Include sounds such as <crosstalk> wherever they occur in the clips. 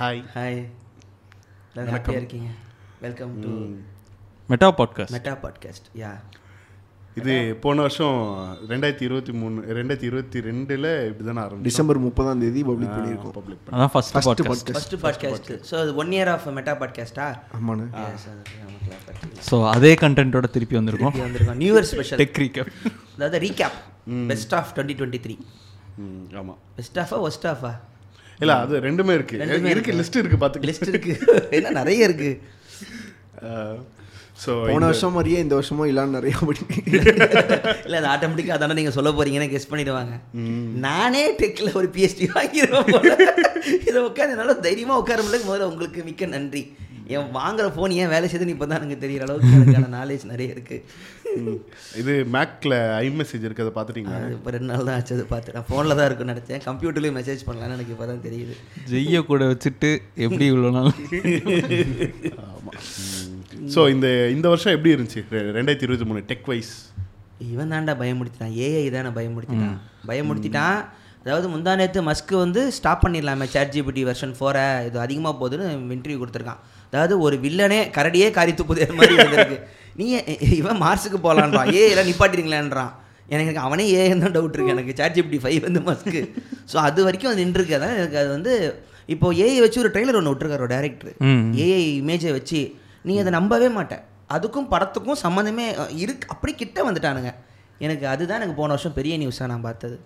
Hi hi ஹாப்பியாக இருக்கீங்க welcome to Meta podcast Meta podcast yeah இது போன வருஷம் ரெண்டாயிரத்தி இருபத்தி மூணு ரெண்டாயிரத்தி இருபத்தி ரெண்டுல இப்படிதானே ஆரம்பிச்சோம். டிசம்பர் முப்பதாம் தேதி பப்ளிக் பண்ணியிருக்கோம். பப்ளிக் அதான் first podcast podcast first podcast so அது ஒன் இயர் ஆஃப் மெட்டா பாட்காஸ்டா ஆமாண்ணே. ஸோ அதே கண்டென்ட்டோட திருப்பி வந்திருக்கோம். வந்திருக்கோம். New year special tech recap அதாவது recap best of twenty twenty three hmm ஆமா. பெஸ்ட் ஆஃபா ஒஸ்ட் ஆஃபா இல்ல அது ரெண்டுமே இருக்கு. ரெண்டுமே இருக்கு லிஸ்ட் இருக்கு பாத்துக்க. லிஸ்ட் இருக்கு. என்ன நிறைய இருக்கு. <laughs> ஸோ போன வருஷம் மாதிரியே இந்த வருஷமும் இல்லான்னு நிறைய படி <laughs> இல்லை அது ஆட்டோமேட்டிக்காக அதானே நீங்கள் சொல்ல போறீங்கன்னு கெஸ் பண்ணிடுவாங்க. நானே டெக்கில் ஒரு பிஎஸ்டி வாங்கிடுவேன் இதை உட்காந்து என்னால் தைரியமாக உட்கார முடியல முதல்ல உங்களுக்கு மிக்க நன்றி. என் வாங்குற ஃபோன் ஏன் வேலை செய்யுதுன்னு இப்போ தான் எனக்கு தெரியிற அளவுக்கு எனக்கான நாலேஜ் நிறைய இருக்குது இது மேக்ல ஐ மெசேஜ் இருக்கு அதை பாத்துட்டீங்களா அது இப்போ ரெண்டு நாள் தான் ஆச்சு அது பார்த்து. நான் ஃபோனில் தான் இருக்குன்னு நினச்சேன். கம்ப்யூட்டர்லேயும் மெசேஜ் பண்ணலான்னு எனக்கு இப்போ தான் தெரியுது. ஜெய்ய கூட வச்சுட்டு எப்படி இவ்வளோ நாள்? ஆமா. ஸோ இந்த இந்த வருஷம் எப்படி இருந்துச்சு? ரெண்டாயிரத்தி இருபத்தி மூணு டெக் வைஸ் இவன் தான்டா பயமுடுத்திட்டான் ஏஐ தானே பயமுடுத்திட்டான் பயமுடுத்திட்டான் அதாவது முந்தா நேற்று மஸ்க்கு வந்து ஸ்டாப் பண்ணிடலாமே சேட் ஜிபிடி வெர்ஷன் ஃபோரை இது அதிகமாக போகுதுன்னு இன்டர்வியூ கொடுத்துருக்கான். அதாவது ஒரு வில்லனே கரடியே காரி துப்புது மாதிரி இருந்திருக்கு. <laughs> நீ ஏ- இவன் மார்ஸுக்கு போகலான்றான் ஏ எல்லாம் நிப்பாட்டிருங்களேன்றான் எனக்கு அவனே ஏன்னு தான் டவுட் இருக்கு. எனக்கு சேட் ஜிபிடி ஃபைவ் வந்து மஸ்க்கு ஸோ அது வரைக்கும் அது நின்றுருக்கு. அதான் எனக்கு அது வந்து இப்போ ஏஐ வச்சு ஒரு ட்ரெய்லர் ஒன்று விட்டுருக்காரு டேரக்டர். ஏஐ இமேஜை வச்சு. நீ அதை நம்பவே மாட்ட அதுக்கும் படத்துக்கும் சம்மந்தமே இருக்கு. அப்படி கிட்ட வந்துட்டானுங்க. எனக்கு அதுதான் எனக்கு போன வருஷம் பெரிய நியூஸாக நான் பார்த்தது.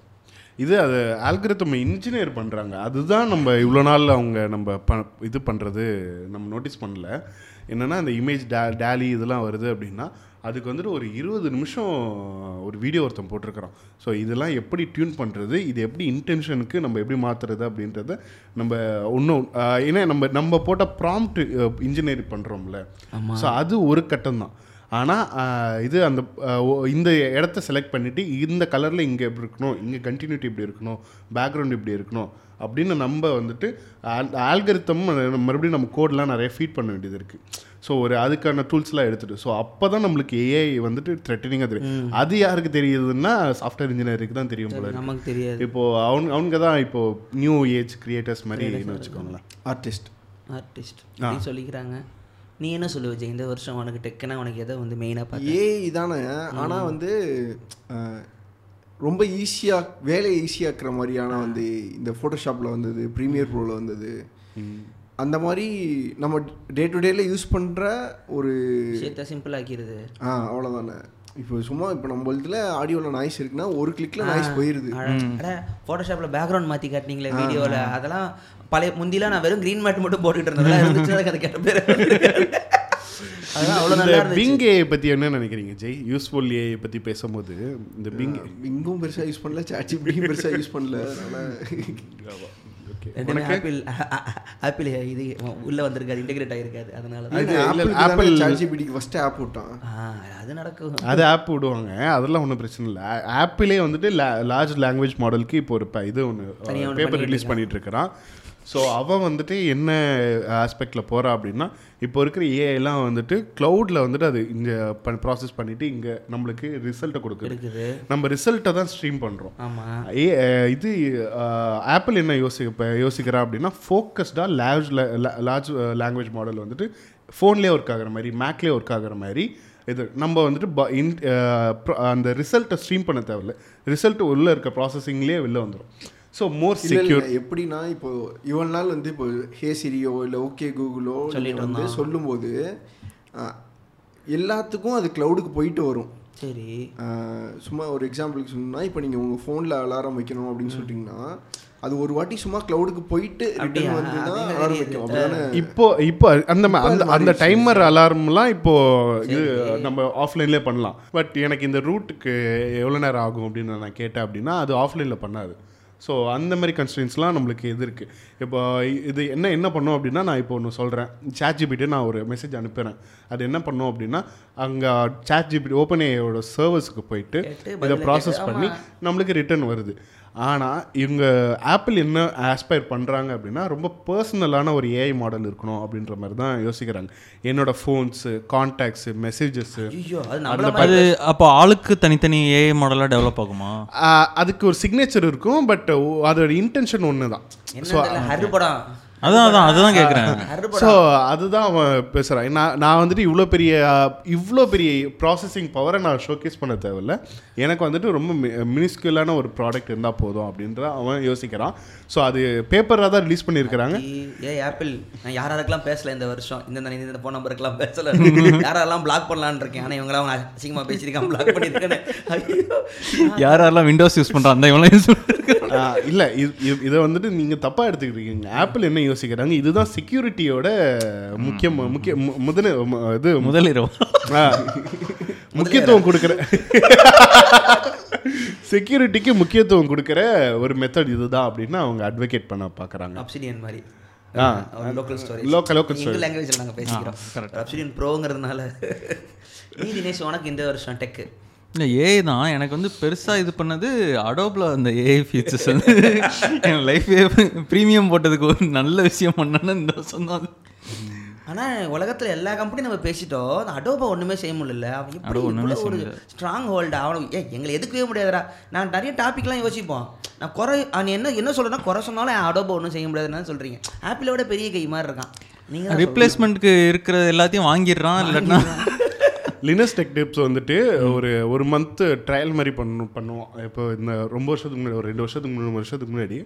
இது அது ஆல்கரித்தம் இன்ஜினியர் பண்றாங்க. அதுதான் நம்ம இவ்வளோ நாள் அவங்க நம்ம ப இது பண்றது நம்ம நோட்டீஸ் பண்ணல. என்னன்னா இந்த இமேஜ் டே டேலி இதெல்லாம் வருது அப்படின்னா அதுக்கு வந்துட்டு ஒரு இருபது நிமிஷம் ஒரு வீடியோ ஒருத்தன் போட்டிருக்கிறான். ஸோ இதெல்லாம் எப்படி டியூன் பண்ணுறது இது எப்படி இன்டென்ஷனுக்கு நம்ம எப்படி மாற்றுறது அப்படின்றத நம்ம ஆஹ், ஏன்னா நம்ம நம்ம போட்ட ப்ராம்ப்ட் இன்ஜினியர் பண்ணுறோம்ல ஸோ அது ஒரு கட்டம் தான். ஆனால் இது அந்த இந்த இடத்த செலக்ட் பண்ணிவிட்டு இந்த கலரில் இங்கே இப்படி இருக்கணும் இங்கே கண்டினியூட்டி இப்படி இருக்கணும் பேக்ரவுண்ட் இப்படி இருக்கணும் அப்படின்னு நம்ம வந்துட்டு ஆல்கரித்தம் மறுபடியும் நம்ம கோட்லாம் நிறைய ஃபீட் பண்ண வேண்டியது இருக்குது ஸோ ஒரு அதுக்கான டூல்ஸ்லாம் எடுத்துட்டு ஸோ அப்போ தான் நம்மளுக்கு ஏஐ வந்துட்டு த்ரெட்டனிங்காக தெரியும். அது யாருக்கு தெரியுதுன்னா சாஃப்ட்வேர் இன்ஜினியருக்கு தான் தெரியும் போல இருக்கு. நமக்கு தெரியாது. இப்போ அவங்க அவங்க தான் இப்போ நியூ ஏஜ் கிரியேட்டர்ஸ் மாதிரி வச்சுக்கோங்களேன். ஆர்டிஸ்ட் ஆர்டிஸ்ட் சொல்லிக்கிறாங்க. நீ என்ன சொல்லுவ விஜய்? இந்த வருஷம் உனக்கு டெக்குனா உனக்கு எதை வந்து மெயினாக பார்த்து ஏஐ தானே ஆனால் வந்து ரொம்ப ஈஸியாக வேலையை ஈஸியாக்குற மாதிரியான வந்து இந்த ஃபோட்டோஷாப்பில் வந்தது ப்ரீமியர் ப்ரோவில் வந்தது. அந்த மாதிரி நம்ம டே டு டேல யூஸ் பண்ணுற ஒரு விஷயத்த சிம்பிள் ஆக்கிடுது. ஆ அவ்வளோதானே இப்போ சும்மா இப்போ நம்ம இதில் ஆடியோவில் நாய்ஸ் இருக்குன்னா ஒரு கிளிக்கில் நாய்ஸ் போயிடுது ஃபோட்டோஷாப்பில் பேக்ரவுண்ட் மாற்றி காட்டினீங்களே வீடியோவில் அதெல்லாம் பழைய முந்திலாம் நான் வெறும் க்ரீன் மேட் மட்டும் போட்டுக்கிட்டு இருந்தேன் இருந்துச்சு எனக்கு அது கெட்ட பேர் பிங் பற்றி என்ன நினைக்கிறீங்க ஜெய்? யூஸ்ஃபுல் ஏ பற்றி பேசும்போது இந்த பிங் பெருசாக யூஸ் பண்ணல சாட்சி பெருசாக யூஸ் பண்ணல ரெண்டுமே ஆப்பிள் ஆப்பிள் இது உள்ள வந்திருக்காது இன்டெகிரேட் ஆகிருக்காது அதனால ஆப்பிள் Apple- சாட் ஜிபிடிக்கு ஃபஸ்ட்டு ஆப் விட்டான். அது நடக்கும். அது ஆப் விடுவாங்க அதெல்லாம் ஒன்றும் பிரச்சனை இல்லை. ஆப்பிளே வந்துட்டு லார்ஜ் லாங்குவேஜ் மாடலுக்கு இப்போ ஒரு இது ஒன்று பேப்பர் ரிலீஸ் பண்ணிட்டு இருக்கிறான். ஸோ அவன் வந்துட்டு என்ன ஆஸ்பெக்டில் போகிறா அப்படின்னா இப்போ இருக்கிற ஏஐலாம் வந்துட்டு க்ளவுடில் வந்துட்டு அது இங்கே ப்ராசஸ் பண்ணிவிட்டு இங்கே நம்மளுக்கு ரிசல்ட்டை கொடுக்குது. நம்ம ரிசல்ட்டை தான் ஸ்ட்ரீம் பண்ணுறோம் ஏ இது ஆப்பிள் என்ன யோசி யோசிக்கிறா அப்படின்னா ஃபோக்கஸ்டாக லார்ஜ் லார்ஜ் லாங்குவேஜ் மாடல் வந்துட்டு ஃபோன்லேயே ஒர்க் ஆகுற மாதிரி மேக்லேயே ஒர்க் ஆகுற மாதிரி இது நம்ம வந்துட்டு ப- அந்த ரிசல்ட்டை ஸ்ட்ரீம் பண்ண தேவையில்ல. ரிசல்ட் உள்ளே இருக்க ப்ராசஸிங்லேயே வெளில வந்துடும் ஸோ மோர் செக்யூர் எப்படின்னா இப்போ இவ்வளவு நாள் வந்து இப்போ ஹே சிரியோ இல்லை ஓகே கூகுளோ சொல்லிட்டு வந்து சொல்லும்போது எல்லாத்துக்கும் அது க்ளவுடுக்கு போயிட்டு வரும். சரி. சும்மா ஒரு எக்ஸாம்பிளுக்கு சொன்னா இப்போ நீங்கள் உங்கள் ஃபோனில் அலாரம் வைக்கணும் அப்படின்னு சொல்லிட்டீங்கன்னா அது ஒரு வாட்டி சும்மா க்ளவுடுக்கு போயிட்டு? ரிட்டர்ன் வந்து தான் அது அலாரம். வைக்கும். அப்படிதானே? இப்போ இப்போ அந்த அந்த அந்த. டைமர் அலாரம்லாம் இப்போ இது நம்ம ஆஃப்லைன்லேயே பண்ணலாம். பட் எனக்கு இந்த ரூட்டுக்கு எவ்வளோ நேரம் ஆகும் அப்படின்னு நான் கேட்டேன் அப்படின்னா அது ஆஃப்லைனில் பண்ணாது. ஸோ அந்த மாதிரி கன்ஸ்டன்ஸ்லாம் நம்மளுக்கு இது இருக்குது இப்போ இது என்ன என்ன பண்ணும் அப்படின்னா நான் இப்போ ஒன்று சொல்கிறேன் சேட் ஜிபிட்டு நான் ஒரு மெசேஜ் அனுப்புகிறேன் அது என்ன பண்ணும் அப்படின்னா அங்கே சேட் ஜிபிடி ஓப்பன் ஏயோட சர்வர்ஸுக்கு போயிட்டு இதை ப்ராசஸ் பண்ணி நம்மளுக்கு ரிட்டர்ன் வருது. ஆனால் இவங்க ஆப்பிள் என்ன ஆஸ்பயர் பண்ணுறாங்க அப்படின்னா ரொம்ப பர்சனலான ஒரு ஏஐ மாடல் இருக்கணும் அப்படின்ற மாதிரி தான் யோசிக்கிறாங்க. என்னோட ஃபோன்ஸு கான்டாக்ட்ஸு மெசேஜஸ்ஸு ஐயோ அது அப்போ ஆளுக்கு தனித்தனி ஏஐ மாடலாக டெவலப் ஆகுமா? அதுக்கு ஒரு சிக்னேச்சர் இருக்கும் பட் அதோட இன்டென்ஷன் ஒன்று தான் படம். அதான் அதான் அதுதான் கேட்குறேன் ஸோ அதுதான் அவன் பேசுகிறான் நான் நான் வந்துட்டு இவ்வளோ பெரிய இவ்வளோ பெரிய ப்ராசஸிங் பவரை நான் ஷோகேஸ் பண்ண தேவையில்ல. எனக்கு வந்துட்டு ரொம்ப மினிஸ்குலான ஒரு ப்ராடக்ட் இருந்தால் போதும் அப்படின்ற அவன் யோசிக்கிறான். ஸோ அது பேப்பராக தான் ரிலீஸ் பண்ணியிருக்கிறாங்க. ஏ ஆப்பிள் நான் யார் யாருக்கெல்லாம் பேசல இந்த வருஷம்? இந்த இந்த- இந்த ஃபோன் நம்பருக்கெல்லாம் பேசல. <laughs> யாரெல்லாம் பிளாக் பண்ணலான்னு இருக்கேன்? ஆனால் இவங்களாம் அவங்க அசிங்கமாக பேசியிருக்கான் பிளாக் யார் யாரெல்லாம் விண்டோஸ் யூஸ் பண்ணுறோம் அந்த இவங்களாம் யூஸ் இல்ல இது- இது- இதை வந்துட்டு நீங்க தப்பா எடுத்துக்கிட்டீங்க. ஆப்பிள் என்ன யோசிக்கிறாங்க? இதுதான் செக்யூரிட்டியோட முக்கிய முக்கிய மு- முதல இது முதலிரவு. முக்கியத்துவம் கொடுக்குற <laughs> செக்யூரிட்டிக்கு முக்கியத்துவம் கொடுக்குற ஒரு மெத்தட் இதுதான் அப்படின்னு அவங்க அட்வொகேட் பண்ண பார்க்கறாங்க. அப்சிடியன் மாதிரி. Local story Local- local English லாங்குவேஜில் நாங்கள் பேசிக்கிறோம். அப்சிடியன் ப்ரோங்கிறதுனால நீ தினேஷ் உனக்கு இந்த வருஷம் டெக்கு இல்லை ஏஐ தான். எனக்கு வந்து பெருசாக இது பண்ணது அடோப்பில் அந்த ஏஐ ஃபீச்சர்ஸ் வந்து என் லைஃபே ப்ரீமியம் போட்டதுக்கு ஒரு நல்ல விஷயம் பண்ணேன்னு இந்த வருஷம் தான். அது. ஆனால் உலகத்தில் எல்லா கம்பெனியும் நம்ம பேசிட்டோம். அந்த அடோபா ஒன்றுமே செய்ய முடியல. அவன் எப்படி ஒரு ஸ்ட்ராங் ஹோல்டு அவனை ஏ எங்களை எதுக்கவே முடியாதுடா. நான் நிறைய டாபிக்லாம் யோசிப்போம். நான் குறை அவன் என்ன என்ன சொல்கிறேன்னா குறை சொன்னாலும் அடோபா ஒன்றும் செய்ய முடியாதுன்னு சொல்கிறீங்க ஆப்பிளோட பெரிய கை மாதிரி இருக்கான். நீங்கள் ரிப்ளேஸ்மெண்ட்டுக்கு இருக்கிற எல்லாத்தையும் வாங்கிடுறான் இல்லாட்டினா லினஸ் டெக் டிப்ஸ் வந்துட்டு ஒரு ஒரு மந்த் ட்ரையல் மாதிரி பண்ணு பண்ணுவோம். இப்போ இந்த ரொம்ப வருஷத்துக்கு முன்னாடி ஒரு ரெண்டு வருஷத்துக்கு மூணு வருஷத்துக்கு முன்னாடி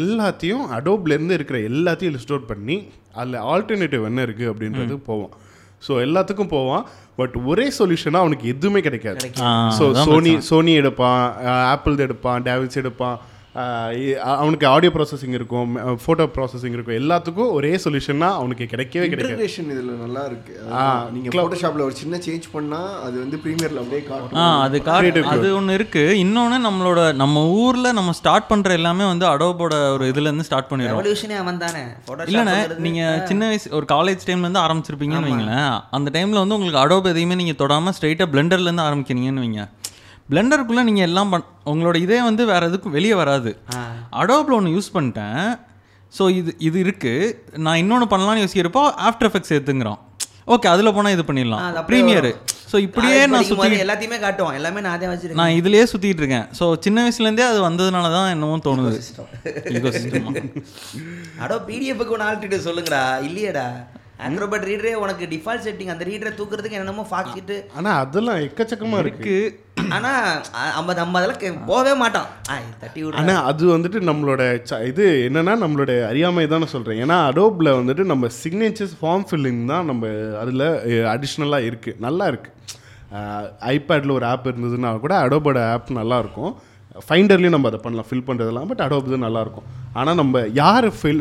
எல்லாத்தையும் அடோப்லேருந்து இருக்கிற எல்லாத்தையும் லிஸ்ட் அவுட் பண்ணி அதில் ஆல்டர்னேட்டிவ் என்ன இருக்குது அப்படின்றது போவோம். ஸோ எல்லாத்துக்கும் போவான் பட் ஒரே சொல்யூஷனாக அவனுக்கு எதுவுமே கிடைக்காது. ஸோ சோனி சோனி எடுப்பான் ஆப்பிள் எடுப்பான் டேவில்ஸ் எடுப்பான். அவனுக்கு ஆடியோ ப்ராசஸிங் இருக்கும் ஃபோட்டோ ப்ராசஸிங் இருக்கும். எல்லாத்துக்கும் ஒரே சொல்யூஷன்னா அவனுக்கு கிடைக்கவே கிடைக்காது. இன்டகிரேஷன் இதுல நல்லா இருக்கு. ஆ, நீங்க போட்டோஷாப்ல ஒரு சின்ன சேஞ்ச் பண்ணா அது வந்து ப்ரீமியர்ல அப்படியே ஆ காட்டும் அது காட்டு அது ஒன்று இருக்கு. இன்னொன்று நம்மளோட நம்ம ஊர்ல நம்ம ஸ்டார்ட் பண்ற எல்லாமே வந்து அடோபோட ஒரு இதுல இருந்து ஸ்டார்ட் பண்ணிடுறோம். ரெவல்யூஷனே அவன் தானே. இல்லைண்ணே நீங்க சின்ன வயசு ஒரு காலேஜ் டைம்ல இருந்து ஆரம்பிச்சிருப்பீங்கன்னு வைங்களேன். அந்த டைம்ல வந்து உங்களுக்கு அடோப் எதையுமே நீங்க தொடாம ஸ்ட்ரைட்டா பிளெண்டர்ல இருந்து ஆரம்பிக்கிறீங்கன்னு வைங்க. பிளெண்டருக்குள்ள நீங்க எல்லாம் பண் உங்களோட இதே வந்து வேற எதுக்கும் வெளியே வராது. அடோப்ல ஒன்று யூஸ் பண்ணிட்டேன். ஸோ இது இது இருக்கு. நான் இன்னொன்று பண்ணலாம்னு யோசிக்கிறப்போ ஆஃப்டர் எஃபெக்ட்ஸ் எடுத்துங்கிறோம். ஓகே அதில் போனால் இது பண்ணிடலாம். ப்ரீமியர் ஸோ இப்படியே நான் சுற்றி எல்லாத்தையுமே காட்டுவான் எல்லாமே நான் தான் வச்சிருக்கேன். நான் இதுலயே சுத்திட்டு இருக்கேன். ஸோ சின்ன வயசுலேருந்தே அது வந்ததுனால தான் என்னவோ தோணுது. அடோ பிடிஎஃப்க்கு ஒன்று ஆல்ரெடி சொல்லுங்கடா. இல்லையேடா. ஆக்ரோபேட் ரீடரே உனக்கு டிஃபால்ட் செட்டிங் அந்த ரீடரை தூக்குறதுக்கு என்னென்னமோ ஃபாக்கிட்டு ஆனால் அதெல்லாம் எக்கச்சக்கமாக இருக்கு. இருக்கு. ஆனா அ- நம்ம நம்ம அதெல்லாம் கே- போகவே மாட்டோம் தட்டி விடுறா ஆனால் அது வந்துட்டு நம்மளோட ச- இது என்னன்னா நம்மளோட அறியாமை தான் நான் சொல்கிறேன் ஏன்னா அடோப்பில் வந்துட்டு நம்ம சிக்னேச்சர்ஸ் ஃபார்ம் ஃபில்லிங் தான் நம்ம அதில் அடிஷ்னலாக இருக்குது நல்லா இருக்குது ஐபேடில் ஒரு ஆப் இருந்ததுன்னா கூட அடோபோட ஆப் நல்லா இருக்கும். ஃபைண்டர்லேயும் நம்ம அதை பண்ணலாம் ஃபில் பண்ணுறதெல்லாம் பட் அடோப் தான் நல்லாயிருக்கும் ஆனால் நம்ம யார் ஃபில்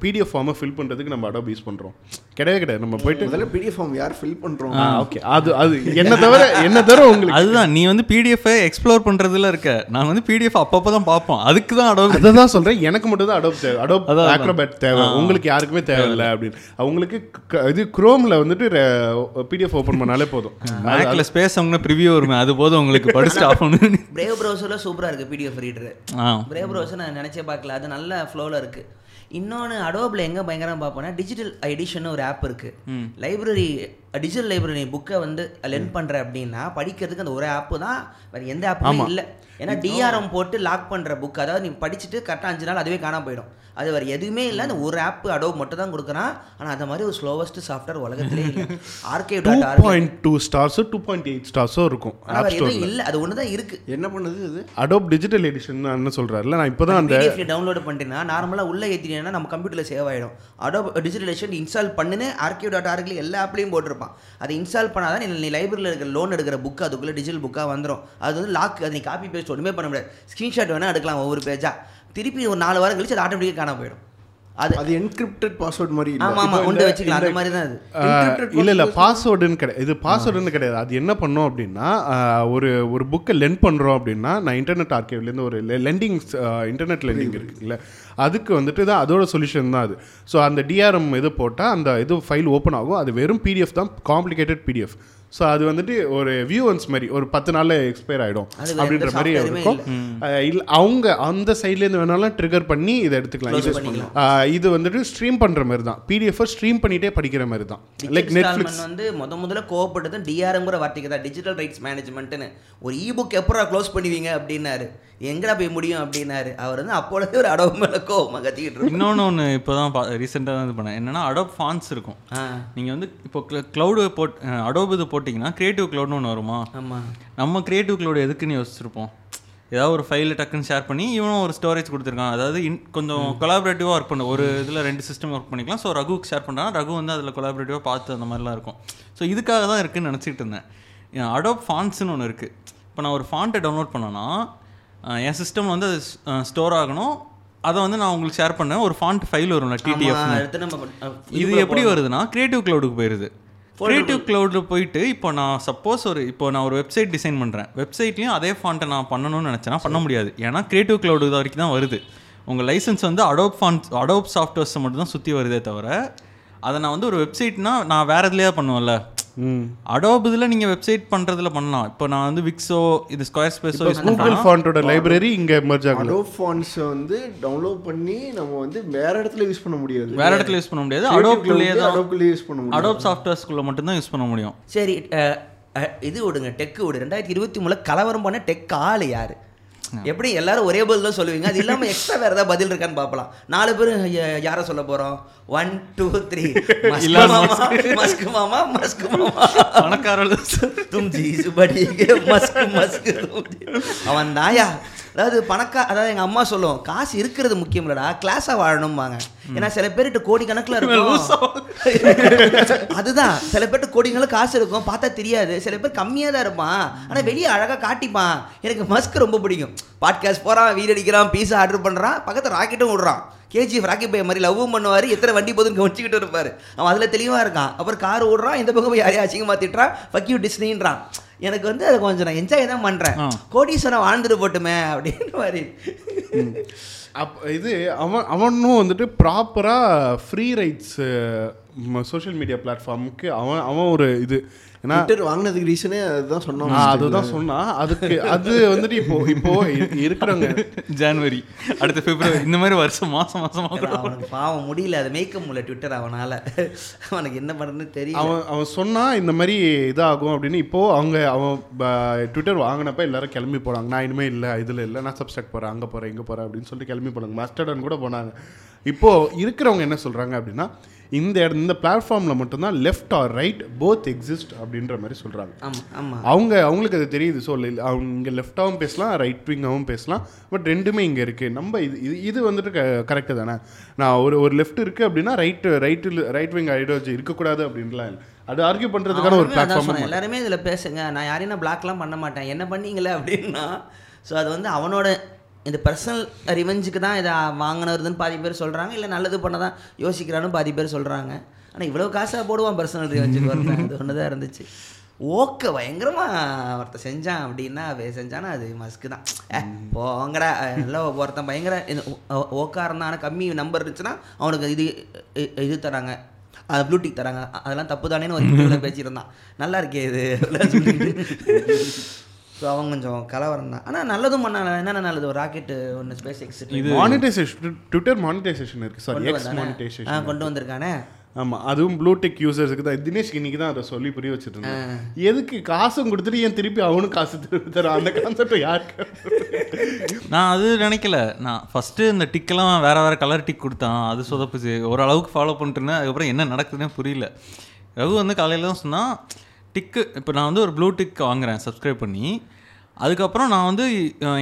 பிடிஎஃப் ஃபார்மை ஃபில் பண்ணுறதுக்கு நம்ம அடோப் யூஸ் பண்ணுறோம் கிடையவே கிடையாது. நம்ம போயிட்டு முதல்ல பிடிஎஃப் ஃபார்ம் யார் ஃபில் பண்றோம்? ஓகே அது அது என்ன தவிர என்ன தவிர உங்களுக்கு அதுதான் நீ வந்து பிடிஎஃப் எக்ஸ்ப்ளோர் பண்றதுல இருக்க. நாங்க வந்து பிடிஎஃப் அப்பப்போ தான் பார்ப்போம். அதுக்கு தான் அடோப் அதை தான் சொல்கிறேன் எனக்கு மட்டும் தான் அடோப் தேவை. அடோப். ஆக்ரோபேட் தேவை. உங்களுக்கு யாருக்குமே தேவையில்லை அப்படின்னு. அவங்களுக்கு இது குரோமில் வந்துட்டு பிடிஎஃப் ஓப்பன் பண்ணாலே போதும். மேக்ல ஸ்பேஸ் அவங்க ப்ரிவியூ வருமே. அது போதும் உங்களுக்கு படிச்சுட்டு ஆஃப் பண்ணு. பிரேவ் ப்ரௌசரில் சூப்பராக இருக்குது பிடிஎஃப் ரீடரு பிரேவ் ப்ரௌசர் நான் நினச்சே பார்க்கல. அது நல்ல ஃப்ளோவில் இருக்குது இன்னொன்று அடோபில் எங்கே பயங்கரமாக பார்ப்போம்னா டிஜிட்டல் எடிஷன் ஒரு ஆப் இருக்குது லைப்ரரி டிஜிட்டல் லைப்ரரி புக்கை வந்து லென் பண்ணுற அப்படின்னா படிக்கிறதுக்கு அந்த ஒரு ஆப்பு தான். வேறு எந்த ஆப்புமே இல்லை. ஏன்னா டிஆர்எம் போட்டு லாக் பண்ணுற புக் அதாவது நீ படிச்சுட்டு கரெக்டாக அஞ்சு நாள் அதுவே காணாம போயிடும். அது வேறு எதுவுமே இல்லை. அந்த ஒரு ஆப் அடோப் மட்டும் தான் கொடுக்குறான். ஆனால் அந்த மாதிரி ஒரு ஸ்லோவஸ்ட் சாஃப்ட்வேர் உலகத்திலே இல்லை. RK two dot RK point two ஸ்டார்ஸோ two point eight ஸ்டார்ஸோ இருக்கும். எதுவும் இல்லை. அது ஒன்று தான் இருக்குது என்ன பண்ணுது அது? அடோப் டிஜிட்டல் எடிஷன் என்ன சொல்கிறாருல நான் இப்போ தான் அந்த டவுன்லோட் பண்ணிட்டீங்கன்னா நார்மலாக உள்ள ஏற்றிட்டீங்கன்னா நம்ம கம்ப்யூட்டரில் சேவ் ஆகிடும் அடோ டிஜிட்டல் எடிஷன் இன்ஸ்டால் பண்ணுன்னு ஆர்கியூ டாட் ஆர்கில் எல்லா ஆப்லையும் போட்டிருப்பான் அதை இன்ஸ்டால் பண்ணாதான் நீ- நீ லைப்ரரியில் இருக்கிற லோன் எடுக்கிற புக் அதுக்குள்ளே டிஜிட்டல் புக்காக வந்துடும் அது வந்து லாக் அது நீ காப்பி பேஸ்ட் ஒன்றுமே பண்ண முடியாது. ஸ்க்ரீன்ஷாட் வேணால் எடுக்கலாம் ஒவ்வொரு பேஜாக திருப்பி ஒரு நாலு வாரம் கழிச்சு அது ஆட்டோமேட்டிக்காக காண போயிடும். அது அது என்கிரிப்டட் பாஸ்வேர்ட் மாதிரி இல்ல. ஆமாம் ஆமாம் கொண்டு வச்சுக்கலாம் அந்த மாதிரி தான் அது. இல்ல இல்ல பாஸ்வேர்டுன்னு கிடையாது இது பாஸ்வேர்டுன்னு கிடையாது. அது என்ன பண்ணோம் அப்படின்னா ஒரு ஒரு புக்கை லென் பண்றோம் அப்படின்னா நான் இன்டர்நெட் ஆர்கைவ்லேருந்து ஒரு லெண்டிங் இன்டர்நெட் லெண்டிங் இருக்குல்ல. அதுக்கு வந்துட்டு தான் அதோட சொல்யூஷன் தான் அது. ஸோ அந்த டிஆர்எம் இது போட்டால் அந்த இது ஃபைல் ஓப்பன் ஆகும். அது வெறும் பிடிஎஃப் தான் காம்ப்ளிகேட்டட் பிடிஎஃப் ஸோ அது வந்துட்டு ஒரு வியூவன்ஸ் மாதிரி ஒரு பத்து நாள்ல எக்ஸ்பயர் வேற அப்படின்ற மாதிரி இருக்கும். இல்ல. அவங்க அந்த சைட்லேருந்து வேணாலும் ட்ரிகர் பண்ணி இதை எடுத்துக்கலாம். பண்ணிக்கலாம். அஹ் இது வந்துட்டு ஸ்ட்ரீம் பண்ற மாதிரி தான். பிடிஎஃப் ஸ்ட்ரீம் பண்ணிட்டே படிக்கிற மாதிரி தான். லைக் நெட்ஃப்ளிக்ஸ் வந்து முத முதல்ல கோவப்பட்டது டிஆர்எம்ங்கிற வார்த்தைக்கு தான். டிஜிட்டல் ரைட்ஸ் மேனேஜ்மெண்ட்னு ஒரு இபுக் எப்போ க்ளோஸ் பண்ணுவீங்க அப்படின்னாரு. எங்கடா போய் முடியும் அப்படின்னாரு. அவர் வந்து அப்பொழுதே ஒரு அடவு மேல கோவமாக கத்திக்கிட்டு. இன்னொன்று ஒன்று இப்போ தான் ரீசெண்டாக தான் இது பண்ணேன். என்னன்னா அடோப் ஃபான்ஸ் இருக்கும். நீங்கள் வந்து இப்போ க்ளவுடு போட் அடோப் இது போட்டிங்கன்னா கிரியேட்டிவ் க்ளவுட்னு ஒன்று வருமா? ஆமா. நம்ம கிரியேட்டிவ் க்ளவுட் எதுக்குன்னு யோசிச்சிருப்போம். ஏதாவது ஒரு ஃபைலை டக்குன்னு ஷேர் பண்ணி இவனும் ஒரு ஸ்டோரேஜ் கொடுத்துருக்கான். அதாவது இன் கொஞ்சம் கொலாபரேட்டிவாக ஒர்க் பண்ண. ஒரு இதில் ரெண்டு சிஸ்டம் ஒர்க் பண்ணிக்கலாம். ஸோ ரகுக்கு ஷேர் பண்ணுறான் ரகு வந்து அதில் கொலாபரேட்டிவாக பார்த்து அந்த மாதிரிலாம் இருக்கும். ஸோ இதுக்காக தான் இருக்குன்னு நினச்சிக்கிட்டு இருந்தேன். அடோப் ஃபான்ஸ்னு ஒன்று இருக்குது இப்போ நான் ஒரு ஃபாண்ட்டை டவுன்லோட் பண்ணேன்னா என் சிஸ்டம் வந்து அது ஸ்டோர் ஆகணும். அதை வந்து நான் உங்களுக்கு ஷேர் பண்ணேன். ஒரு ஃபாண்ட் ஃபைல் வரும்ல டிடிஎஃப் இது எப்படி வருதுன்னா கிரியேட்டிவ் க்ளவுடுக்கு போயிருது. கிரியேட்டிவ் க்ளவுடில் போயிட்டு இப்போ நான் சப்போஸ் ஒரு இப்போ நான் ஒரு வெப்சைட் டிசைன் பண்ணுறேன் வெப்சைட்லேயும் அதே ஃபாண்ட்டை நான் பண்ணணும்னு நினச்சேன்னா பண்ண முடியாது. ஏன்னா கிரியேட்டிவ் க்ளவுடு வரைக்கும் தான் வருது. உங்கள் லைசன்ஸ் வந்து அடோப் ஃபாண்ட் அடோப் சாஃப்ட்வேர்ஸை மட்டும் தான் சுற்றி வருதே தவிர அதை நான் வந்து ஒரு வெப்சைட்னா நான் வேறு இதுலேயே பண்ணுவேன்ல? அடோப் இதில் நீங்கள் வெப்சைட் பண்ணுறதுல பண்ணலாம். இப்போ நான் வந்து விக்ஸோ இது ஸ்கொயர் ஸ்பேஸோ யூஸ் கூகுள் ஃபாண்டோட லைப்ரரி இங்க மெர்ஜ் ஆகல அடோப் ஃபான்ஸை வந்து டவுன்லோட் பண்ணி நம்ம வந்து வேற இடத்துல யூஸ் பண்ண முடியாது. வேறு இடத்துல யூஸ் பண்ண முடியாது. அடோப்குள்ளேயே தான் அடோப்குள்ளேயே யூஸ் பண்ண முடியும். அடோப் சாஃப்ட்வேர்ஸ்குள்ளே மட்டும்தான் யூஸ் பண்ண முடியும். சரி இது விடுங்க டெக்கு விடு. ரெண்டாயிரத்தி இருபத்தி மூணுல கலவரம் பண்ண டெக் ஆளு யாரு? எப்படி எல்லாரும் ஒரே பதில் தான் சொல்லுவீங்க? அது இல்லாம எக்ஸ்ட்ரா வேற ஏதாவது பதில் இருக்கான்னு பார்க்கலாம் நாலு பேர் யாரை சொல்ல போறோம்? ஒன் டூ த்ரீ மஸ்க் மாமா மஸ்க் மாமா பணக்காரர்கள். தும் ஜீஸ் படிங்க. மஸ்க் மஸ்க் அவன் தாயா? அதாவது பணக்கா அதாவது எங்க அம்மா சொல்லும் காசு இருக்கிறது முக்கியம் இல்லடா கிளாஸா வாழணும்பாங்க. ஏன்னா சில பேர்கிட்ட கோடி கணக்குல <laughs> இருக்கும் அதுதான் சில பேர்கிட்ட கோடிங்களும் காசு இருக்கும் பார்த்தா தெரியாது. சில பேர் கம்மியாக தான் இருப்பான். ஆனால் வெளியே அழகாக காட்டிப்பான். எனக்கு மஸ்க் ரொம்ப பிடிக்கும். பாட்காஸ்ட் போகிறான் வீடு அடிக்கிறான் பீஸா ஆர்டர் பண்ணுறான் பக்கத்தில் ராக்கெட்டும் விடுறான். கேஜிஎஃப் ராக்கெட் பை மாதிரி லவ்வும் பண்ணுவார் எத்தனை வண்டி போதுன்னு கவனிச்சிக்கிட்டு இருப்பார். அவன் அதில் தெளிவாக இருக்கான். அப்புறம் கார் ஓடுறான் இந்த பக்கம் போய் யாரையும் அசிங்கமாக திட்டுறான் ஃபக்யூ டிஸ்னின்றான் எனக்கு வந்து அதை கொஞ்சம் நான் என்ஜாய் தான் பண்ணுறேன். கோடீஸ்வரன் வாழ்ந்துட்டு போட்டுமே அப்படின்னு மாதிரி. அப் இது அவன் அவனும் வந்துட்டு ப்ராப்பராக ஃப்ரீ ரைட்ஸ் சோஷியல் மீடியா பிளாட்ஃபார்முக்கு அவன் அவன் ஒரு இது. ஏன்னா ட்விட்டர் வாங்கினதுக்கு ரீசனே அதுதான் சொன்னோம் ஆ, அதுதான் சொன்னா அதுக்கு அது வந்துட்டு இப்போ இப்போ இருக்கிறவங்க. ஜனவரி அடுத்த பிப்ரவரி இந்த மாதிரி வருஷம் மாசம் மாசமா அவனுக்கு பாவம் முடியல அதை மேய்க்க முடியல ட்விட்டர் அவனால. அவனுக்கு என்ன பண்ணுறதுன்னு தெரியல. அவன் அவன் சொன்னா இந்த மாதிரி இதாகும் அப்படின்னு இப்போ அவங்க அவன் ப- ட்விட்டர் வாங்கினப்ப எல்லாரும் கிளம்பி போனாங்க நான் இனிமே இல்லை இதுல இல்லை நான் சப்ஸ்டாக் போறேன் அங்க போறேன் இங்க போறேன் அப்படின்னு சொல்லிட்டு கிளம்பி போனாங்க. மஸ்டர்டன் கூட போனாங்க. இப்போ இருக்கிறவங்க என்ன சொல்றாங்க அப்படின்னா இந்த இடம் இந்த பிளாட்ஃபார்ம்ல மட்டும்தான் left or right both exist அப்படின்ற மாதிரி ஆமாம் அவங்க அவங்களுக்கு அது தெரியுது. ஸோ அவங்க இங்கே லெஃப்டாகவும் பேசலாம் ரைட் விங்காகவும் பேசலாம் பட் ரெண்டுமே இங்கே இருக்குது நம்ம இது இது இது வந்துட்டு க கரெக்டு தானே? நான் ஒரு ஒரு லெஃப்ட் இருக்குது அப்படின்னா right right right wing ideology இருக்கக்கூடாது அப்படின்லாம் இல்லை. அது ஆர்கியூ பண்ணுறதுக்கான ஒரு. பிளாட்ஃபார்ம் எல்லாருமே இதில் பேசுங்க. நான் யாரையும் நான் பிளாக்லாம் பண்ண மாட்டேன். என்ன பண்ணீங்களே அப்படின்னா ஸோ அது வந்து அவனோட இந்த பர்சனல் ரிவெஞ்சுக்கு தான் இதை வாங்கினதுன்னு பாதி பேர் சொல்கிறாங்க இல்லை நல்லது பண்ண தான் யோசிக்கிறான்னு பாதி பேர் சொல்கிறாங்க ஆனால் இவ்வளோ காசாக போடுவான் பர்சனல் ரிவெஞ்சுக்கு ஒருத்தன் அது ஒன்று தான் இருந்துச்சு. ஓக்க பயங்கரமாக ஒருத்தன் செஞ்சான் அப்படின்னா செஞ்சானா அது மஸ்க்கு தான். ஏ போங்கடா. நல்லா ஒருத்தன் பயங்கர ஓக்கா இருந்தான் ஆனால் கம்மி நம்பர் இருந்துச்சுன்னா அவனுக்கு இது இது தராங்க. அது ப்ளூடிக் தராங்க. அதெல்லாம் தப்பு தானேன்னு ஒரு இன்டர்வியூல பேசியிருந்தான். நல்லா இருக்கே இது ஸோ அவன் கொஞ்சம் கலவரம் தான். ஆனால் நல்லதும் பண்ணாங்க. என்னென்ன நல்லது? ஒரு ராக்கெட்டு ஒன்று space X monetisation Twitter monetisation இருக்குது சாரி எக்ஸ் மானிட்டைசேஷன் கொண்டு வந்திருக்கானே? ஆமாம் அதுவும் ப்ளூடெக் யூசர்ஸுக்கு தான். தினேஷ் இன்னைக்கு தான் அதை சொல்லி புரிய வச்சுட்டு இருந்தேன் எதுக்கு காசும் கொடுத்துட்டு ஏன் திருப்பி அவனும் காசு திருப்பி தரான்? அந்த கான்செப்ட் யாருக்கு நான் அது நினைக்கல. நான் ஃபஸ்ட்டு இந்த டிக்கெல்லாம் வேற வேற கலர் டிக் கொடுத்தான். அது சொதப்புச்சு ஓரளவுக்கு ஃபாலோ பண்ணிட்டுருந்தேன் அதுக்கப்புறம் என்ன நடக்குதுன்னே புரியல. ரகு வந்து காலையில் தான் சொன்னால் டிக்கு இப்போ நான் வந்து ஒரு ப்ளூ டிக் வாங்குறேன் சப்ஸ்கிரைப் பண்ணி. அதுக்கப்புறம் நான் வந்து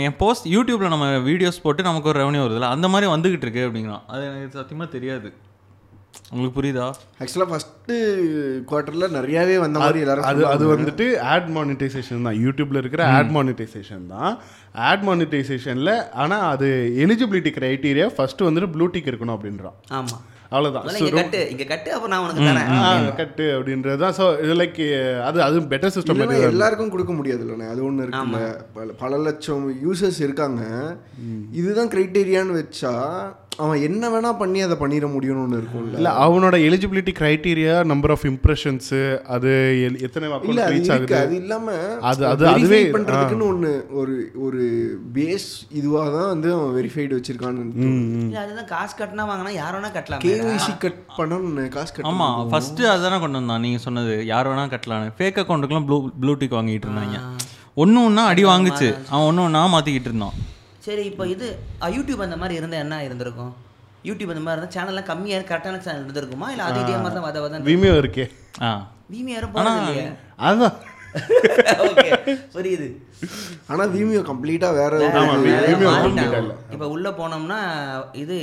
என் போஸ்ட் யூடியூப்பில் நம்ம வீடியோஸ் போட்டு நமக்கு ஒரு ரெவன்யூ வருதுல்ல அந்த மாதிரி வந்துகிட்டு இருக்கு அப்படிங்கிறான். அது எனக்கு சத்தியமாக தெரியாது. உங்களுக்கு புரியுதா? ஆக்சுவலாக ஃபஸ்ட்டு குவார்ட்டரில் நிறையாவே வந்த மாதிரி எல்லாரும் அது அது. வந்துட்டு ஆட் மானிட்டைசேஷன் தான். யூடியூப்ல இருக்கிற ஆட் மானிட்டைசேஷன் தான். ஆட் மானிட்டைசேஷன்ல ஆனா அது எலிஜிபிலிட்டி கிரைட்டீரியா ஃபர்ஸ்ட் வந்துட்டு ப்ளூ டிக் இருக்கணும் அப்படின்றான். ஆமாம் அவ்வளவுதான். இங்கே கட்டு இங்கே கட்டு அப்போ நான் உனக்கு தரேன். கட்டு அப்படின்றது தான். ஸோ இது லைக் அது அது பெட்டர் சிஸ்டம் எல்லாருக்கும் கொடுக்க முடியாது இல்லைண்ணே. அது ஒன்று இருக்குல்ல. பல பல லட்சம் யூசர்ஸ் இருக்காங்க. இதுதான் கிரைட்டீரியான்னு வச்சா அவன் என்ன வேணா பண்ணி அதை பண்ணிட முடியும்னு ஒன்று இருக்கும்ல. இல்ல அவனோட eligibility criteria number of impressions அது எத்தனை இல்ல அது ரீச் ஆகுது? அது இல்லாம அது- அது அதுவே, பண்றதுக்குன்னு ஒண்ணு ஒரு ஒரு பேஸ் இதுவா தான் வந்து அவன் வெரிஃபைடு வச்சிருக்கான்னு இல்ல அதுதான் காசு கட்டினா வாங்கினா யார் வேணா கட்டலாம் கேஒய்சி கட் பண்ணணும்னு காசு கட்ட ஆமா ஃபர்ஸ்ட் அதுதானே கொண்டு வந்தான். நீங்க சொன்னது யார் வேணா கட்டலான்னு ஃபேக் அக்கௌண்ட்டுக்குலாம் ப்ளூ ப்ளூடிக் வாங்கிட்டு இருந்தாங்க. ஒன்று ஒன்றா அடி வாங்குச்சு. அவன் ஒன்று ஒன்றா மாற்றிக்கிட்டு இருந்தான். சரி இப்போ இது யூடியூப் அந்த மாதிரி இருந்தால் என்ன இருந்திருக்கும்? யூடியூப் அந்த மாதிரி இருந்தால் சேனல்லாம் கம்மியாக கரெக்டான சேனல் இருந்திருக்குமா? இல்லை அது இதே மாதிரி தான் வத வதன் விமியோ இருக்கே. ஆ. வீமி யாரும் போகிறது இல்லையா. அதுதான் ஓகே <laughs> புரியுது. ஆனா வீமியோ கம்ப்ளீட்டா வேற. இப்ப உள்ள போனோம்னா இது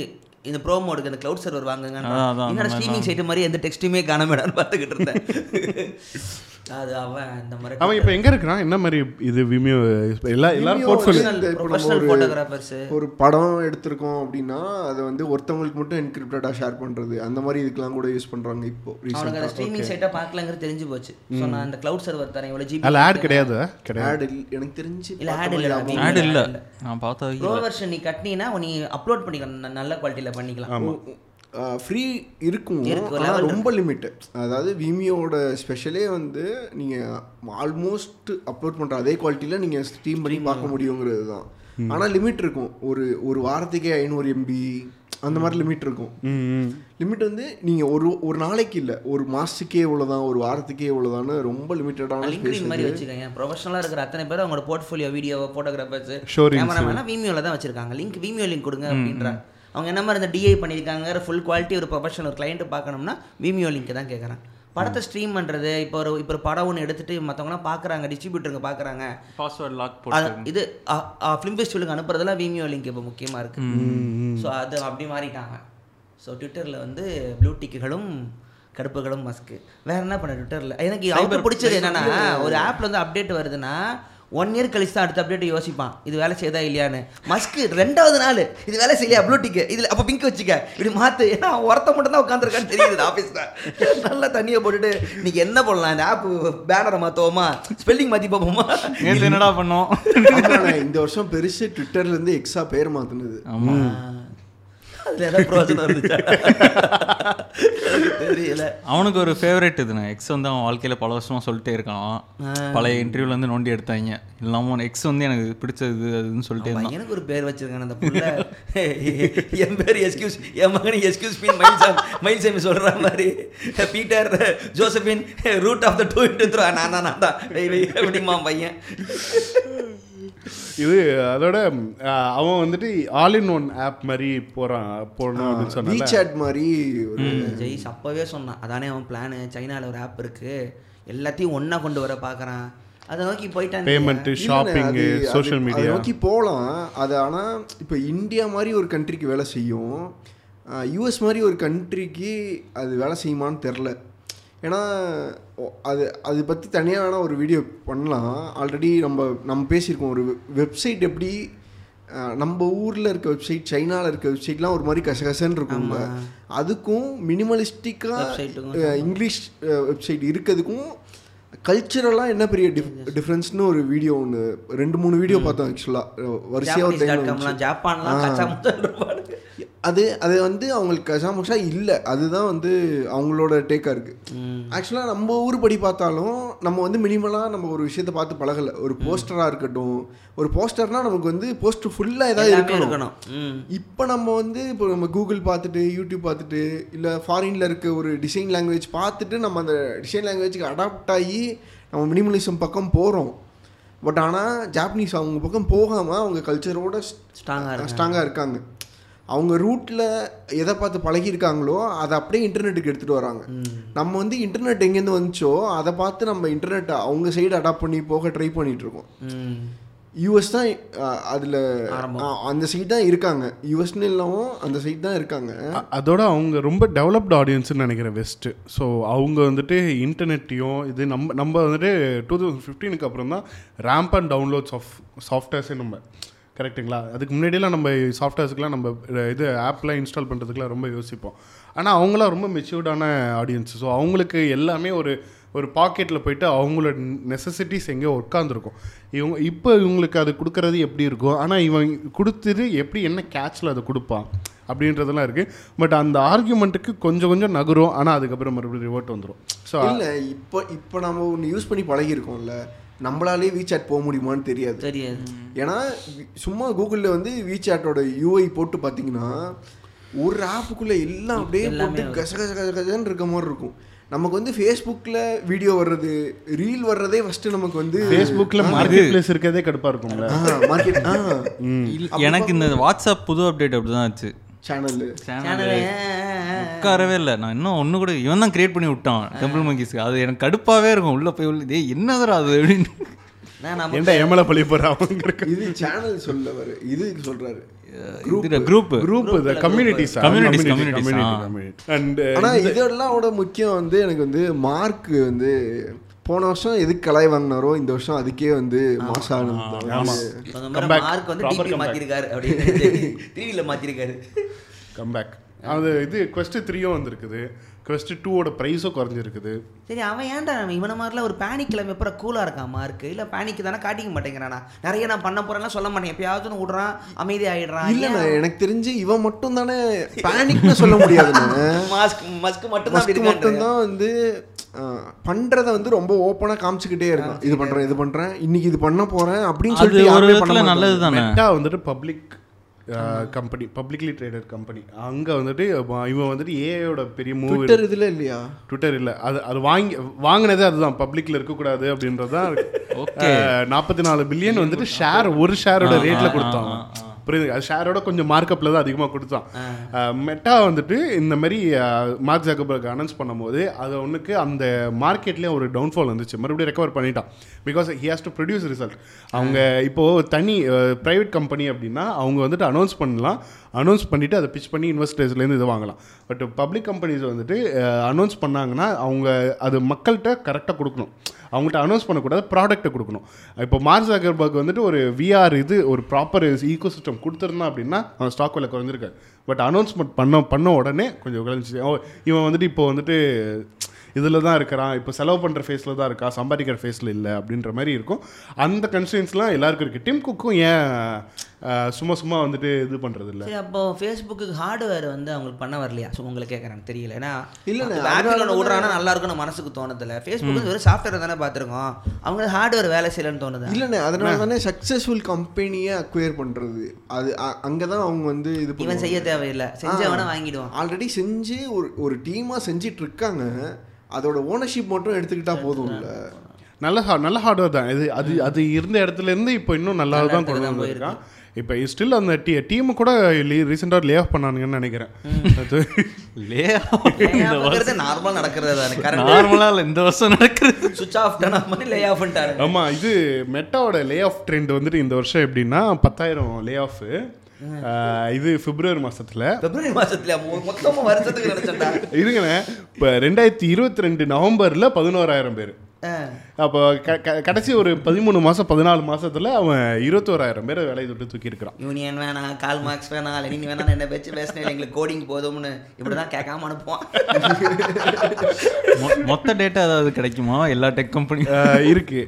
இந்த ப்ரோ மோடுக்கு அந்த கிளவுட் சர்வர் வாங்குங்க என்னோட அந்த ஸ்ட்ரீமிங் சைட் மாதிரி எந்த டெக்ஸ்ட்டுமே காணாமடான்னு பார்த்துக்கிட்டு இருந்தேன். அது அவன் இந்த மாதிரி அவன் இப்போ எங்க இருக்கிறான்? என்ன மாதிரி இது விமியோ எல்லா எல்லாரும் ஒரு படம் எடுத்திருக்கோம் அப்படின்னா அதை வந்து ஒருத்தவங்களுக்கு மட்டும் என்கிரிப்டடா ஷேர் பண்றது. அந்த மாதிரி இதுக்கெல்லாம் கூட யூஸ் பண்றாங்க இப்போ அவனுக்கு அந்த ஸ்ட்ரீமிங் சைட்டை பார்க்கலங்கிறது தெரிஞ்சு போச்சு. ஸோ நான் அந்த கிளவுட் சர்வர் தரேன். இவ்வளோ ஜிபி அதில் ஆட் கிடையாது கிடையாது. ஆட் எனக்கு தெரிஞ்சு இல்ல ஆட் இல்ல ஆட் இல்லை. நான் பார்த்த ப்ரோ வெர்ஷன் நீ கட்டினீங்கன்னா நீ அப்லோட் பண்ணிக்கலாம் ந- நல்ல குவாலிட்டியில் பண்ணிக்கலாம். ஃப்ரீ இருக்கும். ரொம்ப லிமிட் அதாவது விமியோட ஸ்பெஷலே வந்து நீங்க ஆல்மோஸ்ட் அப்லோட் பண்ற அதே குவாலிட்டியில நீங்க ஸ்ட்ரீம் பண்ணி பார்க்க முடியுங்கிறது தான் ஆனா லிமிட் இருக்கும். ஒரு ஒரு வாரத்துக்கே ஐநூறு எம்பி அந்த மாதிரி லிமிட் இருக்கும். லிமிட் வந்து நீங்க ஒரு ஒரு நாளைக்கு இல்ல ஒரு மாசத்துக்கே இவ்வளவுதான் ஒரு வாரத்துக்கே இவ்வளவுதான்னு ரொம்ப லிமிட்டடான லிங்க்டின் மாதிரி வச்சுக்கோங்க. ப்ரொஃபஷனலாக இருக்கிற அத்தனை பேர் அவங்களோட போர்ட்ஃபோலியோ வீடியோ ஃபோட்டோகிராஃபர்ஸ். கேமராமேனா விமியோல தான் வச்சிருக்காங்க. லிங்க் விமியோ லிங்க் கொடுங்க அப்படின்றாங்க அவங்க என்ன மாதிரி இந்த டிஐ பண்ணியிருக்காங்க ஃபுல் குவாலிட்டி ஒரு ப்ரொஃபஷனல் ஒரு கிளைண்ட் பார்க்கணும்னா விமியோ லிங்க் தான் கேட்குறேன் படத்தை ஸ்ட்ரீம் பண்ணுறது இப்போ ஒரு இப்போ ஒரு படம் ஒன்று எடுத்துட்டு மற்றவங்களாம் பார்க்குறாங்க டிஸ்ட்ரிபியூட்டருங்க பார்க்குறாங்க. பாஸ்வேர்ட் லாக் போட்டு. இது ஃபிலிம் ஃபெஸ்டிவலுக்கு அனுப்புறதெல்லாம் விமியோ லிங்க் இப்போ முக்கியமாக இருக்குது ஸோ அது அப்படி மாறிட்டாங்க. ஸோ ட்விட்டரில் வந்து ப்ளூ டிக்குகளும் கருப்புகளும் மஸ்க்கு வேற என்ன பண்ண ட்விட்டரில் எனக்கு அவங்க பிடிச்சது என்னன்னா ஒரு ஆப்பில் வந்து அப்டேட் வருதுன்னா ஒன் இயர் கழிச்சு தான் அடுத்த அப்டேட் யோசிப்பான். இது வேலை செய்தா இல்லையான்னு. மஸ்க்கு ரெண்டாவது நாள். இது வேலை செய்யலையா ப்ளூ டிக்கு இதில் அப்போ பிங்க் வச்சுக்க. இப்படி மாற்று ஏன்னா ஒருத்த மட்டும் தான் உட்காந்துருக்கான்னு தெரியுது ஆஃபீஸில் நல்லா தண்ணியை போட்டுட்டு இன்னைக்கு என்ன பண்ணலாம்? இந்த ஆப் பேனரை மாற்றுவோமா ஸ்பெல்லிங் மாற்றி பார்ப்போமா? என்னடா பண்ணோம்? இந்த வருஷம் பெருசு ட்விட்டர்ல இருந்து எக்ஸா பேர் மாத்துனது. ஆமா. அதுல இருந்துச்சா? எனக்கு தெரியல. அவனுக்கு ஒரு ஃபேவரட் இதுண்ணே. எக்ஸ் வந்து அவன் வாழ்க்கையில பல வருஷமா சொல்லிட்டே இருக்கான். பழைய இன்டர்வியூல இருந்து நோண்டி எடுத்தாங்க. இல்லாம எக்ஸ் வந்து எனக்கு பிடிச்சது அதுன்னு சொல்லிட்டே இருந்தான். பையனுக்கு ஒரு பேர் வச்சிருக்கான அந்த புள்ள. என் பேர் எஸ்கியூஸ் என் மகனை எஸ்கியூஸ் மீன் மயில்சாமி மயில்சாமி சொல்ற மாதிரி. Peter Josephine root of the two into நான் தான் நான் தான். அப்படிமா பையன்? இது அதோட அவன் வந்துட்டு ஆல் இன் ஒன் ஆப் மாதிரி போறான் போடணும் அப்படின்னு சொன்னால. வீசாட் மாதிரி ஒரு ஜெய்ஸ் அப்பவே சொன்னான். அதானே அவன் பிளானு சைனால ஒரு ஆப் இருக்கு. எல்லாத்தையும் ஒண்ணா கொண்டு வர பார்க்கறான் அதை நோக்கி போயிட்டான் பேமெண்ட் இல்லைண்ணே, ஷாப்பிங் சோஷியல் மீடியா நோக்கி போகலாம் அது ஆனால் இப்போ இந்தியா மாதிரி ஒரு கண்ட்ரிக்கு வேலை செய்யும். யூஎஸ் மாதிரி ஒரு கண்ட்ரிக்கு அது வேலை செய்யுமான்னு தெரில. ஏன்னா அது அது பற்றி தனியாக வேணால் ஒரு வீடியோ பண்ணலாம். ஆல்ரெடி நம்ம நம்ம பேசியிருக்கோம். ஒரு வெப்சைட் எப்படி நம்ம ஊரில் இருக்க வெப்சைட் சைனாவில் இருக்க வெப்சைட்லாம் ஒரு மாதிரி கசகசன்னு இருக்கும்ல அதுக்கும் மினிமலிஸ்டிக்காக இங்கிலீஷ் வெப்சைட் இருக்கிறதுக்கும் கல்ச்சரலாக என்ன பெரிய டிஃப் டிஃப்ரென்ஸ்னு ஒரு வீடியோ ஒன்று ரெண்டு மூணு வீடியோ பார்த்தோம் ஆக்சுவலாக வரிசையாக ஒரு டைம் ஜப்பான்லாம் அது அது வந்து அவங்களுக்கு கசாமுஷா இல்லை. அதுதான் வந்து அவங்களோட டேக்காக இருக்குது ஆக்சுவலாக நம்ம ஊர் படி பார்த்தாலும் நம்ம வந்து மினிமலாக நம்ம ஒரு விஷயத்தை பார்த்து பழகலை. ஒரு போஸ்டராக இருக்கட்டும். ஒரு போஸ்டர்னா நமக்கு வந்து போஸ்டர் ஃபுல்லாக ஏதாவது இருக்கணும். இப்போ நம்ம வந்து இப்போ நம்ம கூகுள் பார்த்துட்டு யூடியூப் பார்த்துட்டு இல்லை ஃபாரினில் இருக்க ஒரு டிசைன் லாங்குவேஜ் பார்த்துட்டு நம்ம அந்த டிசைன் லாங்குவேஜ்க்கு அடாப்ட் ஆகி நம்ம மினிமலிசம் பக்கம் போகிறோம் பட் ஆனால் ஜாப்பனீஸ் அவங்க பக்கம் போகாமல் அவங்க கல்ச்சரோட ஸ்ட்ராங்காக ஸ்ட்ராங்காக இருக்காங்க. அவங்க ரூட்டில் எதை பார்த்து பழகியிருக்காங்களோ அதை அப்படியே இன்டர்நெட்டுக்கு எடுத்துகிட்டு வராங்க. நம்ம வந்து இன்டர்நெட் எங்கேருந்து வந்துச்சோ அதை பார்த்து நம்ம இன்டர்நெட்டை அவங்க சைடு அடாப்ட் பண்ணி போக ட்ரை பண்ணிட்டு இருக்கோம். ம் யூஎஸ் தான் அதில். அந்த சைட் தான் இருக்காங்க. யூஎஸ்னு இல்லாமல் அந்த சைட் தான் இருக்காங்க. அதோட அவங்க ரொம்ப டெவலப்டு ஆடியன்ஸ்னு நினைக்கிறேன் வெஸ்ட்டு ஸோ அவங்க வந்துட்டு இன்டர்நெட்டையும் இது நம்ம நம்ம வந்துட்டு டூ தௌசண்ட் ஃபிஃப்டீனுக்கு அப்புறம் தான் ரேம்ப் அண்ட் டவுன்லோட்ஸ் ஆஃப் சாஃப்ட்வேர்ஸே நம்ம கரெக்ட்டுங்களா? அதுக்கு முன்னாடியெல்லாம் நம்ம சாஃப்ட்வேர்ஸ்க்குலாம் நம்ம இது ஆப்லாம் இன்ஸ்டால் பண்ணுறதுக்குலாம் ரொம்ப யோசிப்போம். ஆனால் அவங்களாம் ரொம்ப மெச்சூர்டான ஆடியன்ஸ் ஸோ அவங்களுக்கு எல்லாமே ஒரு ஒரு பாக்கெட்டில் போயிட்டு அவங்களோட நெசசிட்டிஸ் எங்கேயோ உட்காந்துருக்கும் இவங்க இப்போ இவங்களுக்கு அது கொடுக்கறது எப்படி இருக்கும் ஆனால் இவன் கொடுத்துட்டு எப்படி என்ன கேட்சில் அதை கொடுப்பான் அப்படின்றதெல்லாம் இருக்குது பட் அந்த ஆர்கியூமெண்ட்டுக்கு கொஞ்சம் கொஞ்சம் நகரும் ஆனால் அதுக்கப்புறம் மறுபடியும் ரிவர்ட் வந்துடும் ஸோ இல்லை இப்போ இப்போ நம்ம ஒன்று யூஸ் பண்ணி பழகிருக்கோம்ல நம்மளாலே வீசாட் போக முடியுமான்னு தெரியாது. தெரியாது. ஏன்னா சும்மா கூகுளில் வந்து வீசாட்டோட யூஐ போட்டு பார்த்தீங்கன்னா ஒரு ஆப்புக்குள்ள எல்லாம் அப்படியே போட்டு கச கச கச கசன்னு இருக்க மாதிரி இருக்கும். நமக்கு வந்து ஃபேஸ்புக்கில் வீடியோ வர்றது ரீல் வர்றதே ஃபர்ஸ்ட் நமக்கு வந்து ஃபேஸ்புக்கில் மார்க்கெட் பிளேஸ் இருக்கிறதே கடுப்பாக இருக்கும்ல. மார்க்கெட் எனக்கு இந்த வாட்ஸ்அப் புது அப்டேட் அப்படிதான் ஆச்சு. சேனல் சேனல் உட்காரவே இல்லை. நான் இன்னும் ஒன்று கூட இவன் தான் கிரியேட் பண்ணி விட்டான் டெம்பிள் மங்கிஸ்க்கு அது எனக்கு கடுப்பாவே இருக்கும். உள்ள போய் உள்ள டேய் என்னதுடா அது? அப்படின்னு. எமல பழி இது சேனல் சொல்ல வர இது சொல்றாரு. இது குரூப் குரூப் கம்யூனிட்டிஸ். அண்ட் ஆனா முக்கியம் வந்து எனக்கு வந்து மார்க் வந்து போன வருஷம் எதுக்கு கலாய் வாங்கினாரோ இந்த வருஷம் அதுக்கே வந்து மாசம் மார்க் வந்து டிபி மாத்திருக்காரு அப்படின்னு. <laughs> டிவியில மாத்திருக்காரு. கம்பேக் அது இது quest த்ரீயும் வந்திருக்குது. quest டூவோட ப்ரைஸும் குறைஞ்சிருக்குது. சரி அவன் ஏன்டா நம்ம இவனை மாதிரிலாம் ஒரு பேனிக் கிளம்பி அப்புறம் கூலாக இருக்கான் மார்க்? இல்லை பேனிக் தானே காட்டிக்க மாட்டேங்கிறானா? நிறைய நான் பண்ண போறேன்னா சொல்ல மாட்டேன். எப்பயாவது விடுறான் அமைதி ஆயிடுறான் இல்லண்ணா எனக்கு தெரிஞ்சு இவன் மட்டும் தானே பேனிக்னு சொல்ல முடியாதுண்ணே. மாஸ்க் மஸ்க் மட்டும் தான் மட்டும்தான் வந்து பண்றத வந்து ரொம்ப ஓப்பனா காமிச்சுக்கிட்டே இருக்கும் இது பண்றேன் இது பண்றேன் இன்னைக்கு இது பண்ண போறேன் அப்படின்னு மாட்டாங்க. நல்லது தானே மெட்டா வந்துட்டு public company publicly traded company அங்கே வந்துட்டு இவன் வந்துட்டு ஏஐயோட பெரிய மூவ் ட்விட்டர் இதுல இல்லையா? ட்விட்டர் இல்லை. அது அது வாங்கி வாங்கினதே அதுதான். பப்ளிக்ல இருக்கக்கூடாது அப்படின்றது தான் <laughs> நாற்பத்தி நாலு பில்லியன் வந்துட்டு ஷேர் ஒரு ஷேரோட ரேட்ல கொடுத்தான் புரியுது அது ஷேரோட கொஞ்சம் மார்க்கப்பில் தான் அதிகமாக கொடுத்தான் மெட்டா வந்துட்டு இந்த மாதிரி மார்க் ஜாக்கபர்க் அனௌன்ஸ் பண்ணும்போது அது ஒன்றுக்கு அந்த மார்க்கெட்லேயே ஒரு டவுன்ஃபால் வந்துச்சு. மறுபடியும் ரெக்கவர் பண்ணிட்டான். Because he has to produce result அவங்க இப்போது தனி ப்ரைவேட் கம்பெனி அப்படின்னா அவங்க வந்துட்டு அனௌன்ஸ் பண்ணலாம். அனௌன்ஸ் பண்ணிவிட்டு அதை பிச் பண்ணி இன்வெஸ்டர்ஸ்லேருந்து இது வாங்கலாம். பட் பப்ளிக் கம்பெனிஸ் வந்துட்டு அனௌன்ஸ் பண்ணாங்கன்னா அவங்க அது மக்கள்கிட்ட கரெக்டாக கொடுக்கணும். அவங்கள்ட்ட அனௌன்ஸ் பண்ணக்கூடாது ப்ராடக்ட்டை கொடுக்கணும். இப்போ மார்க் ஜாக்கர்பர்க் வந்துட்டு ஒரு விஆர் இது ஒரு ப்ராப்பர் ஈகோ சிஸ்டம் கொடுத்துருந்தான் அப்படின்னா அவன் ஸ்டாக் விலை குறைஞ்சிருக்காரு. பட் அனௌன்ஸ்மெண்ட் பண்ண பண்ண உடனே கொஞ்சம் குறைஞ்சிச்சு இவன் வந்துட்டு இப்போ வந்துட்டு இதில் தான் இருக்கிறான் இப்போ செலவு பண்ணுற ஃபேஸில் தான் இருக்கா சம்பாதிக்கிற ஃபேஸில் இல்லை அப்படின்ற மாதிரி இருக்கும். அந்த கன்ஸ்டன்ஸ்லாம் எல்லாருக்கும் இருக்குது டிம் குக்கும் ஏன் சும்மா சும்மா வந்துட்டு இது பண்ணுறது இல்லை அப்போ ஃபேஸ்புக்கு ஹார்ட்வேர் வந்து அவங்களுக்கு பண்ண வரலையா? ஸோ உங்களுக்கு கேட்குறேன் தெரியல. ஏன்னா இல்லண்ணே, ஆப்பிள் ஒன்று விடுறாங்கன்னா நல்லா இருக்கும்னு மனசுக்கு தோணுதில்ல. ஃபேஸ்புக் வெறும் சாஃப்ட்வேர் தானே பார்த்துருக்கோம். அவங்க ஹார்ட்வேர் வேலை செய்யலன்னு தோணுது? இல்லண்ணே அதனால தானே சக்ஸஸ்ஃபுல் கம்பெனியை அக்வயர் பண்றது. அது அ- அங்கதான் அவங்க வந்து இது இவன். செய்ய தேவையில்லை. செஞ்சவன வாங்கிடுவான். ஆல்ரெடி செஞ்சு ஒரு ஒரு டீமாக செஞ்சிட்டு இருக்காங்க அதோட ஓனர்ஷிப் மட்டும் எடுத்துக்கிட்டா போதும்ல. நல்ல ஹா- நல்ல ஹார்ட்வேர் தான். இது அது அது இருந்த இடத்துல இருந்து இப்போ இன்னும் நல்லா நல்ல தான் கொண்டு தான் வந்திருக்கான் இப்போ ஸ்டில் அந்த டீ டீம் கூட ரீசெண்டாக லே ஆஃப் பண்ணானுங்கன்னு நினைக்கிறேன். லே நார்மலாக நடக்கிறது தானே கரண்ட் நார்மலா இல்ல இந்த வருஷம் நடக்கிறது. சுவிச் ஆஃப் மாதிரி லே ஆஃப் பண்ணிட்டாரு ஆமா இது மெட்டாவோட லே ஆஃப் ட்ரெண்ட் வந்துட்டு இந்த வருஷம் எப்படின்னா பத்தாயிரம் லே ஆஃப் இது பிப்ரவரி மாசத்துல. பிப்ரவரி மாசத்துல மொத்தமா வருஷத்துக்கு நினைச்சேன்டா <laughs> இருங்கண்ணே இப்போ ரெண்டாயிரத்தி இருபத்தி ரெண்டு நவம்பர்ல பதினோராயிரம் பேர். அப்போ க- க- கடைசி ஒரு பதிமூணு மாசம் பதினாலு மாசத்துல அவன் இருபத்தோராயிரம் பேரை வேலையை விட்டு தூக்கி இருக்கிறான் யூனியன் வேணாம் கால் மார்க்ஸ் வேணாம் லெனின் வேணாம் என்ன பேச்சு பேசினேன் எங்களுக்கு கோடிங் போதும்னு. இப்படிதான் கேட்காம அனுப்புவான். மொத்த டேட்டா ஏதாவது கிடைக்குமா? எல்லா டெக் கம்பெனி இருக்கு.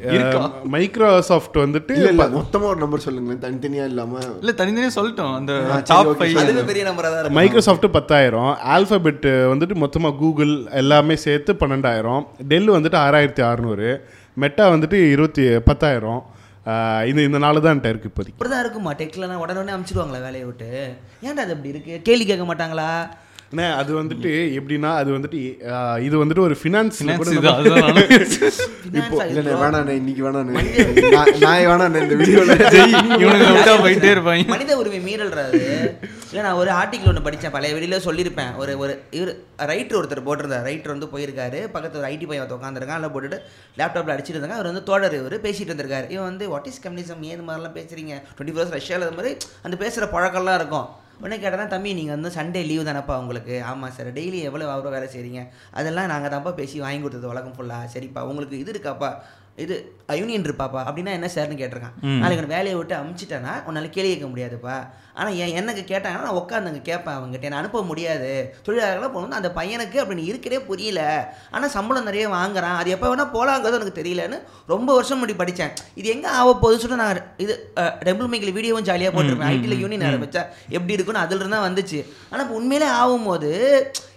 மைக்ரோசாஃப்ட் வந்துட்டு இல்ல இல்ல மொத்தமா ஒரு நம்பர் சொல்லுங்களேன் தனித்தனியா இல்லாம. இல்ல தனித்தனியா சொல்லிட்டோம். அந்த டாப் பெரிய நம்பரா தான் இருக்கும். மைக்ரோசாஃப்ட் பத்தாயிரம் ஆல்ஃபபெட் வந்துட்டு மொத்தமாக கூகுள் எல்லாமே சேர்த்து பன்னெண்டாயிரம் டெல் வந்துட்டு ஆறாயிரத்தி அறநூறு மெட்டா வந்துட்டு இருபத்தி பத்தாயிரம். ஆஹ் இந்த இந்த நாலு தான் என்கிட்ட இருக்கு இப்போதைக்கு. இப்படிதான் இருக்குமா? டெக்லனா உடனே உடனே அமுச்சிடுவாங்களா வேலையை விட்டு? ஏன்டா அது அப்படி இருக்கு? கேள்வி கேட்க மாட்டாங்களா? அண்ணே அது வந்துட்டு எப்படின்னா அது வந்துட்டு இது வந்துட்டு ஒரு ஃபினான்ஸ் இது <laughs> ஆ இல்லண்ணே. வேணாண்ணே இன்னைக்கு வேணாண்ணே. நான் வேணாண்ணே இந்த விட்டா போயிட்டே இருப்பாங்க. மனித உரிமை மீறல்றாரு இல்லை நான் ஒரு ஆர்டிக்கல் ஒன்று படித்தேன் பழைய வெளியில் சொல்லியிருப்பேன். ஒரு ஒரு இவர் ரைட்டர் ஒருத்தர் போட்டிருந்தார். ரைட்டர் வந்து போயிருக்காரு. பக்கத்தில் ஒரு ஐடி பையன் உட்காந்துருக்கான் அதில் போட்டுட்டு லேப்டாப்பில் அடிச்சுட்டு இருந்தாங்க. அவர் வந்து தோழர் இவர் பேசிட்டு இருந்திருக்காரு இவன் வந்து வாட் இஸ் கம்யூனிசம் ஏது மாதிரிலாம் பேசுறீங்க? டுவெண்ட்டி ஃபோர்ஸ் ரஷ்யாவில் மாதிரி அந்த பேசுகிற பழக்கம்லாம் இருக்கும். உடனே கேட்டால் தம்பி நீங்கள் வந்து சண்டே லீவ் தானப்பா உங்களுக்கு? ஆமாம் சார் டெய்லி எவ்வளோ அவ்வளோ வேலை செய்கிறீங்க அதெல்லாம் நாங்கள் தான்ப்பா பேசி வாங்கி கொடுத்தது வழக்கம் ஃபுல்லாக சரிப்பா. உங்களுக்கு இது இருக்காப்பா? இது யூனியன் இருப்பாப்பா. அப்படின்னா என்ன சார்னு கேட்டிருக்கான். நாளைக்கு உன்னை வேலையை விட்டு அமுச்சிட்டேன்னா உன்னால கேள்வி கேட்க முடியாதுப்பா. ஆனால் என் எனக்கு கேட்டாங்கன்னா நான் உட்காந்து அங்கே கேட்பேன் அவங்ககிட்ட என்ன அனுப்ப முடியாது. தொழிலாளர்களாக போகணும் அந்த பையனுக்கு அப்படின்னு இருக்கவே புரியல. ஆனால் சம்பளம் நிறைய வாங்குறான். அது எப்போ வேணால் போலாங்கிறது எனக்கு தெரியலன்னு ரொம்ப வருஷம் முன்னாடி படித்தேன் இது எங்கே ஆக போகுது சொல்லிட்டு நான் இது டெம்பிள் மைக்கில் வீடியோவும் ஜாலியாக போட்டிருப்பேன். ஐடியில் யூனியன் ஆரம்பிச்சா எப்படி இருக்குன்னு அதில் இருந்தால் வந்துச்சு. ஆனால் இப்போ உண்மையிலே ஆகும்போது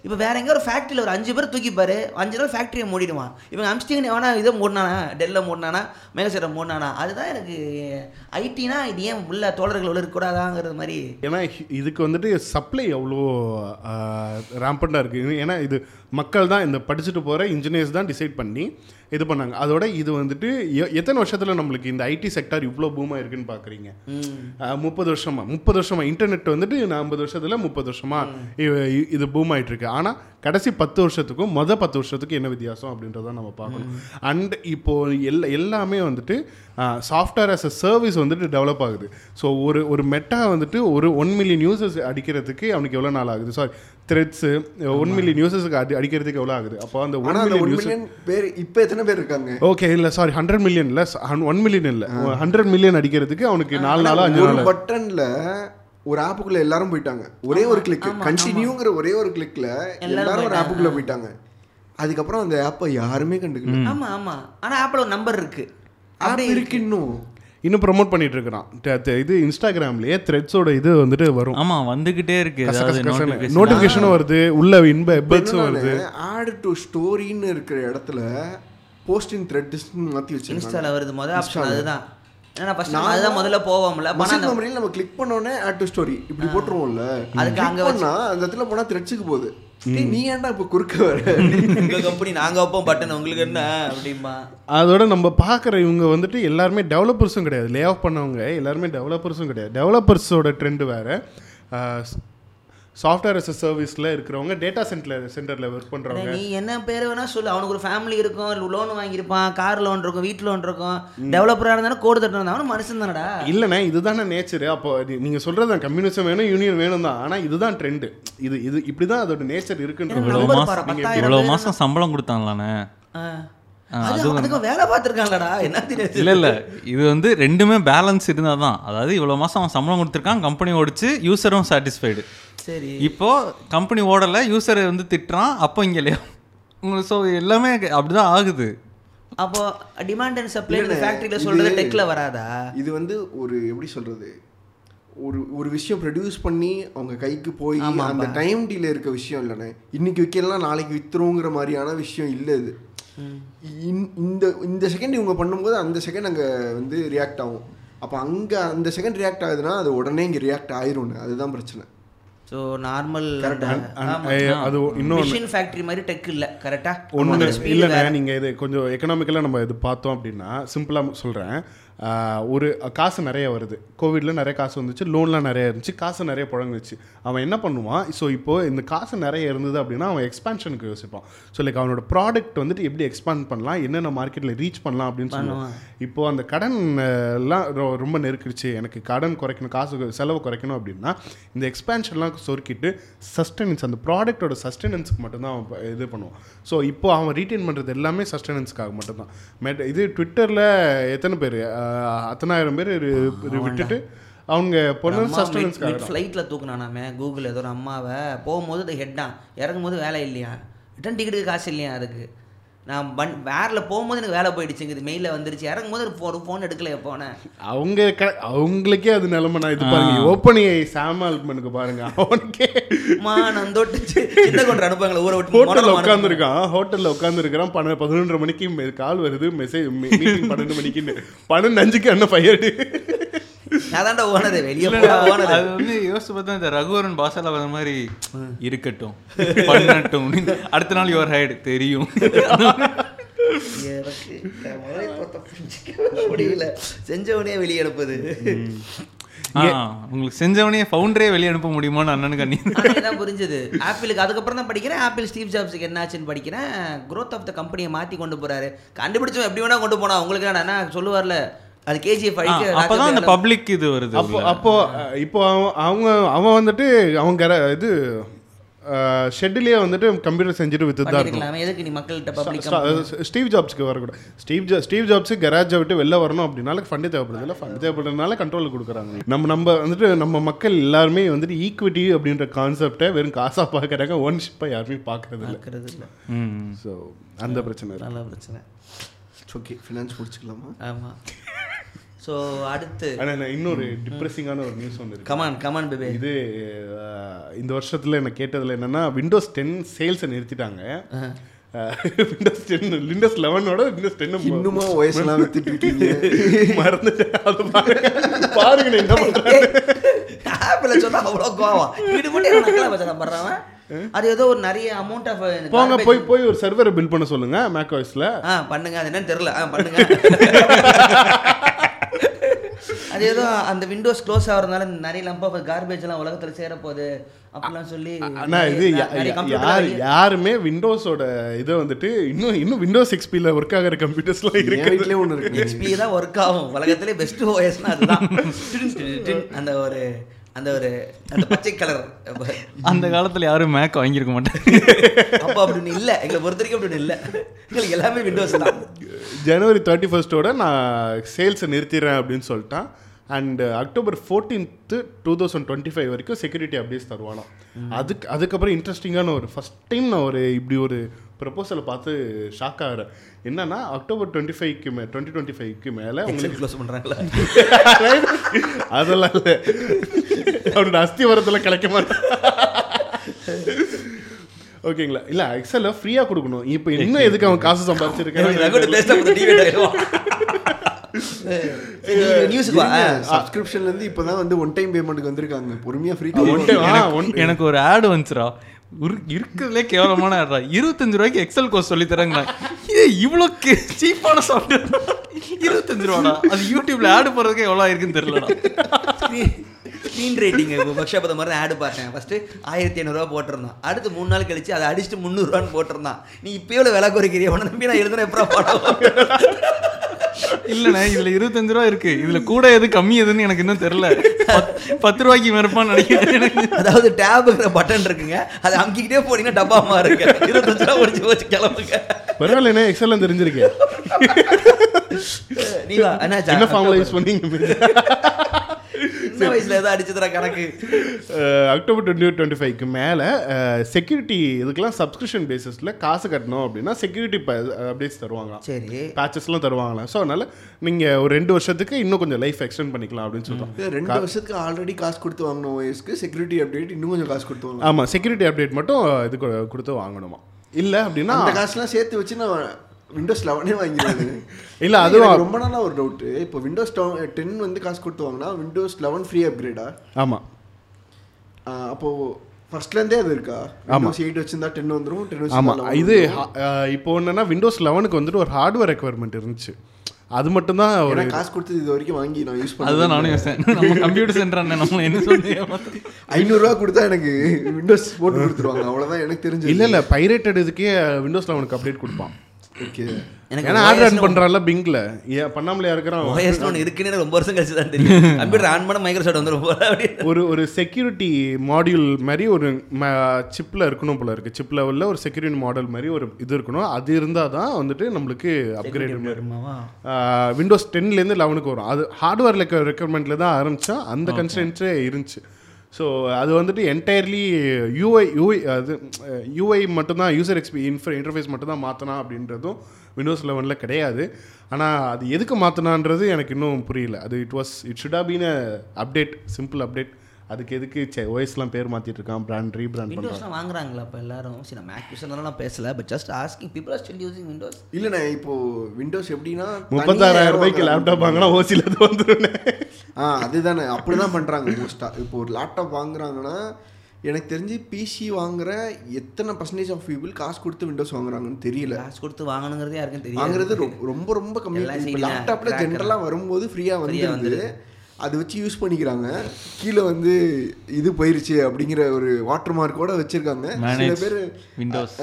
இப்போ வேற எங்கேயோ ஒரு ஃபேக்ட்ரியில் ஒரு அஞ்சு பேர் தூக்கிப்பாரு. அஞ்சு நாள் ஃபேக்ட்ரியை மூடிடுவான். இவங்க அம்ஸ்டிங் எவனா இதை மூடினானா? டெல்லில் மூடினானா? மேலே செய்யற மூணு மூடினானா அதுதான் எனக்கு ஐடினா இது ஏன் உள்ள தோழர்கள் உள்ள இருக்கக்கூடாதாங்கிறது மாதிரி. ஏன்னா இதுக்கு வந்துட்டு சப்ளை அவ்வளோ ரேம்பண்டாக இருக்குது ஏன்னா இது மக்கள் தான் இந்த படிச்சுட்டு போகிற இன்ஜினியர்ஸ் தான் டிசைட் பண்ணி இது பண்ணாங்க. அதோட இது வந்துட்டு எத்தனை வருஷத்தில் நம்மளுக்கு இந்த ஐடி செக்டார் இவ்வளோ பூமாக இருக்குன்னு பார்க்குறீங்க முப்பது வருஷமா? முப்பது வருஷமா? இன்டர்நெட் வந்துட்டு நான் ஐம்பது வருஷத்துல முப்பது வருஷமா இது பூம் ஆயிட்டு இருக்கு ஆனா கடைசி பத்து வருஷத்துக்கும் மொதல் பத்து வருஷத்துக்கும் என்ன வித்தியாசம் அப்படின்றத நம்ம பார்க்கணும். அண்ட் இப்போ எல்லா எல்லாமே வந்துட்டு சாஃப்ட்வேர் as a சர்வீஸ் வந்துட்டு டெவலப் ஆகுது. ஸோ ஒரு ஒரு மெட்டா வந்துட்டு ஒரு ஒன் மில்லியன் யூசர்ஸ் அடிக்கிறதுக்கு அவனுக்கு எவ்வளோ நாள் ஆகுது? சாரி த்ரெட்ஸு ஒன் மில்லியன் யூசர்ஸுக்கு அடி அடிக்கிறதுக்கு எவ்வளோ ஆகுது? அப்போ அந்த ஒன் மில்லியன் பேர் இப்போ எத்தனை பேர் இருக்காங்க? ஓகே இல்லை சாரி ஹண்ட்ரட் மில்லியன் இல்லை ஒன் மில்லியன் இல்லை. ஹண்ட்ரட் மில்லியன் அடிக்கிறதுக்கு அவனுக்கு நாலு நாளா அஞ்சு ஒரு நாள். பட்டன்ல ஒரு ஆப்புக்குள்ள எல்லாரும் போயிட்டாங்க. ஒரே ஒரு கிளிக் கண்டினியூங்கிற ஒரே ஒரு கிளிக்ல எல்லாரும் ஒரு ஆப்புக்குள்ள போயிட்டாங்க. அதுக்கப்புறம் அந்த ஆப்பை யாருமே கண்டுக்கல. ஆமா ஆமா. ஆனா ஆப்பிள் ஒரு நம்பர் இருக்கு. ஆப் இருக்கு. இன்னும் இன்னும் ப்ரோமோட் பண்ணிட்டு இருக்கிறான் இது இன்ஸ்டாகிராம்லயே த்ரெட்ஸோட இது வந்துட்டு வரும். ஆமா வந்துகிட்டே இருக்கு. நோட்டிபிகேஷனும் வருது. உள்ள இன்ப எபல்ஸும் வருது. ஆட் டு ஸ்டோரின்னு இருக்கிற இடத்துல போஸ்டிங் த்ரெட்ஸ் மாத்தி வச்சிருக்காங்க. இன்ஸ்டால வருது. முதல் ஆப்ஷன் அதுதான். ஏன்னா ஃபர்ஸ்ட் அதுதான் முதல்ல போவோம்ல. மெமரியில் நம்ம கிளிக் பண்ணோடனே ஆட் டு ஸ்டோரி இப்படி போட்டுருவோம்ல. அதுக்கு Click அங்க பண்ணா அந்த இடத்துல போனா த்ரெட்ஸுக்கு போகுது. நீ ஏன்டா இப்ப குறுக்க வர? உங்க கம்பெனி நாங்க வைப்போம் பட்டன் உங்களுக்கு என்ன அப்படிம்பா? அதோட நம்ம பார்க்குற இவங்க வந்துட்டு எல்லாருமே டெவலப்பர்ஸும் கிடையாது. லே ஆஃப் பண்ணவங்க எல்லாருமே டெவலப்பர்ஸும் கிடையாது. டெவலப்பர்ஸோட ட்ரெண்ட் வேறு. சாஃப்ட்வேர் as a சர்வீஸில் இருக்கிறவங்க டேட்டா சென்டர் சென்டரில் ஒர்க் பண்ணுறவங்க நீ என்ன பேர் வேணா சொல்லு. அவனுக்கு ஒரு ஃபேமிலி இருக்கும் லோன் வாங்கியிருப்பான் கார் லோன் இருக்கும் வீட்டு லோன் இருக்கும். டெவலப்பராக இருந்தாலும் கோடு தட்டு இருந்தாலும் மனுஷன் தானடா. இல்லைண்ணே இதுதானே நேச்சர் அப்போ நீ- நீங்க சொல்றது தான். கம்யூனிசம் வேணும் யூனியன் வேணும் தான். ஆனா இதுதான் ட்ரெண்ட் இது இது இப்படி தான் அதோட நேச்சர் இவ்வளவு பேர் மாசம் சம்பளம் கொடுத்தாங்களாண்ணே. வேலை பார்த்துருக்காங்களடா. என்ன தெரியாது? இல்ல இல்ல. இது வந்து ரெண்டுமே பேலன்ஸ் இருந்தா தான் அதாவது இவ்வளவு மாசம் அவன் சம்பளம் கொடுத்துருக்கான் கம்பெனி ஓடிச்சு யூசரும் சாட்டிஸ்ஃபைடு சரி. இப்போ கம்பெனி ஓடல யூசர் வந்து திட்டுறான் அப்போ இங்க இல்லையா? உங்களுக்கு ஸோ எல்லாமே அப்படிதான் ஆகுது. அப்போ டிமாண்ட் அண்ட் சப்ளை ஃபேக்டரியில சொல்றது டெக்ல வராதா? இது வந்து ஒரு எப்படி சொல்றது? ஒரு ஒரு விஷயம் ப்ரொடியூஸ் பண்ணி அவங்க கைக்கு போய். அந்த டைம் டீல இருக்க விஷயம் இல்லைண்ணே. இன்னைக்கு விற்கலாம் நாளைக்கு வித்துருங்கிற மாதிரியான விஷயம் இல்லை இது. இந்- இந்த இந்த செகண்ட் இவங்க பண்ணும்போது அந்த செகண்ட் அங்கே வந்து ரியாக்ட் ஆகும். அப்போ அங்கே அந்த செகண்ட் ரியாக்ட் ஆகுதுன்னா அது உடனே இங்கே ரியாக்ட் ஆயிரும்னு அதுதான் பிரச்சனை. ஸோ நார்மல் அது இன்னொன்று மிஷின் ஃபேக்டரி மாதிரி டெக் இல்ல கரெக்டா ஒன்று இல்லைண்ணே நீங்கள் இது கொஞ்சம் எக்கனாமிக்கலாக நம்ம இது பார்த்தோம் அப்படின்னா சிம்பிளாக சொல்கிறேன் ஒரு காசு நிறைய வருது. கோவிட்ல நிறைய காசு வந்துச்சு லோன்லாம் நிறைய இருந்துச்சு காசு நிறைய புழங்குச்சு. அவன் என்ன பண்ணுவான்? ஸோ இப்போ இந்த காசு நிறைய இருந்தது அப்படின்னா அவன் எக்ஸ்பான்ஷனுக்கு யோசிப்பான். ஸோ லைக் அவனோட ப்ராடக்ட் வந்துட்டு எப்படி எக்ஸ்பாண்ட் பண்ணலாம் என்னென்ன மார்க்கெட்டில் ரீச் பண்ணலாம் அப்படின்னு சொல்லுவான். இப்போ அந்த கடன் எல்லாம் ரொம்ப நெருக்கிடுச்சு. எனக்கு கடன் குறைக்கணும் காசு செலவு குறைக்கணும் அப்படின்னா இந்த எக்ஸ்பான்ஷன்லாம் சொருக்கிட்டு சஸ்டெனன்ஸ் அந்த ப்ராடக்ட்டோட சஸ்டெனன்ஸ்க்கு மட்டும்தான் அவன் இது பண்ணுவான். ஸோ இப்போ அவன் ரீட்டைன் பண்ணுறது எல்லாமே சஸ்டெனன்ஸ்க்காக மட்டும்தான். மெட் இது ட்விட்டரில் எத்தனை பேர் அத்தனாயிரம் பேர் விட்டுட்டு அவங்க பொண்ணு சஸ்டெனன்ஸ்க்காக தான் ஃப்ளைட்டில் தூக்குனானாமே கூகுள் ஏதோ ஒரு அம்மாவை போகும்போது அது ஹெட்டான் இறங்கும் போது வேலை இல்லையா? ரிட்டன் டிக்கெட்டுக்கு காசு இல்லையா அதுக்கு? நான் பன் வேரில் போகும்போது எனக்கு வேலை போயிடுச்சுங்குது மெயிலில் வந்துருச்சு. இறங்கும் போது ஒரு ஃபோன் எடுக்கலையே போனேன் அவங்க க- அவங்களுக்கே அது நிலைமை நான் இது பாருங்க. ஓப்பனி சாம் ஆல்ட்மனுக்கு பாருங்க. அவனுக்கே மா நான் தொட்டு சி- சின்ன கொண்டு அனுப்புவாங்களே ஊரை விட்டு ஹோட்டல்ல உட்காந்துருக்கான் ஹோட்டல்ல உட்காந்துருக்கிறான் பன்ன பதினொன்றரை மணிக்கு மெ- கால் வருது. மெசேஜ் மீட்டிங் பன்னெண்டு மணிக்குன்னு. பன்னெண்டு அஞ்சுக்கு என்ன ஃபயர்டு அதான்டா ஓனது வெளியே ஓனது. அது வந்து யோசிச்சு பார்த்தா இந்த ரகுவரன் பாசால வர மாதிரி இருக்கட்டும். பண்ணட்டும். அடுத்த நாள் யுவர் ஹைடு தெரியும். முடியல. செஞ்சவனே வெளியே அனுப்புது ஆ, உங்களுக்கு செஞ்சவனே ஃபவுண்டரே வெளியே அனுப்ப முடியுமான்னு அண்ணனுக்கு அண்ணி எனக்கு தான் புரிஞ்சது. ஆப்பிளுக்கு அதுக்கப்புறம் தான் படிக்கிறேன். ஆப்பிள் ஸ்டீவ் ஜாப்ஸுக்கு என்னாச்சுன்னு படிக்கிறேன். Growth ஆஃப் த கம்பெனியை மாற்றி கொண்டு போறாரு. கண்டுபிடிச்சவன் எப்படி வேணா கொண்டு போனா உங்களுக்கு என்ன சொல்லுவார்ல? அது கேஜிஎஃப் அடிக்க அப்பதான் அந்த பப்ளிக் இது வருது அப்போ அப்போ இப்போ அவன் அவங்க அவன் வந்துட்டு அவங்க இது ஷெட்டிலேயே வந்துட்டு கம்ப்யூட்டர் செஞ்சுட்டு வித்து தான் இருக்கும் எதுக்கு நீ மக்கள்கிட்ட ஸ்டீவ் ஜாப்ஸ்க்கு வரக்கூடாது. ஸ்டீவ் ஜா ஸ்டீவ் ஜாப்ஸ் கராஜை விட்டு வெளில வரணும் அப்படின்னால ஃபண்டு தேவைப்படுது இல்லை ஃபண்டு தேவைப்படுறதுனால கண்ட்ரோல் கொடுக்குறாங்க. நம்ம நம்ம வந்துட்டு நம்ம மக்கள் எல்லாருமே வந்துட்டு ஈக்விட்டி அப்படின்ற கான்செப்டை வெறும் காசாக பார்க்குறாங்க ஓன்ஷிப்பாக யாருமே பார்க்கறது இல்லை. ஸோ அந்த பிரச்சனை நல்ல பிரச்சனை. ஓகே ஃபினான்ஸ் முடிச்சுக்கலாமா? ஆமா. ஸோ அடுத்து. ஆனால் நான் இன்னொரு டிப்ரெசிங்கான ஒரு நியூஸ் ஒன்று கமான் கமான் பேபே இது இந்த வருஷத்துல எனக்கு கேட்டதுல என்னன்னா விண்டோஸ் டென் சேல்ஸை நிறுத்திட்டாங்க. விண்டோஸ் டென் விண்டோஸ் லெவனோட விண்டோஸ் டென் இன்னுமா வயசுலாம் வித்துட்டு இருக்கீங்க <laughs> மறந்துட்டேன். அது பாருங்க பாருங்க என்ன பண்றேன் ஆப்பிள் சொன்னா அவ்வளோ கோவம். இது மட்டும் என்ன பண்றான் அது ஏதோ ஒரு நிறைய அமௌண்ட் ஆஃப் போங்க போய் போய் ஒரு சர்வரை பில் பண்ண சொல்லுங்க மேக் வாய்ஸ்ல ஆ பண்ணுங்க. அது என்னன்னு தெரியல. ஆ பண்ணுங்க. <laughs> அது ஏதோ அந்த விண்டோஸ் க்ளோஸ் ஆகிறதுனால நிறைய லம்ப் ஆஃப் கார்பேஜ் எல்லாம் உலகத்துல சேர போகுது அப்படிலாம் சொல்லி ஆனா இது யார் யாருமே விண்டோஸோட இதை வந்துட்டு இன்னும் இன்னும் விண்டோஸ் எக்ஸ்பியில் ஒர்க் ஆகிற கம்ப்யூட்டர்ஸ்லாம் இருக்கு வீட்லயே ஒன்று இருக்கு. XP தான் ஒர்க் ஆகும். உலகத்திலே பெஸ்ட் ஓஎஸ்னா அதுதான். <laughs> அந்த ஒரு அந்த ஒரு அந்த பச்சை கலர் அந்த காலத்துல யாரும் மேக் வாங்கியிருக்க மாட்டாங்க. அப்போ அப்படின்னு இல்லை. எங்களை பொறுத்த வரைக்கும் அப்படின்னு இல்லை. எங்களுக்கு எல்லாமே விண்டோஸ் தான். ஜனவரி தேர்ட்டி ஃபர்ஸ்டோட நான் சேல்ஸை நிறுத்திடுறேன் அப்படின்னு சொல்லிட்டான். And October fourteenth two thousand twenty five வரைக்கும் செக்யூரிட்டி அப்டேட்ஸ் தருவானாம். அதுக்கு அதுக்கப்புறம் இன்ட்ரெஸ்டிங்கான ஒரு ஃபஸ்ட் டைம் நான் ஒரு இப்படி ஒரு ப்ரப்போசலை பார்த்து ஷாக் ஆகிறேன். என்னன்னா அக்டோபர் டுவெண்ட்டி ஃபைவ்க்கு மே டுவெண்ட்டி டுவெண்ட்டி ஃபைவ்க்கு மேலே உங்களுக்கு க்ளோஸ் பண்ணுறாங்களா <laughs> அதெல்லாம் இல்லை. அவனோட அஸ்திவரத்தில் கிடைக்க மாட்டான். ஓகேங்களா? இல்லை எக்ஸலில் ஃப்ரீயாக கொடுக்கணும். இப்போ இன்னும் <laughs> எதுக்கு அவன் காசு சம்பாதிச்சிருக்கேன் சப்ஸ்கிரிப்ஷன்ல இருந்து இப்பதான் வந்து ஒன் டைம் பேமெண்ட்டுக்கு வந்திருக்காங்க. பொறுமையா ஃப்ரீ ஒன் டைம் ஆ ஒன் எனக்கு ஒரு ஆடு வந்துச்சுடா. ஒரு இருக்கிறதுலே கேவலமான ஆடுறா. இருபத்தஞ்சு ரூபாய்க்கு எக்ஸல் கோர்ஸ் சொல்லி தராங்களா இது இவ்வளோ சீப்பான சாஃப்ட்வேர் இருபத்தஞ்சு ரூபாடா. அது யூடியூப்ல ஆடு போடுறதுக்கு எவ்வளோ ஆயிருக்குன்னு தெரியல ஸ்க்ரீன் ரேட்டிங் இப்போ ஒர்க் அந்த மாதிரி ஆடு பார்த்தேன். ஃபஸ்ட்டு ஆயிரத்தி ஐநூறுரூவா போட்டிருந்தான். அடுத்து மூணு நாள் கழிச்சு அதை அடிச்சுட்டு முந்நூறுரூவான்னு போட்டிருந்தான். நீ இப்போ எவ்வளோ விலை குறைக்கிறிய? உன நம்பி நான் எழுதுன எப்படா படம்? இல்லண்ணே இதுல இருபத்தஞ்சு ரூபா இருக்கு. இதுல கூட எது கம்மி எதுன்னு எனக்கு இன்னும் தெரியல. பத்- பத்து ரூபாய்க்கு மறுப்பான்னு நினைக்கிறேன். அதாவது டேபுங்கிற பட்டன் இருக்குங்க. அதை அமுக்கிக்கிட்டே போனீங்கன்னா டப்பாமா இருக்கு. இருபத்தஞ்சு ரூபா முடிச்சு போச்சு கிளம்புங்க. பரவாயில்ல எக்ஸல்லாம் தெரிஞ்சிருக்கேன். நீ என்ன ஃபார்முலா யூஸ் பண்ணீங்க? சின்ன வயசுல ஏதோ அடிச்சதுடா கணக்கு. அக்டோபர் டுவெண்ட்டி டுவெண்ட்டி ஃபைவ்க்கு மேலே செக்யூரிட்டி இதுக்கெல்லாம் சப்ஸ்கிரிப்ஷன் பேசிஸில் காசு கட்டணும் அப்படின்னா செக்யூரிட்டி அப்டேட்ஸ் தருவாங்களாம் சரி. பேச்சஸ்லாம் தருவாங்களாம் ஸோ அதனால நீங்கள் ஒரு ரெண்டு வருஷத்துக்கு இன்னும் கொஞ்சம் லைஃப் எக்ஸ்டெண்ட் பண்ணிக்கலாம் அப்படின்னு சொல்கிறோம் ரெண்டு வருஷத்துக்கு ஆல்ரெடி காசு கொடுத்து வாங்கின ஓஎஸ்க்கு செக்யூரிட்டி அப்டேட் இன்னும் கொஞ்சம் காசு கொடுத்து வாங்கலாம். ஆமாம் செக்யூரிட்டி அப்டேட் மட்டும் இது கொடுத்து வாங்கணுமா? இல்லை அப்படின்னா அந்த காசுலாம் சேர்த்து வச்சு நான் விண்டோஸ் லெவனே வாங்கிடுவேன் இல்ல, அதுவும் ரொம்ப நாளா ஒரு டவுட் இப்போ விண்டோஸ் டென் வந்து காசு கொடுத்து வாங்கினா விண்டோஸ் லெவன் ஃப்ரீ அப்கிரேடா ஆமாம் அப்போ ஃபர்ஸ்ட்ல இருந்தே அது இருக்கா? விண்டோஸ் எயிட் வச்சிருந்தா டென் வந்துரும் டென் ஆமாம் இது இப்போ என்னன்னா விண்டோஸ் லெவனுக்கு வந்துட்டு ஒரு ஹார்ட்வேர் ரெக்குவயர்மெண்ட் இருந்துச்சு. அது மட்டும்தான் ஒரு ஏன்னா காசு கொடுத்து இது வரைக்கும் வாங்கி நான் யூஸ் அதுதான் பண்ணேன் நானும் யோசிச்சேன் நம்ம கம்ப்யூட்டர் சென்டர் அண்ணன் நம்மள என்ன சொல்லி ஐநூறுரூவா கொடுத்தா எனக்கு விண்டோஸ் போட்டு கொடுத்துருவாங்க. அவ்வளோதான் எனக்கு தெரிஞ்சு இல்லை இல்லை பைரேட்டட் இதுக்கே விண்டோஸ் லெவனுக்கு அப்டேட் கொடுப்பான். ஓகே. எனக்கு ஏன்னா ஆட் ரன் பண்ணுறான்ல பிங்க்ல. ஏன் பண்ணாமலையா இருக்கிறான் ஓஎஸ்னு ஒன்று இருக்குன்னு எனக்கு ரொம்ப வருஷம் கழிச்சு தான் தெரியும். <laughs> கம்ப்யூட்டர் ஆன் பண்ண மைக்ரோசாஃப்ட் அப்படின்னு ஒரு ஒரு செக்யூரிட்டி மாடியூல் மாதிரி ஒரு சிப்பில் இருக்கணும் போல இருக்கு. சிப் லெவலில் ஒரு செக்யூரிட்டி மாடல் மாதிரி ஒரு இது இருக்கணும். அது இருந்தால் தான் வந்துட்டு நம்மளுக்கு அப்கிரேட் விண்டோஸ் டென்லேருந்து லெவனுக்கு வரும். அது ஹார்ட்வேர் ரெக்குவயர்மெண்ட்டில் தான் ஆரம்பித்தா அந்த கன்ஸ்டன்ஸே இருந்துச்சு. ஸோ அது வந்துட்டு என்டையர்லி யூஐ யூஐ அது யூஐ மட்டும்தான் யூசர் எக்ஸ்பி இன்ஃபர் இன்டர்ஃபேஸ் மட்டும்தான் மாற்றினா அப்படின்றதும் விண்டோஸ் லெவனில் கிடையாது. ஆனால் அது எதுக்கு மாற்றினான்றது எனக்கு இன்னும் புரியல. அது it was it should been a update simple update அதுக்கு எதுக்கு சே ஓஎஸ்லாம் பேர் மாற்றிட்டு இருக்கான் பிராண்ட் ரீபிராண்ட் விண்டோஸ்லாம் வாங்குறாங்களா இப்போ எல்லாரும்? சரி நான் மேக் யூஸர்னால நான் பேசல but just asking people are still using Windows இல்லைண்ணே இப்போ விண்டோஸ் எப்படின்னா முப்பத்தாறாயிரம் ரூபாய்க்கு லேப்டாப் வாங்கினா ஓசியில் அது வந்துடும் ஆ அதுதானே அப்படிதான் பண்றாங்க மோஸ்டா இப்போ ஒரு லேப்டாப் வாங்குறாங்கன்னா எனக்கு தெரிஞ்சு பிசி வாங்குற எத்தனை பர்சன்டேஜ் ஆஃப் பீப்புள் காசு கொடுத்து விண்டோஸ் வாங்குறாங்கன்னு தெரியல. காசு கொடுத்து வாங்கணுங்கிறதே யாருக்கும் தெரியாது. வாங்குறது ரொம்ப ரொம்ப கம்மி. எல்லாம் இப்போ சீனா, லேப்டாப்ல cracker. ஜென்ரலா வரும்போது ஃப்ரீயா Free-ஆ வந்து அது வச்சு யூஸ் பண்ணிக்கிறாங்க. கீழே வந்து இது போயிருச்சு அப்படிங்கிற ஒரு வாட்டர் மார்க்கோட வச்சிருக்காங்க. சில பேர் Windows.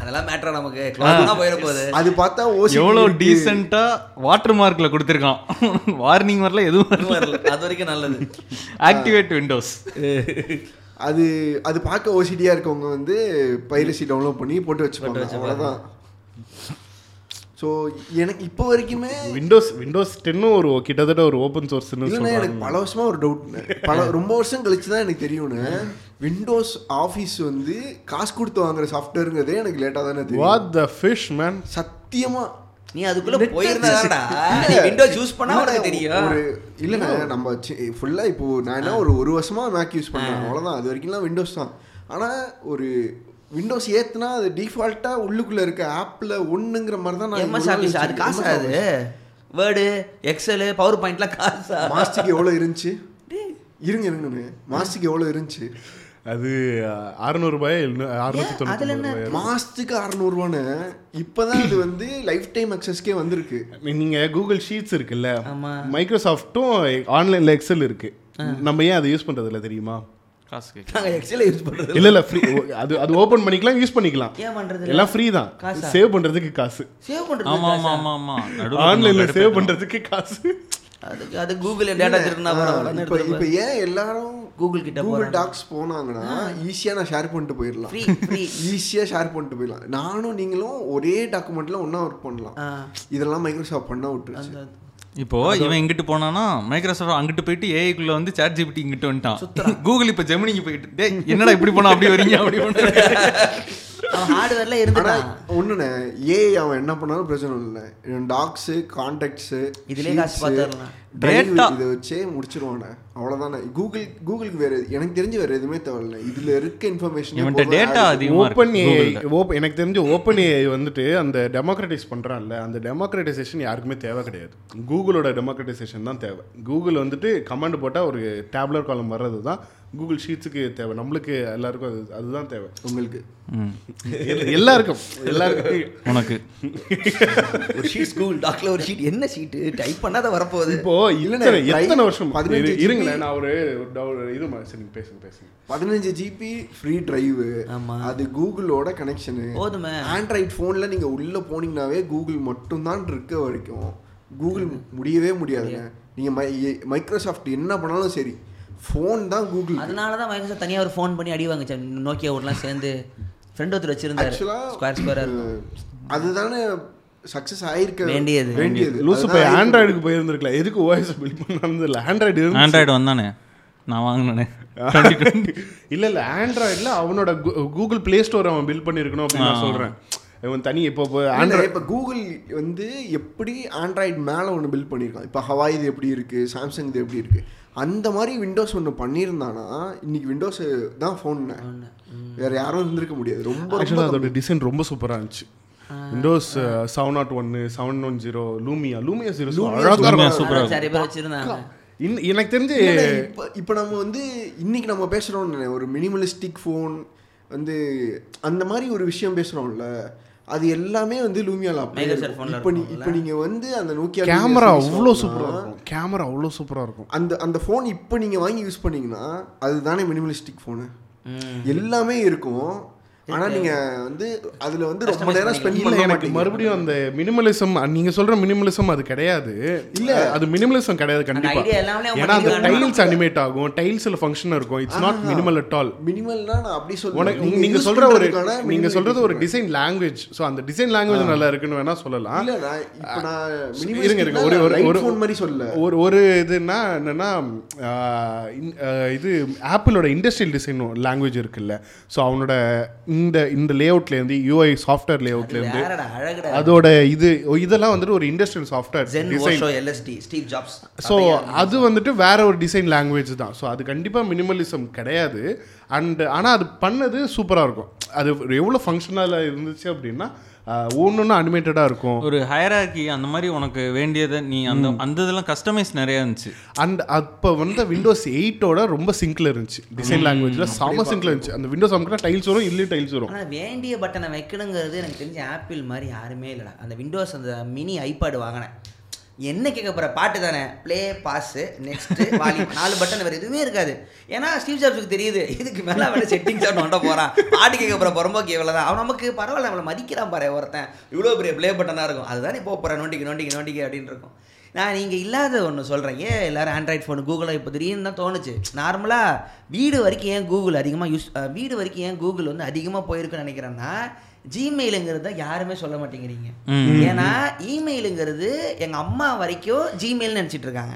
அதெல்லாம் மேட்டரா நமக்கு. கிளாஸ் போயிட போகுது. அது பார்த்தா ஓசி எவ்வளோ டீசெண்டா வாட்டர் மார்க்ல கொடுத்துருக்கான். வார்னிங் வரல எதுவும் வரல. வரல. அது வரைக்கும் நல்லது. ஆக்டிவேட் விண்டோஸ் அது அது பார்க்க ஓசிடியாக இருக்கவங்க வந்து பைரசி டவுன்லோட் பண்ணி போட்டு வச்சுப்பாங்க. அவ்வளோதான் ஸோ எனக்கு இப்போ வரைக்குமே விண்டோஸ் விண்டோஸ் டென்னும் ஒரு கிட்டத்தட்ட ஒரு ஓப்பன் சோர்ஸ்னு எனக்கு பல வருஷமா ஒரு டவுட் பல ரொம்ப வருஷம் கழிச்சு தான் எனக்கு தெரியும்னு விண்டோஸ் ஆஃபீஸ் வந்து காசு கொடுத்து வாங்குற சாஃப்ட்வேருங்கிறதே எனக்கு லேட்டாக தானே தெரியும். வாட் த ஃபிஷ் மேன் சத்தியமா. நீ அதுக்குள்ள போயிருந்தாடா விண்டோஸ் யூஸ் பண்ணா உனக்கு தெரியும். ஒரு இல்லைண்ணே நம்ம ஃபுல்லாக இப்போ நான் என்ன ஒரு ஒரு வருஷமா மேக் யூஸ் பண்ணுறேன் அவ்வளோதான் அது வரைக்கும்லாம் விண்டோஸ் தான். ஆனால் ஒரு விண்டோஸ் ஏத்துனா அது டிஃபால்ட்டாக உள்ளுக்குள்ள இருக்க ஆப்பில் ஒன்றுங்கிற மாதிரி தான் நான் எம்எஸ் ஆஃபீஸ் அது காசா அது? வேர்டு எக்ஸல் பவர் பாயிண்ட்லாம் காசா? மாஸ்டிக் எவ்வளோ இருந்துச்சு? இருங்க இருங்கண்ணே மாஸ்டிக் எவ்வளோ இருந்துச்சு? அது அறுநூறுபாய் அறுநூத்தி அதுல என்ன தொண்ணூத்தி மாசத்துக்கு அறநூறுவான்னு இப்பதான் அது வந்து லைஃப் டைம் அக்சஸ்க்கே வந்திருக்கு நீங்க கூகுள் ஷீட்ஸ் இருக்குல்ல? ஆமா. மைக்ரோசாஃப்ட்டும் ஆன்லைன்ல எக்ஸல் இருக்கு. நம்ம ஏன் அதை யூஸ் பண்றது இல்ல தெரியுமா? காசு கேட்க நாங்க எக்ஸல் யூஸ் பண்றது இல்ல. இல்ல ஃப்ரீ அது அது ஓபன் பண்ணிக்கலாம் யூஸ் பண்ணிக்கலாம். ஏன் பண்றது எல்லாம் ஃப்ரீ தான்? சேவ் பண்றதுக்கு காசு. சேவ் பண்றது ஆமா ஆமா ஆமா ஆமா. நடுவுல ஆன்லைன்ல சேவ் பண்றதுக்கு காசு. அதுக்கு அது கூகுள் டேட்டா திருடினா பரவாயில்ல. இப்போ இப்போ ஏன் எல்லாரும் கூகுள் கிட்ட கூகுள். டாக்ஸ் போனாங்கன்னா ஈஸியா நான் ஷேர் பண்ணிட்டு போயிடலாம். ஃப்ரீ ஃப்ரீ ஈஸியா ஷேர் பண்ணிட்டு போயிடலாம். நானும் நீங்களும் ஒரே டாக்குமெண்ட்ல ஒண்ணா ஒர்க் பண்ணலாம். இதெல்லாம் மைக்ரோசாஃப்ட் பண்ண விட்டுருச்சு. இப்போ இவன் இங்கிட்டு போனானா மைக்ரோசாஃப்ட் அங்கிட்டு போயிட்டு ஏஐக்குள்ள வந்து சாட் ஜிபிடி இங்கிட்டு வந்துட்டான். கூகுள் இப்போ ஜெமினிக்கு போயிட்டு டேய் என்னடா இப்படி போனா அப்படி வரீங்க? அப்படி பண்ணு <laughs> அவன் ஹார்ட்வேர்ல இருந்துட்டான். ஒண்ணுண்ணே ஏ அவன் என்ன பண்ணாலும் பிரச்சனை இல்லை டாக்ஸு கான்டாக்ட்ஸு இதுலயே காசு பார்த்துடலாம். Data. இதை வச்சே முடிச்சிருவானே அவ்வளவுதானே கூகுள் கூகுளுக்கு வேற எனக்கு தெரிஞ்சு வேற எதுவுமே தேவையில்ல இதுல இருக்க இன்ஃபர்மேஷன் டேட்டா அதிகமா ஓப்பன் ஏஐ Googleல. ஓப் எனக்கு தெரிஞ்சு ஓப்பன் ஏஐ வந்துட்டு அந்த டெமோக்ரட்டைஸ் பண்ணுறான்ல அந்த டெமோக்ரட்டைசேஷன் யாருக்குமே தேவை கிடையாது. கூகுளோட டெமோக்ரட்டைசேஷன் தான் தேவை. கூகுள் வந்துட்டு கமாண்ட் போட்டால் ஒரு டேப்லர் காலம் வர்றது தான் கூகுள் ஷீட்ஸுக்கு தேவை. நம்மளுக்கு எல்லாருக்கும் அது அதுதான் தேவை. உங்களுக்கு. எல்லாருக்கும். எல்லாருக்கும். உனக்கு. ஒரு ஷீட் கூகுள் டாக்ல ஒரு ஷீட் என்ன ஷீட் டைப் பண்ணாத வரப்போகுது. இப்போ இல்லண்ணே, எத்தனை வருஷம்? இருங்களேன் நான் ஒரு இது சரி பேசுங்க பேசுங்க. பதினஞ்சு ஜிபி ஃப்ரீ டிரைவு ஆமா. அது கூகுளோட கனெக்ஷனு போதுமே. ஆண்ட்ராய்ட் ஃபோனில் நீங்கள் உள்ளே போனீங்கன்னாவே கூகுள் மட்டும்தான் இருக்க வரைக்கும். கூகுள் முடியவே முடியாதுங்க. நீங்கள் மை மைக்ரோசாஃப்ட் என்ன பண்ணாலும் சரி. ஃபோன் தான் கூகுள் அதனால தான் மைக்ரோசாஃப்ட் தனியா ஒரு ஃபோன் பண்ணி அடி வாங்குச்சு. நோக்கியா ஓடலாம் சேர்ந்து ஃப்ரெண்ட் ஒருத்தர் வச்சிருந்தாரு. ஆக்சுவலாக ஸ்கொயர் ஸ்கொயர் அதுதானே சக்ஸஸ் ஆயிருக்க வேண்டியது. வேண்டியது. லூசு போய். ஆண்ட்ராய்டுக்கு போயிருந்துருக்கலாம் எதுக்கு ஓஎஸ் பில் பண்ணான்னு இல்லை ஆண்ட்ராய்டு ஆண்ட்ராய்டு வந்தானே. நான் வாங்கினேனே. <laughs> இல்ல இல்ல. ஆண்ட்ராய்டுல அவனோட கூகுள் பிளே ஸ்டோர் அவன் பில் பண்ணிருக்கணும் அப்படின்னு நான் சொல்றேன். இவன் தனி இப்போ இப்போ ஆண்ட்ராய்டு ஆண்ட்ராய்டு இப்போ கூகுள் வந்து எப்படி ஆண்ட்ராய்டு மேலே ஒன்று பில்ட் பண்ணியிருக்கான் இப்போ ஹவாய் இது எப்படி இருக்குது சாம்சங் இது எப்படி இருக்குது அந்த மாதிரி விண்டோஸ் ஒன்று பண்ணியிருந்தானா இன்னைக்கு விண்டோஸ் தான் ஃபோன் வேற யாரும் இருந்திருக்க முடியாது. ரொம்ப ஆக்சுவலாக அதோட டிசைன் ரொம்ப சூப்பரா இருந்துச்சு. விண்டோஸ் செவன் நாட் ஒன்னு seven one zero Lumia Lumia zero அழகா Lumia இருக்கும். super. நிறைய பேர் வச்சிருந்தாங்க. இன்ன- எனக்கு தெரிஞ்சு இப்ப இப்ப நம்ம வந்து இன்னைக்கு நம்ம பேசுறோம்னு ஒரு மினிமலிஸ்டிக் ஃபோன் வந்து அந்த மாதிரி ஒரு விஷயம் பேசுறோம்ல. அது எல்லாமே வந்து லூமியால இப்ப நீ. இப்ப நீங்க வந்து அந்த நோக்கியா கேமரா அவ்வளோ வாங்கினா, சூப்பரா இருக்கும். கேமரா அவ்வளோ சூப்பரா இருக்கும். அந்த அந்த ஃபோன் இப்போ நீங்க வாங்கி யூஸ் பண்ணீங்கன்னா அதுதானே மினிமலிஸ்டிக் ஃபோனு எல்லாமே இருக்கும். ஆனா நீங்க வந்து அதுல வந்து ரொம்ப நேரம் ஸ்பெண்ட் பண்ண எனக்கு மாட்டீங்க. மறுபடியும் அந்த மினிமலிசம் நீங்க சொல்ற மினிமலிசம் அது கிடையாது. இல்ல. அது மினிமலிசம் கிடையாது கண்டிப்பா. ஏன்னா அந்த. டைல்ஸ் அனிமேட் ஆகும். டைல்ஸ்ல ஃபங்க்ஷன் இருக்கும். It's not minimal at all மினிமல்னா நான் அப்படி உனக்கு சொல்றேன் நீங்க சொல்ற ஒரு நீங்க minimal சொல்றது ஒரு. டிசைன் லாங்குவேஜ் சோ அந்த டிசைன் லாங்குவேஜ் நல்லா இருக்குன்னு வேணா சொல்லலாம். இல்ல நான் இப்ப நான் இருங்க, இருங்க, ஒரு- ஒரு- ஃபோன் மாதிரி சொல்ல ஒரு ஒரு இதுன்னா என்னன்னா இது ஆப்பிளோட இண்டஸ்ட்ரியல் டிசைன் லாங்குவேஜ் இருக்குல்ல. ஸோ அவனோட இந்த இந்த லேஅவுட்லேருந்து யூஐ சாஃப்ட்வேர் லேஅவுட்லேருந்து வேறடா அழகுடா. அதோட இது இதெல்லாம் வந்துட்டு ஒரு இண்டஸ்ட்ரியல் சாஃப்ட்வேர் ஸோ அது வந்துட்டு வேற ஒரு டிசைன் லாங்குவேஜ் தான். ஸோ அது கண்டிப்பாக மினிமலிசம் கிடையாது. அண்ட் ஆனால் அது பண்ணது சூப்பராக இருக்கும். அது எவ்வளோ ஃபங்க்ஷனலாக இருந்துச்சு அப்படின்னா ஒன்று அனிமேட்டடாக இருக்கும். ஒரு ஹயராக்கி அந்த மாதிரி உனக்கு வேண்டியதை நீ அந்த அந்த இதெல்லாம் கஸ்டமைஸ் நிறைய இருந்துச்சு. அண்ட் அப்போ வந்து விண்டோஸ் எயிட்டோட ரொம்ப சிங்கில் இருந்துச்சு டிசைன் லாங்குவேஜில் செம சிங்கில் இருந்துச்சு. அந்த விண்டோஸ் அமுக்கினா டைல்ஸ் வரும் இல்லையும் டைல்ஸ் வரும். ஆனால் வேண்டிய பட்டனை வைக்கணுங்கிறது எனக்கு தெரிஞ்ச ஆப்பிள் மாதிரி யாருமே இல்லைடா. அந்த விண்டோஸ் அந்த மினி ஐபாடு வாங்கினேன். என்ன கேட்க போகிற பாட்டு தானே. ப்ளே பாஸு நெக்ஸ்ட்டு வால்யூம் நாலு பட்டன் வேறு எதுவுமே இருக்காது. ஏன்னா ஸ்டீவ் ஜாப்ஸுக்கு தெரியுது. இதுக்கு மேலே அவனை செட்டிங்ஸ் அவன் நோண்ட போகிறான் பாட்டு கேட்க போகிற புறம்போக்கு இவ்வளோ தான் அவன் நமக்கு பரவாயில்ல நம்மளை மதிக்கிறான் பாரு ஒருத்தன். இவ்வளோ பெரிய ப்ளே பட்டனாக இருக்கும். அதுதான் இப்போ போகிறேன் நோண்டிக்கு நோண்டிக்கு நோண்டிக்கு அப்படின்னு இருக்கும். நான் நீங்கள் இல்லாத ஒன்று சொல்கிறேன் ஏன் எல்லோரும் ஆண்ட்ராய்ட் ஃபோன் கூகுளாக இப்போ திடீர்னு தான் தோணுச்சு? நார்மலாக வீடு வரைக்கும் ஏன் கூகுள் அதிகமாக யூஸ் வீடு வரைக்கும் ஏன் கூகுள் வந்து அதிகமாக போயிருக்குன்னு நினைக்கிறேன்னா ஜிமெயிலுங்கிறத யாருமே சொல்ல மாட்டேங்கிறீங்க. ஏன்னா இமெயிலுங்கிறது எங்கள் அம்மா வரைக்கும் ஜிமெயில்னு நினச்சிட்டு இருக்காங்க.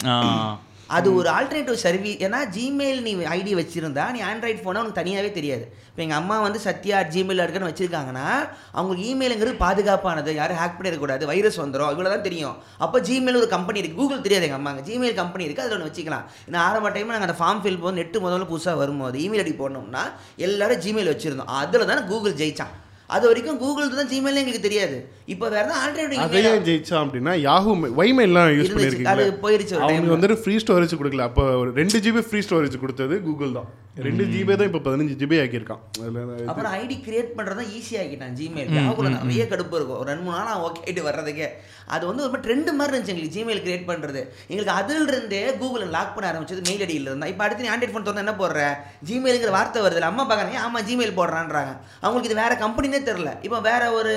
அது ஒரு ஆல்டர்னேட்டிவ் சர்வீஸ் ஏன்னா ஜிமெயில் நீ ஐடி வச்சிருந்தா நீ ஆண்ட்ராய்ட் ஃபோனை உனக்கு தனியாகவே தெரியாது. இப்போ எங்கள் அம்மா வந்து சத்யா ஜிமெயில் இருக்குன்னு வச்சிருக்காங்கன்னா அவங்களுக்கு இமெயிலுங்கிறது பாதுகாப்பானது. யாரும் ஹேக் பண்ணிடக்கூடாது. வைரஸ் வந்துடும் இவ்வளோ தான் தெரியும். அப்போ ஜிமெயில் ஒரு கம்பெனி இருக்குது கூகுள் தெரியாது எங்கள் அம்மாங்க ஜிமெயில் கம்பெனி இருக்குது அதில் ஒன்று வச்சுக்கலாம். நான் ஆரம்ப டைம் நாங்கள் அந்த ஃபார்ம் ஃபில் போது நெட்டு முதல்ல புதுசாக வரும்போது இமெயில் ஐடி போடணும்னா எல்லாரும் ஜிமெயில் வச்சுருந்தோம். அதில் தான் கூகுள் ஜெயிச்சான். அது வரைக்கும் கூகுள் தான் ஜிமெயில் எங்களுக்கு தெரியாது. இப்போ வேறு தான் ஆல்டர்னேட்டிவ் அதையே ஜெயிச்சான் அப்படின்னா யாஹூ வைமெயிலாம் யூஸ் இருந்துச்சு. அது போயிருச்சு அவங்க. வந்துட்டு ஃப்ரீ ஸ்டோரேஜ் கொடுக்கல. அப்போ ஒரு ரெண்டு ஜிபி ஃப்ரீ ஸ்டோரேஜ் கொடுத்தது கூகுள் தான். ரெண்டு ஜிபி தான் இப்போ பதினஞ்சு ஜிபி ஆக்கியிருக்கான். அப்புறம் ஐடி கிரியேட் பண்ணுறது தான் ஈஸி ஆக்கிட்டான் ஜிமெயில் யாகுல நிறைய கடுப்பு இருக்கும். ஒரு ரெண்டு மூணு நாள் ஓகே ஆகிட்டு வர்றதுக்கே. அது வந்து ஒரு ட்ரெண்டு மாதிரி இருந்துச்சு எங்களுக்கு ஜிமெயில் கிரியேட் பண்ணுறது எங்களுக்கு அதில் இருந்தே கூகுளில் லாக் பண்ண ஆரம்பிச்சது மெயில் ஐடியில் இருந்தால் இப்போ அடுத்து நீ ஆண்ட்ராய்ட் ஃபோன் திறந்தா என்ன போடுற? ஜிமெயிலுங்கிற வார்த்தை வருது அம்மா பார்க்குறாங்க ஆமாம் ஜிமெயில் போடுறான்றாங்க. அவங்களுக்கு இது வேற கம்பெனினே தெரில இப்போ வேற ஒரு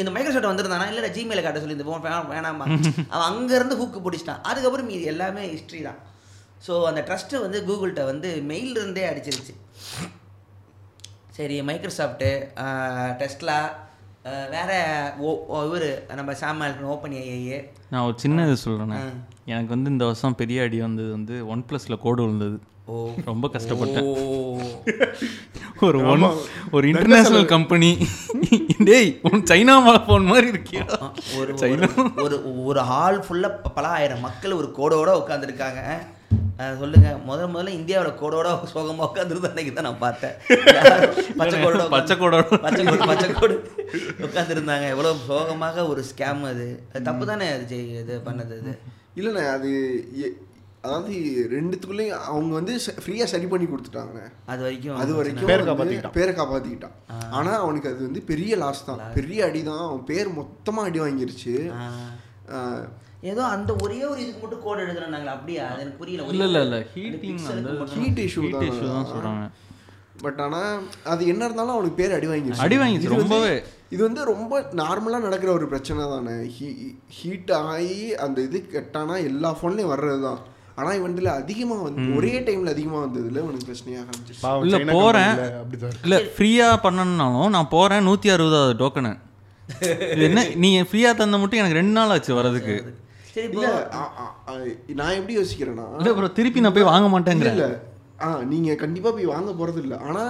இந்த மைக்ரோசாஃப்ட் வந்திருந்தானா? இல்லை ஜிமெயில் காட்ட சொல்லி இந்த ஃபோன் வேணாமா <laughs> அவன் அங்கேருந்து ஹூக்கு பிடிச்சிட்டான். அதுக்கப்புறம் மீதி எல்லாமே ஹிஸ்ட்ரி தான். ஸோ அந்த ட்ரஸ்ட்டு வந்து கூகுள்கிட்ட வந்து மெயில் இருந்தே அடிச்சிருச்சு. சரி மைக்ரோசாஃப்ட்டு டெஸ்லா வேற ஓ இவர் நம்ம சாமான் ஓப்பன் ஏஐ நான் ஒரு சின்ன இது சொல்கிறேன் எனக்கு வந்து இந்த வருஷம் பெரிய அடி வந்தது வந்து ஒன் ப்ளஸில் கோடு விழுந்தது. ஓ. ரொம்ப கஷ்டப்பட்டேன். ஓ. <laughs> ஒரு ஒன் ஒரு இன்டர்நேஷனல் கம்பெனி <laughs> டேய் உன் சைனா ஃபோன் மாதிரி இருக்கியா? ஒரு ஒரு- ஒரு ஒரு ஹால் ஃபுல்லாக பல ஆயிரம் மக்கள் ஒரு கோடோட உட்காந்துருக்காங்க சொல்லுங்க. முதல் முதல்ல இந்தியாவில் கோடோட சோகமாக உட்காந்துருந்தா அன்னைக்கு தான் நான் பார்த்தேன். பச்சை கோடோட பச்சை கோடோட. பச்சை கோடு பச்சை கோடு உட்காந்துருந்தாங்க எவ்வளோ சோகமாக ஒரு ஸ்கேம் அது. அது தப்பு தானே அது இது பண்ணது அது? இல்லைண்ணே அது அதாவது ரெண்டுத்துக்குள்ளேயும் அவங்க வந்து ஃப்ரீயாக சரி பண்ணி கொடுத்துட்டாங்கண்ணே. அது வரைக்கும் அது வரைக்கும் பேரை வந்து காப்பாத்திக்கிட்டான். பேரை காப்பாற்றிக்கிட்டான் ஆனால் அவனுக்கு அது வந்து பெரிய லாஸ் தான். பெரிய அடி தான் அவன் பேர் மொத்தமாக அடி வாங்கிருச்சு. ஏதோ அந்த ஒரே ஒரு இதுக்கு மட்டும் கோட் எழுதுனாங்களா அப்படியா? அது எனக்கு புரியல. இல்லை இல்லை இல்லை. Heating. Heat issue heat issue தான். சொல்கிறாங்க பட் ஆனால் அது என்ன இருந்தாலும் அவனுக்கு பேர் அடி வாங்கிருச்சு அடி வந்து- ரொம்பவே. இது வந்து ரொம்ப நார்மலாக நடக்கிற ஒரு பிரச்சனை தானே. ஹீட் ஆகி அந்த இது கெட்டானா எல்லா ஃபோன்லேயும் வர்றது தான் ஆனால் இவன்ல அதிகமாக வந்து ஒரே டைமில் அதிகமாக வந்ததுல இவனுக்கு பிரச்சனையாக ஆரம்பிச்சிச்சு இல்ல, இருக்கு. இல்லை ஃப்ரீயாக பண்ணணும்னாலும் நான் போகிறேன் நூற்றி அறுபதாவது டோக்கனு இது என்ன நீங்கள் ஃப்ரீயாக தந்த மட்டும் எனக்கு ரெண்டு நாள் ஆச்சு இப்போ <laughs> இல்லை நான் எப்படி யோசிக்கிறேன்னா இல்லை அப்புறம் திருப்பி நான் போய் வாங்க மாட்டேங்கிறேன். இல்ல ஆ நீங்க கண்டிப்பா போய் வாங்க போறது இல்ல ஆனா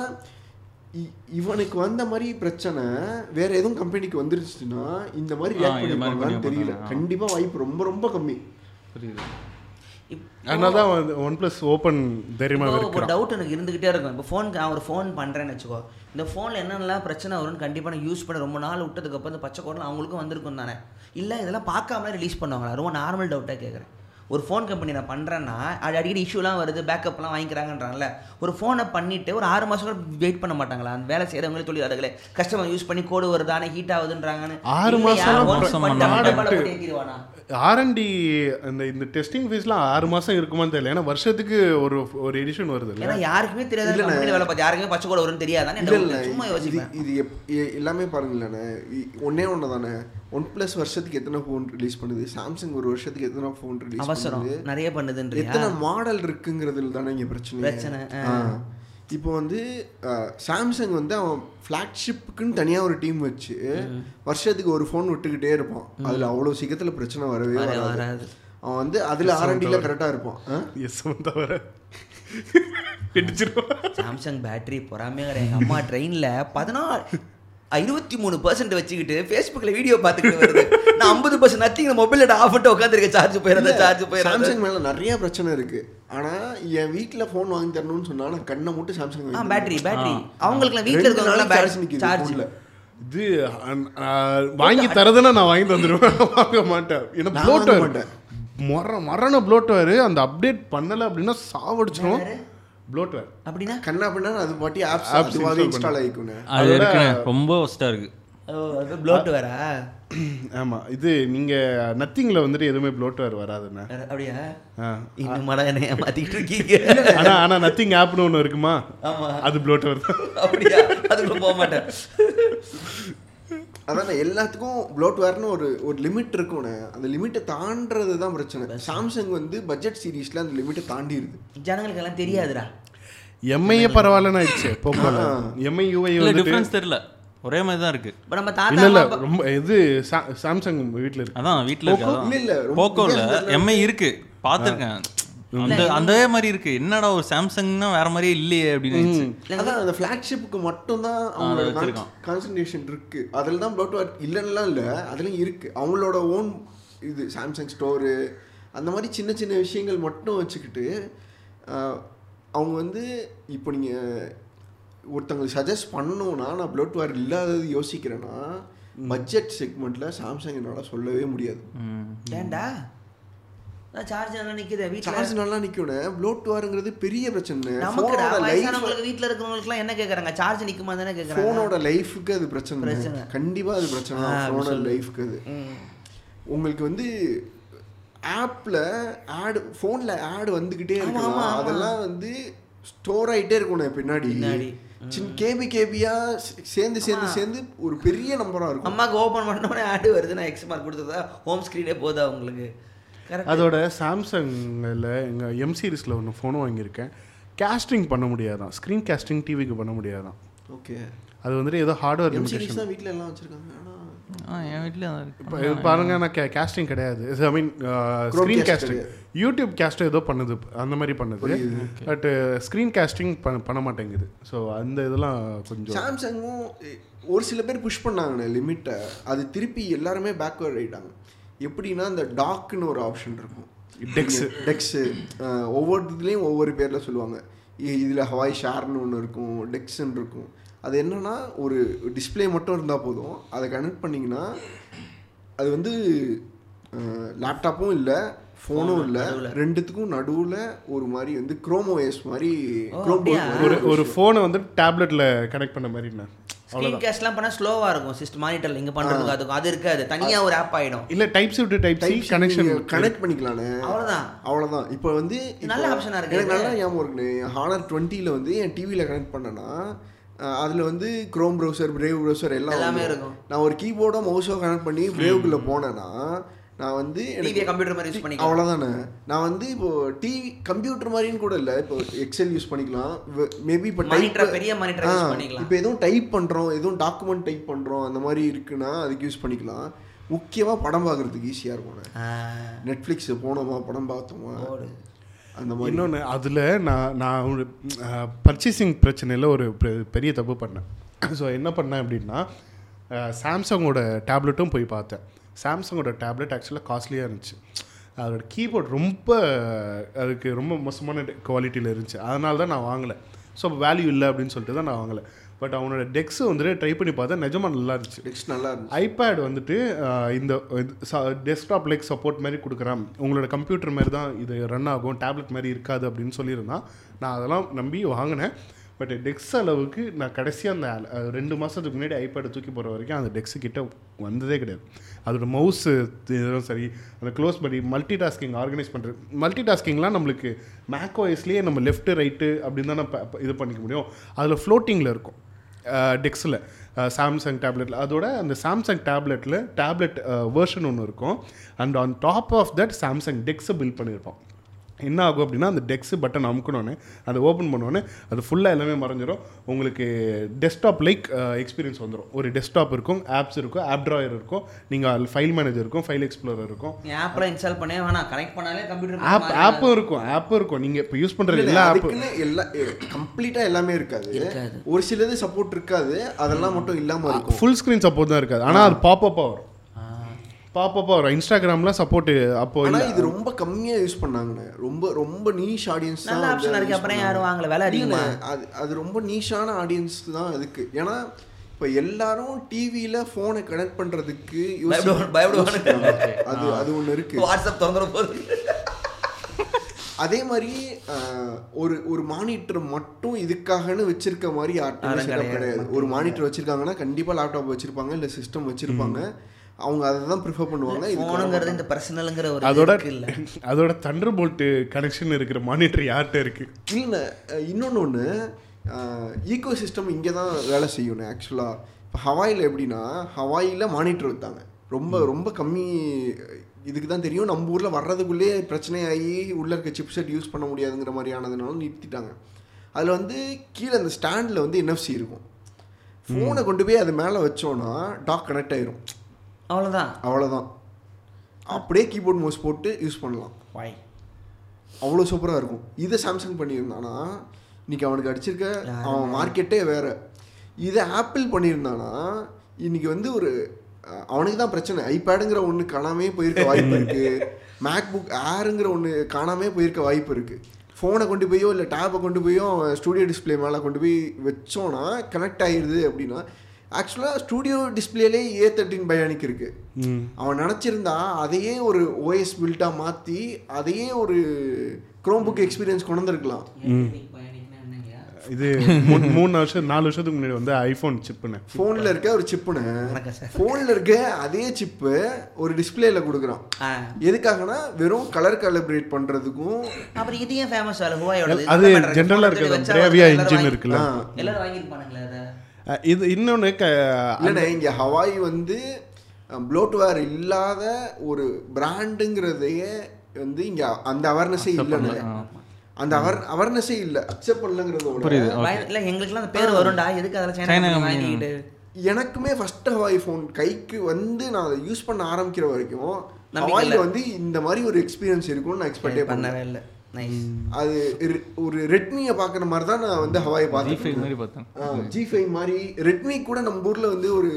இ- இவனுக்கு வந்த மாதிரி பிரச்சனை வேற எதுவும் கம்பெனிக்கு வந்துருச்சுன்னா இந்த மாதிரி ஆ, react இந்த மாதிரி பண்ணிருப்பாங்களான்னு பண்ண தெரியல. மாட்டாங்க. கண்டிப்பா வாய்ப்பு ரொம்ப ரொம்ப கம்மி. புரியுது. அதனால தான் ஒன் ப்ளஸ் ஓப்பன் தைரியமாக இப்போ ஒரு டவுட் எனக்கு இருந்துகிட்டே இருக்கும். இப்போ ஃபோன் நான் ஒரு ஃபோன் பண்ணுறேன்னு வச்சுக்கோ. இந்த ஃபோனில் என்னென்னலாம் பிரச்சனை வரும்னு கண்டிப்பாக நான் யூஸ் பண்ண ரொம்ப நாள் விட்டதுக்கப்புறம் இந்த பச்சை கோடில் அவங்களுக்கும் வந்திருக்கும் தானே. இல்லை இதெல்லாம் பார்க்காமலே ரிலீஸ் பண்ணுவாங்களா? ரொம்ப நார்மல் டவுட்டாக கேட்குறேன் ஒரு ஃபோன் கம்பெனி நான் பண்ணுறேன்னா அது அடிக்கடி இஷ்யூலாம் வருது பேக்கப்லாம் வாங்கிக்கிறாங்கன்றாங்கல்ல. ஒரு ஃபோனை பண்ணிவிட்டு ஒரு ஆறு மாதம் கூட வெயிட் பண்ண மாட்டாங்களா? அந்த வேலை செய்கிறவங்களே தொழிலாளர்களே கஸ்டமர் யூஸ் பண்ணி கோடு வருதானே ஹீட் ஆகுதுன்றாங்கன்னு. ஆறு ஏத்திடுவானா? ஆர்என்டி அந்த இந்த டெஸ்டிங் ஃபீஸ்லாம் ஆறு மாதம் இருக்குமான்னு தெரியல. ஏன்னா வருஷத்துக்கு ஒரு ஒரு எடிஷன் வருது ஏன்னா யாருக்குமே தெரியாது. கம்பெனி வேலை பார்த்து யாருக்குமே பச்சை கோடு வரும்னு தெரியாதானே? இல்ல இல்ல. சும்மா யோசிப்பேன். இது எல்லாமே பாருங்களேண்ணே. ஒண்ணே ஒன்று தானே ஒன் பிளஸ் வருஷத்துக்கு எத்தனை ஃபோன் ரிலீஸ் பண்ணுது? சாம்சங் ஒரு வருஷத்துக்கு எத்தனை ஃபோன் ரிலீஸ் அவசரம். பண்ணுது நிறைய பண்ணுதுன்றியா? எத்தனை மாடல் இருக்குங்கிறதுல தானே இங்கே பிரச்சனை பிரச்சனை. இப்போ வந்து சாம்சங் வந்து அவன் ஃப்ளாக்ஷிப்புக்குன்னு தனியாக ஒரு டீம் வச்சு வருஷத்துக்கு ஒரு ஃபோன் விட்டுக்கிட்டே இருப்பான். அதில் அவ்வளோ சீக்கிரத்தில் பிரச்சனை வரவே வர- வராது. அவன் வந்து அதில் ஆர்என்டியில் கரெக்டாக இருப்பான்? எஸ் தவிர <laughs> சாம்சங் பேட்டரி பொறாமே கிடையாது எங்கள் அம்மா ட்ரெயினில் பதினாலு இருபத்தி மூணு பர்சன்ட் வச்சுக்கிட்டு ஃபேஸ்புக்கில் வீடியோ பார்த்துக்கிட்டு வருது. நான் ஐம்பது பர்சன்ட் நத்திங் மொபைலில் ஆஃப் பண்ணிட்டு உட்காந்துருக்கேன் சார்ஜ் போயிடாத சார்ஜ் போயிடாத. சாம்சங் மேலே நிறைய பிரச்சனை இருக்கு. ஆனால் என் வீட்டில் ஃபோன் வாங்கி தரணும்னு சொன்னா நான் கண்ணை மட்டும் சாம்சங் ஆ பேட்டரி பேட்டரி அவங்களுக்குலாம் வீட்டில் சார்ஜ் பேட்டரி நிற்கிது சார்ஜ் ஃபோனில் இது வாங்கி தரதுன்னா நான் வாங்கி தந்துடுவேன் <laughs> வாங்க மாட்டேன். ஏன்னா ப்ளோட்டர் மாட்டேன். மர மரண ப்ளோட்வேர் அந்த அப்டேட் பண்ணல அப்படின்னா சாவடிச்சிரும். ப்ளோட்வேர் அப்படின்னா? கண்ணா பின்னா அது பாட்டி ஆப்ஸ் அதுவாகவே install இன்ஸ்டால் ஆகிக்குண்ணே அது ரொம்ப ஒஸ்ட்டாக இருக்குது ஓ அது ப்ளோட் வரா <clears throat> ஆமா இது நீங்க நத்திங்ல வந்துட்டு எதுவுமே ப்ளோட்வேர் வராதுண்ணே. அப்படியா. இன்னும் மட என்ன ஏமாத்திக்கிட்டு இருக்கீங்க. ஆனா ஆனா நத்திங் ஆப்னு ஒன்று இருக்குமா? ஆமா. அது ப்ளோட்வேர் தான். அப்படியா? அதுக்குள்ள போக மாட்டேன். அதான் எல்லாத்துக்கும் ப்ளோட்வேர்னு ஒரு ஒரு லிமிட் இருக்கும்ண்ணே அந்த லிமிட்டை தாண்டுறது தான் பிரச்சனை. சாம்சங் வந்து பட்ஜெட் சீரிஸ்ல அந்த லிமிட்டை தாண்டிடுது ஜனங்களுக்கு எல்லாம் தெரியாதுடா. எம்ஐயே பரவாயில்லன்னு ஆயிடுச்சு போக்கோல எம்ஐ யூஐ டிஃபரன்ஸ் தெரியல. ஒரே மாதிரி தான் இருக்கு. இப்போ நம்ம தாத்தா இல்ல ரொம்ப இது சா- சாம்சங் வீட்ல இருக்கு. அதான் வீட்ல இருக்கு இல்ல, இல்ல, போக்கோல எம்ஐ இருக்கு. பார்த்துருக்கேன். அந்த அதே மாதிரி இருக்கு. என்னடா ஒரு சாம்சங்னா வேற மாதிரியே இல்லையே அப்படின்னு. அதான் அந்த ஃப்ளாக்ஷிப்புக்கு மட்டும்தான் அவங்களோட வச்சிருக்கான். கான்சன்ட்ரேஷன் இருக்கு. அதில் தான் ப்ளோட்வேர் இல்லைன்னுலாம் இல்லை அதுலயும் இருக்கு. அவங்களோட ஓன் இது சாம்சங் ஸ்டோரு அந்த மாதிரி சின்ன சின்ன விஷயங்கள் மட்டும் வச்சுக்கிட்டு அவங்க வந்து இப்போ நீங்கள் ஒருத்தங்களுக்கு சஜஸ்ட் பண்ணணும்னா நான் ப்ளோட்வேர் இல்லாதது யோசிக்கிறேன்னா பட்ஜெட் செக்மெண்ட்டில் சாம்சங் என்னால் சொல்லவே முடியாது. ம். ஏன்டா? சார்ஜ் நல்லா நிக்குது வீட்டுல சார்ஜ் நல்லா நிற்கணும் ப்ளோட்வேருங்கிறது பெரிய பிரச்சனை லைஃப் வயசானவங்களுக்கு வீட்ல இருக்கிறவங்களுக்குலாம் என்ன கேக்குறாங்க? சார்ஜ் நிக்குமா தானே கேக்குறாங்க? ஃபோனோட லைஃபுக்கு அது பிரச்சனை பிரச்சனை. கண்டிப்பா அது பிரச்சனை. ஃபோனோட. லைஃப்க்கு அது. ம். உங்களுக்கு வந்து ஆப்பில் ஆடு ஃபோனில் ஆடு வந்துக்கிட்டே இருக்கலாம் அதெல்லாம் வந்து ஸ்டோர் ஆகிட்டே இருக்கணும் பின்னாடி. பின்னாடி. சின்ன கேபி கேபியா சேர்ந்து சேர்ந்து சேர்ந்து ஒரு பெரிய நம்பராக இருக்கும். அம்மாக்கு ஓபன் பண்ணோடனே ஆடு வருது. நான் எக்ஸ் மார்க் கொடுத்ததா? ஹோம் ஸ்க்ரீனே போதா உங்களுக்கு? கரெக்ட் அதோட சாம்சங்கில் எங்கள் எம் சீரிஸில் ஒன்று ஃபோனும் வாங்கியிருக்கேன். கேஸ்டிங் பண்ண முடியாதான். ஸ்க்ரீன் கேஸ்டிங் டிவிக்கு பண்ண முடியாதான். ஓகே அது வந்துட்டு ஏதோ ஹார்ட்வேர் வீட்டில் எல்லாம் வச்சுருக்காங்க. என் இப்போ இது பாருங்க நான் கே கேஸ்டிங் கிடையாது. I mean screen casting. YouTube cast ஏதோ பண்ணுது அந்த மாதிரி பண்ணுது. பட் ஸ்க்ரீன் கேஸ்டிங் பண்ண பண்ண மாட்டேங்குது. ஸோ அந்த இதெல்லாம் கொஞ்சம் சாம்சங்கும் ஒரு சில பேர் புஷ் பண்ணாங்கண்ணே லிமிட்டை அது திருப்பி எல்லாருமே பேக்வேர்ட் ஆயிட்டாங்க. எப்படின்னா இந்த டாக்னு ஒரு ஆப்ஷன் இருக்கும். டெக்ஸு டெக்ஸு ஒவ்வொருத்துலேயும் ஒவ்வொரு பேரில் சொல்லுவாங்க. இதில் ஹவாய் ஷேர்னு ஒன்று இருக்கும் டெக்ஸ்ன்னு இருக்கும். அது என்னன்னா ஒரு டிஸ்ப்ளே மட்டும் இருந்தால் போதும். அதை கனெக்ட் பண்ணிங்கன்னா அது வந்து லேப்டாப்பும் இல்லை ஃபோனும் இல்லை ரெண்டுத்துக்கும் நடுவில் ஒரு மாதிரி வந்து குரோமோஎஸ் மாதிரி? மாதிரி ஒரு ஒரு ஃபோனை வந்து டேப்லெட்டில் கனெக்ட் பண்ண மாதிரிண்ணா ஸ்க்ரீன் கேஸ்ட்லாம் பண்ணா ஸ்லோவா இருக்கும். சிஸ்டம் மானிட்டர்ல இங்க பண்றதுக்கு அதுக்கும். அது இருக்காது. தனியா ஒரு ஆப் ஆயிடும். இல்லை type C to type C connection connect பண்ணிக்கலானே அவ்வளவுதான். அவ்வளோதான் இப்போ வந்து நல்ல option ஆ இருக்கு. எனக்கு நல்லா ஞாபகம் இருக்குண்ணே ஹானர் டுவெண்ட்டியில் வந்து என் டிவியில் கனெக்ட் பண்ணேன்னா அதில் வந்து க்ரோம் ப்ரௌசர் பிரேவ் ப்ரௌசர் எல்லாம். இருக்கும். நான் ஒரு கீபோர்டோ மவுஸோ கனெக்ட் பண்ணி பிரேவுக்குள்ளே போனேன்னா நான் வந்து டிவியை கம்ப்யூட்டர் மாதிரி யூஸ் பண்ணிக்கலாம் அவ்வளோதானே நான் வந்து இப்போ டிவி கம்ப்யூட்டர் மாதிரின்னு கூட இல்லை இப்போ எக்ஸல் யூஸ் பண்ணிக்கலாம் மேபி இப்போ Monitor, பெரிய use பண்ணிக்கலாம். இப்போ எதுவும் டைப் பண்ணுறோம் எதுவும் டாக்குமெண்ட் டைப் பண்ணுறோம் அந்த மாதிரி இருக்குன்னா அதுக்கு யூஸ் பண்ணிக்கலாம் முக்கியமாக படம் பார்க்குறதுக்கு ஈஸியாக இருக்கும் நெட்ஃப்ளிக்ஸ் போனோமா படம் பார்த்தோமா. அந்த மாதிரி. இன்னொன்று அதில் நான் நான் பர்ச்சேசிங் பிரச்சனையில் ஒரு பெ- பெரிய தப்பு பண்ணேன். ஸோ என்ன பண்ணேன் அப்படின்னா சாம்சங்கோட டேப்லெட்டும் போய் பார்த்தேன். சாம்சங்கோட டேப்லெட் ஆக்சுவலாக காஸ்ட்லியாக இருந்துச்சு. அதோட கீபோர்ட் ரொம்ப அதுக்கு ரொம்ப மோசமான குவாலிட்டியில் இருந்துச்சு. அதனால தான் நான் வாங்கலை. ஸோ வேல்யூ இல்லை அப்படின்னு சொல்லிட்டு தான் நான் வாங்கலை. பட் அவனோட டெக்ஸ் வந்துட்டு ட்ரை பண்ணி பார்த்தா நிஜமாக நல்லா இருந்துச்சு. நெக்ஸ்ட் நல்லா இருந்துச்சு. ஐபேட் வந்துட்டு இந்த டெஸ்க்டாப் லைக் சப்போர்ட் மாதிரி கொடுக்குறான். உங்களோட கம்ப்யூட்டர் மாதிரி தான் இது ரன் ஆகும். டேப்லெட் மாதிரி இருக்காது அப்படின்னு சொல்லியிருந்தான் நான் அதெல்லாம் நம்பி வாங்கினேன். பட் டெக்ஸ் அளவுக்கு நான் கடைசியாக அந்த ரெண்டு மாதத்துக்கு முன்னாடி ஐபேடை தூக்கி போகிற வரைக்கும் அந்த டெக்ஸு கிட்ட வந்ததே கிடையாது. அதோட மவுஸு இதுவும் சரி அந்த க்ளோஸ் பண்ணி மல்டி டாஸ்கிங் ஆர்கனைஸ் பண்ணுறது மல்டி டாஸ்கிங்லாம் நம்மளுக்கு மேக்கோஎஸ்லேயே நம்ம லெஃப்ட் ரைட்டு அப்படின்னு தானே ப- இது பண்ணிக்க முடியும். அதில் ஃப்ளோட்டிங்கில் இருக்கும். டெக்ஸில் சாம்சங் டேப்லெட்டில் அதோட அந்த சாம்சங் டேப்லெட்டில் டேப்லெட் வேர்ஷன் ஒன்று இருக்கும். And on top of that Samsung டெக்ஸை build பண்ணியிருப்போம். என்ன ஆகும் அப்படின்னா அந்த டெக்ஸ் பட்டன் அமுக்கணுன்னு அதை ஓப்பன் பண்ணோன்னே அது ஃபுல்லாக எல்லாமே மறைஞ்சிரும். உங்களுக்கு டெஸ்க்டாப் லைக் எக்ஸ்பீரியன்ஸ் வந்துடும் ஒரு டெஸ்க்டாப் இருக்கும் ஆப்ஸ் இருக்கும் ஆப் ட்ராயர் இருக்கும் நீங்கள் ஃபைல் மேனேஜர் இருக்கும் ஃபைல் எக்ஸ்ப்ளோரர் இருக்கும். ஆப்லாம் இன்ஸ்டால் பண்ணே வேணாம். கனெக்ட் பண்ணாலே கம்ப்யூட்டர் ஆப் ஆப்பும் இருக்கும் ஆப்பும் இருக்கும். நீங்கள் இப்போ யூஸ் பண்ணுற எல்லா ஆப்பும் அதுக்குன்னு எல்லா கம்ப்ளீட்டாக எல்லாமே இருக்காது. இருக்காது. ஒரு சிலது சப்போர்ட் இருக்காது. அதெல்லாம் மட்டும் இல்லாமல் இருக்கும். ஃபுல் ஸ்க்ரீன் சப்போர்ட் தான் இருக்காது. ஆனால் அது பாப்பப்பாக வரும். பாப்பப்பாக வரும் இன்ஸ்டாகிராம்லாம் சப்போர்ட் அப்போ இல்ல. இது ரொம்ப கம்மியா யூஸ் பண்ணாங்கண்ணே. ரொம்ப ரொம்ப நீஷ் ஆடியன்ஸ் நல்ல ஆப்ஷன் இருக்கு. அப்புறம் யாரும் வாங்கல? விலை அதிகமா. அது அது ரொம்ப நீஷான ஆடியன்ஸ் தான் அதுக்கு. ஏன்னா இப்போ எல்லாரும் டிவியில போனை கனெக்ட் பண்றதுக்கு பயப்படுவாங்க-. அது அது ஒண்ணு இருக்கு. வாட்ஸ்அப் திறந்துட போகுது. அதே மாதிரி ஒரு ஒரு மானிட்டர் மட்டும் இதுக்காகன்னு வச்சிருக்க மாதிரி setup கிடையாது. கிடையாது. ஒரு மானிட்டர் வச்சிருக்காங்கன்னா கண்டிப்பா லேப்டாப் வச்சிருப்பாங்க இல்ல சிஸ்டம் வச்சிருப்பாங்க. அவங்க அதை தான் ப்ரிஃபர் பண்ணுவாங்க. இதுக்கு போனுங்கிறது இந்த பர்சனலுங்கிற ஒரு அதோட இல்ல. அதோட தண்டர் போல்ட் கனெக்ஷன் இருக்கிற மானிட்டர் யார்கிட்ட இருக்கு? இல்லை இன்னொன்று ஒன்று ஈகோ சிஸ்டம் இங்கே தான் வேலை செய்யணும் ஆக்சுவலாக ஹவாயில் எப்படின்னா ஹவாயில் மானிட்டர் வித்தாங்க. ரொம்ப ரொம்ப கம்மி இதுக்கு தான் தெரியும். நம்ம ஊரில் வர்றதுக்குள்ளே பிரச்சனையாகி உள்ளே இருக்க சிப்செட் யூஸ் பண்ண முடியாதுங்கிற மாதிரியானதுனால நிறுத்திட்டாங்க. அதில் வந்து கீழே அந்த ஸ்டாண்டில் வந்து என்எஃப்சி இருக்கும். ஃபோனை கொண்டு போய் அது மேலே வச்சோன்னா டாக் கனெக்ட் ஆயிரும். அவ்வளோதான் அவ்வளோதான் அப்படியே கீபோர்ட் மவுஸ் போட்டு யூஸ் பண்ணலாம். வாய் அவ்வளோ சூப்பராக இருக்கும். இதை சாம்சங் பண்ணியிருந்தானா? இன்னைக்கு அவனுக்கு அடிச்சிருக்க அவன் மார்க்கெட்டே வேற. இதை ஆப்பிள் பண்ணியிருந்தானா? இன்னைக்கு வந்து ஒரு அவனுக்கு தான் பிரச்சனை. ஐபேடுங்கிற ஒன்று காணாமே போயிருக்க வாய்ப்பு இருக்கு. மேக்புக் ஏருங்கிற ஒன்று காணாமே போயிருக்க வாய்ப்பு இருக்கு. ஃபோனை கொண்டு போயோ இல்லை டேப்பை கொண்டு போயோ அவன் ஸ்டூடியோ டிஸ்ப்ளே மேலே கொண்டு போய் வச்சோன்னா கனெக்ட் ஆகிடுது அப்படின்னா ஆக்சுவலாக ஸ்டூடியோ டிஸ்பிளேலே ஏ தேர்ட்டின் பயானிக் இருக்கு. ம். அவன் நினச்சிருந்தா அதையே ஒரு ஓஎஸ் பில்ட்டாக மாற்றி அதையே ஒரு க்ரோம் புக் எக்ஸ்பீரியன்ஸ் கொண்டு வந்திருக்கலாம் இது மூணு மூணு வருஷம் நாலு வருஷத்துக்கு முன்னாடி வந்து ஐஃபோன் சிப்புன்னு ஃபோனில் இருக்க ஒரு சிப்புன்னு சார். ஃபோனில் இருக்க அதே சிப்பு ஒரு டிஸ்பிளேல கொடுக்குறான். ஆ. எதுக்காகனா வெறும் கலர் கலிப்ரேட் பண்ணுறதுக்கும் அப்புறம் இது ஏன் ஃபேமஸ் அது general ஆ இருக்கிறது, engine இருக்குல்ல. எல்லாரும் வாங்கியிருப்பானுங்களே இது இன்னொன்று க இல்லைண்ணே இங்கே ஹவாய் வந்து ப்ளோட்வேர் இல்லாத ஒரு பிராண்டுங்கிறதையே வந்து இங்கே அந்த அவேர்னஸே இல்லைண்ணே அந்த அவர் அவேர்னஸே இல்லை. அக்செப்ட் பய- இல்ல எங்களுக்குலாம் அந்த பேர் வரும்டா. எதுக்கு அதில் சைனா. வாங்கிக்கிட்டு? எனக்குமே ஃபர்ஸ்ட் ஹவாய் ஃபோன் கைக்கு வந்து நான் அதை யூஸ் பண்ண ஆரம்பிக்கிற வரைக்கும் ஹவாயில். வந்து இந்த மாதிரி ஒரு எக்ஸ்பீரியன்ஸ் இருக்கும்னு நான் எக்ஸ்பெக்டே பண்ணவே இல்லை. அது ஒரு ரெட்மியை பார்க்குற மாதிரி தான் நான் வந்து ஹவாயை ஜி பார்த்தேன் மாதிரி பார்த்தேன். ஜி ஃபைவ் மாதிரி ரெட்மி கூட நம்ம ஊரில் வந்து ஒரு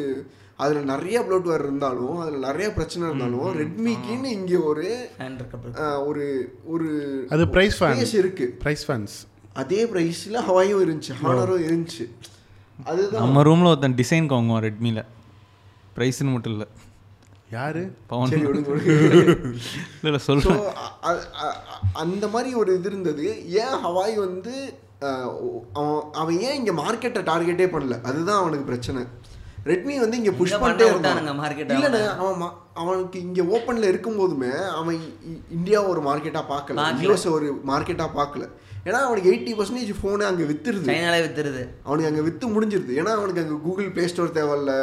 அதில் நிறைய ப்ளோட்வேர் இருந்தாலும் அதில் நிறைய பிரச்சனை இருந்தாலும் ரெட்மிக்குன்னு இங்கே ஒரு ஒரு ஒரு அது ப்ரைஸ் ஃபேன் space இருக்கு. ப்ரைஸ் ஃபேன்ஸ் அதே ப்ரைஸில் ஹவாயும் இருந்துச்சு ஹானரும் இருந்துச்சு. அதுதான். நம்ம ரூமில் ஒருத்தன் டிசைன் வாங்குவான் ரெட்மியில். ப்ரைஸ்னு மட்டும் இல்லை. யாரு? பவன். சரி இல்லை சொல்கிறேன் அந்த மாதிரி ஒரு இது இருந்தது. ஏன் ஹவாய் வந்து அவன் அவன் ஏன் இங்கே மார்க்கெட்டை டார்கெட்டே பண்ணல? அதுதான் அவனுக்கு பிரச்சனை. ரெட்மி வந்து இங்கே புஷ் பண்ணிட்டே market அ. இல்லைண்ணே அவன் மா- அவனுக்கு இங்கே ஓப்பனில் இருக்கும்போதுமே அவன் இ- இந்தியா ஒரு மார்க்கெட்டாக பார்க்கல. யூஎஸ் ஒரு மார்க்கெட்டாக பார்க்கல. ஏன்னா அவனுக்கு எயிட்டி பர்சன்டேஜ் ஃபோனு அங்கே வித்துருது. சைனாலே வித்துருது. அவனுக்கு அங்கே வித்து முடிஞ்சிருது. ஏன்னா அவனுக்கு அங்கே கூகுள் ப்ளே ஸ்டோர் தேவையில்ல.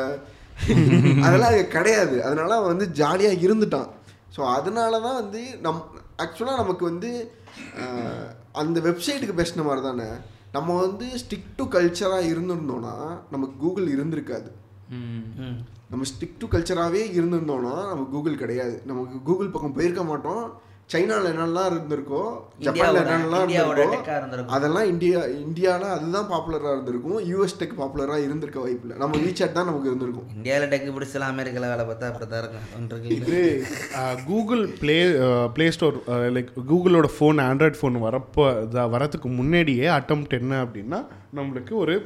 <laughs> அதெல்லாம் அங்கே கிடையாது. அதனால அவன் வந்து ஜாலியாக இருந்துட்டான். ஸோ அதனால தான் வந்து நம் ஆக்சுவலாக நமக்கு வந்து அந்த வெப்சைட்டுக்கு பேசின மாதிரி தானே நம்ம வந்து ஸ்டிக் டு கல்ச்சராக இருந்திருந்தோம்னா நமக்கு கூகுள் இருந்திருக்காது. நம்ம ஸ்டிக் டு கல்ச்சராகவே இருந்திருந்தோம்னா நமக்கு கூகுள் கிடையாது. நமக்கு கூகுள் பக்கம் போயிருக்க மாட்டோம். சைனாவில் என்னெல்லாம் இருந்திருக்கோ ஜப்பானில் என்னெல்லாம் இருந்திருக்கோ. அதெல்லாம் இந்தியா இந்தியாவில் அதுதான் பாப்புலராக இருந்திருக்கும். யூஎஸ் டெக் பாப்புலராக இருந்திருக்க வாய்ப்பு இல்லை நம்ம வீசாட் தான் நமக்கு இருந்திருக்கும். இந்தியாவில் டெக்கு பிடிச்சலாம் அமெரிக்காவில் வேலை பார்த்தா அப்படி தான் இருக்கும் இது Google play play store like கூகுளோட phone Android phone வரப்போ இத- வரதுக்கு முன்னாடியே அட்டம்ப்ட் என்ன அப்படின்னா நம்மளுக்கு ஒரு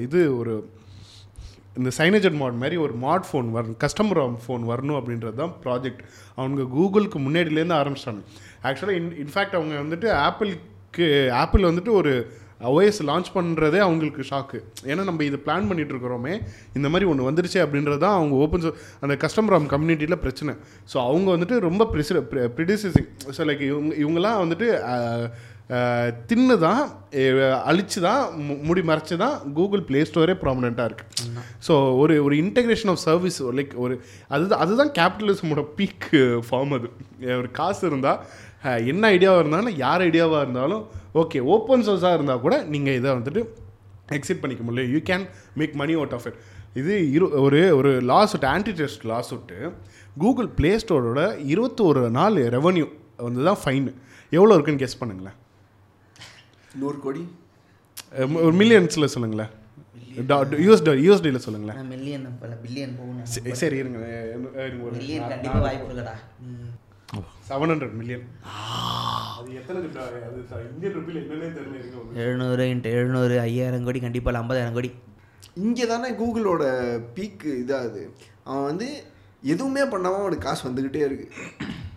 இது ஒரு இந்த சைனஜட் மாட் மாதிரி ஒரு மாட் ஃபோன் வரணும் கஸ்டமர் ஃபோன் வரணும் அப்படின்றது தான் ப்ராஜெக்ட் அவங்க கூகுளுக்கு முன்னாடியிலேருந்து ஆரம்பிச்சிட்டாங்க. ஆக்சுவலாக இன் இன்ஃபேக்ட் அவங்க வந்துட்டு ஆப்பிளுக்கு ஆப்பிள் வந்துட்டு ஒரு ஓஎஸ் லான்ச் பண்ணுறதே அவங்களுக்கு ஷாக்கு ஏன்னா நம்ம இது பிளான் பண்ணிகிட்ருக்குறோமே இருக்கிறோமே இந்த மாதிரி ஒன்று வந்துருச்சு அப்படின்றது தான் அவங்க ஓப்பன் அந்த கஸ்டமர் ஆம் கம்யூனிட்டியில் பிரச்சனை. ஸோ அவங்க வந்துட்டு ரொம்ப ப்ரிசி ப்ரிடிசிசிங் ஸோ லைக் இவங்க இவங்கெல்லாம் வந்துட்டு தின்னு தான் அழிச்சு தான் மு- முடி மறைச்சு தான் கூகுள் ப்ளே ஸ்டோரே ப்ராமினெண்ட்டாக இருக்குது ஸோ ஒரு ஒரு இன்டெகிரேஷன் ஆஃப் சர்வீஸ் லைக் ஒரு அதுதான் அதுதான் கேபிட்டலிசமோட பீக் ஃபார்ம் அது. ஒரு காசு இருந்தால் என்ன ஐடியாவாக இருந்தாலும் யார் ஐடியாவாக இருந்தாலும் ஓகே ஓப்பன் சோர்ஸாக இருந்தால் கூட நீங்கள் இதை வந்துட்டு எக்ஸிட் பண்ணிக்க முடியல. You can make money out of it இது இரு ஒரு ஒரு லாஸ் விட்டு ஆன்டி டெஸ்ட் லாஸ் விட்டு கூகுள் ப்ளே ஸ்டோரோட இருபத்தோரு நாள் ரெவன்யூ வந்து தான் ஃபைன் எவ்வளோ இருக்குன்னு கெஸ் பண்ணுங்களேன். நூறு கோடி? ஒரு மில்லியன்ஸில் சொல்லுங்களேன். யூஎஸ்டி யூஎஸ்டியில் சொல்லுங்களேன். நான் மில்லியன் பல பில்லியன் போகணும் சரி, இருங்க. மில்லியன் கண்டிப்பாக வாய்ப்பு இல்லைடா. ம். செவன் ஹண்ட்ரட் மில்லியன் எழுநூறு இன்ட்டு எழுநூறு ஐயாயிரம் கோடி கண்டிப்பாக இல்லை ஐம்பதாயிரம் கோடி. இங்கே தானே கூகுளோட பீக் இதாகுது. அவன் வந்து எதுவுமே பண்ணாமல் அவனுக்கு காசு வந்துக்கிட்டே இருக்கு.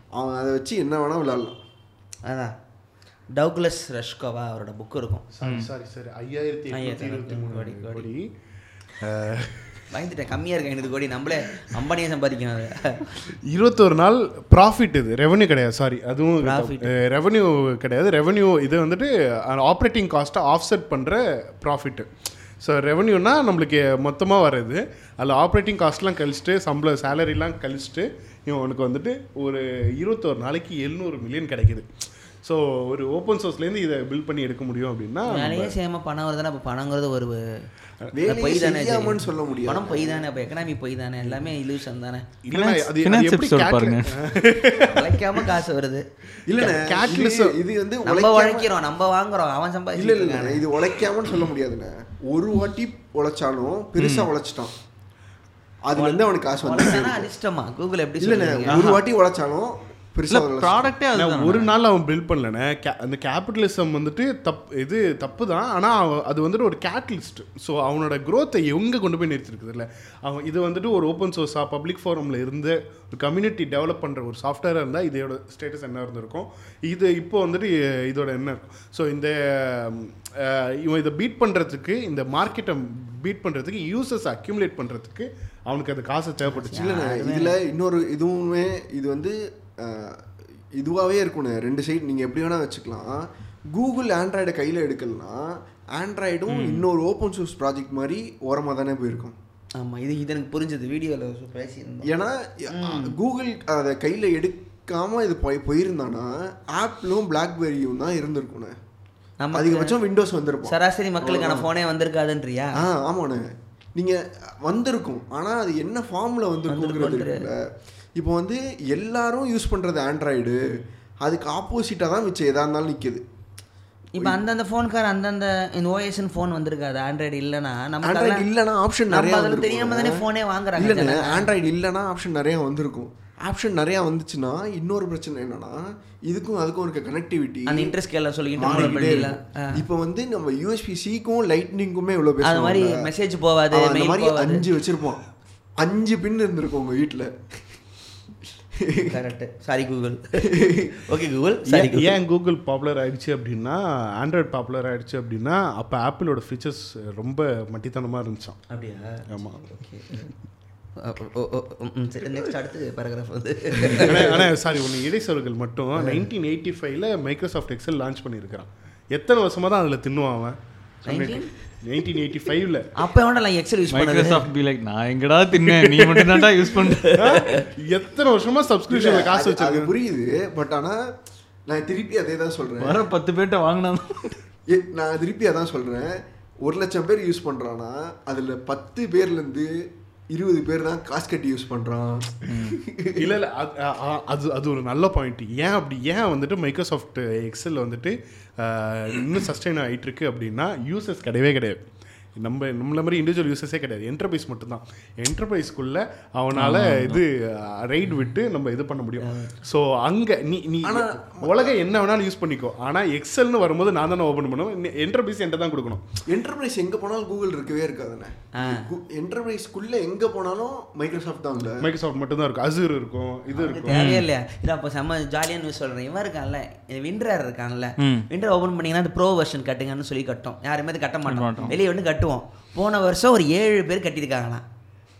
அவன் அதை வச்சு என்ன வேணால் விளாட்லாம். அதான். டவுக்லஸ் ரஷ்கோவா அவரோட புக் இருக்கும். சாரி சாரி ஐயாயிரத்தி ஐயாயிரத்தி கோடி, கோடி. பயந்துட்டேன். கம்மியாக இருக்கு ஐநூறு கோடி. நம்மளே அம்பானியை சம்பாதிக்கணும் அதை. இருபத்தொரு நாள் ப்ராஃபிட் இது. ரெவன்யூ கிடையாது. சாரி அதுவும் Profit. ரெவன்யூ கிடையாது. ரெவன்யூ இது வந்துட்டு ஆப்ரேட்டிங் காஸ்ட்டை ஆஃப்செட் பண்ணுற ப்ராஃபிட்டு ஸோ ரெவன்யூனா நம்மளுக்கு மொத்தமாக வர்றது. அதில் ஆப்ரேட்டிங் காஸ்ட்லாம் கழிச்சிட்டு சம்பளம் சேலரிலாம் கழிச்சிட்டு இவனுக்கு வந்துட்டு ஒரு இருபத்தோரு நாளைக்கு எழுநூறு மில்லியன் கிடைக்குது. ஸோ ஒரு ஓப்பன் சோர்ஸ்லேருந்து இதை பில்ட் பண்ணி எடுக்க முடியும் அப்படின்னா வேலையே செய்யாம பணம் வருதுன்னா அப்போ பணங்கிறது ஒரு பொய் தானே. சொல்ல முடியாது. பணம் பொய் தானே? அப்போ எக்கனாமி பொய் தானே? எல்லாமே இலூஷன் தானே? இல்லைன்னா அது அது எப்படி பாருங்க. <laughs> உழைக்காம காசு வருது. இல்லண்ணே Catalyst- இது- வந்து நம்ம உழைக்கிறோம் நம்ம வாங்குறோம் அவன் இல்ல சம்பாதிச்சு இல்ல இல்ல, இது உழைக்காமன்னு சொல்ல முடியாதுண்ணே. ஒரு வாட்டி உழைச்சாலும் பெருசா உழைச்சிட்டான். அதுல இருந்து அவனுக்கு காசு வந்து அதிர்ஷ்டமா? கூகுள் எப்படி சொல்லுங்க ஒரு வாட்டி உழைச்சாலும் இல்ல ஆனா, அதுதான். ஒரு நாள் அவன் பில்ட் பண்ணலண்ணே. கே- அந்த கேபிட்டலிசம் வந்துட்டு தப் இது தப்பு தான் ஆனால் அது வந்துட்டு ஒரு கேட்டலிஸ்ட் ஸோ அவனோட growth-ஐ எங்கே கொண்டு போய் நிறுத்திருக்குது இல்லை? அவன் இது வந்துட்டு ஒரு ஓப்பன் சோர்ஸாக பப்ளிக் ஃபோரமில் இருந்து ஒரு கம்யூனிட்டி டெவலப் பண்ணுற ஒரு சாஃப்ட்வேராக இருந்தால் இதோட ஸ்டேட்டஸ் என்ன இருந்திருக்கும்? இது இப்போ வந்துட்டு இதோட என்ன இருக்கும்? ஸோ இந்த இவன் இதை பீட் பண்ணுறதுக்கு இந்த மார்க்கெட்டை பீட் பண்ணுறதுக்கு யூசர்ஸ் அக்யூமுலேட் பண்ணுறதுக்கு அவனுக்கு அந்த காசு தேவைப்பட்டுச்சு. இல்லண்ணே இதுல இன்னொரு இதுவுமே இது வந்து அஹ், இதுவாவே இருக்கும்ண்ணே ரெண்டு சைடு நீங்க எப்படி வேணா வச்சுக்கலாம். கூகுள் ஆண்ட்ராய்டை கையில எடுக்கலனா ஆண்ட்ராய்டும் இன்னொரு ஓப்பன் சோர்ஸ் ப்ராஜெக்ட் மாதிரி ஓரமா தானே போயிருக்கும். ஆமா இது இது எனக்கு புரிஞ்சது. வீடியோவில் பேசியிருந்தோம். ஏன்னா கூகுள் அதை கையில எடுக்காம இது போய் போயிருந்தானா ஆப்பிளும் பிளாக்பெரியும் தான் இருந்திருக்கும்ண்ணே நமக்கு அதிகபட்சம் விண்டோஸ் வந்திருக்கும். சராசரி மக்களுக்கான ஃபோனே வந்திருக்காதுன்றியா? ஆ ஆமாண்ணே. நீங்க வந்திருக்கும். ஆனா அது என்ன ஃபார்ம்ல வந்திருக்குங்கிறது இப்போ வந்து எல்லாரும் யூஸ் பண்றது ஆண்ட்ராய்டு அதுக்கு ஆப்போசிட்டா தான் மிச்சம் எதா இருந்தாலும் நிக்குது. இப்போ அந்தந்த ஃபோனுக்கார அந்தந்த இந்த ஓஎஸ்என் ஃபோன் வந்திருக்காது. ஆண்ட்ராய்டு இல்லைன்னா நம்ம ஆண்ட்ராய்டு இல்லைன்னா ஆப்ஷன் நிறைய தெரியாம தானே ஃபோனே வாங்குறாங்க இல்லைண்ணே ஆண்ட்ராய்டு இல்லைன்னா ஆப்ஷன் நிறைய வந்திருக்கும். ஆப்ஷன் நிறைய வந்துச்சுன்னா இன்னொரு பிரச்சனை என்னன்னா இதுக்கும் அதுக்கும் இருக்க கனெக்டிவிட்டி அந்த இன்ட்ரெஸ்ட் கேல சொல்லிக்கிட்டு இப்போ வந்து நம்ம யூஎஸ்பி சிக்கும் லைட்னிங்குமே இவ்வளோ அது மாதிரி பேசுவோம் மெசேஜ் போவாது அந்த மாதிரி அஞ்சு வச்சிருப்பான் அஞ்சு பின் இருந்திருக்கும் உங்க வீட்டில் correct sorry Google okay Google sorry ஏன் கூகுள் பாப்புலர் ஆயிடுச்சு அப்படின்னா ஆண்ட்ராய்டு பாப்புலர் ஆயிடுச்சு அப்படின்னா அப்போ ஆப்பிளோட ஃபீச்சர்ஸ் ரொம்ப மட்டித்தனமாக இருந்துச்சான் அப்படியா? ஆமாம் ஓகே சாரி. ஒன்று இடைச்சொல்கள் மட்டும் நைன்டீன் எயிட்டி ஃபைவ்ல மைக்ரோசாஃப்ட் எக்ஸல் லான்ச் பண்ணியிருக்கிறான். எத்தனை வருஷமா தான் அதில் தின்னுவான் அவன்? நைன்டீன் எயிட்டி ஃபைவ்ல. அப்போ வேண்டாம் எக்ஸல் யூஸ் பண்ணது? மைக்ரோசாஃப்ட் பி லைக் நான் எங்கடா தின்னேன்? நீ மட்டும் தான்டா யூஸ் பண்ற <laughs> எத்தனை வருஷமா சப்ஸ்கிரிப்ஷன்ல காசு வச்சிருக்கேன்? புரியுது பட் ஆனா நான் திருப்பி அதே தான் சொல்றேன். வர பத்து பேர்ட்ட வாங்கினா நான் திருப்பி அதான் சொல்றேன். ஒரு லட்சம் பேர் யூஸ் பண்றானா அதுல பத்து பேர்ல இருந்து இருபது பேர் தான் காசு கட்டி யூஸ் பண்றான். இல்ல இல்ல அது- அது அது ஒரு நல்ல பாயிண்ட் ஏன் அப்படி ஏன் வந்துட்டு மைக்ரோசாஃப்ட் எக்ஸல் வந்துட்டு இன்னும் சஸ்டைன் ஆகிட்டு இருக்கு அப்படின்னா யூசஸ் கிடையவே கிடையாது. நம்ம நம்மள மாதிரி இண்டிவிஜுவல் யூசர்ஸே கிடையாது. என்டர்பிரைஸ் மட்டும்தான். என்டர்பிரைஸ்க்குள்ள அவனால இது ரைட் விட்டு நம்ம இது பண்ண முடியும். ஸோ அங்க நீ நீ உலகம் என்ன வேணாலும் யூஸ் பண்ணிக்கோ. ஆனா எக்ஸல்னு வரும்போது நான் தானே ஓப்பன் பண்ணுவேன் என்டர்பிரைஸ் என்கிட்ட தான் கொடுக்கணும். என்டர்பிரைஸ் எங்க போனாலும் கூகுள் இருக்கவே இருக்காதுண்ணே என்டர்பிரைஸ்க்குள்ள எங்க போனாலும் மைக்ரோசாஃப்ட் தான் இல்ல மைக்ரோசாஃப்ட் மட்டும்தான் இருக்கும். அசூர் இருக்கும். இது இருக்கும். தேவையே இல்லையா இது அப்போ செம்ம ஜாலியாக நியூஸ் சொல்கிறேன் இவன் இருக்கான்ல. விண்டர் இருக்கான்ல. விண்டர் ஓப்பன் பண்ணீங்கன்னா அந்த ப்ரோ வெர்ஷன் கட்டுங்கன்னு சொல்லி கட்டும். யாருமே அது கட்ட மாட்டோம். வெளியே வந்து கட்டுவோம். போன வருஷம் ஒரு ஏழு பேர் கட்டியிருக்காங்களாம்.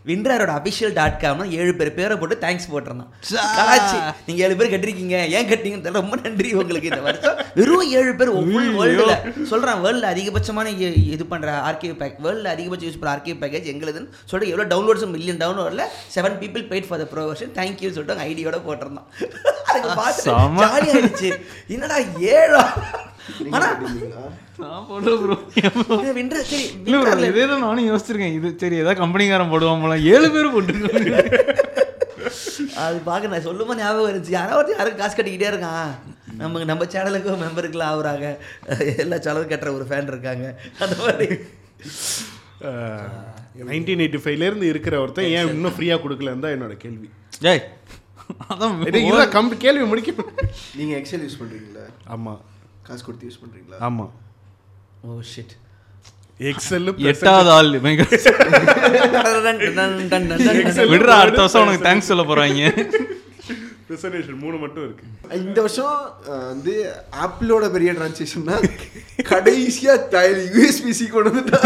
விண்டரோட அபிஷியல் டாட் காம்ல ஏழு பேர் பேரை போட்டு தேங்க்ஸ் போட்டிருந்தான். கலாச்சி நீங்க ஏழு பேர் கட்டிருக்கீங்க ஏன் கட்டிங்கன்னு ரொம்ப நன்றி உங்களுக்கு இந்த வருஷம். வெறும் ஏழு பேர் ஃபுல் வேர்ல்டுல சொல்றேன் வேர்ல்டு அதிகபட்சமான இது பண்ற ஆர்கிவ் பேக் வேர்ல்டு அதிகபட்சம் யூஸ் பண்ற ஆர்கிவ் பேக்கேஜ் எங்களுதுன்னு சொல்லிட்டு எவ்வளோ downloads million டவுன்லோட்ல seven people paid for the pro version thank you சொல்லிட்டு ஐடியோட போட்டிருந்தான். அதுக்கு பார்த்து. ஜாலியாயிடுச்சு என்னடா ஏழா? நீங்க ஆனா கட்டிருந்தீங்களா? நான் போடுற ப்ரோ விண்டர் சரி இல்ல இதே தான் நானும் யோசிச்சிருக்கேன். இது சரி ஏதாவது கம்பெனிக்காரன் போடுவான் போல. ஏழு பேர் போட்டுருக்காங்க அது பார்க்க நான் சொல்லும்போது ஞாபகம் இருந்துச்சு. யாரோ ஒருத்தர் யாரும் காசு கட்டிக்கிட்டே இருக்கான். நமக்கு நம்ம சேனலுக்கு மெம்பருக்குலாம் ஆகுறாங்க எல்லா சேனலும் கட்டுற ஒரு ஃபேன் இருக்காங்க. அந்த மாதிரி. நைன்டீன் எயிட்டி ஃபைவ்லேருந்து இருக்கிற ஒருத்தன் ஏன் இன்னும் ஃப்ரீயாக கொடுக்கலன்னு தான் என்னோட கேள்வி. ஏய் அதான் கேள்வி முடிக்க நீங்க எக்ஸல் யூஸ் பண்றீங்களா? ஆமா. காசு கொடுத்து யூஸ் பண்றீங்களா? ஆமா. ஓ ஷிட் எக்ஸல் எட்டாவது ஆள் விடுறா அடுத்த வருஷம் உனக்கு தேங்க்ஸ் சொல்ல போறாங்க. ப்ரெசன்டேஷன் மூணு மட்டும் இருக்கு. இந்த வருஷம் வந்து ஆப்பிளோட பெரிய டிரான்சாக்ஷன்னா கடைசியா யூஎஸ்பிசி கொண்டு வந்துட்டா.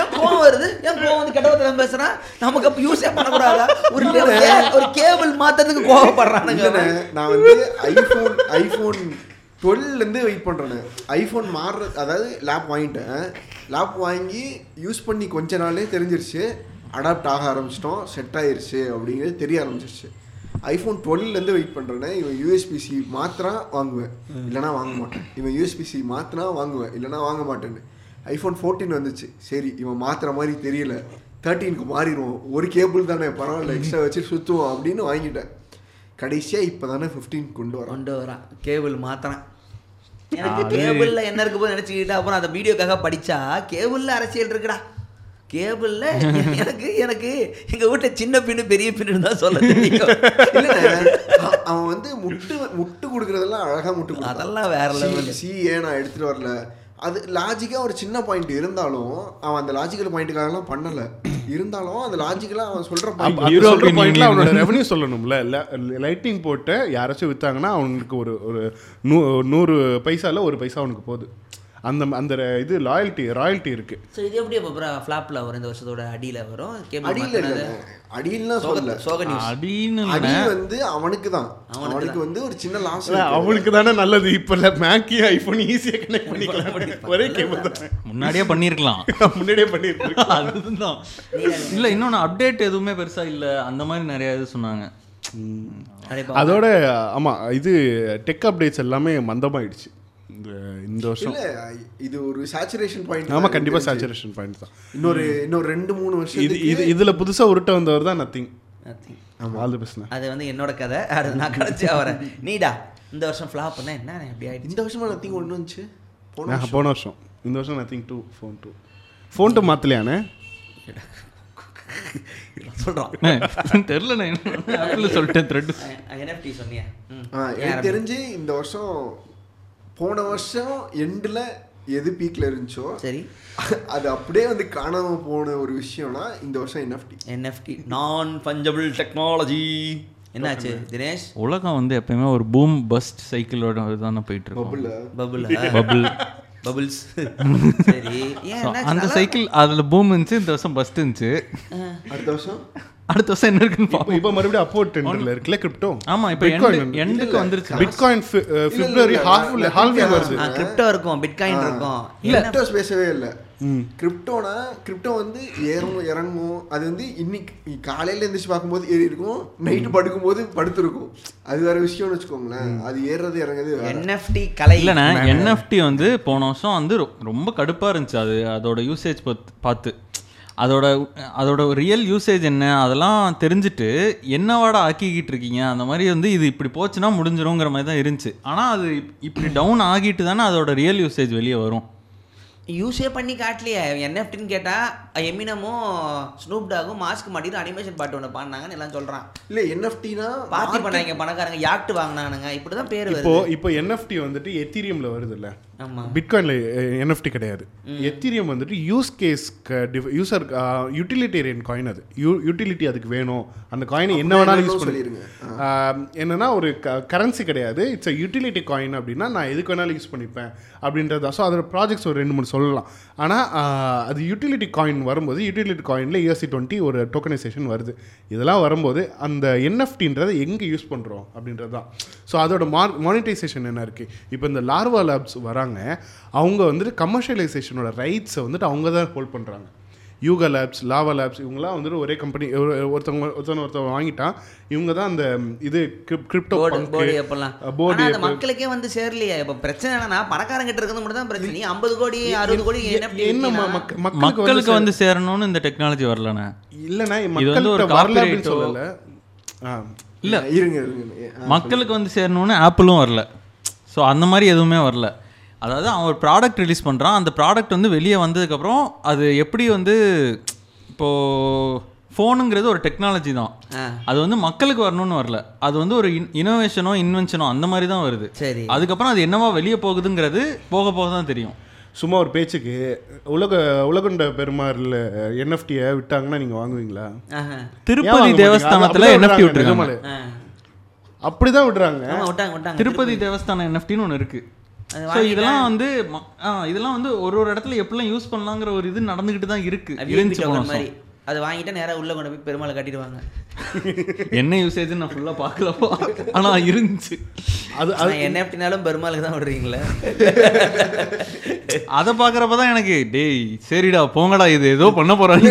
ஏன் கோவம் வருது? ஏன் கோவம் வந்து கெட்டவத்துல பேசுறான் நமக்கு அப்ப யூஸே பண்ணக்கூடாதா? ஒரு ஒரு கேபிள் மாத்தறதுக்கு கோவப்படுறானுங்க நான் வந்து ஐஃபோன் ஐஃபோன் டுவெல்லேருந்து வெயிட் பண்ணுறேன் ஐஃபோன் மாறுற அதாவது லேப் வாங்கிட்டேன். லேப் வாங்கி யூஸ் பண்ணி கொஞ்ச நாளே தெரிஞ்சிருச்சு. அடாப்ட் ஆக ஆரம்பிச்சிட்டோம். செட் ஆயிருச்சு அப்படிங்கிறது தெரிய ஆரம்பிச்சிருச்சு. ஐஃபோன் டுவெல்லேருந்து வெயிட் பண்ணுறேனே இவன் யூஎஸ்பிசி மாத்திரா வாங்குவேன். இல்லைனா வாங்க மாட்டேன். இவன் யூஎஸ்பிசி மாத்திரா வாங்குவேன். இல்லைனா வாங்க மாட்டேன்னு. ஐஃபோன் ஃபோர்டீன் வந்துச்சு. சரி இவன் மாத்திர மாதிரி தெரியல. தேர்ட்டீனுக்கு மாறிடுவோம். ஒரு கேபிள் தானே பரவாயில்ல எக்ஸ்ட்ரா வச்சு சுற்றுவோம் அப்படின்னு வாங்கிட்டேன். கடைசியாக இப்போ தானே ஃபிஃப்டீன் கொண்டு வரோம் கொண்டு வரான். கேபிள் மாத்துறான். எனக்கு கேபிள்ல என்ன இருக்கு போது நினைச்சுக்கிட்டு அப்புறம் அந்த வீடியோக்காக படிச்சா கேபிள்ல அரசியல் இருக்குடா. கேபிள்ல <laughs> எனக்கு எனக்கு எங்க வீட்டுல சின்ன பின்னு பெரிய பின்னு தான் சொல்ல தெரியும். அவன் வந்து முட்டு முட்டு கொடுக்கறதெல்லாம் அழகா முட்டு. அதெல்லாம் வேற level. சி ஏன் நான் எடுத்துட்டு வரல. அது லாஜிக்கா ஒரு சின்ன பாயிண்ட் இருந்தாலும் அவன் அந்த லாஜிக்கல் பாயிண்ட்டுக்காகலாம் பண்ணல. இருந்தாலும் அந்த லாஜிக்கலா அவன் சொல்ற European பாயிண்ட்ல. அவனோட ரெவன்யூ சொல்லணும்ல. லைட்டிங் போட்டு யாராச்சும் வித்தாங்கன்னா அவனுக்கு ஒரு ஒரு நூ நூறு பைசால ஒரு பைசா அவனுக்கு போகுது. அந்த அந்த இது லாயல்ட்டி ராயல்ட்டி இருக்கு. ஸோ இது எப்படி அப்போ ஃப்ளாப்ல வரும்? இந்த வருஷத்தோட அடியில வரும்? அடியில் இல்லை அடியில்லாம் சொல்லல. சோக அப்படின்னு அடி. வந்து அவனுக்கு தான். அவனுக்கு வந்து ஒரு சின்ன லாஸ் அவனுக்கு தானே நல்லது. இப்ப மேக்கி ஐபோன் ஈஸியா கனெக்ட் பண்ணிக்கலாம். ஒரே கேபிள் தானே. முன்னாடியே பண்ணியிருக்கலாம் <laughs> முன்னாடியே பண்ணிருக்கேன் அதுதான். இல்ல இன்னொன்னு அப்டேட் எதுவுமே பெருசா இல்ல. அந்த மாதிரி நிறைய இது சொன்னாங்க. அதோட ஆமா இது டெக் அப்டேட்ஸ் எல்லாமே மந்தமாயிடுச்சு. இந்த வருஷம். இது ஒரு சேச்சுரேஷன் பாயிண்ட் ஆமா கண்டிப்பா சேச்சுரேஷன் பாயிண்ட் தான். இன்னொரு இன்னொரு ரெண்டு மூணு இது வருஷத்துக்கு இது இதுல புதுசா உருட்ட வந்தவர் தான் nothing Nothing. All the best அது வந்து என்னோட கதை. அது நான் கடைசியா வரேன். நீடா இந்த வருஷம் ஃப்ளாப் பண்ண என்ன இப்படி ஆயிடுச்சு? இந்த வருஷமா நத்திங் ஒன்று வந்துச்சு? போன போன வருஷம். இந்த வருஷம் Nothing two phone two phone two மாத்தலையானே? சொல்றான். <laughs> <laughs> தெரியல சொல்லிட்டேன் தெரிஞ்சு இந்த வருஷம் போன வருஷம் எண்டில் எது பீக்ல இருந்துச்சோ சரி. அது அப்படியே வந்து காணாம போன ஒரு விஷயம்னா இந்த வருஷம் NFT NFT non fungible technology என்னாச்சு தினேஷ்? உலகம் வந்து எப்பயுமே ஒரு பூம் பஸ்ட் சைக்கிளோட தானே போயிட்டு இருக்கும். பபுள் பபுள் பபிள் பபுள்ஸ் சரி? அந்த சைக்கிள் அதுல பூம் இருந்துச்சு இந்த வருஷம் பஸ்ட் இருந்துச்சு. அடுத்த வருஷம்? அடுத்த வருஷம் என்ன இருக்குன்னு இப்போ பார்ப்போம். இப்போ மறுபடியும் அப்போர்ட் டெண்டர்ல இருக்குல்ல கிரிப்டோ ஆமா இப்போ Bitcoin எண்டுக்கு வந்துருச்சு. பிட்காயின் பிப்ரவரி ஹாஃப் ஹால்வே வருது. கிரிப்டோ இருக்கும் பிட்காயின் இருக்கும். கிரிப்டோ பேசவே இல்லை. கிரிப்டோனா கிரிப்டோ வந்து ஏறும் இறங்கும். அது வந்து இன்னைக்கு காலையில எந்திரிச்சு பார்க்கும்போது ஏறி இருக்கும் நைட்டு படுக்கும்போது படுத்திருக்கும். அது வேற விஷயம்னு வச்சுக்கோங்களேன். அது ஏறுறது இறங்குறது வேற. என்எஃப்டி கலை இல்லைண்ணே என்எஃப்டி வந்து போன வருஷம் வந்து ரொ- ரொம்ப கடுப்பாக இருந்துச்சு. அது அதோட யூசேஜ் பார்த்து. அதோட அதோட ரியல் யூசேஜ் என்ன அதெல்லாம் தெரிஞ்சுட்டு என்னவாடா ஆக்கிக்கிட்டு இருக்கீங்க? அந்த மாதிரி வந்து இது இப்படி போச்சுன்னா முடிஞ்சிருங்கிற மாதிரி தான் இருந்துச்சு. ஆனால் அது இப்- இப்படி டவுன் ஆகிட்டு தானே அதோட ரியல் யூசேஜ் வெளியே வரும். யூஸே பண்ணி காட்டலையே. என்எஃப்டின்னு கேட்டா எமினமும் ஸ்னூப் டாகும் மாஸ்க் மாட்டிட்டு அனிமேஷன் பாட்டு ஒன்று பாடினாங்கன்னு எல்லாம் சொல்றான். இல்ல என்எஃப்டினா பார்ட்டி பண்ணாங்க பணக்காரங்க யாக்ட் வாங்கினானுங்க. இப்படிதான் பேர் இப்போ வருது. இப்போ என்எஃப்டி வந்துட்டு எத்தீரியம்ல வருது இல்ல பிட்காயின்ல என்எஃப்டி கிடையாது. எத்தீரியம் வந்துட்டு use case user utilitarian coin அது. யூட்டிலிட்டி அதுக்கு வேணும். அந்த காயினை என்ன வேணாலும் யூஸ் பண்ணி சொல்லிருங்க. ஆஹ் என்னன்னா ஒரு கரன்சி கிடையாது. இட்ஸ் அ யூட்டிலிட்டி காயின் அப்படின்னா நான் எதுக்கு வேணாலும் யூஸ் பண்ணிப்பேன் அப்படின்றதா. ஸோ அதோட ப்ராஜெக்ட்ஸ் ஒரு ரெண்டு மூணு சொல்லலாம். ஆனால் அது யூட்டிலிட்டி காயின் வரும்போது யூட்டிலிட்டி காயினில் யூஎஸ்சி டுவெண்ட்டி ஒரு டோக்கனைசேஷன் வருது. இதெல்லாம் வரும்போது அந்த என்எஃப்டின்றதை எங்கே யூஸ் பண்ணுறோம் அப்படின்றது தான். ஸோ அதோட மார் மானிட்டைசேஷன் என்ன இருக்குது இப்போ இந்த லார்வா லேப்ஸ் வராங்க அவங்க வந்துட்டு கமர்ஷியலைசேஷனோட ரைட்ஸை வந்துட்டு அவங்க தான் ஹோல்ட் பண்ணுறாங்க யூகா லேப்ஸ் லாவா லேப்ஸ் இவங்கலாம் வந்துட்டு ஒரே கம்பெனி ஒருத்தவங்க ஒருத்தவங்க ஒருத்தவங்க வாங்கிட்டான். இவங்க தான் அந்த இது கிரிப்டோ போர்டு போர்டு அது மக்களுக்கே வந்து சேரலையே. இப்ப பிரச்சனை என்னன்னா பணக்காரங்கிட்ட இருக்கிறது மட்டும் தான் பிரச்சனை. ஐம்பது கோடி அறுபது கோடி என்ன மக்களுக்கு மக்களுக்கு வந்து சேரணும்னு இந்த டெக்னாலஜி வரலண்ணே. இல்லைண்ணா மக்கள்கிட்ட வரல அப்படின்னு சொல்லல. இல்ல. இருங்க மக்களுக்கு வந்து சேரணும்னு ஆப்பிளும் வரல. ஸோ அந்த மாதிரி எதுவுமே வரல. அதாவது அவன் ஒரு ப்ராடக்ட் ரிலீஸ் பண்ணுறான் அந்த ப்ராடக்ட் வந்து வெளியே வந்ததுக்கப்புறம் அது எப்படி வந்து இப்போது ஃபோனுங்கிறது ஒரு டெக்னாலஜி தான். அது வந்து மக்களுக்கு வரணும்னு வரல. அது வந்து ஒரு இனோவேஷனோ இன்வென்ஷனோ அந்த மாதிரி தான் வருது. சரி. அதுக்கப்புறம் அது என்னவா வெளியே போகுதுங்கிறது போக போக தான் தெரியும். சும்மா ஒரு பேச்சுக்கு உலக உலகண்ட பெருமாள் என்எஃப்டியை விட்டாங்கன்னா நீங்க வாங்குவீங்களா? திருப்பதி? தேவஸ்தானத்தில் என்எஃப்டி அப்படிதான் விட்டுருக்காங்க. அப்படிதான் விடுறாங்க. ஆமா விட்டாங்க விட்டாங்க. திருப்பதி தேவஸ்தானம் என்எஃப்டின்னு ஒன்று இருக்கு. இதெல்லாம் வந்து ம- ஆ, இதெல்லாம் வந்து ஒரு ஒரு இடத்துல எப்படிலாம் யூஸ் பண்ணலாங்கிற ஒரு இது நடந்துகிட்டு தான் இருக்கு. மாதிரி. அதை வாங்கிட்டு நேராக உள்ளே கொண்டு போய் பெருமாளை கட்டிடுவாங்க. <laughs> என்ன யூசேஜ் நான் ஃபுல்லாக பார்க்கலப்போ. ஆனா இருந்துச்சு. அது அது என்எஃப்டினாலும் பெருமாளுக்கு தான் விடுறீங்களே. <laughs> அதை பார்க்குறப்ப தான் எனக்கு டேய் சரிடா போங்கடா இது ஏதோ பண்ண போறாங்க.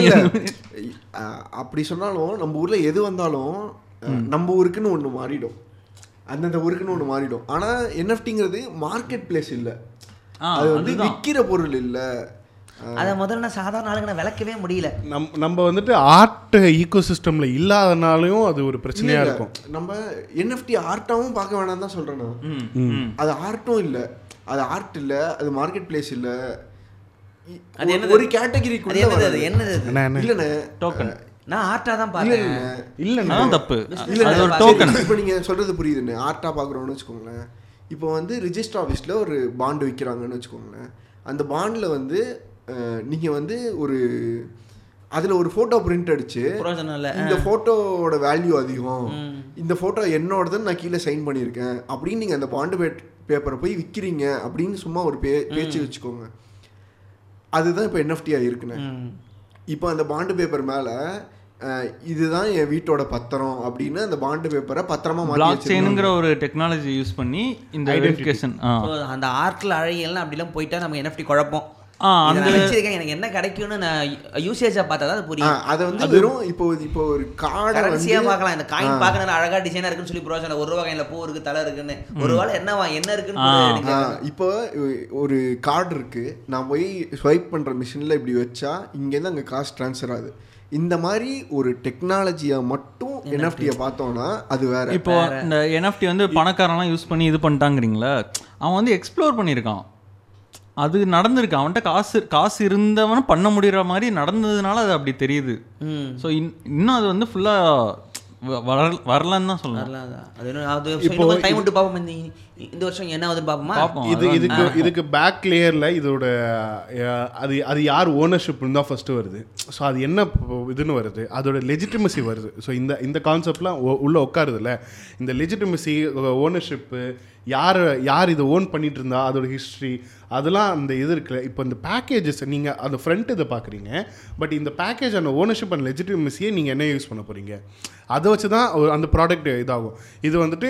அஹ் அப்படி சொன்னாலும் நம்ம ஊர்ல எது வந்தாலும் நம்ம ஊருக்குன்னு ஒண்ணு மாறிடும். அந்தந்த ஊருக்குன்னு ஒண்ணு மாறிடும். ஆனா என்எஃப்டிங்கிறது மார்க்கெட் பிளேஸ் இல்ல. அது வந்து விக்கிற பொருள் இல்ல. அதை முதல்ல நான் சாதாரண ஆளுங்க நான் விளக்கவே முடியல. நம் நம்ம வந்துட்டு ஆர்ட் ஈகோ சிஸ்டம்ல இல்லாதனாலையும் அது ஒரு பிரச்சனையா இல்ல, இருக்கும். நம்ம என்எஃப்டி ஆர்ட்டாவும் பார்க்க வேணாம் தான் சொல்றேன் நான். அது ஆர்ட்டும் இல்ல. அது ஆர்ட் இல்ல. அது மார்க்கெட் பிளேஸ் இல்ல. அது ஒரு- என்னது? ஒரு கேட்டகரிக்குள்ள என்னது அது? என்னது அது? என்ன என்ன? இல்லண்ணே. டோக்கன் நான் ஆர்ட்டாக தான் இல்ல. இல்லைண்ணா அதான் தப்பு. இல்ல அது ஒரு இல்ல, டோக்கன் இப்போ நீங்க சொல்றது புரியுதுண்ணே. ஆர்ட்டா பாக்குறோம்னு வச்சுக்கோங்களேன். இப்போ வந்து ரிஜிஸ்டர் ஆஃபீஸ்ல ஒரு பாண்டு விற்கிறாங்கன்னு வச்சுக்கோங்களேன். அந்த பாண்டில் வந்து அஹ், நீங்க வந்து ஒரு அதுல ஒரு போட்டோ பிரிண்ட் அடிச்சு இல்லை. இந்த போட்டோவோட வேல்யூ அதிகம். இந்த போட்டோ என்னோடதுன்னு நான் கீழே சைன் பண்ணியிருக்கேன். அப்படின்னு நீங்க அந்த பாண்டு பேப்பரை போய் விற்கிறீங்க அப்படின்னு சும்மா ஒரு பே பேச்சு வச்சுக்கோங்க. அதுதான் இப்போ என்எஃப்டியா இருக்குண்ணே. இப்போ அந்த பாண்டு பேப்பர் மேல இதுதான் என் வீட்டோட பத்திரம் அப்படின்னு அந்த பாண்டு பேப்பரை பத்திரமா மாத்தி பிளாக். செயினுங்கிற ஒரு டெக்னாலஜி யூஸ் பண்ணி இந்த ஐடென்டிஃபிகேஷன் அந்த ஆர்ட்டில் அழகியெல்லாம் அப்படிலாம் போயிட்டா நமக்கு என்எஃப்டி குழப்பம். எனக்கு என்ன கிடைக்கும்னு நான் யூசேஜாக பார்த்தா தான் புரியும். அதை வந்து வெறும் இப்போ இப்போ ஒரு கார்டை கரன்சியா பார்க்கலாம். இந்த காயின் பார்க்க நல்லா அழகா டிசைனா இருக்குன்னு சொல்லி புரோஜனம் ஒரு ரூபா காயின்ல பூ இருக்கு தலை இருக்குன்னு. ஒரு வேளை என்னவா என்ன இருக்குன்னு இப்போ ஒரு கார்டு இருக்கு. நான் போய் ஸ்வைப் பண்ற மிஷின்ல இப்படி வச்சா இங்கேருந்து அங்கே காசு ட்ரான்ஸ்ஃபர் ஆகுது. இந்த மாதிரி ஒரு டெக்னாலஜியை மட்டும் என்எஃப்டியை பார்த்தோம்னா அது வேற. இப்போ இந்த என்எஃப்டி வந்து பணக்காரன்லாம் யூஸ் பண்ணி இது பண்ணிட்டாங்கிறீங்களா? அவன் வந்து எக்ஸ்ப்ளோர் பண்ணியிருக்கான். அது நடந்திருக்கு. அவன்கிட்ட காசு காசு இருந்தவன பண்ண முடியற மாதிரி நடந்ததுனால அது அப்படி தெரியுது. ஸோ இன்னும் அது வந்து ஃபுல்லாக வரலன்னு தான். அது அது இன்னும் டைம் விட்டு பார்ப்போம் இந்த வருஷம் என்ன ஆகுதுன்னு பார்ப்போமா இது இதுக்கு இதுக்கு பேக் லேயர்ல இதோட அது அது யார் ஓனர்ஷிப் தான் ஃபர்ஸ்ட் வருது. ஸோ அது என்ன இதுன்னு வருது. அதோட லெஜிட்டிமசி வருது. ஸோ இந்த இந்த கான்செப்ட்லாம் உள்ள உட்காருதுல்ல. இந்த லெஜிட்டிமசி ஓனர்ஷிப்பு யார் யார் இதை ஓன் பண்ணிட்டு இருந்தா அதோட ஹிஸ்ட்ரி அதெல்லாம் அந்த இது இருக்குல்ல. இப்போ இந்த பேக்கேஜஸ் நீங்கள் அந்த ஃப்ரண்ட் இதை பார்க்குறீங்க பட் இந்த பேக்கேஜ் அந்த ஓனர்ஷிப் அண்ட் லெஜிட்டிமசியை நீங்கள் என்ன யூஸ் பண்ண போகிறீங்க அதை வச்சு தான் ஒரு- அந்த ப்ராடக்ட் இதாகும். இது வந்துட்டு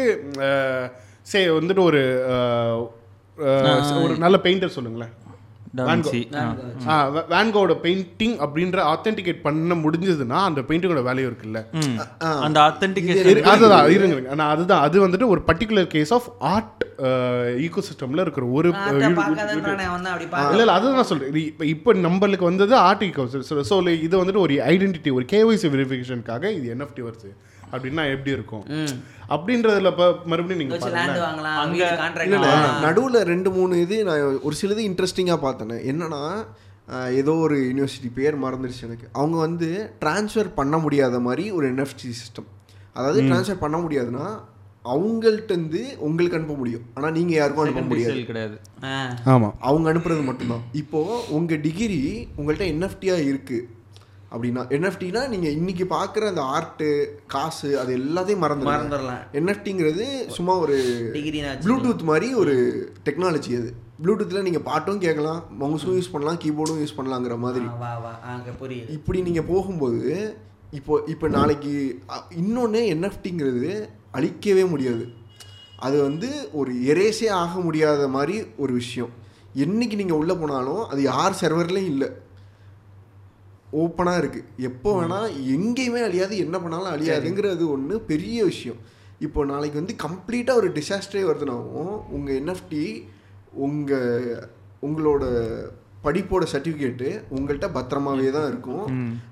சே வந்துட்டு ஒரு ஒரு நல்ல பெயிண்டர் சொல்லுங்களேன். வேன்கோட பெயிண்டிங் அப்படின்ற ஆத்தென்டிகேட் பண்ண முடிஞ்சதுன்னா அந்த பெயிண்டிங்கோட வேல்யூ இருக்குல்ல. அந்த அதுதான் இருங்க. ஆனா அதுதான். அது வந்துட்டு ஒரு பர்டிகுலர் கேஸ் ஆஃப் ஆர்ட் ஈகோ சிஸ்டம்ல இருக்கிற ஒரு இல்ல இல்ல அதுதான் நான் சொல்றேன். இப்ப இப்போ நம்மளுக்கு வந்தது ஆர்ட் ஈகோ ஸோ இது வந்துட்டு ஒரு ஐடென்டிட்டி ஒரு கேஒய்சி வெரிஃபிகேஷனுக்காக இது என்எஃப்டி வருது. அப்படின்னா எப்படி இருக்கும்? அப்படின்றதுல இப்ப மறுபடியும் நீங்க வச்சு பாருங்க லேண்ட் வாங்கலாம் வீடு இல்ல கான்ட்ராக்ட் நடுவுல ரெண்டு மூணு இது நான் ஒரு சிலது இன்ட்ரெஸ்டிங்காக பார்த்தேன். என்னன்னா ஏதோ ஒரு யூனிவர்சிட்டி பேர் மறந்துருச்சு எனக்கு. அவங்க வந்து ட்ரான்ஸ்ஃபர் பண்ண முடியாத மாதிரி ஒரு என்எஃப்டி சிஸ்டம் அதாவது ட்ரான்ஸ்ஃபர் பண்ண முடியாதுன்னா அவங்கள்ட்ட இருந்து உங்களுக்கு அனுப்ப முடியும். ஆனா நீங்க யாருக்கும் அனுப்ப முடியாது. கிடையாது. ஆமா. அவங்க அனுப்புறது மட்டும்தான். இப்போ உங்க டிகிரி உங்கள்கிட்ட என்எஃப்டியா இருக்கு. அப்படின்னா என்எஃப்டினா நீங்க இன்னைக்கு பார்க்குற அந்த ஆர்ட்டு காசு அது எல்லாத்தையும் மறந்துடுங்க மறந்துடலாம். என்எஃப்டிங்கிறது சும்மா ஒரு டிகிரி ப்ளூடூத் மாதிரி ஒரு டெக்னாலஜி அது. ப்ளூடூத்தில் நீங்கள் பாட்டும் கேட்கலாம் மவுஸும் யூஸ் பண்ணலாம் கீபோர்டும் யூஸ் பண்ணலாங்கிற மாதிரி. புரியுது. இப்படி நீங்கள் போகும்போது இப்போ இப்போ நாளைக்கு இன்னொன்று என்எஃப்டிங்கிறது அழிக்கவே முடியாது. அது வந்து ஒரு எரேஸே ஆக முடியாத மாதிரி ஒரு விஷயம். என்னைக்கு நீங்கள் உள்ளே போனாலும் அது யார் சர்வர்லேயும் இல்லை. ஓப்பனாக இருக்குது எப்போ வேணால் எங்கேயுமே அழியாது என்ன பண்ணாலும் அழியாதுங்கிறது ஒன்று பெரிய விஷயம். இப்போ நாளைக்கு வந்து கம்ப்ளீட்டாக ஒரு டிசாஸ்டரே வருதுனாவும் உங்கள் என்எஃப்டி உங்கள் உங்களோட படிப்போட சர்டிஃபிகேட்டு உங்கள்கிட்ட பத்திரமாவே தான் இருக்கும்.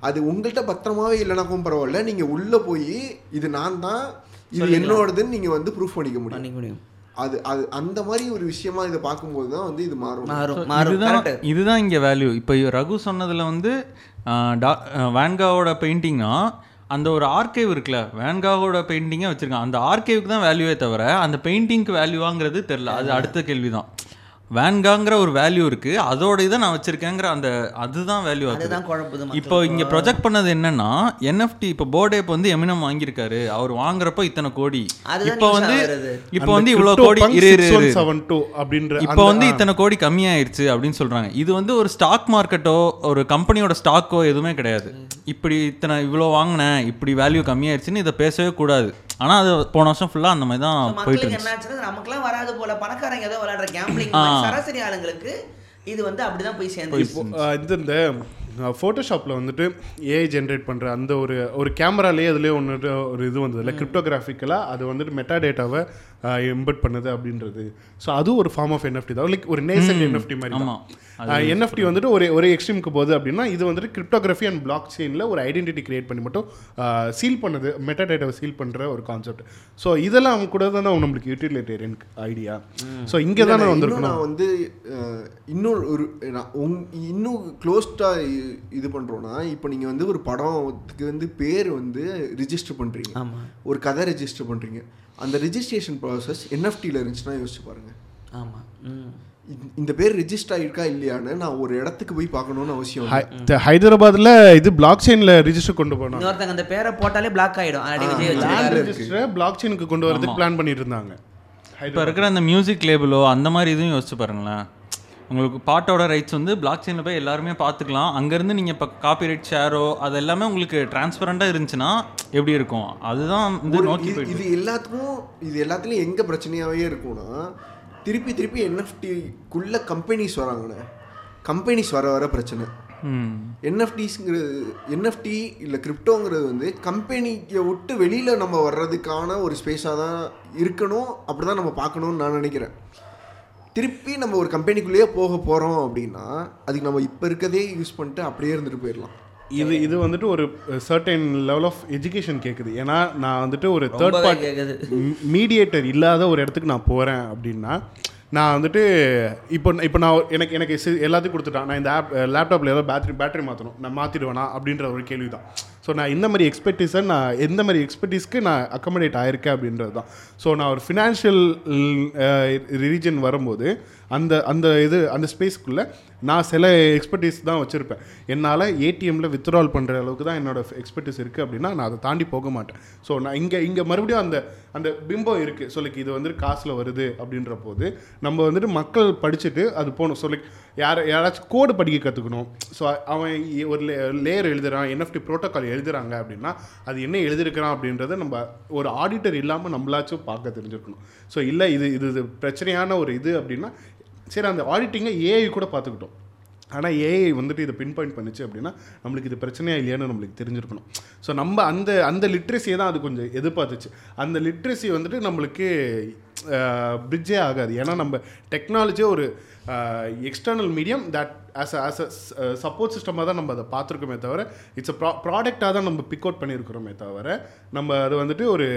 அது உங்கள்கிட்ட பத்திரமாவே இல்லைனாக்கும் பரவாயில்ல. நீங்கள் உள்ளே போய் இது நான் தான் இது என்னோடதுன்னு நீங்கள் வந்து ப்ரூஃப் பண்ணிக்க முடியும். பண்ணிக்க முடியும். அது அது அந்த மாதிரி ஒரு விஷயமா இதை பார்க்கும்போது தான் வந்து இது மாறும். மாறும். மாறும். இதுதான் இங்கே வேல்யூ இப்போ ரகு சொன்னதில் வந்து டா- வேன்காவோட பெயிண்டிங்னா அந்த ஒரு ஆர்கைவ் இருக்குல்ல வேன்காவோட பெயிண்டிங்கை வச்சிருக்கான் அந்த ஆர்கைவுக்கு தான் வேல்யூவே தவிர அந்த பெயிண்டிங்க்கு வேல்யூவாங்கிறது தெரில அது அடுத்த கேள்வி தான் வேன்காங்கிற ஒரு வேல்யூ இருக்கு. அதோட இதை நான் வச்சிருக்கேங்கிற அந்த அதுதான் வேல்யூ ஆகுது அதுதான் குழப்புது. இப்போ இங்க ப்ரொஜெக்ட் பண்ணது என்னன்னா என்எஃப்டி இப்போ போர்டே இப்போ வந்து எமினம் வாங்கியிருக்காரு. அவர் வாங்குறப்போ இத்தனை கோடி. இப்போ வந்து. இப்போ வந்து இவ்வளவு கோடி அப்படின்ற இப்போ வந்து இத்தனை கோடி கம்மியாயிருச்சு அப்படின்னு சொல்றாங்க. இது வந்து ஒரு ஸ்டாக் மார்க்கெட்டோ ஒரு கம்பெனியோட ஸ்டாக்கோ எதுவுமே கிடையாது. இப்படி இத்தனை இவ்வளோ வாங்கினேன் இப்படி வேல்யூ கம்மியாயிருச்சுன்னு இதை பேசவே கூடாது. ஆனா அது போன வருஷம் ஃபுல்லா அந்த மாதிரி தான் போயிட்டு இருந்துச்சு. நமக்குலாம் வராது போல. பணக்காரங்க ஏதோ விளையாடுற கேம்பிளிங் சராசரி ஆளுங்களுக்கு இது வந்து அப்படிதான் போய் சேர்ந்து இப்போ இது இந்த ஃபோட்டோஷாப்பில் வந்துட்டு ஏஐ ஜென்ரேட் பண்ணுற அந்த ஒரு ஒரு கேமராலேயே அதுலேயே ஒன்று ஒரு இது வந்தது. இல்லை கிரிப்டோகிராஃபிக்கலாக அது வந்துட்டு மெட்டா டேட்டாவை எம்பெட் பண்ணுது அப்படின்றது. ஸோ அதுவும் ஒரு ஃபார்ம் ஆஃப் என்எஃப்டி தான். லைக் ஒரு நேசன் என்எஃப்டி மாதிரி ஆமா. தான். என்எஃப்டி வந்துட்டு ஒரு ஒரு எக்ஸ்ட்ரீமுக்கு போகுது அப்படின்னா இது வந்துட்டு கிரிப்டோகிராஃபி அண்ட் பிளாக் செயினில் ஒரு ஐடென்டிட்டி கிரியேட் பண்ணி மட்டும் சீல் பண்ணுது மெட்டா டேட்டாவை சீல் பண்ணுற ஒரு கான்செப்ட் ஸோ இதெல்லாம் அவங்க கூட தான் நம்மளுக்கு யூட்டிலிட்டேரியன் ஐடியா ஸோ இங்கே தானே வந்திருக்கணும். நான் வந்து இன்னொரு ஒரு நான் இன்னும் க்ளோஸ்டாக இது பண்ணுறோன்னா இப்போ நீங்கள் வந்து ஒரு படத்துக்கு வந்து பேர் வந்து ரிஜிஸ்டர் பண்ணுறீங்க ஆமா. ஒரு கதை ரெஜிஸ்டர் பண்ணுறீங்க அந்த ரிஜிஸ்ட்ரேஷன் ப்ராசஸ் என்எஃப்டியில் இருந்துச்சுன்னா யோசிச்சு பாருங்கள் ஆமா. ம். இந்த பேர் ரிஜிஸ்டர் ஆயிருக்கா இல்லையான்னு நான் ஒரு இடத்துக்கு போய் பார்க்கணும்னு அவசியம் ஹைதராபாத்ல இது பிளாக் செயின்ல ரிஜிஸ்டர் கொண்டு போனாங்க. இன்னொருத்தங்க அந்த பேரை போட்டாலே பிளாக் ஆயிடும். பிளாக் செயினுக்கு கொண்டு வரதுக்கு பிளான் பண்ணிட்டு இருந்தாங்க. இப்போ இருக்கிற அந்த மியூசிக் லேபிளோ அந்த மாதிரி இதுவும் யோசிச்சு பாருங்களேன். உங்களுக்கு பாட்டோட ரைட்ஸ் வந்து பிளாக் செயினில் போய் எல்லாருமே பார்த்துக்கலாம். அங்கேருந்து நீங்கள் இப்போ காப்பிரைட் ஷேரோ அது எல்லாமே உங்களுக்கு டிரான்ஸ்பரண்ட்டாக இருந்துச்சுன்னா எப்படி இருக்கும்? அதுதான் வந்து நோக்கி இது- எல்லாத்துக்கும் இது எல்லாத்துலயும் எங்க பிரச்சனையாவே இருக்கும்னா திருப்பி திருப்பி என்எஃப்டிக்குள்ள கம்பெனிஸ் வராங்கண்ணே. கம்பெனிஸ் வர வர பிரச்சனை. என்எஃப்டிஸ்ங்கிறது என்எஃப்டி இல்லை கிரிப்டோங்கிறது வந்து கம்பெனியை விட்டு வெளியில் நம்ம வர்றதுக்கான ஒரு ஸ்பேஸாக தான் இருக்கணும். அப்படி தான் நம்ம பார்க்கணும்னு நான் நினைக்கிறேன். திருப்பி நம்ம ஒரு கம்பெனிக்குள்ளேயே போக போகிறோம் அப்படின்னா அதுக்கு நம்ம இப்போ இருக்கதே யூஸ் பண்ணிட்டு அப்படியே இருந்துட்டு போயிடலாம். இது இது வந்துட்டு ஒரு சர்டைன் லெவல் ஆஃப் எஜுகேஷன் கேட்குது ஏன்னா நான் வந்துட்டு ஒரு தேர்ட் பார்ட்டி கேக்குது. மீடியேட்டர் இல்லாத ஒரு இடத்துக்கு நான் போகிறேன் அப்படின்னா நான் வந்துட்டு இப்போ இப்போ நான் எனக்கு எனக்கு எல்லாத்தையும் கொடுத்துட்டான். நான் இந்த ஆப் லேப்டாப்பில் ஏதோ பேட்டரி பேட்டரி மாற்றணும் நான் மாற்றிடுவேனா அப்படின்ற ஒரு கேள்வி தான் ஸோ நான் இந்த மாதிரி எக்ஸ்பெர்டிஸை நான் எந்த மாதிரி எக்ஸ்பெர்டிஸ்க்கு நான் அக்கமடேட் ஆயிருக்கேன் அப்படின்றது தான் ஸோ நான் ஒரு ஃபினான்ஷியல் ரீஜன் வரும்போது அந்த அந்த இது அந்த ஸ்பேஸ்க்குள்ளே நான் சில எக்ஸ்பர்டீஸ் தான் வச்சுருப்பேன். என்னால் ஏடிஎம்மில் வித்ட்ரால் பண்ணுற அளவுக்கு தான் என்னோட எக்ஸ்பர்டீஸ் இருக்குது அப்படின்னா நான் அதை தாண்டி போக மாட்டேன். ஸோ நான் இங்கே இங்கே மறுபடியும் அந்த அந்த பிம்பம் இருக்குது ஸோ லைக் இது வந்துட்டு காசில் வருது அப்படின்ற போது நம்ம வந்துட்டு மக்கள் படிச்சுட்டு அது போகணும். ஸோ லைக் யார் யாராச்சும் கோடு படிக்க கற்றுக்கணும் ஸோ அவன் ஒரு லே லேயர் எழுதுறான் என்எஃப்டி ப்ரோட்டோக்கால் எழுதுறாங்க அப்படின்னா அது என்ன எழுதியிருக்கிறான் அப்படின்றத நம்ம ஒரு ஆடிட்டர் இல்லாமல் நம்மளாச்சும் பார்க்க தெரிஞ்சிருக்கணும். ஸோ இல்லை இது இது இது பிரச்சனையான ஒரு இது அப்படின்னா சரி அந்த ஆடிட்டிங்கை ஏஐ கூட பார்த்துக்கிட்டோம். ஆனால் ஏஐ வந்துட்டு இதை பின் பாயிண்ட் பண்ணுச்சு அப்படின்னா நம்மளுக்கு இது பிரச்சனையாக இல்லையான்னு நம்மளுக்கு தெரிஞ்சிருக்கணும். ஸோ நம்ம அந்த அந்த லிட்ரஸியை தான் அது கொஞ்சம் எதிர்பார்த்துச்சு. அந்த லிட்ரஸி வந்துட்டு நம்மளுக்கு பிரிட்ஜே ஆகாது. ஏன்னா நம்ம டெக்னாலஜியே ஒரு external medium that as as a support சிஸ்டமாக தான் நம்ம அதை பார்த்துருக்கோமே தவிர இட்ஸ் அ ப்ரா ப்ராடக்டாக தான் நம்ம பிக் அவுட் பண்ணியிருக்கிறோமே தவிர நம்ம அது வந்துட்டு ஒரு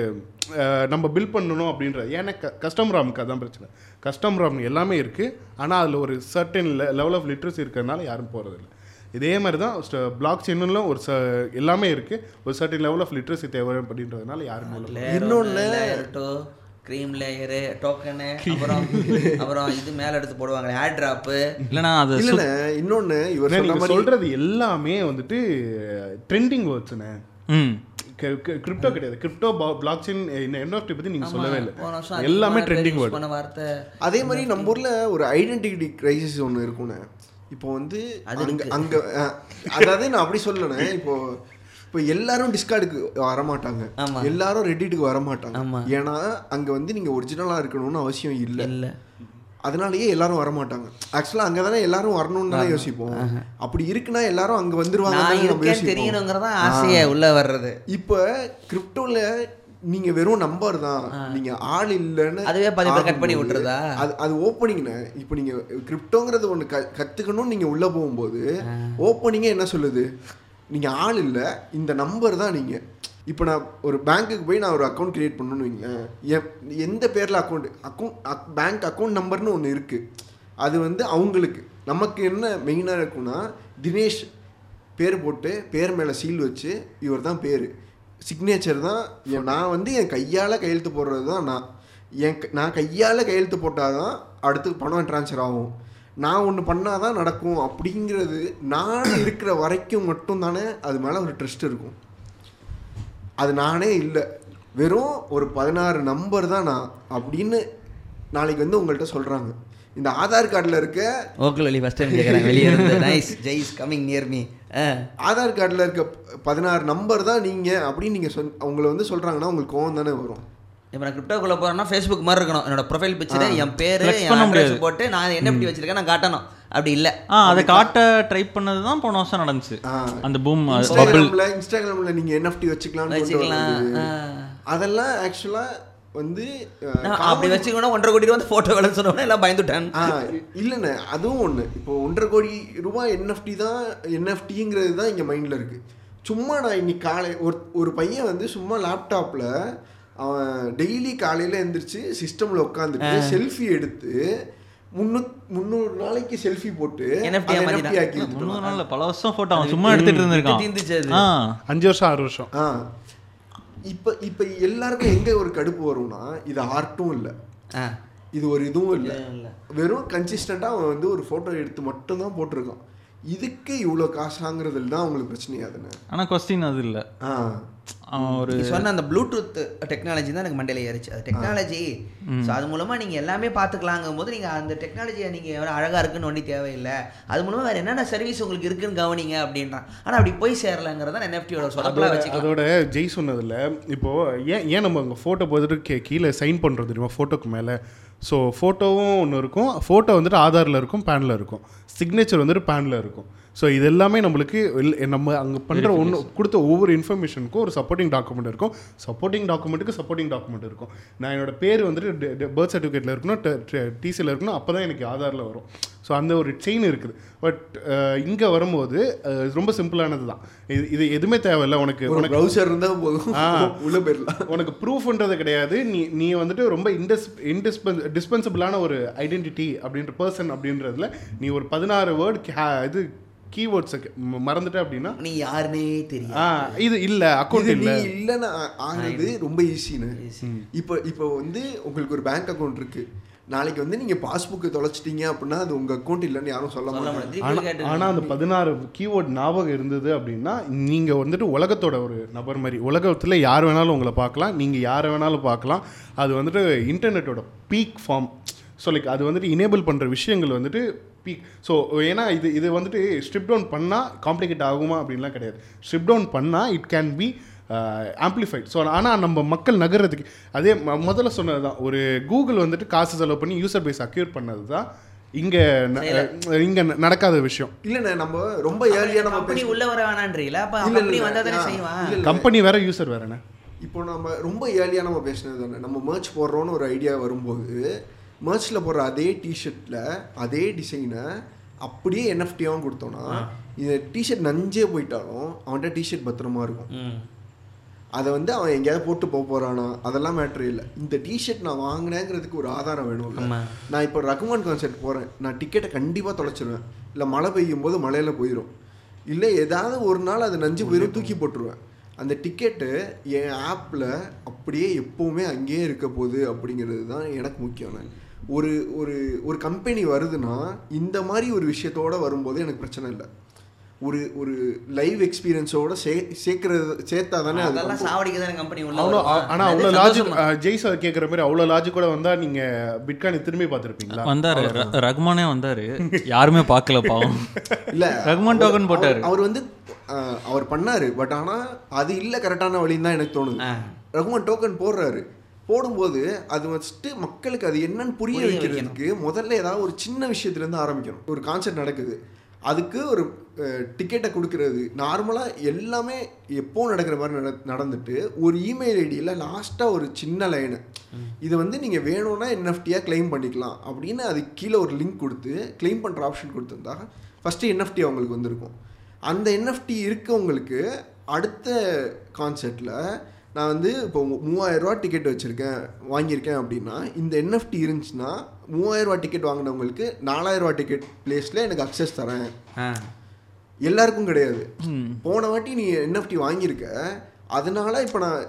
நம்ம பில் பண்ணணும் அப்படின்றது ஏன்னா க கஸ்டமர் ராமுக்கு அதான் பிரச்சனை. கஸ்டமர் ராம் எல்லாமே இருக்குது ஆனால் அதில் ஒரு சர்டன் லெவல் ஆஃப் லிட்ரஸி இருக்கிறதுனால யாரும் போகிறதில்ல இதே மாதிரி தான் பிளாக் செயினும் ஒரு ச எல்லாமே இருக்குது ஒரு சர்டன் லெவல் ஆஃப் லிட்ரஸி தேவை அப்படின்றதுனால யாரும் இல்லை இன்னொன்று க்ரீம் லேயரு டோக்கனு அப்புறம் அப்புறம் இது மேல எடுத்து போடுவாங்க ஹேர் ட்ராப்பு இல்லைனா அது இல்லைண்ணே இன்னொன்று இவர் மாதிரி சொல்கிறது எல்லாமே வந்துட்டு ட்ரெண்டிங் வேர்ட்ஸுண்ணே ம். கிரிப்டோ கிடையாது. கிரிப்டோ பிளாக் செயின் என்எஃப்டி பற்றி நீங்கள் சொல்லவே இல்லை. எல்லாமே ட்ரெண்டிங் வேர்டு வார்த்தை. அதே மாதிரி நம்ம ஊர்ல ஒரு ஐடென்டிட்டி கிரைசிஸ் ஒன்று இருக்கும்ண்ணே. இப்போ வந்து அங்க அங்க அதாவது நான் அப்படி சொல்லணே இப்போ இப்போ எல்லாரும் டிஸ்கார்டுக்கு வரமாட்டாங்க. எல்லாரும் ரெட்டிட்டுக்கு வரமாட்டாங்க. ஏன்னா அங்க வந்து நீங்க ஒரிஜினலா இருக்கணும்னு அவசியம் இல்லை. இல்ல. அதனாலயே எல்லாரும் வரமாட்டாங்க. ஆக்சுவலா அங்க தானே எல்லாரும் வரணும்னு தானே யோசிப்போம். அப்படி இருக்குன்னா எல்லாரும் அங்க வந்துருவாங்க தெரியணுங்கிறதா ஆசையே உள்ள வர்றது. இப்போ கிரிப்டோல நீங்க வெறும் நம்பர் தான். நீங்க ஆள் இல்லைன்னு அதுவே பாதி cut பண்ணி விட்டுறதா? அது அது ஓப்பனிங்னு இப்போ நீங்க கிரிப்டோங்கிறது ஒன்று க கத்துக்கணும்னு நீங்க உள்ள போகும்போது ஓப்பனிங்கே என்ன சொல்லுது? நீங்கள் ஆள் இல்லை இந்த நம்பர் தான் நீங்கள் இப்போ நான் ஒரு பேங்க்குக்கு போய் நான் ஒரு அக்கௌண்ட் க்ரியேட் பண்ணணும்னு வைங்களேன். என் எந்த பேரில் அக்கௌண்ட் அக்கௌண்ட் பேங்க் அக்கௌண்ட் நம்பர்னு ஒன்று இருக்குது அது வந்து அவங்களுக்கு. நமக்கு என்ன மெயினாக இருக்குன்னா தினேஷ் பேர் போட்டு பேர் மேலே சீல் வச்சு இவர் தான் பேர். சிக்னேச்சர் தான் என் நான் வந்து என் கையால் கையெழுத்து போடுறது தான் நான். என் க- நான் கையால் கையெழுத்து போட்டால் தான் அடுத்து பணம் ட்ரான்ஸ்ஃபர் ஆகும். நான் ஒன்று பண்ணால் தான் நடக்கும் அப்படிங்கிறது நான் இருக்கிற வரைக்கும் மட்டும் தானே அது மேலே ஒரு ட்ரஸ்ட் இருக்கும். அது நானே இல்லை. வெறும் ஒரு பதினாறு நம்பர் தான் நான் அப்படின்னு நாளைக்கு வந்து உங்கள்கிட்ட சொல்கிறாங்க இந்த ஆதார் கார்டில் இருக்க ஓக்கல் வழி ஃபஸ்ட் டைம் கேட்குறேன் வெளியே இருந்து. நைஸ் ஜெய்ஸ் கம்மிங் நியர் மீ ஆதார் கார்டில் இருக்க பதினாறு நம்பர் தான் நீங்கள் அப்படின்னு நீங்கள் சொல் உங்களை வந்து சொல்கிறாங்கன்னா உங்களுக்கு கோவம் தானே வரும். இப்போ நான் கிரிப்டோக்குள்ள போறேன்னா ஃபேஸ்புக் மாதிரி இருக்கணும். என்னோட ப்ரொஃபைல் பிக்சர் என் பேர் என் அட்ரஸ். போட்டு நான் என்ன எப்படி வச்சிருக்கேன் நான் காட்டணும். அப்படி இல்லை. ஆ அதை காட்ட ட்ரை பண்ணது தான் போன வருஷம் நடந்துச்சு. அந்த பூம் பபிள் இன்ஸ்டாகிராமில் இன்ஸ்டாகிராமில் நீங்கள் என்எஃப்டி வச்சுக்கலாம். ஆ. அதெல்லாம் ஆக்சுவலாக வந்து அப்படி வச்சுக்கணும் ஒன்றரை கோடி ரூபா ஃபோட்டோ வேலை சொன்னோன்னே எல்லாம் பயந்துட்டேன். இல்லைண்ணே அதுவும் ஒன்று இப்போ ஒன்றரை கோடி ரூபாய் என்எஃப்டி தான் என்எஃப்டிங்கிறது தான் இங்கே மைண்டில் இருக்குது சும்மா நான் இன்னைக்கு காலை ஒரு ஒரு பையன் வந்து சும்மா லேப்டாப்பில் அவன் டெய்லி காலையில் எந்திரிச்சு சிஸ்டமில் உட்காந்துட்டு செல்ஃபி எடுத்து முந்நூத் முந்நூறு நாளைக்கு செல்ஃபி போட்டு எடுத்துட்டு முந்நூறு நாள்ல பல வருஷம் போட்டோ அவன் சும்மா எடுத்துட்டு இருந்திருக்கான். அஞ்சு வருஷம் ஆறு வருஷம். ஆ. இப்போ இப்போ எல்லாருக்கும் எங்கே ஒரு கடுப்பு வரும்னா இது ஆர்ட்டும் இல்லை. இது ஒரு இதுவும் இல்லை. இல்ல. வெறும் கன்சிஸ்டண்ட்டாக அவன் வந்து ஒரு ஃபோட்டோ எடுத்து மட்டும்தான் போட்டிருக்கான். இதுக்கு இவ்வளோ காசாங்கிறதுல தான் அவங்களுக்கு பிரச்சனையாதுன்னு ஆனா கொஸ்டின் அது இல்ல. ஆ. ஒரு சொன்ன அந்த ப்ளூடூத் டெக்னாலஜி தான் எனக்கு மண்டையில ஏறிச்சு. அது டெக்னாலஜி ஸோ அது மூலமாக நீங்கள் எல்லாமே பார்த்துக்கலாங்கும் போது நீங்கள் அந்த டெக்னாலஜியை நீங்கள் எவ்வளோ அழகாக இருக்குன்னு ஒன்றும் தேவையில்லை. அது மூலமாக வேறு என்னென்ன சர்வீஸ் உங்களுக்கு இருக்குன்னு கவனிங்க அப்படின்றான். ஆனால் அப்படி போய் சேரலங்கிறத என்எஃப்டியோட சொலப்பெல்லாம் வச்சுக்கலாம். அதோட ஜெய் சொன்னதில் இப்போ ஏன் ஏன் நம்ம அங்கே ஃபோட்டோ போட்டுட்டு கீ கீழே சைன் பண்ணுறது தெரியுமா? ஃபோட்டோக்கு மேலே. ஸோ ஃபோட்டோவும் ஒன்று இருக்கும். ஃபோட்டோ வந்துட்டு ஆதாரில் இருக்கும் பேனில் இருக்கும். சிக்னேச்சர் வந்துட்டு பேனில் இருக்கும். ஸோ இது எல்லாமே நம்மளுக்கு நம்ம அங்கே பண்ணுற ஒன்று கொடுத்த ஒவ்வொரு இன்ஃபர்மேஷனுக்கும் ஒரு சப்போர்ட்டிங் டாக்குமெண்ட் இருக்கும். சப்போர்ட்டிங் டாக்குமெண்ட்டுக்கு சப்போர்ட்டிங் டாக்குமெண்ட் இருக்கும். நான் என்னோட பேர் வந்துட்டு பர்த் சர்டிஃபிகேட்டில் இருக்கணும் டிசியில் இருக்கணும் அப்போ தான் எனக்கு ஆதாரில் வரும். ஸோ அந்த ஒரு செயின் இருக்குது. பட் இங்கே வரும்போது அஹ், ரொம்ப சிம்பிளானது தான். இது இது எதுவுமே தேவையில்ல. உனக்கு உனக்கு ப்ரௌசர் இருந்தால் போதும். உள்ள போயிடலாம். உனக்கு ப்ரூஃப்ன்றது கிடையாது. நீ நீ வந்துட்டு ரொம்ப இன்டெஸ் இன்டிஸ்பென்ஸ் டிஸ்பென்சபிளான ஒரு ஐடென்டிட்டி அப்படின்ற பர்சன் அப்படின்றதுல நீ ஒரு பதினாறு வேர்டு இது கீவேர்ட்ஸை மறந்துட்ட அப்படின்னா நீ யாருன்னே தெரியும் இது இல்லை அக்கௌண்ட் இல்லை. இல்லைன்னு ஆகுறது ரொம்ப ஈஸின்னு இப்போ இப்போ வந்து உங்களுக்கு ஒரு பேங்க் அக்கௌண்ட் இருக்கு. நாளைக்கு வந்து நீங்க பாஸ்புக் தொலைச்சிட்டீங்க அப்படின்னா அது உங்க அக்கௌண்ட் இல்லைன்னு யாரும் சொல்ல மாட்டாங்க. முடியாது ஆனா திருப்பி கேட்டு ஆனா அந்த பதினாறு கீவேர்ட் ஞாபகம் இருந்தது அப்படின்னா நீங்க வந்துட்டு உலகத்தோட ஒரு நபர் மாதிரி உலகத்துல யார் வேணாலும் உங்களை பார்க்கலாம் நீங்க யாரை வேணாலும் பார்க்கலாம். அது வந்துட்டு இன்டர்நெட்டோட பீக் ஃபார்ம் ஸோ லைக் அது வந்துட்டு இனேபிள் பண்ற விஷயங்கள் வந்துட்டு பீக் ஸோ ஏன்னா இது இது வந்துட்டு ஸ்ட்ரிப் டவுன் பண்ணால் காம்ப்ளிகேட் ஆகுமா அப்படின்லாம் கிடையாது. ஸ்ட்ரிப் டவுன் பண்ணால் it can be amplified so ஆனால் நம்ம மக்கள் நகர்றதுக்கு அதே ம- முதல்ல சொன்னது தான் ஒரு கூகுள் வந்துட்டு காசு செலவு பண்ணி யூசர் பேஸ் அக்யூர் பண்ணது தான் இங்கே இங்கே நடக்காத விஷயம். இல்லைண்ணே நம்ம ரொம்ப ஏர்லியா நம்ம கம்பெனி பேச உள்ள வர வேணான்றீங்களா அப்ப கம்பெனி வந்தா தானே செய்வான். கம்பெனி வேற யூசர் வேறண்ணே. இப்போ நம்ம ரொம்ப ஏர்லியா நம்ம பேசினது தானே நம்ம merch போடுறோன்னு ஒரு ஐடியா வரும்போது merchல போடுற அதே டிஷர்ட்ல அதே டிசைனை அப்படியே என்எஃப்டியாவும் கொடுத்தோம்னா இந்த டிஷர்ட் நஞ்சே போயிட்டாலும் அவன்கிட்ட டிஷர்ட் பத்திரமா இருக்கும். ம். அதை வந்து அவன் எங்கேயாவது போட்டு போக போறானா? அதெல்லாம் மேட்ரு இல்லை. இந்த டிஷர்ட் நான் வாங்கினேங்கிறதுக்கு ஒரு ஆதாரம் வேணும். நான் இப்போ ரகுமான் கான்சர்ட் போகிறேன் நான் டிக்கெட்டை கண்டிப்பாக தொலைச்சிருவேன். இல்லை மழை பெய்யும் போது மழையில் போயிடும் இல்லை ஏதாவது ஒரு நாள் அது நஞ்சு போயிடும் தூக்கி போட்டுருவேன். அந்த டிக்கெட்டு என் ஆப்பில் அப்படியே எப்போவுமே அங்கேயே இருக்க போகுது அப்படிங்கிறது தான் எனக்கு முக்கியம். ஒரு ஒரு ஒரு கம்பெனி வருதுன்னா இந்த மாதிரி ஒரு விஷயத்தோட வரும்போது எனக்கு பிரச்சனை இல்லை. ஒரு ஒரு லைவ் எக்ஸ்பீரியன்ஸோட சே சேர்க்கறது சேர்த்தா தானே அது அதெல்லாம் சாவடிக்க தானே கம்பெனி உள்ள அவ்வளோ வருமா? ஆனா அது அவ்வளோ லாஜிக்? ஜெய் சார் கேட்குற மாதிரி அவ்வளோ லாஜிக் கூட வந்தா நீங்க பிட்காயினை திரும்பி பார்த்துருப்பீங்களா? வந்தாரு. ரகுமானே வந்தாரு. யாருமே பார்க்கல பாவம். இல்ல ரகுமான் அவர்- token போட்டாரு. அவர் வந்து அவர் பண்ணாரு. பட் ஆனா அது இல்ல கரெக்டான வழின்னு தான் எனக்கு தோணுது. ரகுமான் டோக்கன் போடுறாரு. போடும்போது அது ஃபஸ்ட்டு மக்களுக்கு அது என்னன்னு புரிய வைக்கிறதுக்கு முதல்ல ஏதாவது ஒரு சின்ன விஷயத்துல இருந்து ஆரம்பிக்கணும். ஒரு கான்செர்ட் நடக்குது. அதுக்கு ஒரு டிக்கெட்டை கொடுக்கறது. நார்மலாக எல்லாமே எப்போ நடக்கிற மாதிரி நட நடந்துட்டு ஒரு இமெயில் ஐடியில் லாஸ்ட்டாக ஒரு சின்ன லைனு இது வந்து நீங்கள் வேணும்னா என்எஃப்டியாக க்ளைம் பண்ணிக்கலாம். அப்படின்னு அது கீழே ஒரு லிங்க் கொடுத்து க்ளைம் பண்ணுற ஆப்ஷன் கொடுத்துருந்தா ஃபஸ்ட்டு என்எஃப்டி அவங்களுக்கு வந்திருக்கும். அந்த என்எஃப்டி இருக்கவங்களுக்கு அடுத்த கான்செர்ட்டில் நான் வந்து இப்போ மூவாயிரம் ரூபா டிக்கெட் வச்சுருக்கேன் வாங்கியிருக்கேன் அப்படின்னா இந்த என்எஃப்டி இருந்துச்சுன்னா மூவாயிரம் ரூபா டிக்கெட் வாங்கினவங்களுக்கு நாலாயிரம் ரூபா டிக்கெட் பிளேஸில் எனக்கு அக்சஸ் தரேன். எல்லாருக்கும் கிடையாது. போன வாட்டி நீ என்எஃப்டி வாங்கியிருக்க. அதனால இப்போ நான்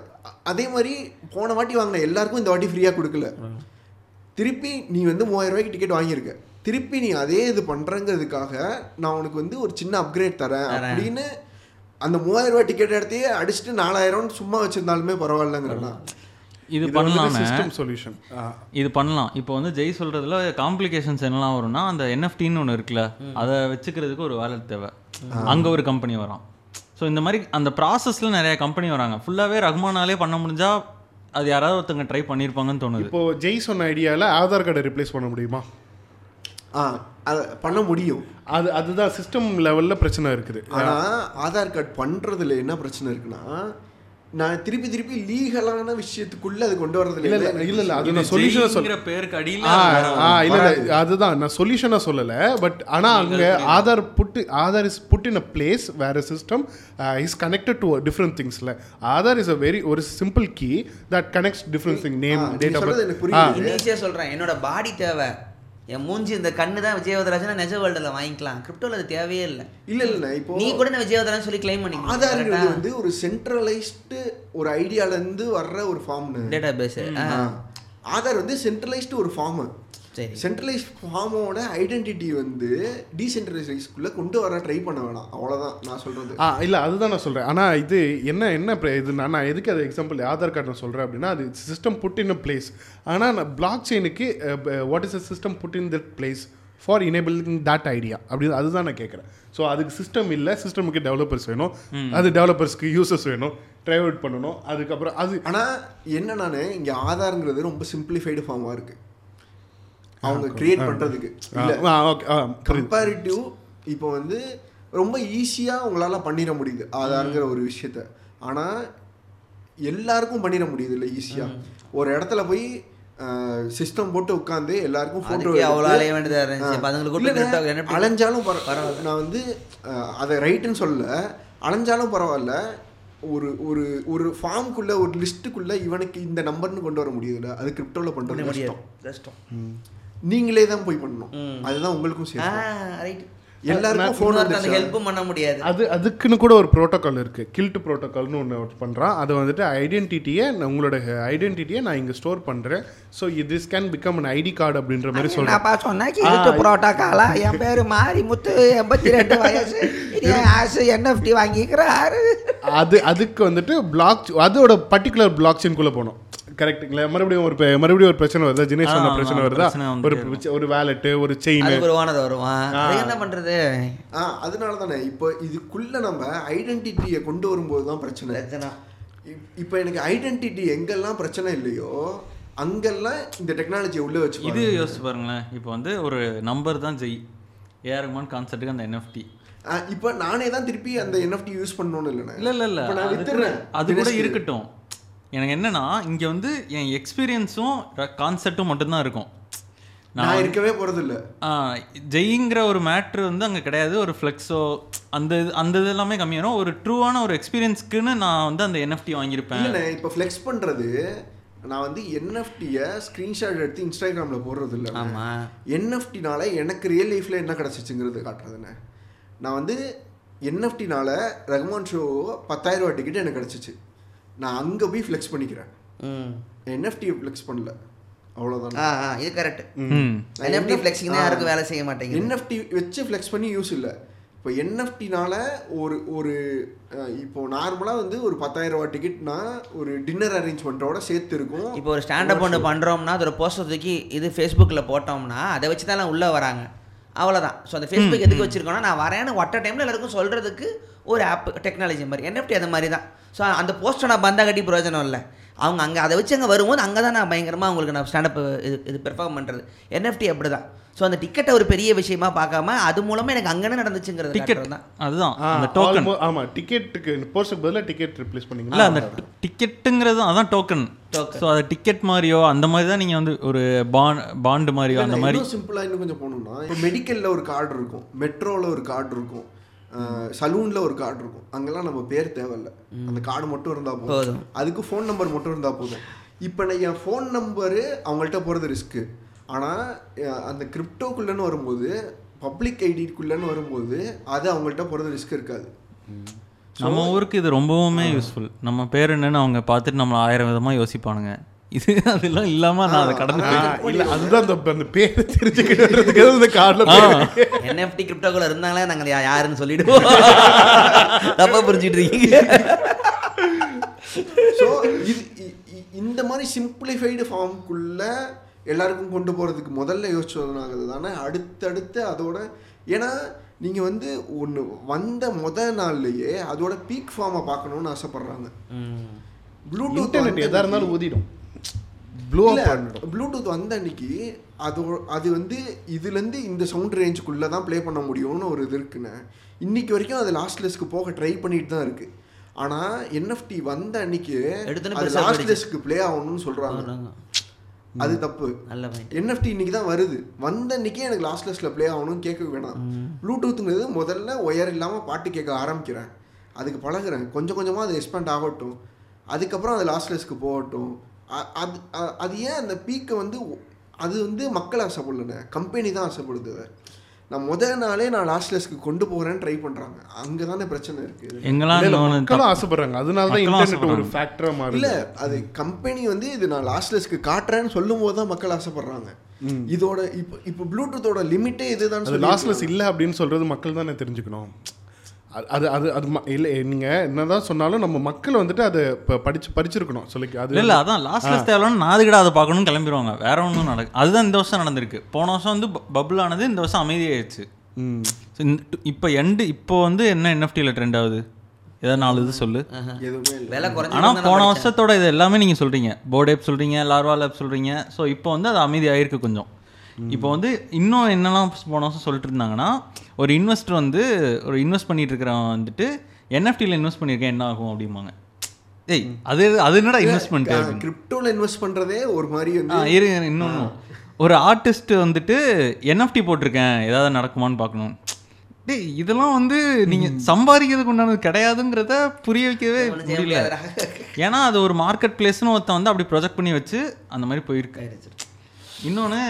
அதே மாதிரி போன வாட்டி வாங்கின எல்லாருக்கும் இந்த வாட்டி ஃப்ரீயாக கொடுக்கல. திருப்பி நீ வந்து மூவாயிரம் ரூபாய்க்கு டிக்கெட் வாங்கியிருக்க. திருப்பி நீ அதே இது பண்றங்கிறதுக்காக நான் உனக்கு வந்து ஒரு சின்ன அப்கிரேட் தரேன் அப்படின்னு அந்த மூவாயிரம் ரூபாய் டிக்கெட் எடுத்தையே அடிச்சுட்டு நாலாயிரம் சும்மா வச்சிருந்தாலுமே பரவாயில்லங்கிறேன் இது பண்ணலாமே சிஸ்டம் சொல்யூஷன் இது பண்ணலாம். இப்போ வந்து ஜெய் சொல்றதுல காம்ப்ளிகேஷன்ஸ் என்னலாம் வரும்னா அந்த என்எஃப்டின்னு ஒன்று இருக்குல்ல அதை வச்சுக்கிறதுக்கு ஒரு வேலட் தேவை. அங்கே ஒரு கம்பெனி வரும். ஸோ இந்த மாதிரி அந்த ப்ராசஸில் நிறைய கம்பெனி வராங்க. ஃபுல்லாகவே ரஹ்மானாலே பண்ண முடிஞ்சா அது யாராவது ஒருத்தங்க ட்ரை பண்ணியிருப்பாங்கன்னு தோணுது. இப்போ ஜெய் சொன்ன ஐடியாவில் ஆதார் கார்டை ரிப்ளேஸ் பண்ண முடியுமா? ஆ அதை பண்ண முடியும். அது அதுதான் சிஸ்டம் லெவலில் பிரச்சனை இருக்குது. ஆனா ஆதார் கார்டு பண்றதுல என்ன பிரச்சனை இருக்குன்னா நான் திருப்பி திருப்பி லீகலான விஷயத்துக்குள்ள அது கொண்டு வர்றதுல இல்ல இல்ல இல்ல இல்ல அது நான் சொல்யூஷனை சொல்ல பேருக்கு அடியில் ஆ இல்ல இல்ல அதுதான். நான் சொல்யூஷனை சொல்லல பட் ஆனா அங்க Aadhaar put Aadhaar is put in a place வேற system is connected to different திங்ஸ்ல Aadhaar is a very ஒரு simple key that connects different thing name ah, நீ டேட் ஆஃப் சொல்றது எனக்கு புரியுது. இன்னிச்சே சொல்றேன். என்னோட பாடி தேவை. என் மூஞ்சி இந்த கண்ணு தான் விஜயவதராஜன் நிஜ வேர்ல்டில் வாங்கிக்கலாம். கிரிப்டோல அது தேவையே இல்லை. இல்ல இல்ல இப்போ நீ கூட நான் விஜயவதராஜன் சொல்லி கிளைம் பண்ணிக்கலாம் ஆதார்ங்கிறது வந்து ஒரு சென்ட்ரலைஸ்டு ஒரு ஐடியால இருந்து வர்ற ஒரு ஃபார்ம் டேட்டா பேஸ் ஆதார் வந்து சென்ட்ரலைஸ்டு ஒரு ஃபார்ம் சரி. சென்ட்ரலைஸ்ட் ஃபார்மோட ஐடென்டிட்டி வந்து டீசென்ட்ரலைஸ்க்குள்ள கொண்டு வர ட்ரை பண்ண வேணாம். அவ்வளவுதான் நான் சொல்றது. ஆ இல்லை அதுதான் நான் சொல்கிறேன் ஆனால் இது என்ன என்ன இது நான் நான் எதுக்கு அது எக்ஸாம்பிள் ஆதார் கார்டு நான் சொல்கிறேன் அப்படின்னா அது system put in a place ஆனால் நான் பிளாக் செயினுக்கு what is a system put in that place for enabling that idea அப்படி அதுதான் நான் கேட்குறேன் ஸோ அதுக்கு சிஸ்டம் இல்லை சிஸ்டமுக்கு டெவலப்பர்ஸ் வேணும். அது டெவலப்பர்ஸ்க்கு யூசர்ஸ் வேணும். ட்ரைவ் அவுட் பண்ணணும். அதுக்கப்புறம் அது ஆனா என்ன நானு இங்க ஆதார்ங்கிறது ரொம்ப சிம்பிளிஃபைடு ஃபார்மா இருக்கு. அவங்க கிரியேட் பண்றதுக்கு. இல்ல. ஆ ஓகே. ஆ புரியுது. கம்பேரிட்டிவ் இப்போ வந்து ரொம்ப ஈஸியா உங்களால பண்ணிட முடியுது. ஆதார்ங்கிற ஒரு விஷயத்த. ஆனா எல்லாருக்கும் பண்ணிட முடியுது இல்லை ஈஸியா ஒரு இடத்துல போய் சிஸ்டம் போட்டு உட்காந்து எல்லாருக்கும் போட்டோ அதுக்கே அவ்வளோ அலைய வேண்டியதாக அலைஞ்சாலும் பரவாயில்ல. நான் வந்து அதை ரைட்டுன்னு சொல்லல. அலைஞ்சாலும் பரவாயில்ல. ஒரு ஒரு ஒரு ஃபார்முக்குள்ள ஒரு லிஸ்ட்டுக்குள்ள இவனுக்கு இந்த நம்பர்னு கொண்டு வர முடியுதுல்ல. அது கிரிப்டோல பண்றது கஷ்டம். கஷ்டம். நீங்களே தான் போய் பண்ணணும். அதுதான் உங்களுக்கும் சேஃப். ரைட் எல்லாருக்கும் ஃபோன் அந்த வந்து ஹெல்ப்பும் பண்ண முடியாது. அது அதுக்குன்னு கூட ஒரு ப்ரோட்டோகால் இருக்கு. கில்ட் ப்ரோட்டோகால்னு ஒன்று பண்ணுறான் அது வந்துட்டு ஐடென்டிட்டியை உங்களோட ஐடென்டிட்டியை நான் இங்கே ஸ்டோர் பண்ணுறேன் so this can become an ID card அப்படின்ற மாதிரி சொல்கிறேன் என்னப்பா சொன்னா? கீழ்ட்டு புரோட்டாக்காலா என் பேரு மாரிமுத்து எண்பத்தி ரெண்டு வயசு. இது என் ஆசு என்எஃப்டி வாங்கிக்கிறாரு. அது அதுக்கு வந்துட்டு பிளாக் அதோட பர்டிகுலர் பிளாக் செயின்குள்ளே போகணும் கரெக்ட்டுங்களா மறுபடியும் ஒரு மறுபடியும் ஒரு பிரச்சனை வருதா. ஜினேஷ் சொன்ன பிரச்சனை வருதா? ஒரு ஒரு வேலெட்டு ஒரு செயின் ஓனர் வருவான் என்ன பண்றது? ஆ அதனால தானே இப்போ இதுக்குள்ள நம்ம ஐடென்டிட்டியை கொண்டு வரும்போது தான் பிரச்சனை. பிரச்சனை. இப்- இப்போ எனக்கு ஐடென்டிட்டி எங்கெல்லாம் பிரச்சனை இல்லையோ அங்கெல்லாம் இந்த டெக்னாலஜியை உள்ள வச்சு இது யோசிச்சு பாருங்களேன். இப்போ வந்து ஒரு நம்பர் தான் ஜெய் ஏஆர் ரஹ்மான் கான்செப்ட்டுக்கு அந்த என்எஃப்டி இப்போ நானே தான் திருப்பி அந்த என்எஃப்டி யூஸ் பண்ணணும்னு இல்லைண்ணே. இல்ல இல்ல இல்ல. அது கூட- வித்துறேன். அது கூட தினேஷ்க்கு. இருக்கட்டும். எனக்கு என்னன்னா இங்க வந்து என் எக்ஸ்பீரியன்ஸும் கான்செப்டும் மட்டும்தான் இருக்கும். நான் இருக்கவே போறது இல்ல ஆ, ஜெய்ங்கிற ஒரு மேட்ரு வந்து அங்கே கிடையாது. ஒரு ஃப்ளெக்ஸோ அந்த இது- அந்த இது எல்லாமே கம்மியாகும் ஒரு ட்ரூவான ஒரு எக்ஸ்பீரியன்ஸ்க்குன்னு நான் வந்து அந்த என்எஃப்டி வாங்கியிருப்பேன். இல்லைண்ணே இப்போ ஃப்ளெக்ஸ் பண்றது நான் வந்து என்எஃப்டியை ஸ்க்ரீன்ஷாட் எடுத்து இன்ஸ்டாகிராமில் போடுறது இல்லை ஆமா என்எஃப்டினால எனக்கு ரியல் லைஃப்பில் என்ன கிடச்சிச்சுங்கிறது காட்டுறதுண்ணே நான் வந்து என்எஃப்டினால ரகுமான் ஷோ பத்தாயிரம் ரூபா டிக்கெட் எனக்கு கிடச்சிச்சு. நான் அங்கே போய் ஃப்ளெக்ஸ் பண்ணிக்கிறேன். ம். என்எஃப்டியை ஃப்ளெக்ஸ் பண்ணல. அவ்வளோதான் இது கரெக்ட் ம். என்எஃப்டி ஃப்ளெக்ஸிங் தான் யாருக்கும் வேலை செய்ய மாட்டேங்குது. என்எஃப்டி வச்சு ஃப்ளெக்ஸ் பண்ணி யூஸ் இல்லை. இப்போ என்எஃப்டினால ஒரு ஒரு இப்போ நார்மலாக வந்து ஒரு பத்தாயிரம் ரூபா டிக்கெட்னா ஒரு டின்னர் அரேஞ்ச்மெண்ட்டோட சேர்த்து இருக்கும். இப்போ ஒரு ஸ்டாண்டப் ஒன்று பண்ணுறோம்னா அதோட போஸ்டர் தூக்கி இது ஃபேஸ்புக்கில் போட்டோம்னா அதை வச்சு தான் உள்ளே வராங்க. அவ்வளோதான் ஸோ அந்த ஃபேஸ்புக் எதுக்கு வச்சிருக்கோம்னா நான் வரேன்னு ஒட்ட டைமில் எல்லாருக்கும் சொல்கிறதுக்கு ஒரு ஆப் டெக்னாலஜி மாதிரி. என்எஃப்டி அந்த மாதிரி தான். ஸோ அந்த போஸ்டர் நான் பந்தா கட்டி பிரயோஜனம் இல்லை. அவங்க அங்கே அதை வச்சு அங்கே வரும்போது அங்கே தான் நான் பயங்கரமாக அவங்களுக்கு நான் ஸ்டாண்டப் இது இது பெர்ஃபார்ம் பண்ணுறது என்எஃப்டி அப்படி தான் ஸோ அந்த டிக்கெட்டை ஒரு பெரிய விஷயமா பார்க்காம அது மூலமாக எனக்கு அங்கே என்ன நடந்துச்சுங்கிறது டிக்கெட் தான். அதுதான் அந்த டோக்கன் almo- ஆமா டிக்கெட்டுக்கு போஸ்ட்டுக்கு பதிலாக டிக்கெட் ரிப்ளேஸ் இல்ல பண்ணீங்களா? அந்த டிக்கெட்டுங்கிறது அதான் டோக்கன் Token. ஸோ அது டிக்கெட் மாதிரியோ அந்த மாதிரி தான் நீங்கள் வந்து ஒரு பாண்ட் பாண்டு மாதிரியோ அந்த மாதிரி இன்னும் சிம்பிளா இன்னும் கொஞ்சம் போகணும்னா இப்போ மெடிக்கல்ல ஒரு கார்டு இருக்கும் மெட்ரோல ஒரு கார்டு இருக்கும். சலூன்ல ஒரு கார்டு இருக்கும். அங்கெல்லாம் நம்ம பேர் தேவையில்ல. அந்த கார்டு மட்டும் இருந்தா போதும். அதுக்கு ஃபோன் நம்பர் மட்டும் இருந்தா போதும். இப்போ நான் என் ஃபோன் நம்பரு அவங்கள்ட்ட போறது ரிஸ்க்கு ஆனா அஹ், அந்த கிரிப்டோக்குள்ளன்னு வரும்போது பப்ளிக் ஐடிக்குள்ளன்னு வரும்போது அது அவங்கள்ட்ட போறது ரிஸ்க் இருக்காது. நம்ம ஊருக்கு இது ரொம்பவுமே யூஸ்ஃபுல் நம்ம பேர் என்னன்னு அவங்க பார்த்துட்டு நம்மளை ஆயிரம் விதமாக யோசிப்பானுங்க. இது அதெல்லாம் இல்லாம நான் அதை கடந்து இல்ல அதுதான் அந்த அந்த பேரை தெரிஞ்சுக்கிட்டு அந்த கார்டில் என்எஃப்டி கிரிப்டோக்குள்ள இருந்தாங்களே நாங்கள் யாருன்னு சொல்லிடுவோம். தப்பா புரிஞ்சுட்டு இருக்கீங்க ஸோ இது இந்த மாதிரி சிம்பிளிஃபைடு ஃபார்முக்குள்ள எல்லாருக்கும் கொண்டு போகிறதுக்கு முதல்ல யோசிச்சதுனாகிறது தானே அடுத்தடுத்து அதோட ஏன்னா நீங்கள் வந்து ஒன்று வந்த முத நாள்லயே அதோட பீக் ஃபார்மை பார்க்கணுன்னு ஆசைப்படுறாங்க. ப்ளூடூத் இன்டர்நெட் எதா இருந்தாலும் ஊதிடும். ப்ளூ ப்ளூடூத் வந்த அன்னைக்கு அது அது வந்து இதுலேருந்து இந்த சவுண்ட் ரேஞ்சுக்குள்ளே தான் ப்ளே பண்ண முடியும்னு ஒரு இது இருக்குன்னு. இன்னைக்கு வரைக்கும் அது லாஸ்ட்லெஸ்க்கு போக ட்ரை பண்ணிட்டு தான் இருக்கு. ஆனால் என்எஃப்டி வந்த அன்னைக்கு அது லாஸ்ட்லெஸ்க்கு ப்ளே ஆகணும்னு சொல்கிறாங்க அது தப்பு. என்எஃப்டி இன்னைக்கு தான் வருது. வந்த அன்னைக்கே எனக்கு லாஸ்ட்லெஸ்ல ப்ளே ஆகணும்னு கேட்க வேணாம். ப்ளூடூத்துங்கிறது முதல்ல ஒயர் இல்லாமல் பாட்டு கேட்க ஆரம்பிக்கிறேன். அதுக்கு பழகுறேன். கொஞ்சம் கொஞ்சமாக அது எக்ஸ்பேண்ட் ஆகட்டும். அதுக்கப்புறம் அது லாஸ்ட்லெஸ்க்கு போகட்டும். அ- அது அது ஏன் அந்த பீக்கை வந்து அது வந்து மக்கள் ஆசைப்படலண்ணே கம்பெனி தான் ஆசைப்படுது. நான் முத நாளே நான் லாஸ்ட்லெஸ்க்கு கொண்டு போகிறேன்னு ட்ரை பண்ணுறாங்க அங்கே தானே பிரச்சனை இருக்குது இன்னொன்னு மக்களும் ஆசைப்படுறாங்க. அதனால தான் இன்டர்நெட் ஒரு ஆசைப்படுறாங்க. ஃபேக்டரா மாறுது. இல்ல அது கம்பெனி வந்து இது நான் லாஸ்ட்லெஸ்க்கு காட்டுறேன்னு சொல்லும் போது தான் மக்கள் ஆசைப்படுறாங்க. இதோட இப்போ இப்போ ப்ளூடூத்தோட லிமிட்டே இதுதான் லாஸ்ட்லெஸ் இல்லை அப்படின்னு சொல்றது மக்கள் தானே தெரிஞ்சுக்கணும். அது- அது அது இல்லை நீங்க என்னதான் சொன்னாலும் நம்ம மக்கள் வந்துட்டு அதை இப்போ படிச்சு படிச்சிருக்கணும். சொல்லி அது இல்ல அதான் லாஸ்ட்லெஸ் தேவையான நான் அதுக்கிட்ட அதை பார்க்கணும்னு கிளம்பிடுவாங்க வேற ஒன்றும் நடக்கு அதுதான் இந்த வருஷம் நடந்திருக்கு. போன வருஷம் வந்து பபுள் ஆனது இந்த வருஷம் அமைதியாயிடுச்சு. இப்போ எண்டு இப்போ வந்து என்ன என்எஃப்டியில் ட்ரெண்ட் ஆகுது? ஏதாவது நாலு இது சொல்லு. எதுவுமே இல்லை. விலை குறைஞ்சி ஆனா போன வருஷத்தோட இது எல்லாமே நீங்க சொல்றீங்க. போர்டேப் சொல்றீங்க லார்வா லேப் சொல்றீங்க. ஸோ இப்போ வந்து அது அமைதி ஆயிருக்கு கொஞ்சம். இப்போ வந்து இன்னும் என்னெல்லாம் போன வருஷம் சொல்லிட்டு இருந்தாங்கன்னா ஒரு இன்வெஸ்டர் வந்து ஒரு இன்வெஸ்ட் பண்ணிட்டு இருக்கிறவன் வந்துட்டு என்எஃப்டியில் இன்வெஸ்ட் பண்ணியிருக்கேன் என்ன ஆகும் அப்படிம்பாங்க. ஏய் அது அது என்னடா இன்வெஸ்ட்மெண்ட் கிரிப்டோல இன்வெஸ்ட் பண்றதே ஒரு மாதிரி இரு இன்னொன்னு ஒரு ஆர்டிஸ்ட் வந்துட்டு என்எஃப்டி போட்டிருக்கேன் ஏதாவது நடக்குமான்னு பார்க்கணும். டேய் இதெல்லாம் வந்து நீங்க சம்பாதிக்கிறதுக்கு உண்டானது கிடையாதுங்கிறத புரிய வைக்கவே முடியல. ஏன்னா அது ஒரு மார்க்கெட் பிளேஸ்னு ஒருத்தன் வந்து அப்படி ப்ரொஜெக்ட் பண்ணி வச்சு அந்த மாதிரி போயிருக்கு. இன்னொன்று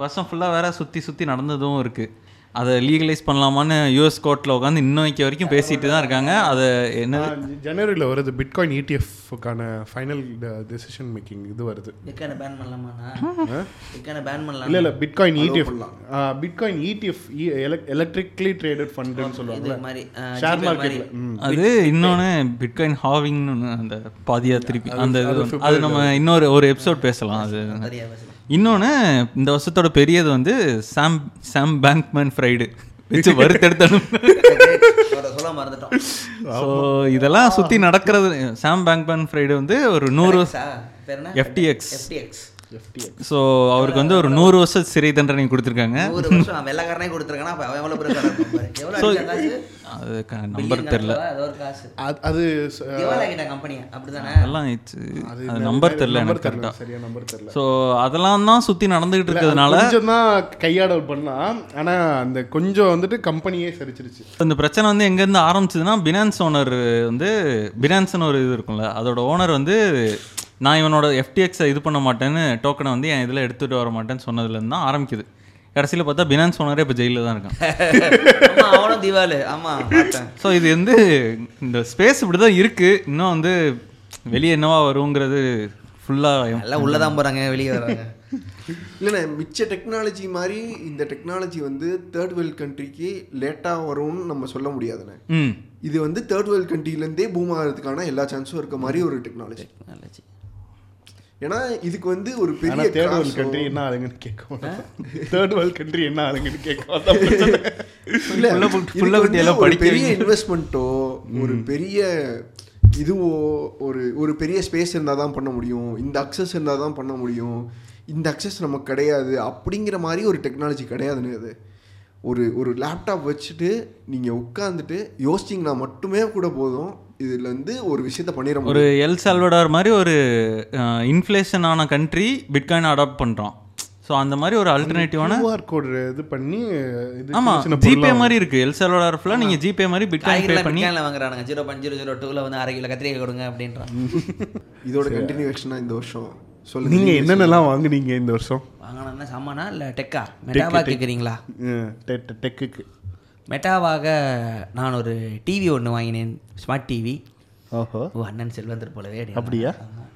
வருஷம் ஃபுல்லாக வேற சுற்றி சுற்றி நடந்ததும் இருக்குது அதை லீகலைஸ் பண்ணலாமான்னு யூஎஸ் கோர்ட்டில் உட்காந்து இன்னும் வைக்க வரைக்கும் பேசிட்டு தான் இருக்காங்க. அதை என்ன? ஜனவரியில் வருது பிட்காயின் இடிஎஃப்க்கான ஃபைனல் டெசிஷன் மேக்கிங் இது வருது. பிட்காயினை பேன் பண்ணலாமாண்ணா? பிட்காயினை பேன் பண்ணலாம் இல்ல இல்ல bitcoin ETF bitcoin ETF electrically traded ஃபண்டுன்னு சொல்லுவாங்கல்ல. இது மாதிரி ஷேர் மார்க்கெட்ல அது இன்னொன்று பிட்காயின் ஹாவிங்னு ஒன்று அந்த பாதியா திருப்பி அந்த அது நம்ம இன்னொரு ஒரு எபிசோட் பேசலாம். அது சரியா பேசலாம் இன்னொன்று இந்த வருஷத்தோட பெரியது வந்து சாம் சாம் பேங்க்மேன் ஃப்ரைடு. வச்சு வறுத்தெடுத்து அவரை சொல்ல மறந்துட்டோம் ஸோ இதெல்லாம் சுற்றி நடக்கிறது சாம் பேங்க்மேன் ஃப்ரைடு வந்து ஒரு நூறு எஃப்டிஎக்ஸ் FTX ஸோ அவருக்கு வந்து ஒரு நூறு வருஷம் சிறை தண்டனை கொடுத்துருக்காங்க. நூறு வருஷம் வெள்ளக்காரனே கொடுத்துருக்கானா? அப்ப அது நம்பர் தெரில. அது- கம்பெனியா அப்படிதானே? அதெல்லாம் ஆயிடுச்சு அது நம்பர் தெரில எனக்கு கரெக்டாக சரியா நம்பர் தெரியல ஸோ அதெல்லாம் தான் சுற்றி நடந்துகிட்டு இருக்கிறதுனால கொஞ்சம் தான் கையாடல் பண்ணா. ஆனா அந்த கொஞ்சம் வந்துட்டு கம்பெனியே சரிச்சிருச்சு. இந்த பிரச்சனை வந்து எங்கேருந்து ஆரம்பிச்சதுன்னா பினான்ஸ் ஓனர் வந்து பினான்ஸ்னு ஒரு இது இருக்கும்ல அதோட ஓனர் வந்து நான் இவனோட எஃப்டிஎக்ஸை இது பண்ண மாட்டேன்னு டோக்கனை வந்து என் இதில் எடுத்துகிட்டு வர மாட்டேன்னு சொன்னதுலேருந்து தான் ஆரம்பிக்குது. கடைசியில் பார்த்தா பினான்ஸ் ஓனரே இப்போ ஜெயிலில் தான் இருக்கான். அவனும் திவாலு. ஆமா பார்த்தேன். ஸோ இது வந்து இந்த ஸ்பேஸ் இப்படி தான் இருக்குது இன்னும் வந்து வெளியே என்னவா வருங்கிறது ஃபுல்லாக எல்லாம் உள்ளதான் போறாங்க வெளியே வராங்க. இல்லைண்ணே மிச்ச டெக்னாலஜி மாதிரி இந்த டெக்னாலஜி வந்து தேர்ட் வேர்ல்ட் கண்ட்ரிக்கு லேட்டாக வரும்னு நம்ம சொல்ல முடியாதுண்ணே ம். இது வந்து தேர்ட் வேர்ல்ட் கண்ட்ரிலேருந்தே பூம் ஆகிறதுக்கான எல்லா சான்ஸும் இருக்க மாதிரி ஒரு டெக்னாலஜி நல்லது. ஏன்னா இதுக்கு வந்து ஒரு பெரிய தேர்ட் வேர்ல்ட் கண்ட்ரி என்ன ஆளுங்கன்னு கேட்க தேர்ட் வேர்ல்ட் கண்ட்ரி என்ன ஆளுங்கன்னு கேட்க அதான் பிரச்சனை. இல்ல, புள்ள இதுக்கு குட்டி- புள்ள வந்து குட்டி எல்லாம் ஒரு பெரிய. இன்வெஸ்ட்மெண்ட்டோ ஒரு பெரிய இதுவோ ஒரு ஒரு பெரிய ஸ்பேஸ் இருந்தால் தான் பண்ண முடியும். இந்த அக்சஸ் இருந்தால் தான் பண்ண முடியும். இந்த அக்சஸ் நமக்கு கிடையாது. அப்படிங்கிற மாதிரி ஒரு டெக்னாலஜி கிடையாதுன்னு அது. ஒரு ஒரு லேப்டாப் வச்சுட்டு நீங்கள் உட்காந்துட்டு யோசிச்சிங்கன்னா மட்டுமே கூட போதும். இதுல இருந்து ஒரு விஷயத்த பண்ணிட ஒரு எல் சால்வடார் மாதிரி ஒரு இன்ஃப்ளேஷன் ஆன கண்ட்ரி பிட்காயின் அடாப்ட் பண்ணுறோம் ஸோ அந்த மாதிரி ஒரு அல்டர்னேட்டிவான QR code இது பண்ணி இது ஆமா சின்ன சின்ன ஜிபே மாதிரி இருக்கு. எல் சால்வடார் ஃபுல்லாக நீங்கள் ஜிபே மாதிரி பிட்காயின் பே பண்ணி வாங்குறானுங்க. ஜீரோ பாயிண்ட் ஜீரோ ஜீரோ டூவில் வந்து அரை கிலோ கத்திரிக்காய் கொடுங்க அப்படின்றான். <laughs> இதோட கண்டினியூவேஷனாக இந்த வருஷம். சொல்லுங்க நீங்க என்னென்னலாம் வாங்குனீங்க இந்த வருஷம்? வாங்கினா சாமானா இல்லை டெக்கா மெட்டாவா கேட்குறீங்களா டெக்குக்கு மெட்டாவாக நான் ஒரு டிவி ஒன்று வாங்கினேன். ஸ்மார்ட் டிவி ஓஹோ. ஓ அண்ணன் செல்வந்தர் போலவே அப்படியா?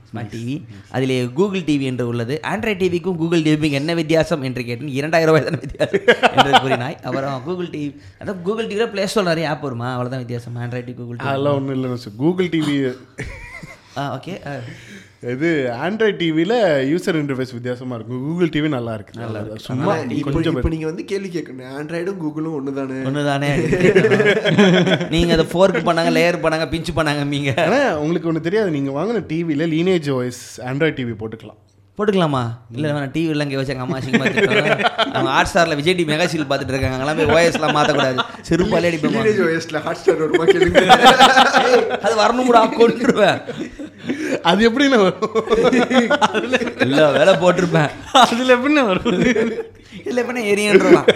ஸ்மார்ட் டிவி அதிலே கூகுள் டிவி என்று உள்ளது. ஆண்ட்ராய்ட் டிவிக்கும் கூகுள் டிவிக்கும் என்ன வித்தியாசம் என்று கேட்டேன். இரண்டாயிரம் ரூபாய் தானே வித்தியாசம் என்று கூறினாய். அப்புறம் கூகுள் டிவி அதான் கூகுள் டிவியில் ப்ளே ஸ்டோர் நிறைய ஆப் வருமா? அவ்வளோதான் வித்தியாசம். ஆண்ட்ராய்ட் டிவி கூகுள் டிவி அதெல்லாம் ஒன்றும் இல்லைன்னு கூகுள் டிவி <laughs> ஆ ஓகே இது ஆண்ட்ராய்ட் டிவியில் யூசர் இன்டர்ஃபேஸ் வித்தியாசமா இருக்கும். கூகுள் டிவி நல்லா இருக்கு நல்லா இருக்கு. சும்மா கொஞ்சம் இப்போ நீங்க வந்து கேள்வி கேட்கணும். ஆண்ட்ராய்டும் கூகுளும் ஒன்று தானே ஒன்று தானே <laughs> நீங்கள் அதை ஃபோர்க் பண்ணாங்க லேயர் பண்ணாங்க பிஞ்சு பண்ணாங்க நீங்கள் ஆனா உங்களுக்கு ஒன்று தெரியாது. நீங்க வாங்கின டிவியில் லீனேஜ் வாய்ஸ் ஆண்ட்ராய்ட் டிவி போட்டுக்கலாம். போட்டுக்கலாமா? இல்லை நான் டிவியில் இங்கே வச்சாங்க அம்மா சிங்கமாக அவங்க ஹாட் ஸ்டாரில் விஜய் டிவி மெகா சீல் பார்த்துட்டு இருக்காங்க. அங்கெல்லாம் போய் ஓஎஸ்லாம் மாற்றக்கூடாது செருப்பாலே அடிப்பாங்க வயசுல ஹாட் ஸ்டார் அது வரணும் கூட கொண்டுருவேன் அது எப்படி நான் வரும்? இல்லை வேலை போட்டிருப்பேன். அதுல எப்படி வரும்? இல்லை எப்படின்னா எரியன்றலாம்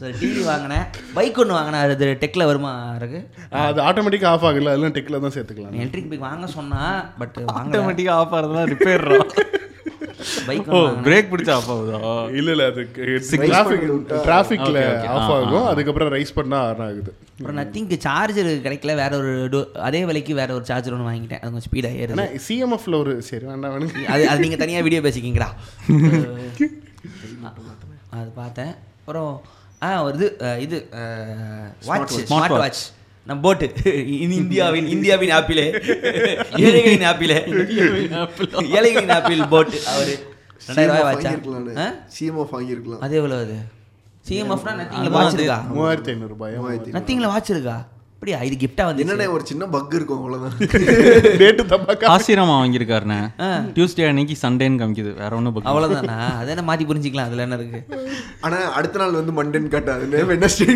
சரி டிவி வாங்கினேன். பைக் ஒன்று வாங்கினேன். அது டெக்கில் வருமா இருக்கு அது ஆட்டோமேட்டிக்காக ஆஃப் ஆகல. அதெல்லாம் டெக்கில் தான் சேர்த்துக்கலாம். எலக்ட்ரிக் பைக் வாங்க சொன்னா பட் வாங்க ஆட்டோமேட்டிக்கா ஆஃப் ஆகிறதுலாம் ரிப்பேர் பைக் ஓ பிரேக் பிடிச்சா ஆஃப் ஆகுதா? இல்ல இல்ல அது டிராஃபிக் டிராஃபிக்ல ஆஃப் ஆகும். அதுக்கப்புறம் ரைஸ் பண்ணா ஆன் ஆகுது. அப்புறம் நத்திங்க்கு சார்ஜர் கிடைக்கல வேற ஒரு அதே விலைக்கு வேற ஒரு சார்ஜர் ஒன்று வாங்கிட்டேன். அது கொஞ்சம் ஸ்பீடாக ஏறுது. சிஎம்எஃப்ல ஒரு சரி வேண்டாம் வேணும் அது அது நீங்கள் தனியாக வீடியோ பேசிக்கிங்களா <laughs> அது பார்த்தேன். அப்புறம் ஆ ஒரு இது இது வாட்ச் ஸ்மார்ட் வாட்ச் நம்ம போட்டு இந்தியாவின் இந்தியாவின் ஆப்பிளே. ஏழைகளின் ஆப்பிளே. ஏழைகளின் ஆப்பிள் போட்டு அவரு? சிஎம்எஃப் வாங்கியிருக்கலாம். அது எவ்வளோ அது? சிஎம்எஃப்னா நத்திங்கில் வாட்ச் இருக்கா மூவாயிரத்தி ஐநூறு ரூபாய்? நத்திங்கில் வாட்ச் இருக்கா அப்படியா? இது கிஃப்டாக வந்து என்னென்ன ஒரு சின்ன பக் இருக்கும் அவ்வளவுதான். ரேட்டு தப்பா ஆசிரமா வாங்கியிருக்காருண்ணே. டியூஸ்டே அன்னைக்கு சண்டேன்னு காமிக்குது. வேற ஒன்றும் அவ்வளோதானா அதை என்ன மாற்றி புரிஞ்சிக்கலாம் அதில் என்ன இருக்கு? ஆனா அடுத்த நாள் வந்து மண்டன் காட்டாது வெனஸ்டே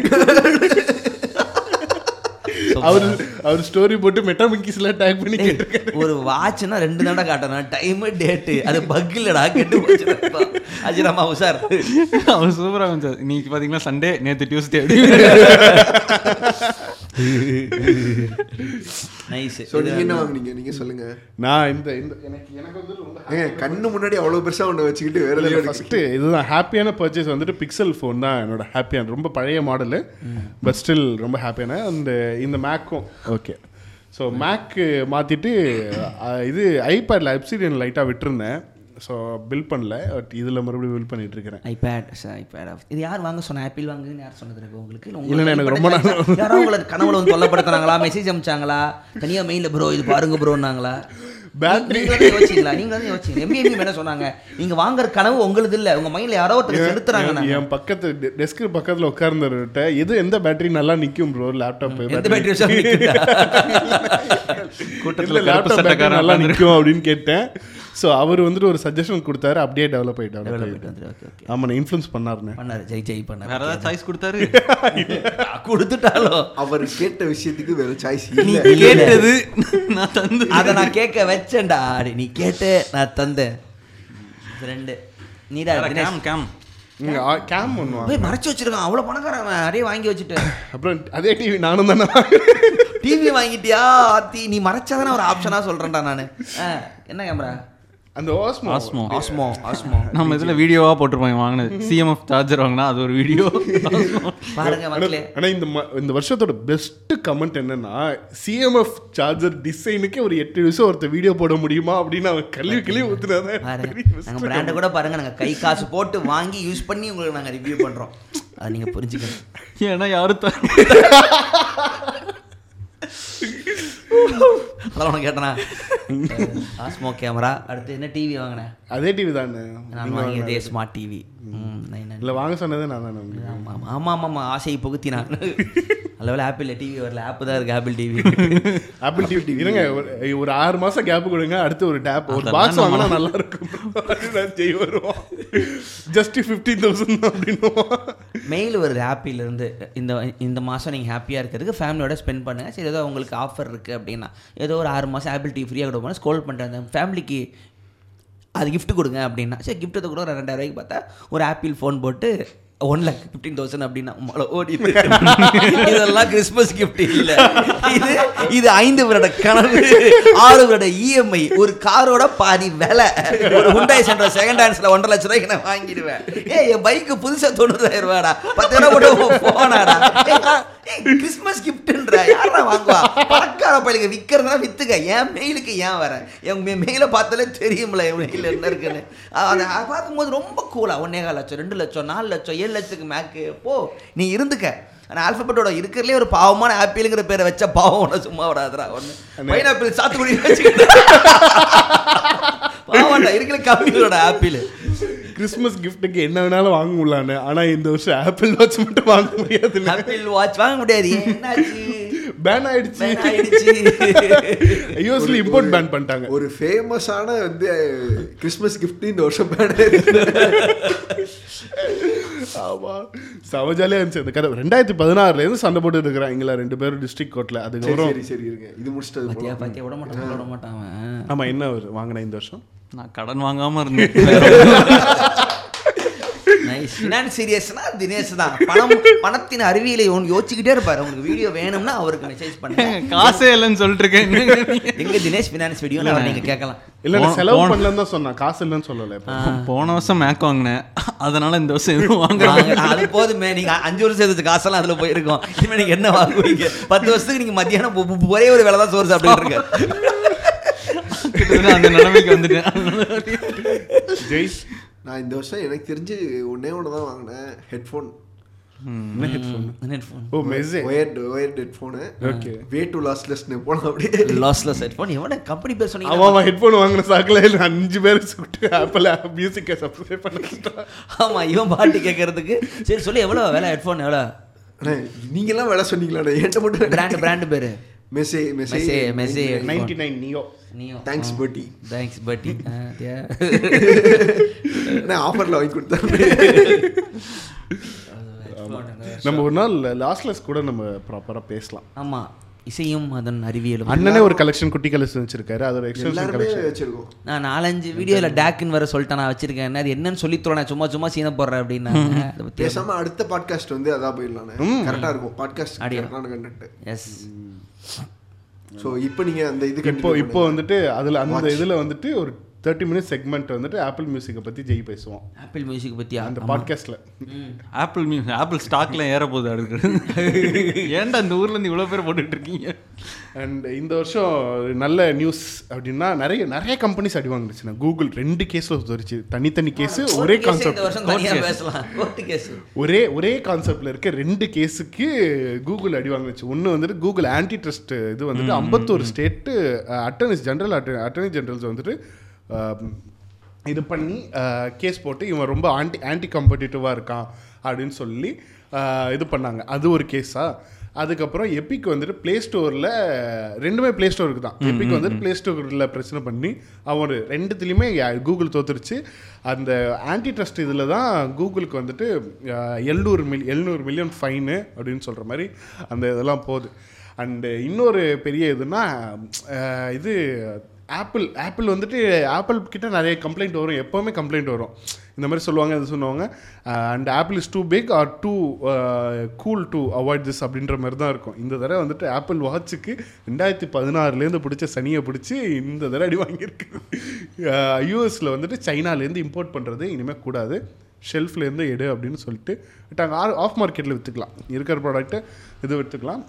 அவர் அவர் ஸ்டோரி போட்டு மெட்டாமிக்கிஸ்ல டேக் பண்ணி கேட்டிருக்காரு. ஒரு வாட்ச்னா ரெண்டு தடவை காட்டணும். டைமு டேட்டு அது பக் இல்லடா கெட்டு போச்சு. அஜிராமா உஷார். அவர் சூப்பராக இருந்துச்சு இன்னைக்கு பார்த்தீங்கன்னா சண்டே நேற்று டியூஸ்டே <laughs> நைஸ் ஸோ நீங்க என்ன வாங்குனீங்க? நீங்க சொல்லுங்க. நான் இந்த இந்த எனக்கு எனக்கு வந்து ரொம்ப ஏங்க கண்ணு முன்னாடி அவ்வளவு பெருசா ஒண்ணு வச்சுக்கிட்டு வேற ஃபர்ஸ்ட் இதுதான். ஹாப்பியான பர்ச்சேஸ் வந்துட்டு பிக்சல் ஃபோன் தான் என்னோட ஹாப்பியான ரொம்ப பழைய மாடலு பட் ஸ்டில் ரொம்ப ஹாப்பியான அந்த இந்த மேக்கும் ஓகே ஸோ மேக்கு மாற்றிட்டு இது ஐபேடில் எப்சிடியன் லைட்டாக விட்டுருந்தேன். ஸோ பில் பண்ணல பட் இதில் மறுபடியும் பில் பண்ணிட்டு இருக்கிறேன் ஐபேட் ஐபேட் இது யார் வாங்க சொன்ன? ஆப்பிள் வாங்குன்னு யார் சொன்னது இருக்கு உங்களுக்கு? இல்ல எனக்கு ரொம்ப நாள் உங்களுக்கு யாரோ உங்களுக்கு கனவுல வந்து தொல்லப்படுத்துனாங்களா மெசேஜ் அனுப்பிச்சாங்களா தனியா மெயில ப்ரோ இது பாருங்க ப்ரோன்னாங்களா வந்து யோசிச்சீங்களா? நீங்க வந்து யோசிச்சீங்க. எம்பிஎம் என்ன சொன்னாங்க? நீங்க வாங்குற கனவு உங்களுது இல்ல. உங்க மைண்ட்ல யாரோ ஒருத்தர் செலுத்துறாங்க என் பக்கத்து டெஸ்க்கு பக்கத்தில் உட்கார்ந்துட்ட எது எந்த பேட்டரி நல்லா நிற்கும் ப்ரோ லேப்டாப் எந்த பேட்டரி? கூட்டத்துல லேப்டாப் நல்லா நிற்கும் அப்படின்னு கேட்டேன். ஸோ அவர் வந்துட்டு ஒரு சஜஷன் கொடுத்தாரு அப்படியே டெவலப் ஆகி டெவலப் ஆகிட்டு. ஆமாம் நான் இன்ஃப்ளூன்ஸ் பண்ணாருண்ணே. பண்ணாரு ஜெய் ஜெய் பண்ணாரு. வேற ஏதாவது சாய்ஸ் கொடுத்தாரு? <laughs> கொடுத்துட்டாலோ. அவர் கேட்ட விஷயத்துக்கு வேற சாய்ஸ் நீ இல்ல. கேட்டது <laughs> நான் தந்து அதை நான் கேட்க வச்சேன்டா. நீ கேட்டு நான் தந்தேன். ரெண்டு. நீடா கேம் கேம் கேம் ஒன்று போய் மறைச்சு வச்சிருக்கான். அவ்வளோ பணக்காரன் அப்படியே வாங்கி வச்சுட்டு. அப்புறம் அதே டிவி நானும் தானே டிவி வாங்கிட்டியா ஆத்தி? நீ மறைச்சாதானே ஒரு ஆப்ஷனா சொல்றேன்டா நான். என்ன கேமரா அந்த ஓஸ்மோ ஆஸ்மோ ஆஸ்மோ ஆஸ்மோ நம்ம இதுல வீடியோவா போட்டிருப்போம் வாங்கினது. சிஎம்எஃப் சார்ஜர் வாங்கினா அது ஒரு வீடியோ <laughs> <laughs> பாருங்க மக்களே ஆனா இந்த ம- இந்த வருஷத்தோட பெஸ்ட் கமெண்ட் என்னன்னா சிஎம்எஃப் சார்ஜர் டிசைனுக்கே ஒரு எட்டு நிமிஷம் ஒருத்தர் வீடியோ போட முடியுமா அப்படின்னு அவன் கழுவி கழுவி ஊத்துனாதான் பாருங்க நாங்க பிராண்டை கூட பாருங்க நாங்க கை காசு போட்டு வாங்கி யூஸ் பண்ணி உங்களுக்கு நாங்க ரிவ்யூ பண்றோம். அதை நீங்க புரிஞ்சுக்கணும். ஏன்னா யாரும் <laughs> அதெல்லாம் உனக்கு கேட்டனா? ஆஸ்மோ கேமரா அடுத்து என்ன டிவி வாங்கினேன் அதே டிவி தானே. நான் வாங்கியதே ஸ்மார்ட் டிவி இல்ல வாங்க சொன்னதே நான் தானே உங்களுக்கு. ஆமாம் ஆமாம் ஆமாம் ஆசையை புகுத்தினான். <laughs> நல்ல வேலை ஆப்பிள் டிவி வரல ஆப் தான் இருக்கு ஆப்பிள் டிவி ஆப்பிள் டிவி இருங்க ஒரு- ஆறு மாசம் கேப் கொடுங்க அடுத்து ஒரு டேப் ஒரு பாக்ஸ் வாங்கினா நல்லா இருக்கும் நான் செய்ய வருவோம். ஜஸ்ட் ஃபிஃப்டீன் தௌசண்ட் அப்படின்னு மெயில் வருது ஆப்பிள் இருந்து. இந்த இந்த மாதம் நீங்கள் ஹாப்பியாக இருக்கிறதுக்கு ஃபேமிலியோட ஸ்பெண்ட் பண்ணுங்க. சரி ஏதோ உங்களுக்கு ஆஃபர் இருக்குது அப்படின்னா ஏதோ ஒரு ஆறு மாதம் ஆப்பிள் டிவி ஃப்ரீயாக கொடுப்போம் ஸ்கோல் அந்த ஃபேமிலிக்கு அது கிஃப்ட் கொடுங்க அப்படின்னா சரி கிஃப்ட்டு எதை கூட ரெண்டாயிரம் ரூபாய்க்கு பார்த்தா ஒரு ஆப்பிள் ஃபோன் போட்டு ஒன் லேக் ஃபிஃப்டீன் தௌசண்ட் அப்படின்னா மழை ஓடி இதெல்லாம் கிறிஸ்மஸ் கிஃப்ட் இல்ல. இது இது ஐந்து வருட கனவு ஆறு வருட இஎம்ஐ ஒரு காரோட பாதி விலை. ஒரு ஹுண்டாய் சென்ற செகண்ட் ஹேண்ட்ஸ்ல ஒன்றரை லட்ச ரூபாய்க்கு நான் வாங்கிடுவேன். ஏ என் பைக்கு புதுசா தொண்ணூறாயிரம் ரூபாடா பத்து ரூபா போனாடா கிறிஸ்மஸ் கிஃப்ட்ன்ற யாரா வாங்குவா? பணக்கார பையனுக்கு விற்கிறதுனா வித்துக்க. என் மெயிலுக்கு ஏன் வர? என் மெயிலை பார்த்தாலே தெரியும்ல என் மெயில் என்ன இருக்குன்னு. அதை பார்க்கும்போது ரொம்ப கூலா ஒன்னே லட்சம் ரெண்டு லட்சம் நாலு லட்சம் ஏழு லட்சத்துக்கு மேக்கு போ நீ இருந்துக்க. ஆனால் ஆல்பபெட்டோட இருக்கிறதுலே ஒரு பாவமான ஆப்பிளுங்கிற பேரை வச்ச பாவம் ஒன்று சும்மா விடாதுடா. ஒன்று பைனாப்பிள் சாத்துக்குடி பாவம்டா இருக்கிற கம்மியோட ஆப்பிள். கிறிஸ்மஸ் கிஃப்ட்டுக்கு என்ன வேணாலும் வாங்க முடியலான்னு ஆனா இந்த வருஷம் ஆப்பிள் வாட்ச் மட்டும் வாங்க முடியாது ஆப்பிள் வாட்ச் வாங்க முடியாது. என்னாச்சு? பேன் ஆயிடுச்சு. யூஎஸ்ல இம்போர்ட் பேன் பண்ணிட்டாங்க. ஒரு ஃபேமஸான வந்து கிறிஸ்மஸ் கிஃப்ட் இந்த வருஷம் பேன் ஆமா. செம ஜாலியா இருந்துச்சு. அந்த கதை. ரெண்டாயிரத்தி பதினாறுல இருந்து சண்டை போட்டு இருக்கிறாங்களா ரெண்டு பேரும் டிஸ்ட்ரிக்ட் கோர்ட்ல சரி அதுக்கப்புறம் சரி சரி இருங்க. இது முடிச்சிட்டு. பாத்தியா விட மாட்டான் விட மாட்டான் அவன். ஆமா என்ன ஒரு வாங்கின இந்த வருஷம்? நான் கடன் வாங்காம இருந்தேன். <laughs> நைஸ் ஃபினான்ஸ் சீரியஸ்னா தினேஷ் தான் பணம் பணத்தின் அறிவியலை ஒன்று யோசிச்சுக்கிட்டே இருப்பாரு. உங்களுக்கு வீடியோ வேணும்னா அவருக்கு மெசேஜ் பண்ணுங்க காசே இல்லைன்னு சொல்லிட்டு இருக்கேன் எங்க தினேஷ் ஃபினான்ஸ் வீடியோ நீங்க கேட்கலாம். இல்ல செலவு பண்ணலன்னு தான் சொன்னேன். காசு இல்லைன்னு சொல்லல. போன வருஷம் மேக் வாங்கினேன். அதனால இந்த வருஷம் எதுவும் வாங்க வாங்க, அது போதுமே. நீங்க அஞ்சு வருஷம் சேர்த்து காசெல்லாம் அதுல போயிருக்கோம். இனிமே நீங்க என்ன வாங்குவீங்க? பத்து வருஷத்துக்கு நீங்க மத்தியானம் ஒரே ஒரு வேலை தான் சோறு சாப்பிட்டு இருக்க. அந்த நிலைமைக்கு வந்துட்டேன். ஜெய் நான் இந்த வருஷம் எனக்கு தெரிஞ்சு ஒன்னே ஒன்று தான் வாங்கினேன். ஹெட்ஃபோன் என்ன headphone headphone oh Messe wired wired headphone okay way to லாஸ்ட்லெஸ்னு போனோம் அப்படியே. லாஸ்லெஸ் ஹெட்ஃபோன் எவன கம்பெனி பேர் சொன்னீங்க ஹெட்ஃபோன் வாங்கின சாக்கில் அஞ்சு பேர் சுட்டு ஆப்பிள் மியூசிக்கை சப்ஸ்கிரைப் பண்ணிட்டான் ஆமா இவன் பாட்டு கேட்கறதுக்கு சரி சொல்லி எவ்வளவு விலை ஹெட்ஃபோன் எவ்வளவு? அண்ணே நீங்கெல்லாம் வேலை சொன்னீங்களாண்ணே. என்கிட்ட மட்டும் பிராண்ட் பிராண்ட் பேரு. மெஸ்ஸே மெஸ்ஸே Messe nine Neo Neo thanks buddy thanks buddy நான் ஆஃபரில் வாங்கி கொடுத்தேன் நம்ம ஒரு நாள் லாஸ்ட்லெஸ் கூட நம்ம ப்ராப்பரா பேசலாம். ஆமா. இசையும் அதன் அறிவியலும். அண்ணனே ஒரு கலெக்ஷன் குட்டி கலெக்ஷன் வச்சிருக்காரு அது ஒரு எக்ஸ்டென்ஷன் கலெக்ஷன் வச்சிருக்கோம். நான் நாலஞ்சு வீடியோல டேக்குன்னு வர சொல்லிட்டேன். நான் வச்சிருக்கேன். அது என்னன்னு சொல்லி நான் சும்மா சும்மா சீன போடுறேன் அப்படின்னா. பேசாம அடுத்த பாட்காஸ்ட் வந்து அதான் போயிடலாண்ணே கரெக்டா இருக்கும். பாட்காஸ்ட். கரெக்டான கண்டென்ட் எஸ் ஸோ இப்போ நீங்க அந்த இது இப்போ இப்போ வந்துட்டு அதுல அந்த இதுல வந்துட்டு ஒரு தேர்ட்டி மினிட்ஸ் செக்மெண்ட் வந்துட்டு ஆப்பிள் மியூசிக்கை பத்தி ஜெய் பேசுவோம். ஆப்பிள் மியூசிக் பத்தியா? அந்த பாட்காஸ்ட்ல ஆப்பிள் மியூ ஆப்பிள் ஸ்டாக்ல ஏற போகுது அடுக்கு ஏன்டா இந்த ஊர்ல இருந்து இவ்வளவு பேர் போட்டுட்டு இருக்கீங்க? அண்ட் இந்த வருஷம் நல்ல நியூஸ் அப்படின்னா நிறைய நிறைய கம்பெனிஸ் அடி வாங்கிடுச்சுன்னா கூகுள் ரெண்டு கேஸ் வந்துருச்சு. தனித்தனி கேஸ் ஒரே கான்செப்ட் வருஷம் தனியா பேசலாம். கோர்ட்டு கேஸ் ஒரே ஒரே கான்செப்ட்ல இருக்க ரெண்டு கேஸுக்கு கூகுள் அடி வாங்குச்சு ஒன்று வந்துட்டு கூகுள் ஆன்டி ட்ரஸ்ட் இது வந்துட்டு ஐம்பத்தோரு state attorneys general attorney generals வந்துட்டு இது பண்ணி கேஸ் போட்டு இவன் ரொம்ப ஆன்டி ஆன்டி காம்படிட்டிவாக இருக்கான் அப்படின்னு சொல்லி இது பண்ணாங்க. அது ஒரு கேஸா அதுக்கப்புறம் எபிக் வந்துட்டு ப்ளே ஸ்டோரில் ரெண்டுமே ப்ளே ஸ்டோருக்கு தான். எபிக் வந்துட்டு ப்ளே ஸ்டோரில் பிரச்சனை பண்ணி அவன் ரெண்டுத்துலேயுமே கூகுள் தோத்துருச்சு. அந்த ஆன்டி ட்ரஸ்ட் இதில் தான் கூகுளுக்கு வந்துட்டு எழுநூறு மில் எழுநூறு மில்லியன் ஃபைனு அப்படின்னு சொல்கிற மாதிரி அந்த இதெல்லாம் போகுது. அண்டு இன்னொரு பெரிய இதுனா இது ஆப்பிள் ஆப்பிள் வந்துட்டு ஆப்பிள் கிட்ட நிறைய கம்ப்ளைண்ட் வரும். எப்போவுமே கம்ப்ளைண்ட் வரும். இந்த மாதிரி சொல்லுவாங்க இது சொல்லுவாங்க. And Apple is too big or too cool to avoid this அப்படின்ற மாதிரி தான் இருக்கும். இந்த தடவை வந்துட்டு ஆப்பிள் வாட்சுக்கு ரெண்டாயிரத்தி பதினாறுலேருந்து பிடிச்ச சனியை பிடிச்சி இந்த தடவை அடி வாங்கியிருக்கு. Uh, யூஎஸில் வந்துட்டு சைனாலேருந்து இம்போர்ட் பண்ணுறது இனிமேல் கூடாது. ஷெல்ஃப்லேருந்து எடு அப்படின்னு சொல்லிட்டு. விட்டாங்க ஆஃப் மார்க்கெட்டில் விற்றுக்கலாம் இருக்கிற ப்ராடக்ட்டை இது விற்றுக்கலாம்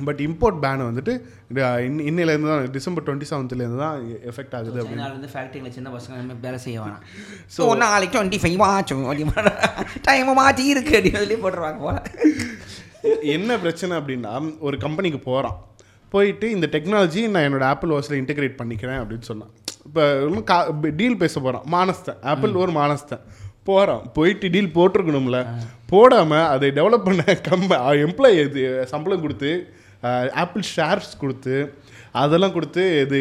பட் இம்போர்ட் பேன் வந்துட்டு இது இன்ன- இன்னையிலேருந்து தான் டிசம்பர் டுவெண்ட்டி செவன்த்லேருந்து தான் எஃபெக்ட் ஆகுது அப்படின்னு ஃபேக்டரியில் சின்ன பசங்க வேலை செய்ய வேணாம். <laughs> ஸோ நாளைக்கு டுவெண்ட்டி ஃபைவ் ஆச்சும் டைம் மாற்றி இருக்கு அப்படின்னு சொல்லி போட்டுருவாங்க போல. <laughs> என்ன பிரச்சனை அப்படின்னா ஒரு கம்பெனிக்கு போகிறான் போயிட்டு இந்த டெக்னாலஜி நான் என்னோட ஆப்பிள் வாட்சில் இன்டெகிரேட் பண்ணிக்கிறேன் அப்படின்னு சொன்னான். இப்போ கா டீல் பேச போகிறான் மானஸ்தன் ஆப்பிள் ஒரு மானஸ்தன் போகிறான் போயிட்டு டீல் போட்டிருக்கணும்ல. போடாமல் அதை டெவலப் பண்ண கம்ப எம்ப்ளாயி சம்பளம் கொடுத்து ஆப்பிள் ஷேர்ஸ் கொடுத்து அதெல்லாம் கொடுத்து இது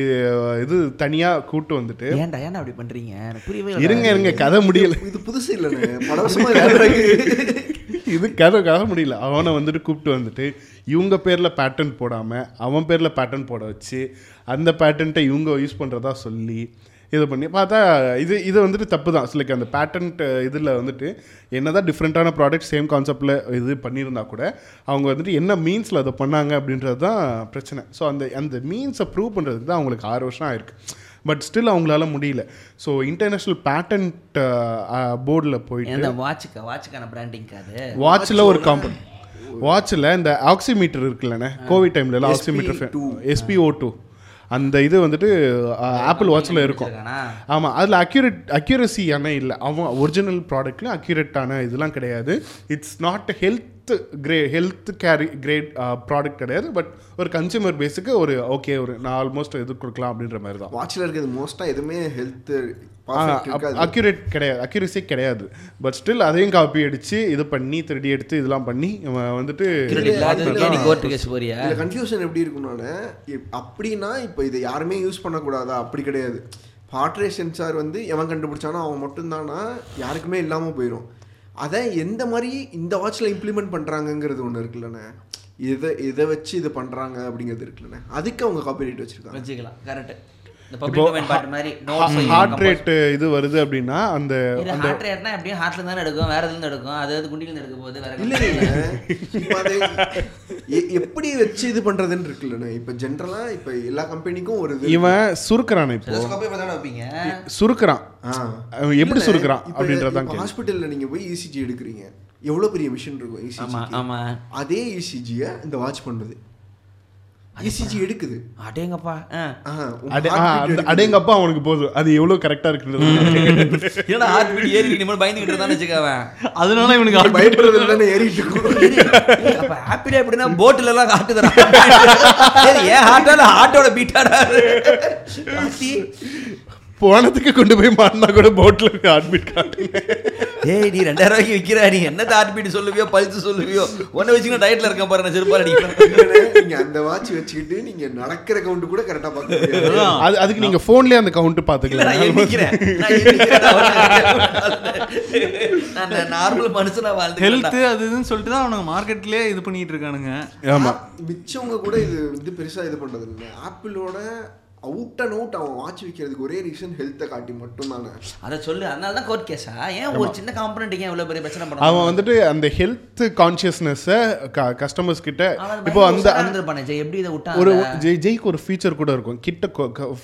இது தனியாக கூட்டு வந்துட்டு. ஏன்டா ஏன்டா அப்படி பண்றீங்க? எனக்கு புரியவே இல்லை இருங்க இருங்க கதை முடியல. இது புதுசு இல்லைண்ணே பல வருஷமா விளையாடுறாங்க இது கதை கதை முடியல. அவனை வந்துட்டு கூப்பிட்டு வந்துட்டு இவங்க பேரில் பேட்டன் போடாமல் அவன் பேரில் பேட்டன் போட வச்சு அந்த பேட்டன்ட்டை இவங்க யூஸ் பண்ணுறதா சொல்லி இது பண்ணி பார்த்தா இது இது வந்துட்டு தப்பு தான் லைக் அந்த பேட்டன்ட் இதில் வந்துட்டு என்னதான் டிஃப்ரெண்ட்டான ப்ராடக்ட் சேம் கான்செப்டில் இது பண்ணியிருந்தா கூட அவங்க வந்துட்டு என்ன மீன்ஸில் அதை பண்ணாங்க அப்படின்றது தான் பிரச்சனை. ஸோ அந்த அந்த மீன்ஸை ப்ரூவ் பண்ணுறதுக்கு தான் அவங்களுக்கு ஆறு வருஷம் ஆயிருக்கு. பட் ஸ்டில் அவங்களால முடியல. ஸோ இன்டர்நேஷ்னல் பேட்டன்ட் போர்டில் போயிட்டு வாட்சுக்கா வாட்சுக்கான பிராண்டிங் அது. வாட்சில் ஒரு காம்பன் வாட்சில் இந்த ஆக்சிமீட்டர் இருக்குல்லண்ணே கோவிட் டைம்ல ஆக்சிமீட்டர் எஸ்பிஓ டூ அந்த இது வந்துட்டு ஆப்பிள் வாட்சில் இருக்கும்? ஆமாம் அதில் அக்யூரேட் அக்யூரஸியான இல்லை. அவன் ஒரிஜினல் ப்ராடக்ட்ல அக்யூரேட்டான இதெல்லாம் கிடையாது. It's not health grey health carry great product கிடையாது பட் ஒரு கன்சியூமர் பேஸுக்கு ஒரு ஓகே ஒரு நான் ஆல்மோஸ்ட் இது கொடுக்கலாம் அப்படின்ற மாதிரி தான். வாட்சில் இருக்கிறது மோஸ்ட்டாக எதுவுமே ஹெல்த் பர்ஃபெக்ட் இருக்காது. அக்யூரேட் கிடையாது அக்யூரஸி கிடையாது. பட் ஸ்டில் அதையும் காப்பி அடிச்சு இது பண்ணி திருடி எடுத்து இதெல்லாம் பண்ணி வந்துட்டு கன்ஃபியூஷன் எப்படி இருக்கும்னால இப்- அப்படின்னா இப்போ இதை யாருமே யூஸ் பண்ணக்கூடாதா? அப்படி கிடையாது. ஹார்ட் சென்சார் வந்து எவன் கண்டுபிடிச்சானோ அவன் மட்டும்தானா? யாருக்குமே இல்லாமல் போயிடும் அதை எந்த மாதிரி இந்த வாட்சில் இம்ப்ளிமெண்ட் பண்ணுறாங்கங்கிறது ஒன்று இருக்குல்லண்ணே. இதை இதை வச்சு இது பண்ணுறாங்க அப்படிங்கிறது இருக்குல்லண்ணே. அதுக்கு அவங்க காப்பிரைட் வச்சுருக்காங்க. வச்சுக்கலாம். கரெக்டு ஹார்ட் ரேட் இது வருது அப்படின்னா அந்த இது ஹார்ட் ரேட்னா எப்படியும் ஹார்ட்ல இருந்து எடுக்கும் வேற இருந்து எடுக்கும் அது அது குண்டில இருந்து எடுக்க போகுது வேற இல்ல எப்படி வச்சு இது பண்றதுன்னு இருக்குல்லண்ணே. இப்ப ஜென்ரலா இப்ப எல்லா கம்பெனிக்கும் ஒரு இவன் சுருக்குறான் இப்போ. சுருக்குறான். எப்படி சுருக்குறான் அப்படின்றதான் ஹாஸ்பிட்டல்ல நீங்க போய் இசிஜி எடுக்கிறீங்க. எவ்வளவு பெரிய மிஷின் இருக்கும் ஆமா இசிஜி ஆமா. அதே இசிஜிய இந்த வாட்ச் பண்ணுது இசிஜி எடுக்குது. அடேங்கப்பா. அடேங்கப்பா அவனுக்கு போதும் அது எவ்வளவு கரெக்டா இருக்குன்றது என்னடா ஹார்ட் பீட் ஏறி நீ மட்டும் பயந்துகிட்டு இருந்தான்னு வச்சுக்கவன் அதனால இவனுக்கு beat பயப்படுறதுல தானே ஏறிட்டு இருக்கும் அப்ப ஹாப்பிடா எப்படின்னா போட்ல எல்லாம் ஹார்ட் தரா சரி ஏன் ஹார்ட்டால ஹார்ட்டோட பீட்டாடா போனதுக்கு கொண்டு போய் மாட்டினா கூட போட்ல ஹார்ட்பீட் காட்டுங்க ஏய் நீ ரெண்டாயிரம் ரூபாய்க்கு விற்கிற நீ என்ன ஹார்ட் பீட் சொல்லுவியோ பல்ஸ் சொல்லுவியோ? ஒன்ன வச்சுக்கிட்டு டயட்ல இருக்க பாரு நான் செருப்பால் அடிக்கிறேன் நீங்க அந்த வாட்ச் வச்சுக்கிட்டு நீங்க நடக்கிற கவுண்ட் கூட கரெக்டா பார்க்க. அது அதுக்கு நீங்க போன்லயே அந்த கவுண்ட் இல்ல, நான் நார்மல் மனுஷனா வாழ்ந்து ஹெல்த் அது இதுன்னு சொல்லிட்டு தான் அவனுங்க மார்க்கெட்லயே இது பண்ணிட்டு இருக்கானுங்க. ஆமா. மிச்சவங்க கூட இது வந்து பெருசா இது பண்றது இல்லை ஆப்பிளோட அவுட் அண்ட் அவுட் அவன் வாட்ச் விற்கிறதுக்கு ஒரே ரீசன் ஹெல்த்தை காட்டி மட்டும் தானே அதை சொல்லு அதனால தான் கோர்ட் கேஸா ஏன் ஒரு சின்ன காம்பனண்ட் ஏன் இவ்வளவு பெரிய பிரச்சனை அவன் பண்ணுவான் வந்துட்டு அந்த ஹெல்த் கான்சியஸ்னஸ் கஸ்டமர்ஸ் கிட்ட இப்போ அந்த எப்படி இதை விட்டான் ஒரு? ஜெய் ஜெய்க்கு ஒரு ஃபீச்சர் கூட இருக்கும். கிட்ட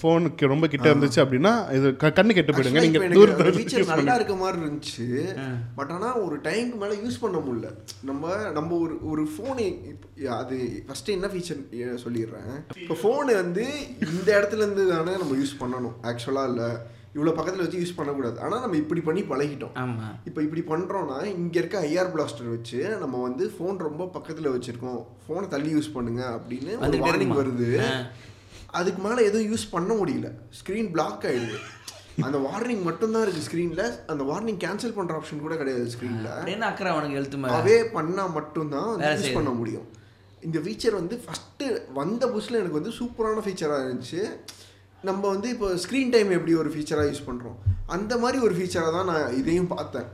ஃபோனுக்கு ரொம்ப கிட்ட இருந்துச்சு அப்படின்னா இது க- கண்ணு கெட்டு போயிடுங்க. நீங்க யூஸ் நல்லா இருக்க மாதிரி இருந்துச்சு. பட் ஆனா ஒரு டைம்க்கு மேல யூஸ் பண்ண முடியல. நம்ம நம்ம ஒரு ஒரு ஃபோன் அது ஃபர்ஸ்ட் என்ன ஃபீச்சர் சொல்லிடுறேன். இப்போ ஃபோனு வந்து இந்த இடத்துல இருந்து தானே நம்ம யூஸ் பண்ணணும். ஆக்சுவலா இல்ல. இவ்வளவு பக்கத்துல வச்சு யூஸ் பண்ணக்கூடாது. ஆனா நம்ம இப்படி பண்ணி பழகிட்டோம். இப்போ இப்படி பண்ணுறோன்னா இங்கே இருக்க ஐஆர் பிளாஸ்டர் வச்சு நம்ம வந்து ஃபோன் ரொம்ப பக்கத்தில் வச்சுருக்கோம். ஃபோனை தள்ளி யூஸ் பண்ணுங்க அப்படின்னு ஒரு வார்னிங்? வருது. அதுக்கு மேலே எதுவும் யூஸ் பண்ண முடியல. ஸ்க்ரீன் பிளாக் ஆயிடுது. அந்த வார்னிங் மட்டும்தான் இருக்குது ஸ்க்ரீனில் அந்த வார்னிங் கேன்சல் பண்ணுற ஆப்ஷன் கூட கிடையாது ஸ்க்ரீனில் அப்படின்னு அக்கறை அவனுக்கு எழுத்து அவே பண்ணால் மட்டும்தான் யூஸ். பண்ண முடியும். இந்த ஃபீச்சர் வந்து ஃபஸ்ட்டு வந்த புதுசில் எனக்கு வந்து சூப்பரான ஃபீச்சராக இருந்துச்சு. நம்ம வந்து இப்போ ஸ்க்ரீன் டைம் எப்படி ஒரு ஃபீச்சராக யூஸ் பண்ணுறோம் அந்த மாதிரி ஒரு ஃபீச்சராக தான் நான் இதையும் பார்த்தேன்.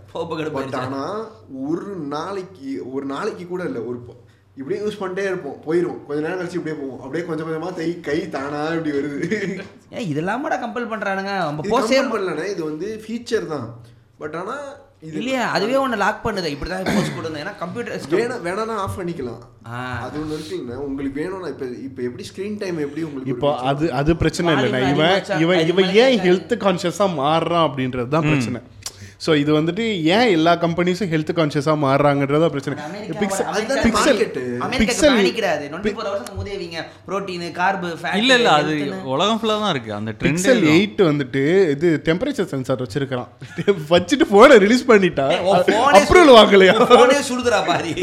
பட் ஆனால் ஒரு நாளைக்கு ஒரு நாளைக்கு கூட இல்லை. ஒரு இப்படியே யூஸ் பண்ணிட்டே இருப்போம். போயிடும் கொஞ்ச நேரம் கழிச்சு இப்படியே போவோம். அப்படியே கொஞ்சம் கொஞ்சமாக தை கை தானா இப்படி வருது. ஏன் இதெல்லாமடா கம்பல் பண்றானுங்க. நம்ம போஸ்டே பண்ணலண்ணே. இது வந்து ஃபீச்சர் தான். பட் ஆனால் இல்லையா? அதுவே ஒன்று லாக் பண்ணுது. இப்படிதான் போஸ்ட் கொடுங்க. ஏன்னா கம்ப்யூட்டர் வேணா வேணானா ஆஃப் பண்ணிக்கலாம். அது ஒன்று இருக்குங்க உங்களுக்கு வேணும்னா இப்போ இப்போ எப்படி ஸ்க்ரீன் டைம் எப்படி உங்களுக்கு இப்போ அது அது பிரச்சனை இல்லைண்ணா இவன் இவன் இவன் ஏன்? ஹெல்த் கான்ஷியஸா மாறுறான் அப்படின்றது தான் பிரச்சனை. ஸோ இது வந்துட்டு ஏன் எல்லா கம்பெனிஸும் ஹெல்த் கான்ஷியஸா மாறுறாங்கன்றதா பிரச்சனை. பிக்சல் பிக்சல் பிக்சல் இல்ல இல்ல அது உலகம் ஃபுல்லா தான் இருக்கு. அந்த பிக்சல் எயிட் வந்துட்டு இது டெம்பரேச்சர் சென்சார் வச்சிருக்கான் வச்சுட்டு போனை ரிலீஸ் பண்ணிட்டா அப்ரூவல் வாங்கலையா? போனே சுடுதுடா பாரி.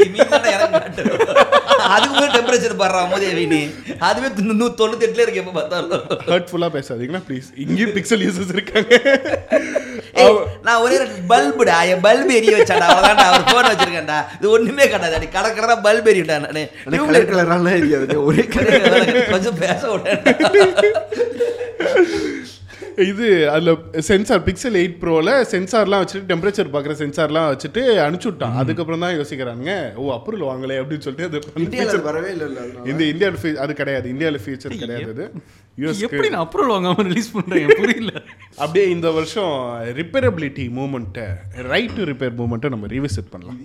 அதுக்கு போய் டெம்பரேச்சர் பாடுறா மூதேவி நீ அதுவே நூ தொண்ணூத்தி எட்டுல இருக்கு எப்ப பார்த்தாலும். ஹர்ட்ஃபுல்லா பேசாதீங்கன்னா ப்ளீஸ் இங்கேயும் பிக்சல் யூசர்ஸ் இருக்காங்க. ஏய், நான் ஒரே பல்புடா என் பல்பு எரிய வச்சாடா அவ்வளோதான்டா அவர் ஃபோன் வச்சிருக்கேன்டா. இது ஒண்ணுமே கிடையாது. அடி கடை கடை பல்பு எரியும்டா நானு. கலர் கலரான தெரியாது ஒரே கலர் <laughs> கொஞ்சம் பேச விட்டேன் <laughs> இது அதில் சென்சார் பிக்சல் எயிட் ப்ரோவில் சென்சார்லாம் வச்சுட்டு டெம்பரேச்சர் பார்க்குற சென்சார்லாம் வச்சுட்டு அனுப்பிச்சு விட்டான் அதுக்கப்புறம் தான் யோசிக்கிறாங்க ஓ அப்ரூவல் வாங்கலை அப்படின்னு சொல்லிட்டு அது இந்தியாவில் வரவே இல்லை இல்லை இந்த இந்தியாவில் அது கிடையாது இந்தியாவில் ஃபீச்சர் கிடையாது அது எப்படி நான் அப்ரூவல் வாங்காம ரிலீஸ் பண்றேன் புரியல அப்படியே இந்த வருஷம் ரிப்பேரபிலிட்டி மூமெண்ட்டை ரைட் டு ரிப்பேர் மூமெண்ட்டை நம்ம ரீவிசிட் பண்ணலாம்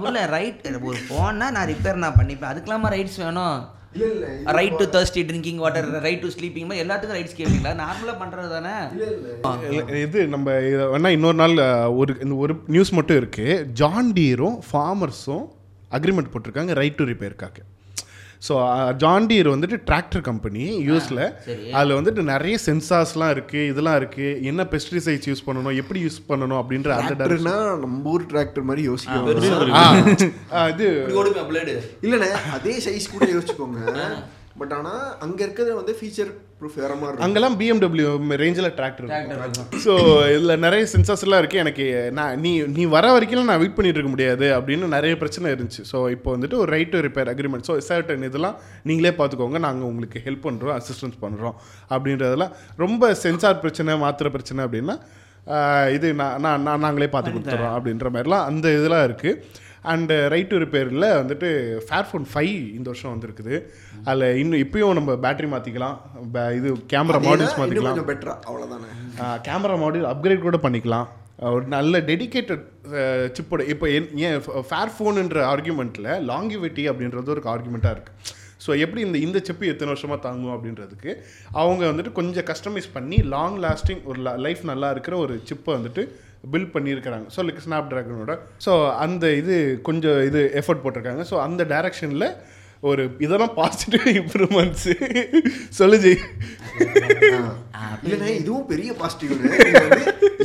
உள்ள ரைட் ஒரு ஃபோன்னா நான் ரிப்பேர் நான் பண்ணிப்பேன் அதுக்கெல்லாமா ரைட்ஸ் வேணும் இல்ல இல்ல right to thirsty drinking water right to sleeping எல்லாத்துக்கும் ரைட்ஸ் கேட்பீங்களா? நார்மலாக பண்ணுறது தானே? இது நம்ம வேணா இன்னொரு நாள் ஒரு இந்த ஒரு நியூஸ் மட்டும் இருக்கு. ஜான் டீரும் ஃபார்மர்ஸும் அக்ரிமெண்ட் போட்டிருக்காங்க ரைட் டு ரிப்பேருக்காக ஸோ ஜான் டீர் வந்துட்டு டிராக்டர் கம்பெனி யூஎஸில் சரி. அதில் வந்துட்டு நிறைய சென்சார்ஸ்லாம் இருக்குது இதெல்லாம் இருக்குது என்ன பெஸ்டிசைட்ஸ் யூஸ் பண்ணணும் எப்படி யூஸ் பண்ணணும் அப்படின்ற அந்த டிராக்டர்னா நம்ம ஊர் டிராக்டர் மாதிரி யோசிக்கணும் இது இல்லண்ணே அதே சைஸ் கூட யோசிச்சுக்கோங்க. பட் ஆனா அங்க இருக்கிறது வந்து ஃபீச்சர் ப்ரூஃப் வேற மாதிரி இருக்கும். அங்கெல்லாம் பிஎம்டபிள்யூ ரேஞ்சில் டிராக்டர் ஸோ இதில் நிறைய சென்சார்ஸ் எல்லாம் இருக்குது எனக்கு நான் நீ நீ வர வரைக்கும் நான் வெயிட் பண்ணிட்டு இருக்க முடியாது அப்படின்னு நிறைய பிரச்சனை இருந்துச்சு. ஸோ இப்போ வந்துட்டு ஒரு right to repair agreement so certain இதெல்லாம் நீங்களே பார்த்துக்கோங்க. நாங்கள் உங்களுக்கு ஹெல்ப் பண்ணுறோம் அசிஸ்டன்ஸ் பண்ணுறோம் அப்படின்றதெல்லாம் ரொம்ப சென்சார் பிரச்சனை மாத்திரை பிரச்சனை அப்படின்னா இது நான் நான் நான் நாங்களே பார்த்து கொடுத்துறோம் அப்படின்ற மாதிரிலாம் அந்த இதெல்லாம் இருக்குது அண்டு ரைட் டு ரிப்பேரில் வந்துட்டு ஃபேர்ஃபோன் ஃபைவ் இந்த வருஷம் வந்திருக்குது. அதில் இன்னும் இப்பயும் நம்ம பேட்டரி மாற்றிக்கலாம் இது கேமரா மாடல்ஸ் மாற்றிக்கலாம் பெட்டரா அவ்வளவுதானே? கேமரா மாடியூல் அப்கிரேட் கூட பண்ணிக்கலாம். ஒரு நல்ல டெடிகேட்டட் சிப்போட இப்போ என் ஏன் ஃபேர் ஃபோனுன்ற ஆர்குமெண்ட்டில் லாங்கிவிட்டி அப்படின்றது ஒரு ஆர்குமெண்ட்டாக இருக்குது ஸோ எப்படி இந்த இந்த சிப்பு எத்தனை வருஷமாக தாங்கும் அப்படின்றதுக்கு அவங்க வந்துட்டு கொஞ்சம் கஸ்டமைஸ் பண்ணி லாங் லாஸ்டிங் ஒரு லைஃப் நல்லா இருக்கிற ஒரு சிப்பை வந்துட்டு பில்ட் பண்ணியிருக்கிறாங்க. ஸோ லைக் ஸ்னாப் ட்ராகனோட ஸோ அந்த இது கொஞ்சம் இது எஃபர்ட் போட்டிருக்காங்க. ஸோ அந்த டைரக்ஷனில் ஒரு இதெல்லாம் பாசிட்டிவ் இம்ப்ரூவ்மெண்ட்ஸு சொல்லுஜி இல்லைண்ணே இதுவும் பெரிய பாசிட்டிவ்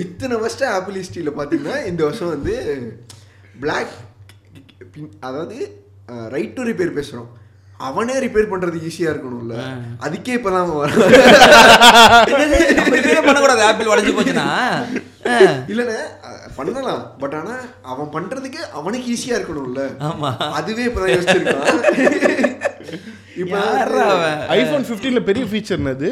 இத்தனை வருஷம் ஆப்பிள் ஹிஸ்ட்ரியில பாத்தீங்கன்னா இந்த வருஷம் வந்து பிளாக் அதாவது ரைட் டு ரிப்பேர் பேசுறோம். அவனே ரிப்பேர் பண்றது ஈஸியா இருக்கணும்ல. அதுக்கே இப்பதான் <laughs> பண்ணக்கூடாது. ஆப்பிள் உடஞ்சி போச்சுன்னா. <laughs> இல்லைண்ணே பண்ணலாம். பட் ஆனா அவன் பண்றதுக்கு அவனுக்கு ஈஸியா இருக்கணும்ல. ஆமா. அதுவே யோசிச்சிருக்கான் <laughs> இப்போ அவன்? ஐஃபோன் ஃபிஃப்டீனில் பெரிய ஃபீச்சர் என்னது?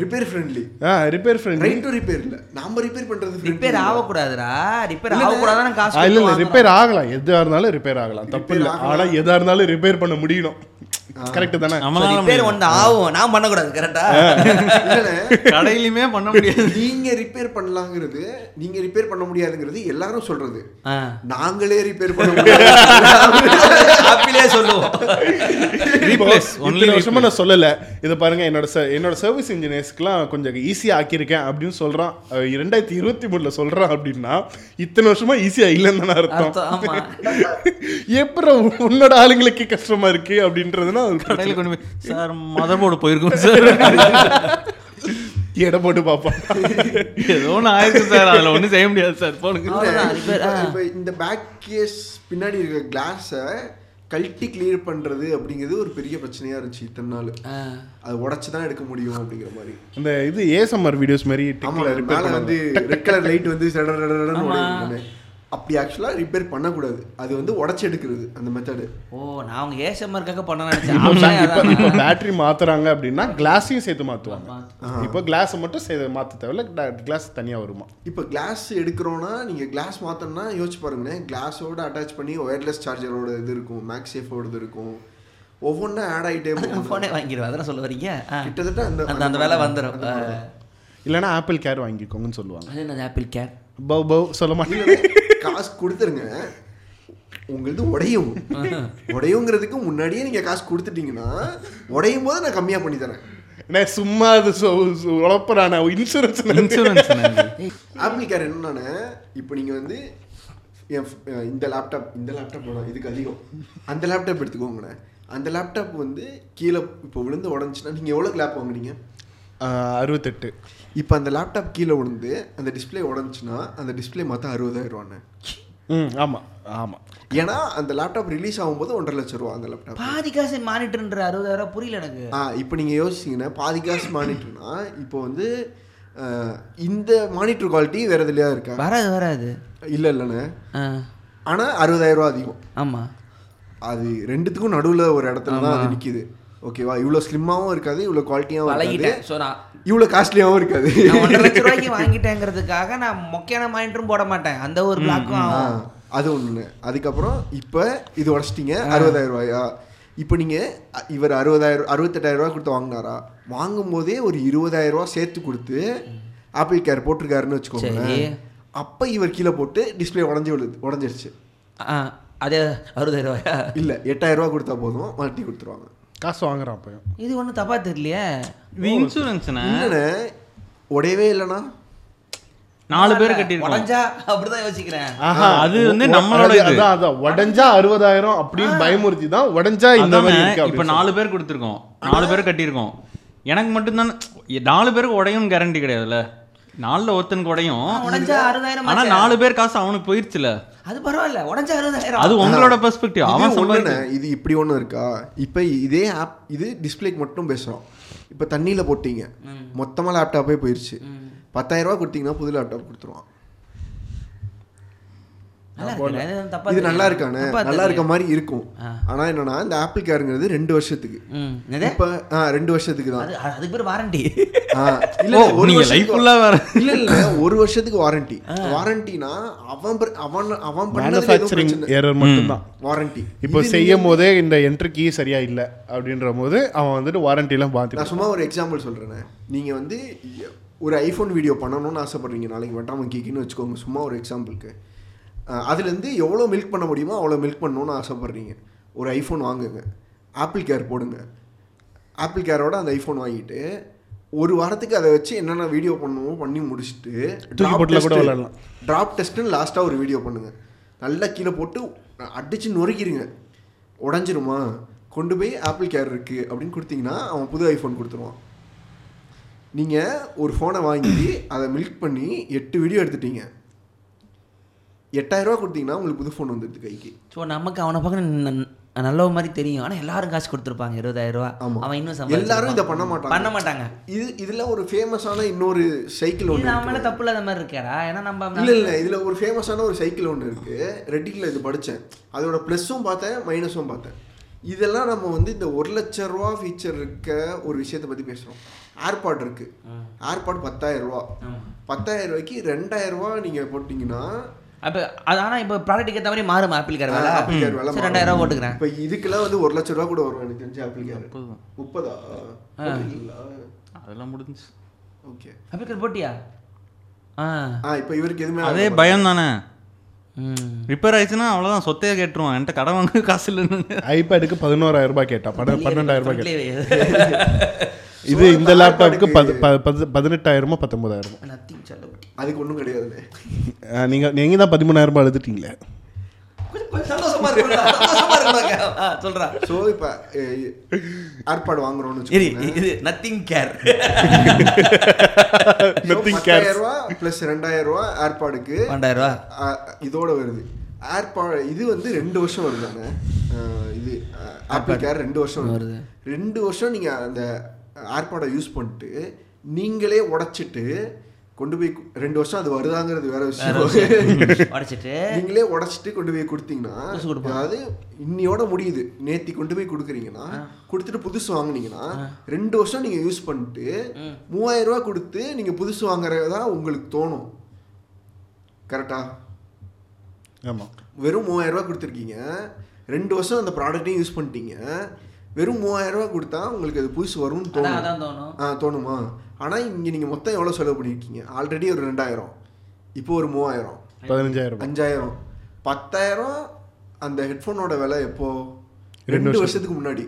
Repair friendly ah repair friendly right to repair இல்ல. நாம ரிப்பேர் friendly ரிப்பேர். ஆகக்கூடாதுடா. ரிப்பேர் ஆகக்கூடாதுன்னு காசு இல்ல இல்ல. ரிப்பேர் ஆகலாம். எதா இருந்தாலும் ரிப்பேர் ஆகலாம். தப்பு இல்ல. ஆகலாம். ஆனா எதா இருந்தாலும் ரிப்பேர் பண்ண முடியணும். கரெக்ட் தானே? ரிப்பேர் ஒன்று ஆகும். நான் பண்ணக்கூடாது கரெக்டா கடையிலுமே பண்ண முடியாது. நீங்க ரிப்பேர் பண்ணலாங்கிறது நீங்க ரிப்பேர் பண்ண முடியாதுங்கிறது எல்லாரும் சொல்றது. நாங்களே ரிப்பேர் பண்ண முடியாது. சொல்லுவோம். வருஷமா நான் சொல்லல. இதை பாருங்க என்னோட என்னோட சர்வீஸ் இன்ஜினியர்ஸ்க்குலாம் கொஞ்சம் ஈஸியா ஆக்கியிருக்கேன் அப்படின்னு சொல்றான். இரண்டாயிரத்தி இருபத்தி மூணுல சொல்றான் அப்படின்னா இத்தனை வருஷமா ஈஸியா இல்லைன்னு தானே அர்த்தம். <laughs> எப்பறம் உன்னோட ஆளுங்களுக்கு கஷ்டமா இருக்கு அப்படின்றதுனா அது கடையில் கொண்டு போய் சார் மதர் போர்டு போயிருக்கோம் சார். எடை போட்டு பார்ப்பான். ஏதோ ஒன்று ஆயிருக்கு சார். அதில் ஒன்றும் செய்ய முடியாது சார். இப்ப இந்த பேக் கேஸ் பின்னாடி இருக்க கிளாஸை கழட்டி கிளியர் பண்றது அப்படிங்கிறது ஒரு பெரிய பிரச்சனையா இருந்துச்சு இத்தனை நாள். அது உடைச்சு தான் எடுக்க முடியும் அப்படிங்கிற மாதிரி. அந்த இது ஏஎஸ்எம்ஆர் வீடியோஸ் மாதிரி வந்து ரெட் கலர் லைட் வந்து அப்படி ஆக்சுவலா ரிப்பேர் பண்ணக்கூடாது. அது வந்து உடைச்சு எடுக்கிறது அந்த மெத்தடு ஓ நான் அவங்க ஏசம்மருக்காக பண்ண இப்போ நினைச்சேன். இப்போ பேட்டரி மாத்துறாங்க அப்படின்னா கிளாஸையும் சேர்த்து மாத்துவாங்க. இப்போ கிளாஸை மட்டும் சே- மாத்த தேவையில்ல கிளாஸ் தனியா வருமா? இப்போ கிளாஸ் எடுக்கிறோன்னா நீங்கள் கிளாஸ் மாற்றணும்னா யோசிச்சு பாருங்களேன். கிளாஸோட அட்டாச் பண்ணி ஒயர்லெஸ் சார்ஜரோட இது இருக்கும் மேக்ஸ் சேஃபோட இது இருக்கும் ஒவ்வொன்றா ஆட் ஆகிட்டே போகும். ஃபோனே வாங்கிடுவேன் அதெல்லாம் சொல்ல வரீங்க. கிட்டத்தட்ட அந்த அந்த வேலை வந்துடும் இல்லைன்னா ஆப்பிள் கேர் வாங்கிக்கோங்கன்னு சொல்லுவாங்க. ஆப்பிள் கேர் பவ் பவ் சொல்ல மாட்டேன். காசு கொடுத்துருங்க. உங்களது உடையும். உடையுங்கிறதுக்கு முன்னாடியே நீங்கள் காசு கொடுத்துட்டீங்கன்னா உடையும் போது நான் கம்மியாக பண்ணி தரேன். நான் சும்மா அது உழப்பறான இன்சூரன்ஸ் இன்சூரன்ஸ் ஆப்பிள் கேர் என்னன்னா இப்போ நீங்கள் வந்து என் இந்த லேப்டாப் இந்த லேப்டாப் வேணாம் இதுக்கு அதிகம். அந்த லேப்டாப் எடுத்துக்கோங்களேன் அந்த லேப்டாப் வந்து கீழே இப்போ விழுந்து உடஞ்சுன்னா நீங்கள் எவ்வளோ லேப் வாங்குனீங்க? அறுபத்தெட்டு. இப்போ அந்த லேப்டாப் கீழே விழுந்து அந்த டிஸ்ப்ளே உடஞ்சுன்னா அந்த டிஸ்ப்ளே மொத்தம் அறுபதாயிரம் ரூபான்னு ம் ஆமாம் ஆமாம் ஏன்னா அந்த லேப்டாப் ரிலீஸ் ஆகும்போது ஒன்றரை லட்சம் ரூபா அந்த லேப்டாப் பாதி காசு மானிட்டர்ன்ற அறுபதாயிரம் புரியல எனக்கு. ஆ இப்போ நீங்கள் யோசிச்சிங்கன்னா பாதி காசு மானிட்டர்னா இப்போ வந்து இந்த மானிட்டர் குவாலிட்டி வேறு எதுலையா இருக்கா? வராது வராது. இல்லை இல்லைண்ணே. ஆனால் அறுபதாயிரம் ரூபா அதிகம். ஆமாம் அது ரெண்டுத்துக்கும் நடுவில் ஒரு இடத்துல தான் அது நிற்கிது ஓகேவா இவ்வளோ ஸ்லிம்மாகவும் இருக்காது இவ்வளோ குவாலிட்டியாகவும் பழகிட்டேன். ஸோ நான் இவ்வளோ காஸ்ட்லியாகவும் இருக்காது. ஒன்றரை லட்ச ரூபாய்க்கு <laughs> வாங்கிட்டேங்கிறதுக்காக நான் மொக்கையான மானிட்டரும் போட மாட்டேன். அந்த ஒரு பிளாக்கும் அது ஒன்று அதுக்கப்புறம் இப்போ இது உடச்சிட்டிங்க. அறுபதாயிரம் ரூபாயா? இப்போ நீங்கள் இவர் அறுபதாயிரம் அறுபத்தெட்டாயிரம் ரூபா கொடுத்து வாங்கினாரா? வாங்கும் போதே ஒரு இருபதாயிரம் ரூபா சேர்த்து கொடுத்து ஆப்பிள் கேர் போட்டிருக்காருன்னு வச்சுக்கோங்களேன். அப்போ இவர் கீழே போட்டு டிஸ்பிளே உடஞ்சி விழுது உடஞ்சிருச்சு. ஆ அதே அறுபதாயிரம் ரூபாயா? இல்லை எட்டாயிரம் ரூபா கொடுத்தா போதும் மாட்டி கொடுத்துருவாங்க. காசு வாங்குறான் அப்போ. இது ஒன்றும் தப்பா தெரியலையே. இன்சூரன்ஸ்ண்ணே இல்லைண்ணே உடையவே இல்லைண்ணா. நாலு பேர் கட்டியிருக்கோம். உடஞ்சா அப்படிதான் யோசிக்கிறேன். ஆஹா. அது வந்து நம்மளோட. அதான் அதான். உடஞ்சா அறுபதாயிரம் அப்படின்னு பயமுறுத்தி தான் உடஞ்சா இந்த மாதிரி இப்ப நாலு பேர் கொடுத்துருக்கோம். நாலு பேர் கட்டியிருக்கோம். எனக்கு மட்டும்தான் நாலு பேருக்கு உடையும் கேரண்டி கிடையாதுல்ல? நாலுல ஒருத்தனுக்கு உடையும் உடஞ்சா அறுபதாயிரம் ஆனா நாலு பேர் காசு அவனுக்கு போயிருச்சுல. அது பரவாயில்ல உடஞ்சா அறுபதாயிரம். அது உங்களோட பெர்ஸ்பெக்டிவ் அவன் ஒண்ணுண்ணே, இது இப்படி ஒன்று இருக்கா? இப்போ இதே ஆப் இது டிஸ்பிளேக்கு மட்டும் பேசுகிறோம் இப்போ தண்ணியில் போட்டீங்க. மொத்தமாக லேப்டாப்பே போயிருச்சு. பத்தாயிரம் ரூபா கொடுத்தீங்கன்னா புது லேப்டாப் கொடுத்துருவான்? இது. நல்லா இருக்கானே? நல்லா இருக்க. மாதிரி இருக்கும். ஆனா என்னன்னா இந்த ஆப்பிள் கேருங்கிறது ரெண்டு வருஷத்துக்கு? இப்போ ரெண்டு வருஷத்துக்கு தான். அது அதுக்கு பேர் வாரண்டி இல்ல ஒரு life full-ஆ வேற- இல்ல இல்ல ஒரு வருஷத்துக்கு வாரண்டி வாரண்டினா அவன் அவன் அவன் மேனுஃபேக்சரிங் எரர் மட்டும்தான் வாரண்டி இப்போ செய்யும் போதே இந்த என்ட்ரி கீ சரியா இல்ல அப்படின்ற போது அவன் வந்துட்டு வாரண்டிலாம் நான் மாத்தி சும்மா ஒரு எக்ஸாம்பிள் சொல்றேனே. நீங்க வந்து ஒரு ஐஃபோன் வீடியோ பண்ணணும்னு ஆசைப்படுறீங்க நாளைக்கு வெட்டாம கீக்கின்னு வச்சுக்கோங்க. சும்மா ஒரு எக்ஸாம்பிளுக்கு அதுலேருந்து எவ்வளோ மில்க் பண்ண முடியுமோ அவ்வளோ மில்க் பண்ணணும்னு ஆசைப்படுறீங்க. ஒரு ஐஃபோன் வாங்குங்க. ஆப்பிள் கேர் போடுங்க. ஆப்பிள் கேரோட அந்த ஐஃபோன் வாங்கிட்டு ஒரு வாரத்துக்கு அதை வச்சு என்னென்ன வீடியோ பண்ணணுமோ பண்ணி முடிச்சுட்டு. ட்ராப் டெஸ்ட்டுன்னு லாஸ்ட்டாக ஒரு வீடியோ பண்ணுங்க. நல்லா கீழே போட்டு அடிச்சு நொறுக்கிடுங்க உடஞ்சிருமா? கொண்டு போய் ஆப்பிள் கேர் இருக்குது அப்படின்னு கொடுத்தீங்கன்னா அவன் புது ஐஃபோன் கொடுத்துருவான். நீங்கள் ஒரு ஃபோனை வாங்கி அதை மில்க் பண்ணி எட்டு வீடியோ எடுத்துட்டீங்க. எட்டாயிரம் ரூபா கொடுத்தீங்கன்னா உங்களுக்கு புது ஃபோன் வந்துடுது கைக்கு. ஸோ நமக்கு அவனை பார்க்க நல்ல மாதிரி தெரியும். ஆனா எல்லாரும் காசு கொடுத்துருப்பாங்க. இருபதாயிரம் ரூபா. ஆமா. அவன் இன்னும். எல்லாரும் இதை பண்ண மாட்டாங்க. பண்ண மாட்டாங்க. இது இதில் ஒரு ஃபேமஸான இன்னொரு சைக்கிள் ஒன்று நம்ம மேல தப்பு இல்லாத மாதிரி இருக்காரா ஏன்னா நம்ம இல்லை இல்லை. இதில் ஒரு ஃபேமஸான ஒரு சைக்கிள் ஒன்று இருக்குது ரெட்டிக்கில் இது படித்தேன் அதோட ப்ளஸ்ஸும் பார்த்தேன் மைனஸும் பார்த்தேன். இதெல்லாம் நம்ம வந்து இந்த ஒரு லட்ச ரூபா ஃபீச்சர் இருக்க ஒரு விஷயத்தை பற்றி பேசுகிறோம் ஏர்பாட் இருக்குது ஏர்பாட் பத்தாயிரம் ரூபா. பத்தாயிரம் ரூபாய்க்கு ரெண்டாயிரம் ரூபா நீங்கள் போட்டிங்கன்னா அப்போ அது ஆனால் இப்போ ப்ராடக்ட்டுக்கு ஏற்ற மாதிரி மாறும் ஆப்பிள் கார் வேலை ஆப்பிள் கேர் விலை சரி ரெண்டாயிரம் ரூபா போட்டுக்கிறேன். இப்போ இதுக்கெல்லாம் வந்து ஒரு லட்ச ரூபா கூட வரும் எனக்கு தெரிஞ்ச ஆப்பிள் கேர் முப்பதா. அதெல்லாம் முடிஞ்சு ஓகே. ஆப்பிள் கார் போட்டியா? ஆ. ஆ இப்போ இவருக்கு எதுவுமே அதே பயம் தானே ரிப்பேர் ஆயிடுச்சுன்னா அவ்வளவுதான் சொத்தையே கேட்டுருவான். என்கிட்ட கடை வாங்க காசு இல்லைன்னு. ஐபேடுக்கு பதினோராயிரம் ரூபாய் கேட்டா பன்ன- பன்னெண்டாயிரம் ரூபாய் கேட்டா. நத்திங் இது இந்த லேப்டாப்புக்கு பது ப- பது- பதினெட்டாயிரமோ பத்தொன்பதாயிரமோ. செலவு அதுக்கு ஒன்றும் கிடையாதுண்ணே. அஹ் நீங்க நீங்க தான் பதிமூணாயிரம் ரூபாய் எழுதிட்டீங்களே கொஞ்சம் கொஞ்சம் சந்தோஷமா ஆ சொல்றா. ஸோ இப்போ ஏர்பாட் வாங்குறோம்னு இது வச்சுக்கோங்க இது நத்திங் கேர் cares. ரூபா ப்ளஸ் ரெண்டாயிரம் ரூபா ஏர்பாடுக்கு பன்னெண்டாயிரம் ரூபா? இதோட வருது. ஏர்பா இது வந்து ரெண்டு வருஷம் வருதானே அஹ் இது ஆப்பிள் கேர் ரெண்டு வருஷம் வருது. ரெண்டு வருஷம் நீங்கள் அந்த ஏர்பாடை யூஸ் பண்ணிட்டு நீங்களே உடைச்சிட்டு கொண்டு போய் ரெண்டு வருஷம் அது வருதாங்கிறது வேற விஷயம். <laughs> உடச்சிட்டு நீங்களே உடைச்சிட்டு கொண்டு போய் கொடுத்தீங்கன்னா. அதாவது இன்னியோட முடியுது. நேத்தி கொண்டு போய் கொடுக்குறீங்கன்னா கொடுத்துட்டு புதுசு வாங்குனீங்கன்னா ரெண்டு வருஷம் நீங்க யூஸ் பண்ணிட்டு மூவாயிரம் ரூபாய் கொடுத்து நீங்க புதுசு வாங்குறதா உங்களுக்கு தோணும். கரெக்டா ஆமா. வெறும் மூவாயிரம் ரூபாய் கொடுத்துருக்கீங்க. ரெண்டு வருஷம் அந்த ப்ராடக்ட்டையும் யூஸ் பண்ணிட்டீங்க. வெறும் மூவாயிரம் ரூபாய் கொடுத்தா உங்களுக்கு அது புதுசு வரும்னு தோணும். ஆ தோணுமா? ஆனால் இங்கே நீங்கள் மொத்தம் எவ்வளோ செலவு பண்ணியிருக்கீங்க ஆல்ரெடி ஒரு ரெண்டாயிரம். இப்போ ஒரு மூவாயிரம். பதினஞ்சாயிரம். அஞ்சாயிரம். பத்தாயிரம் அந்த ஹெட்ஃபோனோட விலை எப்போ? ரெண்டு வருஷத்துக்கு முன்னாடி.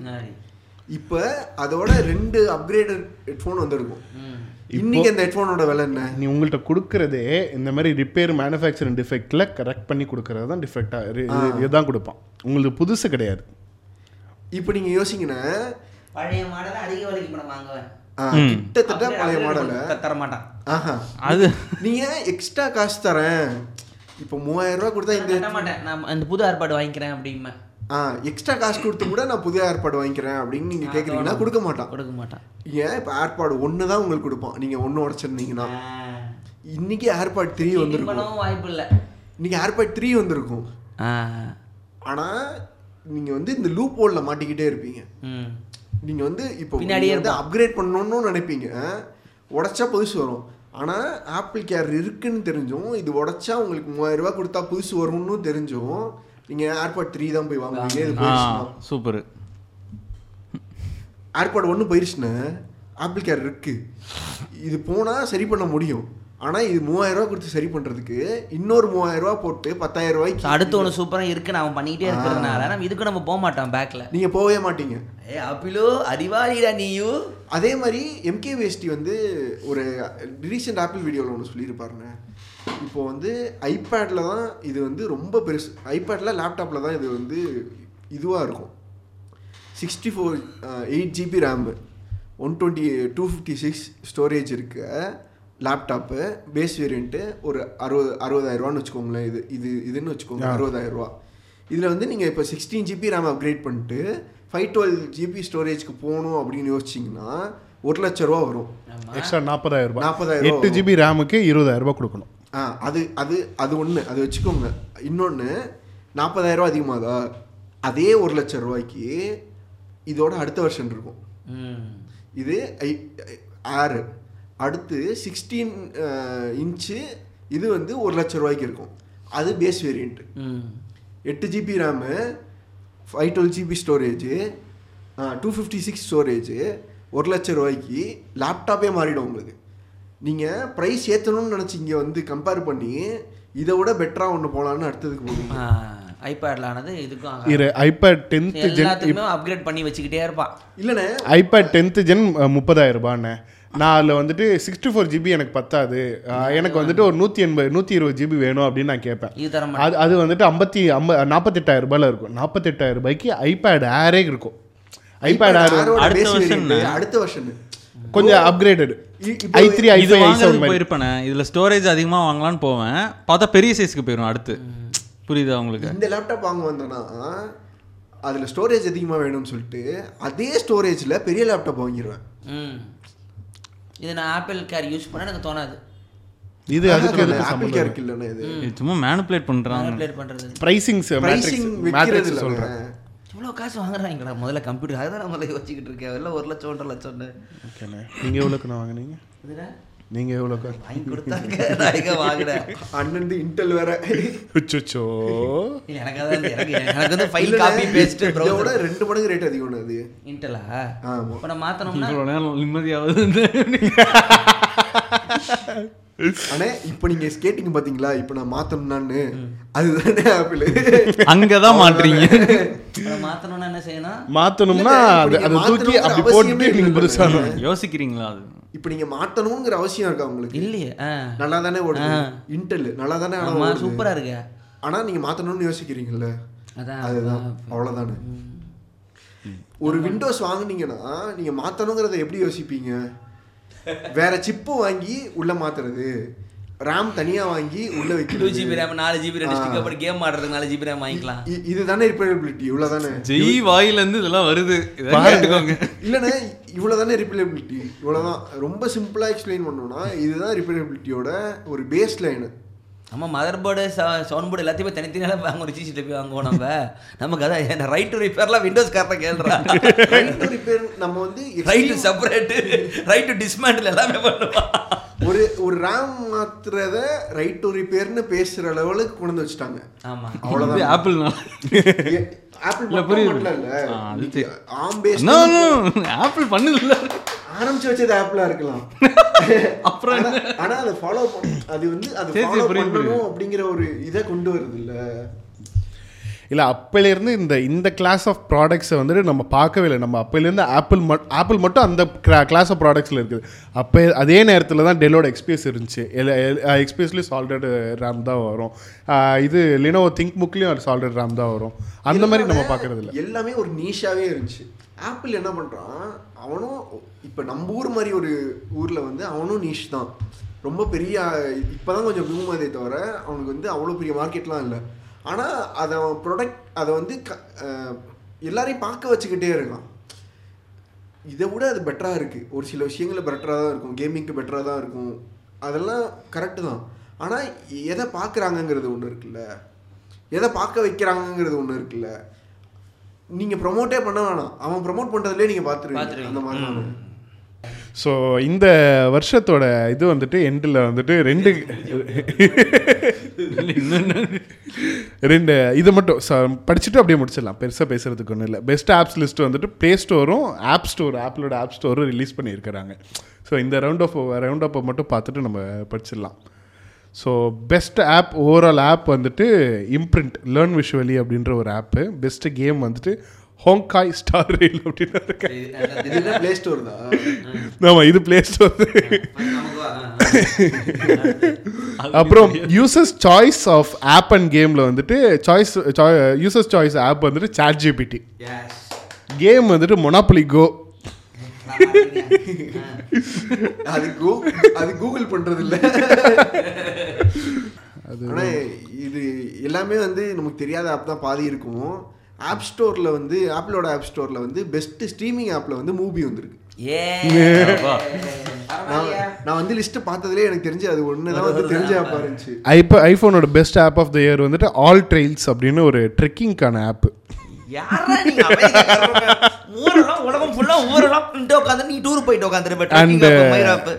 இப்போ அதோட ரெண்டு அப்கிரேடட் ஹெட்ஃபோன் வந்திருக்கும். இன்னைக்கு அந்த ஹெட்ஃபோனோட விலை என்ன? நீ உங்கள்கிட்ட கொடுக்கறதே இந்த மாதிரி ரிப்பேர் மேனுஃபேக்சரிங் டிஃபெக்டில் கரெக்ட் பண்ணி கொடுக்கறது தான் டிஃபெக்டாக இதுதான் கொடுப்பான். உங்களுக்கு புதுசு கிடையாது. இப்போ நீங்கள் யோசிங்கண்ணே பழைய மாடலை அதிக விலைக்கு பணம் வாங்குவேன். கிட்டத்தட்ட பழைய மாடலை. த- தர மாட்டான். ஆஹா. அது. நீங்கள் எக்ஸ்ட்ரா காசு தரேன்? இப்போ மூவாயிரம் ரூபா கொடுத்தா இந்த மாட்டேன். நான் இந்த புது ஏற்பாடு வாங்கிக்கிறேன் அப்படிம்பேன். ஆ எக்ஸ்ட்ரா காசு கொடுத்து கூட நான் புதிய ஏர்பாடு வாங்கிக்கிறேன் அப்படின்னு நீங்கள் கேட்குறீங்கன்னா கொடுக்க மாட்டான். கொடுக்க மாட்டான். ஏன்? இப்போ ஏர்பாடு ஒன்று தான் உங்களுக்கு கொடுப்பான். நீங்கள் ஒன்று உடச்சிருந்தீங்கன்னா. இன்னைக்கு ஏர்பாட் த்ரீ வந்திருக்கும். வாய்ப்பு இல்லை. இன்னைக்கு ஏர்பாட் த்ரீ வந்திருக்கும். ஆனால் நீங்கள் வந்து இந்த லூப் ஹோலில் மாட்டிக்கிட்டே இருப்பீங்க. ம். நீங்கள் வந்து இப்போ பின்னாடியே வந்து அப்கிரேட் பண்ணணும்னு நினைப்பீங்க. உடச்சா புதுசு வரும். ஆனால் ஆப்பிள் கேர் இருக்குன்னு தெரிஞ்சும் இது உடச்சா உங்களுக்கு மூவாயிரம் ரூபாய் கொடுத்தா புதுசு வரும்னு தெரிஞ்சும் நீங்கள் ஏர்பாட் த்ரீ தான் போய் வாங்குவீங்க. இது போயிடுச்சுன்னா. சூப்பர் ஏர்பாட் ஒன்று போயிருச்சுன்னா ஆப்பிள் கேர் இருக்கு. இது போனால் சரி பண்ண முடியும். ஆனால் இது மூவாயிரம் ரூபா கொடுத்து சரி பண்ணுறதுக்கு இன்னொரு மூவாயிரம் ரூபா போட்டு பத்தாயிரம் ரூபாய்க்கு அடுத்து ஒன்று சூப்பராக இருக்குன்னு அவன் பண்ணிக்கிட்டே இருக்கிறதுனால. நம்ம இதுக்கு நம்ம போக மாட்டோம் பேக்கில் நீங்கள் போகவே மாட்டீங்க. ஏ அப்பிலோ அறிவாளிடா நீயு. அதே மாதிரி எம்கே வேஸ்டி வந்து ஒரு ரீசெண்ட் ஆப்பிள் வீடியோவில் ஒன்று சொல்லியிருப்பாருங்க. இப்போ வந்து ஐபேடில் தான் இது வந்து ரொம்ப பெருசு ஐபேடில் லேப்டாப்பில் தான் இது வந்து இதுவாக இருக்கும். Sixty four eight GB RAM one twenty two fifty six storage இருக்க. லேப்டாப்பு பேஸ் வேரியண்ட்டு ஒரு அறுபது அறுபதாயிரரூவான்னு வச்சுக்கோங்களேன். இது இது இதுன்னு வச்சுக்கோங்க. அறுபதாயிரரூவா இதில் வந்து நீங்கள் இப்போ சிக்ஸ்டீன் ஜிபி ரேம் அப்கிரேட் பண்ணிட்டு ஃபைவ் டுவெல் ஜிபி ஸ்டோரேஜ்க்கு போகணும் அப்படின்னு யோசிச்சிங்கன்னா ஒரு லட்ச ரூபா வரும். எக்ஸ்ட்ரா நாற்பதாயிரம் ரூபாய் 40,000 எட்டு ஜிபி ரேமுக்கு இருபதாயிரம் ரூபாய் கொடுக்கணும். ஆ அது அது அது ஒன்று அது வச்சுக்கோங்க. இன்னொன்று நாற்பதாயிரரூவா அதிகமாகுதா அதே ஒரு லட்ச ரூபாய்க்கு இதோட அடுத்த வருஷன் இருக்கும். ம். இது ஆறு. அடுத்து சிக்ஸ்டீன் இன்ச்சு இது வந்து ஒரு லட்ச ரூபாய்க்கு இருக்கும். அது பேஸ் வேரியண்ட் ம். எட்டு GB RAM five twelve GB storage two fifty six storage ஒரு லட்ச ரூபாய்க்கு லேப்டாப்பே மாறிடும் உங்களுக்கு. நீங்கள் ப்ரைஸ் ஏற்றணும்னு நினச்சி இங்கே வந்து கம்பேர் பண்ணி இதை விட பெட்டராக ஒன்று போகலான்னு அடுத்ததுக்கு போவீங்க ஐபேடில் ஆனது இதுக்கும். இரு ஐபேட் டென்த்து ஜென் அப்கிரேட் பண்ணி வச்சுக்கிட்டே இருப்பான். இல்லைண்ணே. ஐபேட் டென்த்து ஜென் முப்பதாயிரம் ரூபாண்ணே. நான் அதில் வந்துட்டு சிக்ஸ்டி ஃபோர் ஜிபி எனக்கு பத்தாது. எனக்கு வந்துட்டு ஒரு நூற்றி எண்பது நூற்றி இருபது ஜிபி வேணும் அப்படின்னு நான் கேட்பேன். அது அது வந்துட்டு ஐம்பத்தி ஐம்ப நாற்பத்தெட்டாயிரம் ரூபாயில் இருக்கும். நாற்பத்தெட்டாயிரம் ரூபாய்க்கு ஐபேட் ஏரே இருக்கும். ஐபேட் ஏர் அடுத்த வருஷன் கொஞ்சம் upgraded i three i five i seven போயிருப்பேனே. இதுல ஸ்டோரேஜ் அதிகமா வாங்கலாம்னு போவேன். பார்த்தா பெரிய சைஸ்க்கு போயிடும் அடுத்து. புரியுதா உங்களுக்கு? இந்த லேப்டாப் வாங்க வந்தேன்னா அதில் ஸ்டோரேஜ் அதிகமாக வேணும்னு சொல்லிட்டு அதே ஸ்டோரேஜில் பெரிய லேப்டாப் வாங்கிடுவேன் ம். இது நான் ஆப்பிள் கேர் யூஸ் பண்ண எனக்கு தோணாது. இது அதுக்கு ஆப்பிள் கேருக்கு இல்லைண்ணே இது. சும்மா மேனுப்புலேட் பண்றாங்க. மேனிபுலேட் பண்ணுறது ப்ரைசிங்ஸ் ப்ரைசிங் மேட்ரிக்ஸ் இல்லைண்ணே. இவ்வளோ காசு வாங்குறாங்கடா முதல்ல கம்ப்யூட்டர் அதுதான் நான் முதல்ல யோசிச்சுக்கிட்டு இருக்கேன். எல்லாம் ஒரு லட்சம் ஒன்றரை லட்சம்னு. ஓகேண்ணே நீங்கள் எவ்வளோக்கு நான் வாங்கினீங்க? இதுடா நீங்கள் எவ்வளோக்கு வாங்கி கொடுத்தாங்க. நான் எங்க அண்ணன் இன்டெல் வேற. இல்ல, எனக்கு அதான் இந்த- எனக்கு எனக்கு வந்து ஃபைல் இல்லைண்ணே, காப்பி பேஸ்ட் இதோட ப்ரௌசர் ரெண்டு மடங்கு ரேட் அதிகம் அது. இன்டலா ஆமா. இப்போ நான் மாத்தணும்னா நேரம் நிம்மதியாவது அண்ணே இப்போ நீங்க ஸ்கேட்டிங் பாத்தீங்களா? இப்போ நான் மாத்தணும்னான்னு. அதுதானே ஆப்பிள் அங்கதான் மாட்டுறீங்க. மாத்தணும்னா என்ன செய்யணும்? இல்லைண்ணே, அது நீங்க தூக்கி அப்படி போட்டுட்டு இல்லை. புதுசாக யோசிக்கிறீங்களா அது? இப்போ நீங்க மாத்தணுங்கிற அவசியம் இருக்கா உங்களுக்கு? இல்லையே நல்லா தானே ஓடுது. இன்டெல் நல்லா தானே ஆனா ஆமா ஓடுது. சூப்பரா இருக்கு. ஆனா நீங்க மாத்தணும்னு யோசிக்கிறீங்கல்ல? அதுதான் அவ்வளவுதானே. ஒரு விண்டோஸ் வாங்குனீங்கன்னா நீங்க மாத்தணுங்கிறத எப்படி யோசிப்பீங்க? வேற சிப்பு வாங்கி உள்ள மாத்துறது. ரேம் தனியா வாங்கி உள்ள டூ வைக்கிறது ஜிபி ரேம் நாலு ஜிபி ரெண்டு ஸ்டிக் அப்புறம் கேம் ஆடுறதுக்கு நாலு ஜிபி ரேம் வாங்கிக்கலாம். இதுதானே ரிப்பேரபிலிட்டி இவ்வளவுதானே? ஜெய் வாயில இருந்து இதெல்லாம் வருது. இதெல்லாம் கேட்டுக்கோங்க. இல்லைண்ணே இவ்வளவுதானே ரிப்பேரபிலிட்டி இவ்வளவுதான். ரொம்ப சிம்பிளா எக்ஸ்பிளைன் பண்ணோம்னா இதுதான் ரிப்பேரபிலிட்டியோட ஒரு பேஸ் லைனு நம்ம மதர் போர்டு சவுண்ட் போர்டு எல்லாத்தையுமே தனித்தனியாக வாங்க ஒரு சிசி டிவி வாங்குவோம் நம்ம. நமக்கு அதான் ரைட் டு ரிப்பேர்லாம் விண்டோஸ் காரனை கேள்றா ரைட் ரிப்பேர் நம்ம வந்து right to separate right to dismantle எல்லாமே பண்ணுவான் ஒரு ஒரு ரேம் மாத்துறத ரைட் டு ரிப்பேர்னு பேசுற லெவலுக்கு கொண்டு வச்சுட்டாங்க. ஆமா. அவ்வளவுதான். ஆப்பிள் ஆப்பிள் இல்ல இன்னைக்கு ARM base no no Apple பண்ணுதுல்ல. ஆரம்பிச்சு வச்சது ஆப்பிளா இருக்கலாம். <laughs> அப்புறம் ஆனா- அதை ஃபாலோ பண்ண அது வந்து அது ஃபாலோ பண்ணணும் அப்படிங்கிற ஒரு இதை கொண்டு வருது இல்ல இல்லை அப்போலேருந்து இந்த இந்த கிளாஸ் ஆஃப் ப்ராடக்ட்ஸை வந்துட்டு நம்ம பார்க்கவே இல்லை. நம்ம அப்போலேருந்து ஆப்பிள் மட் ஆப்பிள் மட்டும் அந்த கிளாஸ் ஆஃப் ப்ராடக்ட்ஸில் இருக்குது. அப்போ அதே நேரத்தில் தான் டெல்லோட எக்ஸ்பிஎஸ் இருந்துச்சு. எக்ஸ்பிஎஸ்லேயும் சால்டட் ரேம் தான் வரும். இது லினோவோ திங்க் புக்லேயும் சால்டட் ரேம் தான் வரும். அந்த மாதிரி நம்ம பார்க்கறது இல்லை எல்லாமே ஒரு நீஷாவே இருந்துச்சு. ஆப்பிள் என்ன பண்றான்? அவனும் இப்ப நம்ம ஊர் மாதிரி ஒரு ஊர்ல வந்து அவனும் நீஷ் தான். ரொம்ப பெரிய இப்பதான் கொஞ்சம் பூம் அதே தவிர அவனுக்கு வந்து அவ்வளோ பெரிய மார்க்கெட்லாம் இல்லை. ஆனா அதை அவன் ப்ரொடக்ட் அதை வந்து க- எல்லாரையும் பார்க்க வச்சுக்கிட்டே இருக்கான். இதை விட அது பெட்டராக இருக்குது ஒரு சில விஷயங்கள் பெட்டராக தான் இருக்கும். கேமிங்க்கு பெட்டராக தான் இருக்கும். அதெல்லாம் கரெக்டு தான். ஆனால் எதை பார்க்குறாங்கங்கிறது ஒன்று இருக்குல்ல. எதை பார்க்க வைக்கிறாங்கங்கிறது ஒன்று இருக்குல்ல. நீங்கள் ப்ரொமோட்டே பண்ண வேணாம். அவன் ப்ரொமோட் பண்ணுறதுலேயே நீங்கள் பார்த்துருவீங்க. அந்த மாதிரி தான் ஸோ இந்த வருஷத்தோட இது வந்துட்டு எண்டில் வந்துட்டு ரெண்டு ரெண்டு இது மட்டும். ச- படிச்சுட்டு அப்படியே முடிச்சிடலாம். பெருசாக பேசுறதுக்கு ஒன்றும் இல்லை. பெஸ்ட் ஆப்ஸ் லிஸ்ட் வந்துட்டு ப்ளே ஸ்டோரும் ஆப் ஸ்டோர் ஆப்பிளோட ஆப் ஸ்டோரும் ரிலீஸ் பண்ணியிருக்கிறாங்க. ஸோ இந்த ரவுண்ட் ஆஃப் ரவுண்ட் ஆஃப் மட்டும் பார்த்துட்டு நம்ம படிச்சிடலாம். So best app overall app வந்துட்டு இம்ப்ரிண்ட் லேர்ன் விஷுவலி அப்படின்ற ஒரு ஆப்பு பெஸ்ட்டு கேம் வந்துட்டு ஹோங்காய் ஸ்டார் ரயில் அப்படின்னு இருக்கு இது ப்ளே ஸ்டோர் தான். ஆமாம் இது ப்ளே ஸ்டோர். அப்புறம் users choice of app and கேமில் வந்துட்டு சாய்ஸ் யூசர்ஸ் சாய்ஸ் ஆப் வந்துட்டு சாட் ஜிபிடி Yes. கேம் வந்துட்டு மொனாப்புலி கோ அது அது கூகுள் பண்றது இல்ல இது எல்லாமே வந்து நமக்கு தெரியாத ஆப் தான் பாதி இருக்கும். ஆப் ஸ்டோர்ல வந்து ஆப்பிளோட ஆப் ஸ்டோர்ல வந்து பெஸ்ட் ஸ்ட்ரீமிங் ஆப்ல வந்து மூவி வந்திருக்கு. Yeah. நான் வந்து லிஸ்ட் பார்த்ததுலேயே எனக்கு தெரிஞ்சு அது ஒன்று தான் வந்து தெரிஞ்ச ஆப் இருந்துச்சு. ஐப்போ ஐஃபோனோட best app of the year வந்துட்டு ஆல் ட்ரெயில்ஸ் அப்படின்னு ஒரு ட்ரெக்கிங்க்கான ஆப் ஊரெல்லாம் உலகம் ஃபுல்லா ஊரெல்லாம் உட்காந்து நீ டூர் போயிட்டு மயிராப்பு.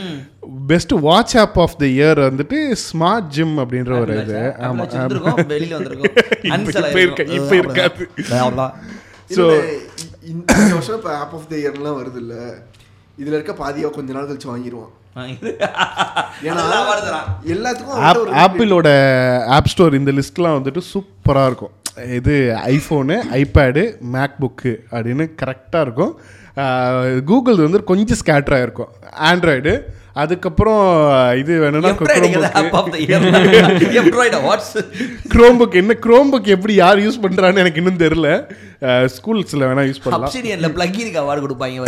ம். Best watch app of the year வந்துட்டு ஸ்மார்ட் ஜிம் அப்படின்ற ஒரு இது. ஆமாம் வந்திருக்கோம். வெளியில வந்திருக்கோம். <laughs> இப்ப- இப்ப இருக்க- இப்ப இருக்காது. ஸோ இந்த வருஷம் இப்போ ஆப் ஆஃப் த இயர்லாம் வருது இல்ல இதுல இருக்க பாதியா கொஞ்ச நாள் கழிச்சு வாங்கிடுவான் ஏன்னா எல்லாத்துக்கும் ஆப்பிளோட ஆப் ஸ்டோர் இந்த லிஸ்ட்லாம் வந்துட்டு சூப்பராக இருக்கும். இது ஐஃபோனு ஐபேடு மேக் புக்கு அப்படின்னு கரெக்டாக இருக்கும். கூகுள் வந்து கொஞ்சம் ஸ்கேட்டராக இருக்கும். ஆண்ட்ராய்டு அதுக்கப்புறம் இது வேணும்னா க்ரோம் புக் என்ன க்ரோம் புக் எப்படி யார் யூஸ் பண்ணுறான்னு எனக்கு இன்னும் தெரில ஸ்கூல்ஸில் வேணால் யூஸ் பண்ணலாம். அப்சிடியன்ல பிளக்கினுக்கு அவார்டு கொடுப்பாங்க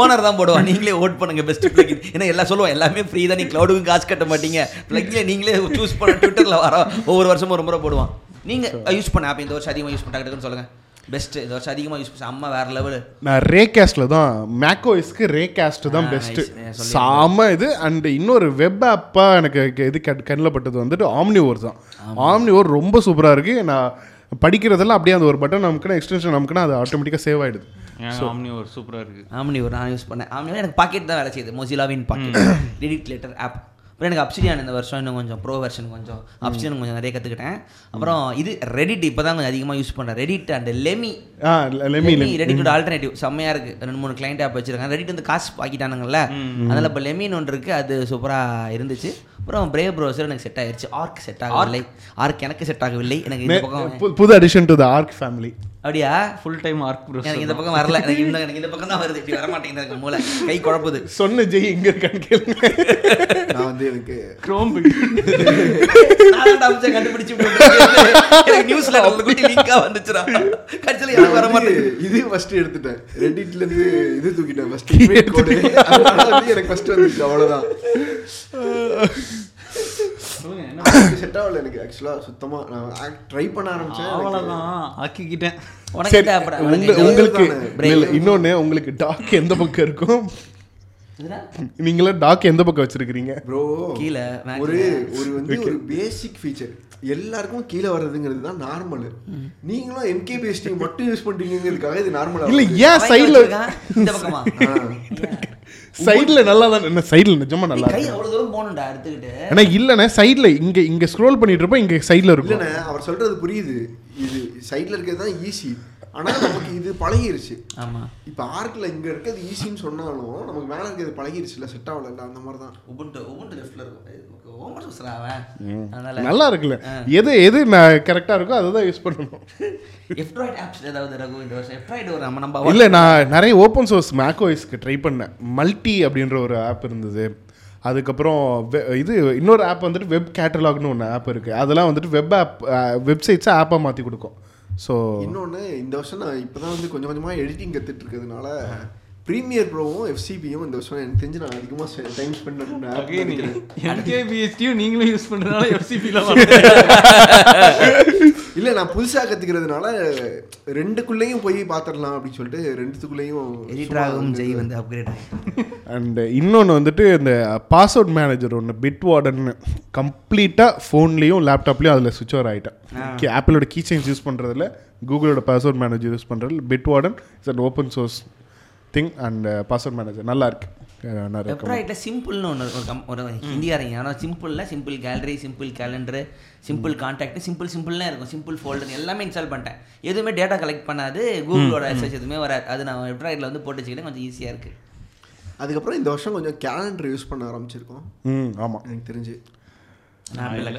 ஓனர் <laughs> தான் போடுவான். நீங்களே ஓட் பண்ணுங்க பெஸ்ட் பிளக்கின் ஏன்னா எல்லாம் சொல்லுவோம் எல்லாமே ஃப்ரீ தான். நீ க்ளவுடுக்கும் காசு கட்ட மாட்டீங்க. பிளக்கில நீங்களே சூஸ் பண்ண ட்விட்டர்ல வர ஒவ்வொரு வருஷமும் ஒரு முறை போடுவான். நீங்க யூஸ் பண்ண ஆப் இந்த வருஷம் அதிகமாக யூஸ் பண்ணாங்கன்னு சொல்லுங்க. பெஸ்ட் இந்த வருஷம் அதிகமாக யூஸ் பண்ண அம்மா வேற லெவல் நான் ரேகாஸ்டில் தான் மேக்கோஸ்க்கு ரேகாஸ்ட் தான் ஆ, பெஸ்ட்டு nice. நான் சொல்லியிருந்தேன். சாம இது. அண்ட் இன்னொரு வெப் ஆப்பாக எனக்கு க- இது கண் கண்ணில் பட்டது வந்துட்டு ஆம்னிவோர் தான். ஆம்னிவோர் ரொம்ப சூப்பராக இருக்குது நான் படிக்கிறதெல்லாம் அப்படியே அந்த ஒரு பட்டன் நமக்குன்னா எக்ஸ்டென்ஷன் நமக்குன்னா அது ஆட்டோமேட்டிக்காக சேவ் ஆகிடுது ஆம்னி ஒரு சூப்பரா இருக்கு. ஆம்னி ஒரு நான் யூஸ் பண்ணேன். ஆம்னி எனக்கு பாக்கெட் தான் வேலை செய்யுது. மொசிலாவின் Pocket read it later app அப்புறம் எனக்கு அப்சிடியான் இந்த வருஷம் இன்னும் கொஞ்சம் ப்ரோ வெர்ஷன் கொஞ்சம் அப்சிடியான் கொஞ்சம் நிறைய கற்றுக்கிட்டேன் அப்புறம் இது ரெடிட் இப்போ தான் கொஞ்சம் அதிகமாக யூஸ் பண்ணுறேன் ரெடிட் அண்ட் லெமி லெமி ரெடிட்டோட ஆல்டர்னேட்டிவ் செம்மையாக இருக்குது ரெண்டு மூணு கிளைண்ட் ஆப் வச்சிருக்காங்க. ரெடிட் வந்து காசு பாக்கிட்டானுங்கல்ல. அதனால் இப்போ லெமின் ஒன்று இருக்குது அது சூப்பராக இருந்துச்சு. அப்புறம் பிரேவ் ப்ரௌசர் எனக்கு செட் ஆயிருச்சு. ஆர்க் செட் ஆகவில்லை. ஆர்க் எனக்கு செட் ஆகவில்லை. எனக்கு இந்த பக்கம் புது addition to the Arc family அப்படியா? ஃபுல் டைம் ஆர்க் ப்ரோ எனக்கு இந்த பக்கம் வரல. எனக்கு இந்த எனக்கு இந்த பக்கம் தான் வருது. இப்படி வர மாட்டேங்குது எனக்கு மூளை. கை குழப்புது. சொன்ன ஜெய் எங்கே இருக்கான்னு கேளுங்க. நான் வந்து எனக்கு க்ரோம் நான் அம்சம் கண்டுபிடிச்சு. எனக்கு நியூஸ்ல நல்ல குட்டி லிங்கா வந்துச்சுடா. கடைசியில் எனக்கு வர மாட்டேங்குது இது ஃபர்ஸ்ட் எடுத்துட்டேன். ரெடிட்ல இருந்து இது தூக்கிட்டேன் ஃபர்ஸ்ட் கோடு <laughs> அதனால வந்து எனக்கு ஃபர்ஸ்ட் வந்துச்சு. அவ்வளவுதான். <laughs> செட் ஆகல எனக்கு ஆக்சுவலா சுத்தமா. நான் ட்ரை பண்ண ஆரம்பிச்சேன் அவ்வளோதான் ஆக்கிக்கிட்டேன். உங்களுக்கு இன்னொன்னு உங்களுக்கு டாக் எந்த பக்கம் இருக்கும்? இதுடா. நீங்களாம் டாக் எந்த பக்கம் வச்சிருக்கீங்க ப்ரோ கீழே. ஒரு ஒரு வந்து ஒரு பேசிக் ஃபீச்சர் எல்லாருக்கும் கீழே வர்றதுங்கிறது தான் நார்மல் நீங்களும் என்கே பேஸ்டிங் மட்டும் யூஸ் பண்றீங்கிறதுக்காக இது நார்மல் இல்ல ஏன் சைடுல இந்த பக்கமா? <laughs> சைடுல நல்லா தான் என்ன சைடுல நிஜமா நல்லா கை அவ்வளவு தூரம் போகணும்டா எடுத்துக்கிட்டு. ஆனா இல்லண்ணே சைடுல இங்க இங்க ஸ்க்ரோல் பண்ணிட்டு இருப்போம் இங்க சைடுல இருக்கும். அவர் சொல்றது புரியுது. இது சைடுல இருக்கிறது தான் ஈஸி ஆனா நமக்கு இது பழகிருச்சு. ஆமா. இப்போ ஆர்க்ல இங்க இருக்கிறது ஈஸின்னு சொன்னாலும் நமக்கு மேல இருக்கிறது பழகிருச்சுல செட் ஆகல அந்த மாதிரி தான் உபுண்டு உபுண்டு லெஃப்ட்ல இருக்கும். நல்லா இருக்குல்ல. எது எது நான் கரெக்டா இருக்கோ அதை தான் யூஸ் பண்ணணும். <laughs> எஃப்ட்ராய்ட் ஆப்ஸ் ஏதாவது ரகு இந்த வருஷம்? எஃப்ட்ராய்ட் ஒரு நம்ம நம்ம இல்ல நான் நிறைய ஓப்பன் சோர்ஸ் மேக்கோய்ஸ்க்கு ட்ரை பண்ணேன். மல்டி அப்படின்ற ஒரு ஆப் இருந்தது. அதுக்கப்புறம் வெ- இது இன்னொரு ஆப் வந்துட்டு வெப் கேட்டலாக்னு ஒன்று ஆப் இருக்கு. அதெல்லாம் வந்துட்டு வெப் ஆப் வெப்சைட்ஸை ஆப்பாக மாற்றி கொடுக்கும். ஸோ இன்னொன்னு இந்த வருஷம் நான் இப்பதான் வந்து கொஞ்சம் கொஞ்சமா எடிட்டிங் கத்துட்டு இருக்கிறதுனால ப்ரீமியர் ப்ரோவும் எஃப்சிபியும் இந்த வருஷம் எனக்கு தெரிஞ்சு நான் அதிகமா டைம் ஸ்பெண்ட் பண்ண என்கேபிஎஸ்டியும் நீங்களும் யூஸ் பண்றதுனால எஃப்சிபியில் <laughs> இல்ல நான் புதுசா கத்துக்கிறதுனால ரெண்டுக்குள்ளேயும் போய் பாத்திரலாம் அப்படின்னு சொல்லிட்டு ரெண்டுத்துக்குள்ளேயும் எடிட்டராகவும் ஜெய் வந்து அப்கிரேட் அண்ட் இன்னொன்று வந்துட்டு இந்த பாஸ்வேர்ட் மேனேஜர் ஒன்று பிட் வார்டன் கம்ப்ளீட்டாக ஃபோன்லேயும் லேப்டாப்லேயும் அதில் சுவிட்ச் ஓவர் ஆகிட்டேன் ஆப்பிளோட கீ சேஞ்ச் யூஸ் பண்ணுறதுல கூகுளோட பாஸ்வேர்ட் மேனேஜர் யூஸ் பண்ணுறது Bitwarden is and open source thing and password manager நல்லா இருக்கு வெப்ரைட்டில் சிம்பிள்னு ஒன்று ஒரு கம் ஒரு ஹிந்தியாரங்க ஆனால் சிம்பிளில் simple gallery simple calendar simple contact simple சிம்பிள்னே இருக்கும். சிம்பிள் ஃபோல்டர் எல்லாமே இன்ஸ்டால் பண்ணிட்டேன். எதுவுமே டேட்டா கலெக்ட் பண்ணாது. கூகுளோட எஸ்எஸ் எதுவுமே வராது. அது நான் வெப்ரைட்டில் வந்து போட்டு வச்சுக்கிட்டேன். கொஞ்சம் ஈஸியாக இருக்குது அதுக்கப்புறம் இந்த வருஷம் கொஞ்சம் கேலண்டர் யூஸ் பண்ண ஆரம்பிச்சிருக்கோம். ம் ஆமாம் எனக்கு தெரிஞ்சு. இல்லை.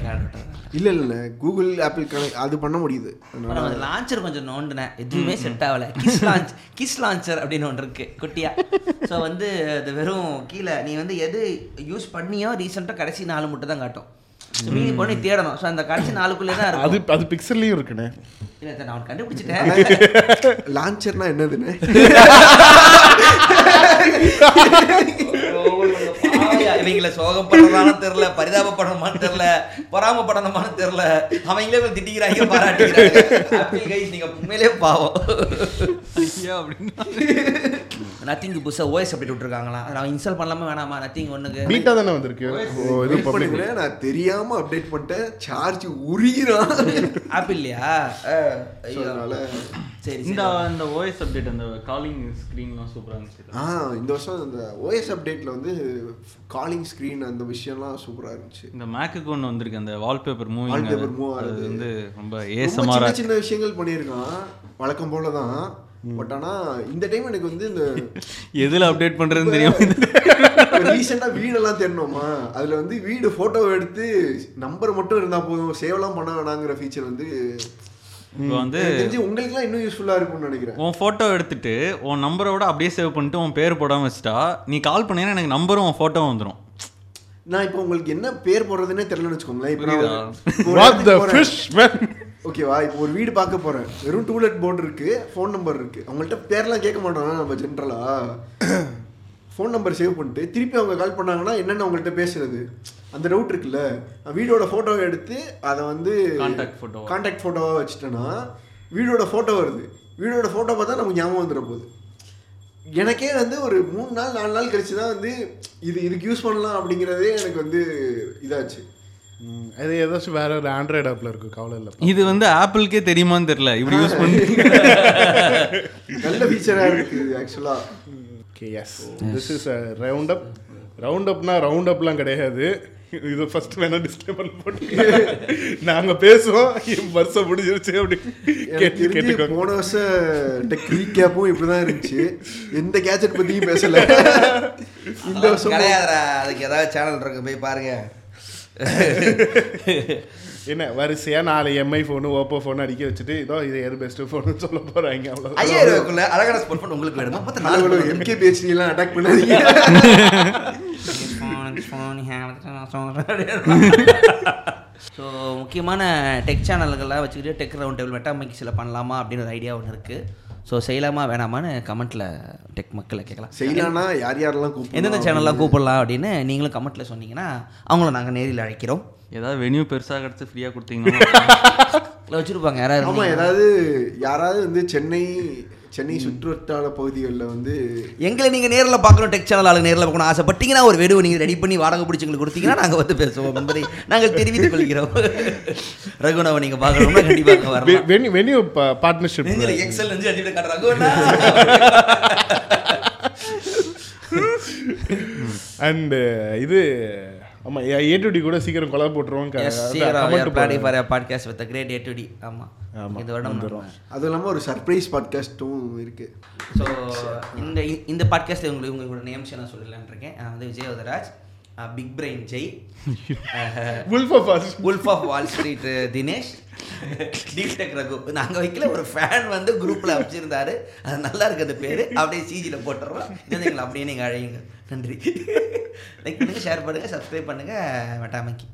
இல்லை. இல்ல கூகுள் ஆப்பிள் கனெக்ட் அது பண்ண முடியுது. லான்ச்சர் கொஞ்சம் நோண்டினேன். எதுவுமே செட் ஆகல. கிஸ் லான்ச் கிஸ் லான்ச்சர் அப்படின்னு ஒன்று இருக்கு குட்டியா. ஸோ வந்து அது வெறும் கீழே நீ வந்து எது யூஸ் பண்ணியோ ரீசெண்டாக கடைசி நாலு மட்டும் தான் காட்டும் மீதி பண்ணி தேடணும். ஸோ அந்த கடைசி நாளுக்குள்ளே தான் அது அது பிக்சல்லையும் இருக்குண்ணே. இல்லை சார் நான் கண்டுபிடிச்சிட்டேன். லான்ச்சர்னா என்னதுன்னு <laughs> <laughs> பாவியா, இவங்கள சோகம் படுறதானு தெரியல பரிதாபப்படணுமான்னு தெரியல பொறாமப்படணுமான்னு தெரியல. அவங்களே கொஞ்சம் திட்டிக்கிறாங்க பாராட்டிக்கிறாங்க. ஆப்பிள் கைஸ் நீங்க உண்மையிலே பாவம். ஐயா அப்படின்னு. நத்திங் புதுசாக ஓஎஸ் அப்டேட் விட்டுருக்காங்களா? அதை நான் இன்ஸ்டால் பண்ணலாமா வேணாமா? நத்திங் ஒன்றுக்கு பீட்டா தானே வந்திருக்கு? நான் தெரியாம அப்டேட் பண்ணிட்டேன். சார்ஜ் உரிகிறான் ஆப்பிள் இல்லையா? ஐயோ. சரி இந்த அந்த ஓஎஸ் அப்டேட் அந்த காலிங் ஸ்க்ரீன்லாம் சூப்பராக இருந்துச்சு. ஆ இந்த வருஷம் இந்த ஓஎஸ் அப்டேட்ல வந்து காலிங் ஸ்க்ரீன் அந்த விஷயம்லாம் சூப்பரா இருந்துச்சு. இந்த மேக்குக்கு ஒன்று வந்திருக்கு அந்த வால்பேப்பர் மூவிங் Wallpaper move அது ஆகுது. வந்து ரொம்ப ஏசமாரா சின்ன சின்ன விஷயங்கள் பண்ணியிருக்கான் வழக்கம் போல தான். பட் ஆனா இந்த டைம் எனக்கு வந்து இந்த எதில் அப்டேட் பண்ணுறதுன்னு தெரியும் ரீசெண்டாக வீடெல்லாம் தேடணுமா அதில் வந்து வீடு ஃபோட்டோ எடுத்து நம்பர் மட்டும் இருந்தால் போதும் சேவ்லாம் பண்ண வேணாங்கிற ஃபீச்சர் வந்து இப்போ வந்து உங்களுக்குலாம் இன்னும் யூஸ்ஃபுல்லாக இருக்கும்னு நினைக்கிறேன். உன் ஃபோட்டோ எடுத்துட்டு உன் நம்பரோட அப்படியே சேவ் பண்ணிட்டு உன் பேர் போடாமல் வச்சுட்டா நீ கால் பண்ணீங்கன்னா எனக்கு நம்பரும் உன் ஃபோட்டோவும் வந்துடும் நான் இப்போ உங்களுக்கு என்ன பேர் போடுறதுன்னே தெரியலன்னு வச்சுக்கோங்களேன். இப்போ ஓகேவா <laughs> இப்போ ஒரு வீடு பார்க்க போறேன். வெறும் டூலெட் போர்டு இருக்கு ஃபோன் நம்பர் இருக்கு. அவங்கள்ட்ட பேர்லாம் கேட்க மாட்டோம் நம்ம ஜென்ரலா ஃபோன் நம்பர் சேவ் பண்ணிட்டு திருப்பி அவங்க கால் பண்ணாங்கன்னா என்னென்ன அவங்கள்ட்ட பேசுறது? அந்த டவுட் இருக்குல்ல. வீடோட ஃபோட்டோவை எடுத்து அதை வந்து Contact photo. கான்டாக்ட் ஃபோட்டோவாக வச்சுட்டேன்னா வீடோட ஃபோட்டோ வருது. வீடோட ஃபோட்டோ பார்த்தா நமக்கு ஞாபகம் வந்துட போகுது. எனக்கே வந்து ஒரு மூணு நாள் நாலு நாள் கழிச்சு தான் வந்து இது இதுக்கு யூஸ் பண்ணலாம் அப்படிங்கிறதே எனக்கு வந்து இதாச்சு. அது ஏதாச்சும் வேற ஒரு ஆண்ட்ராய்டு ஆப்ல இருக்கு கவலை இல்லை இது வந்து ஆப்பிள்க்கே தெரியுமான்னு தெரியல இப்படி யூஸ் பண்ணி <laughs> நல்ல ஃபீச்சராக இருக்குது ஆக்சுவலாக okay yes this is round up round Apna round அப்லாம் கிடையாது. இது ஃபர்ஸ்ட் வேணா டிஸ்கிளைமர் போட்டு. நாங்க பேசுவோம் வருஷம் முடிஞ்சிருச்சு அப்படின்னு எனக்கு கேட்டு கேட்டுக்கோங்க. போன வருஷம் டெக் ரீகேப்பும் இப்படிதான் இருந்துச்சு. எந்த கேஜெட் பத்தியும் பேசல. இந்த வருஷம் கிடையாதுடா. அதுக்கு ஏதாவது சேனல் இருக்கு. போய் பாருங்க. <laughs> என்ன வரிசையா நாலு எம்ஐ ஃபோனு ஓப்போ ஃபோன் அடிக்க வச்சுட்டு இதோ இது எது பெஸ்ட் ஃபோன் சொல்ல போறாங்க அவ்வளோ ஐயாயிரம் அழகான ஸ்போர்ட் ஃபோன் உங்களுக்கு வேணுமா? பத்து நாலு எம்கே பிஹெச்டி எல்லாம் அட்டாக் பண்ணாதீங்க. <laughs> ஸோ முக்கியமான டெக் சேனல்கள்லாம் வச்சுக்கிட்டு டெக் ரவுண்ட் டேபிள் மெட்டாமிக்ஸில் பண்ணலாமா அப்படின்னு ஒரு ஐடியா ஒன்று இருக்குது ஸோ செய்யலாமா வேணாமான்னு கமெண்ட்டில் டெக் மக்களை கேட்கலாம். செய்யலாம்னா யார் யாரெல்லாம் கூப்பிடலாம் எந்தெந்த சேனல்லாம் கூப்பிடலாம் அப்படின்னு நீங்களும் கமெண்ட்டில் சொன்னீங்கன்னா அவங்கள நாங்கள் நேரில் அழைக்கிறோம். ஏதாவது வெனியூ பெருசாக கிடச்சி ஃப்ரீயாக கொடுத்தீங்கன்னா <laughs> வச்சுருப்பாங்க. யாராவது ஆமா இருந்தீங்கன்னா. ஏதாவது யாராவது வந்து சென்னை சென்னை சுற்றுவட்டார பகுதிகளில் வந்து எங்களை நீங்கள் நேரில் பார்க்கணும் டெக் சேனல் ஆளு நேரில் பார்க்கணும் ஆசைப்பட்டீங்கன்னா ஒரு வீடியோ நீங்கள் ரெடி பண்ணி வாடகை பிடிச்சி எங்களுக்கு கொடுத்தீங்கன்னா நாங்கள் வந்து பேசுவோம். என்பதை நாங்கள் தெரிவித்துக் கொள்கிறோம். ரகுணாவை நீங்கள் பார்க்கணும்னா கண்டிப்பாக வரலாம். வென்யூ வென்யூ பார்ட்னர்ஷிப் எக்ஸல் நெஞ்சு அடிட்டு காட்டுற. ரகுவண்ணா அண்ட் இது ஆமா ஏ டு டி கூட சீக்கிரம் கொலை போட்டுருவோம். க- Yes, அதான் சீக்கிரம் we are comment planning போடுறேன். for a podcast with a great A2D. ஆமா ஆமா, இந்த வருடம் வந்துடும் அதுவும் இல்லாமல் ஒரு சர்ப்ரைஸ் பாட்காஸ்ட்டும் இருக்கு. ஸோ இந்த இந்த பாட்காஸ்ட்டில் உங்களுக்கு உங்களோட நேம்ஸ் நான் சொல்லலான்னு இருக்கேன். நான் வந்து Vijay big brain Jai Wolf of Wall Street. Wolf of Wall Street Dinesh. டீடெக் Raghu. நாங்கள் வைக்கல ஒரு ஃபேன் வந்து குரூப்பில் அமைச்சிருந்தாரு. அது நல்லா இருக்கு அந்த பேர். அப்படியே சிஜியில் போட்டுறோம். எங்களை அப்படியே நீங்கள் அழையுங்க. நன்றி. லைக் பண்ணுங்கள் ஷேர் பண்ணுங்கள் சப்ஸ்கிரைப் பண்ணுங்கள் வெட்டாமைக்கு.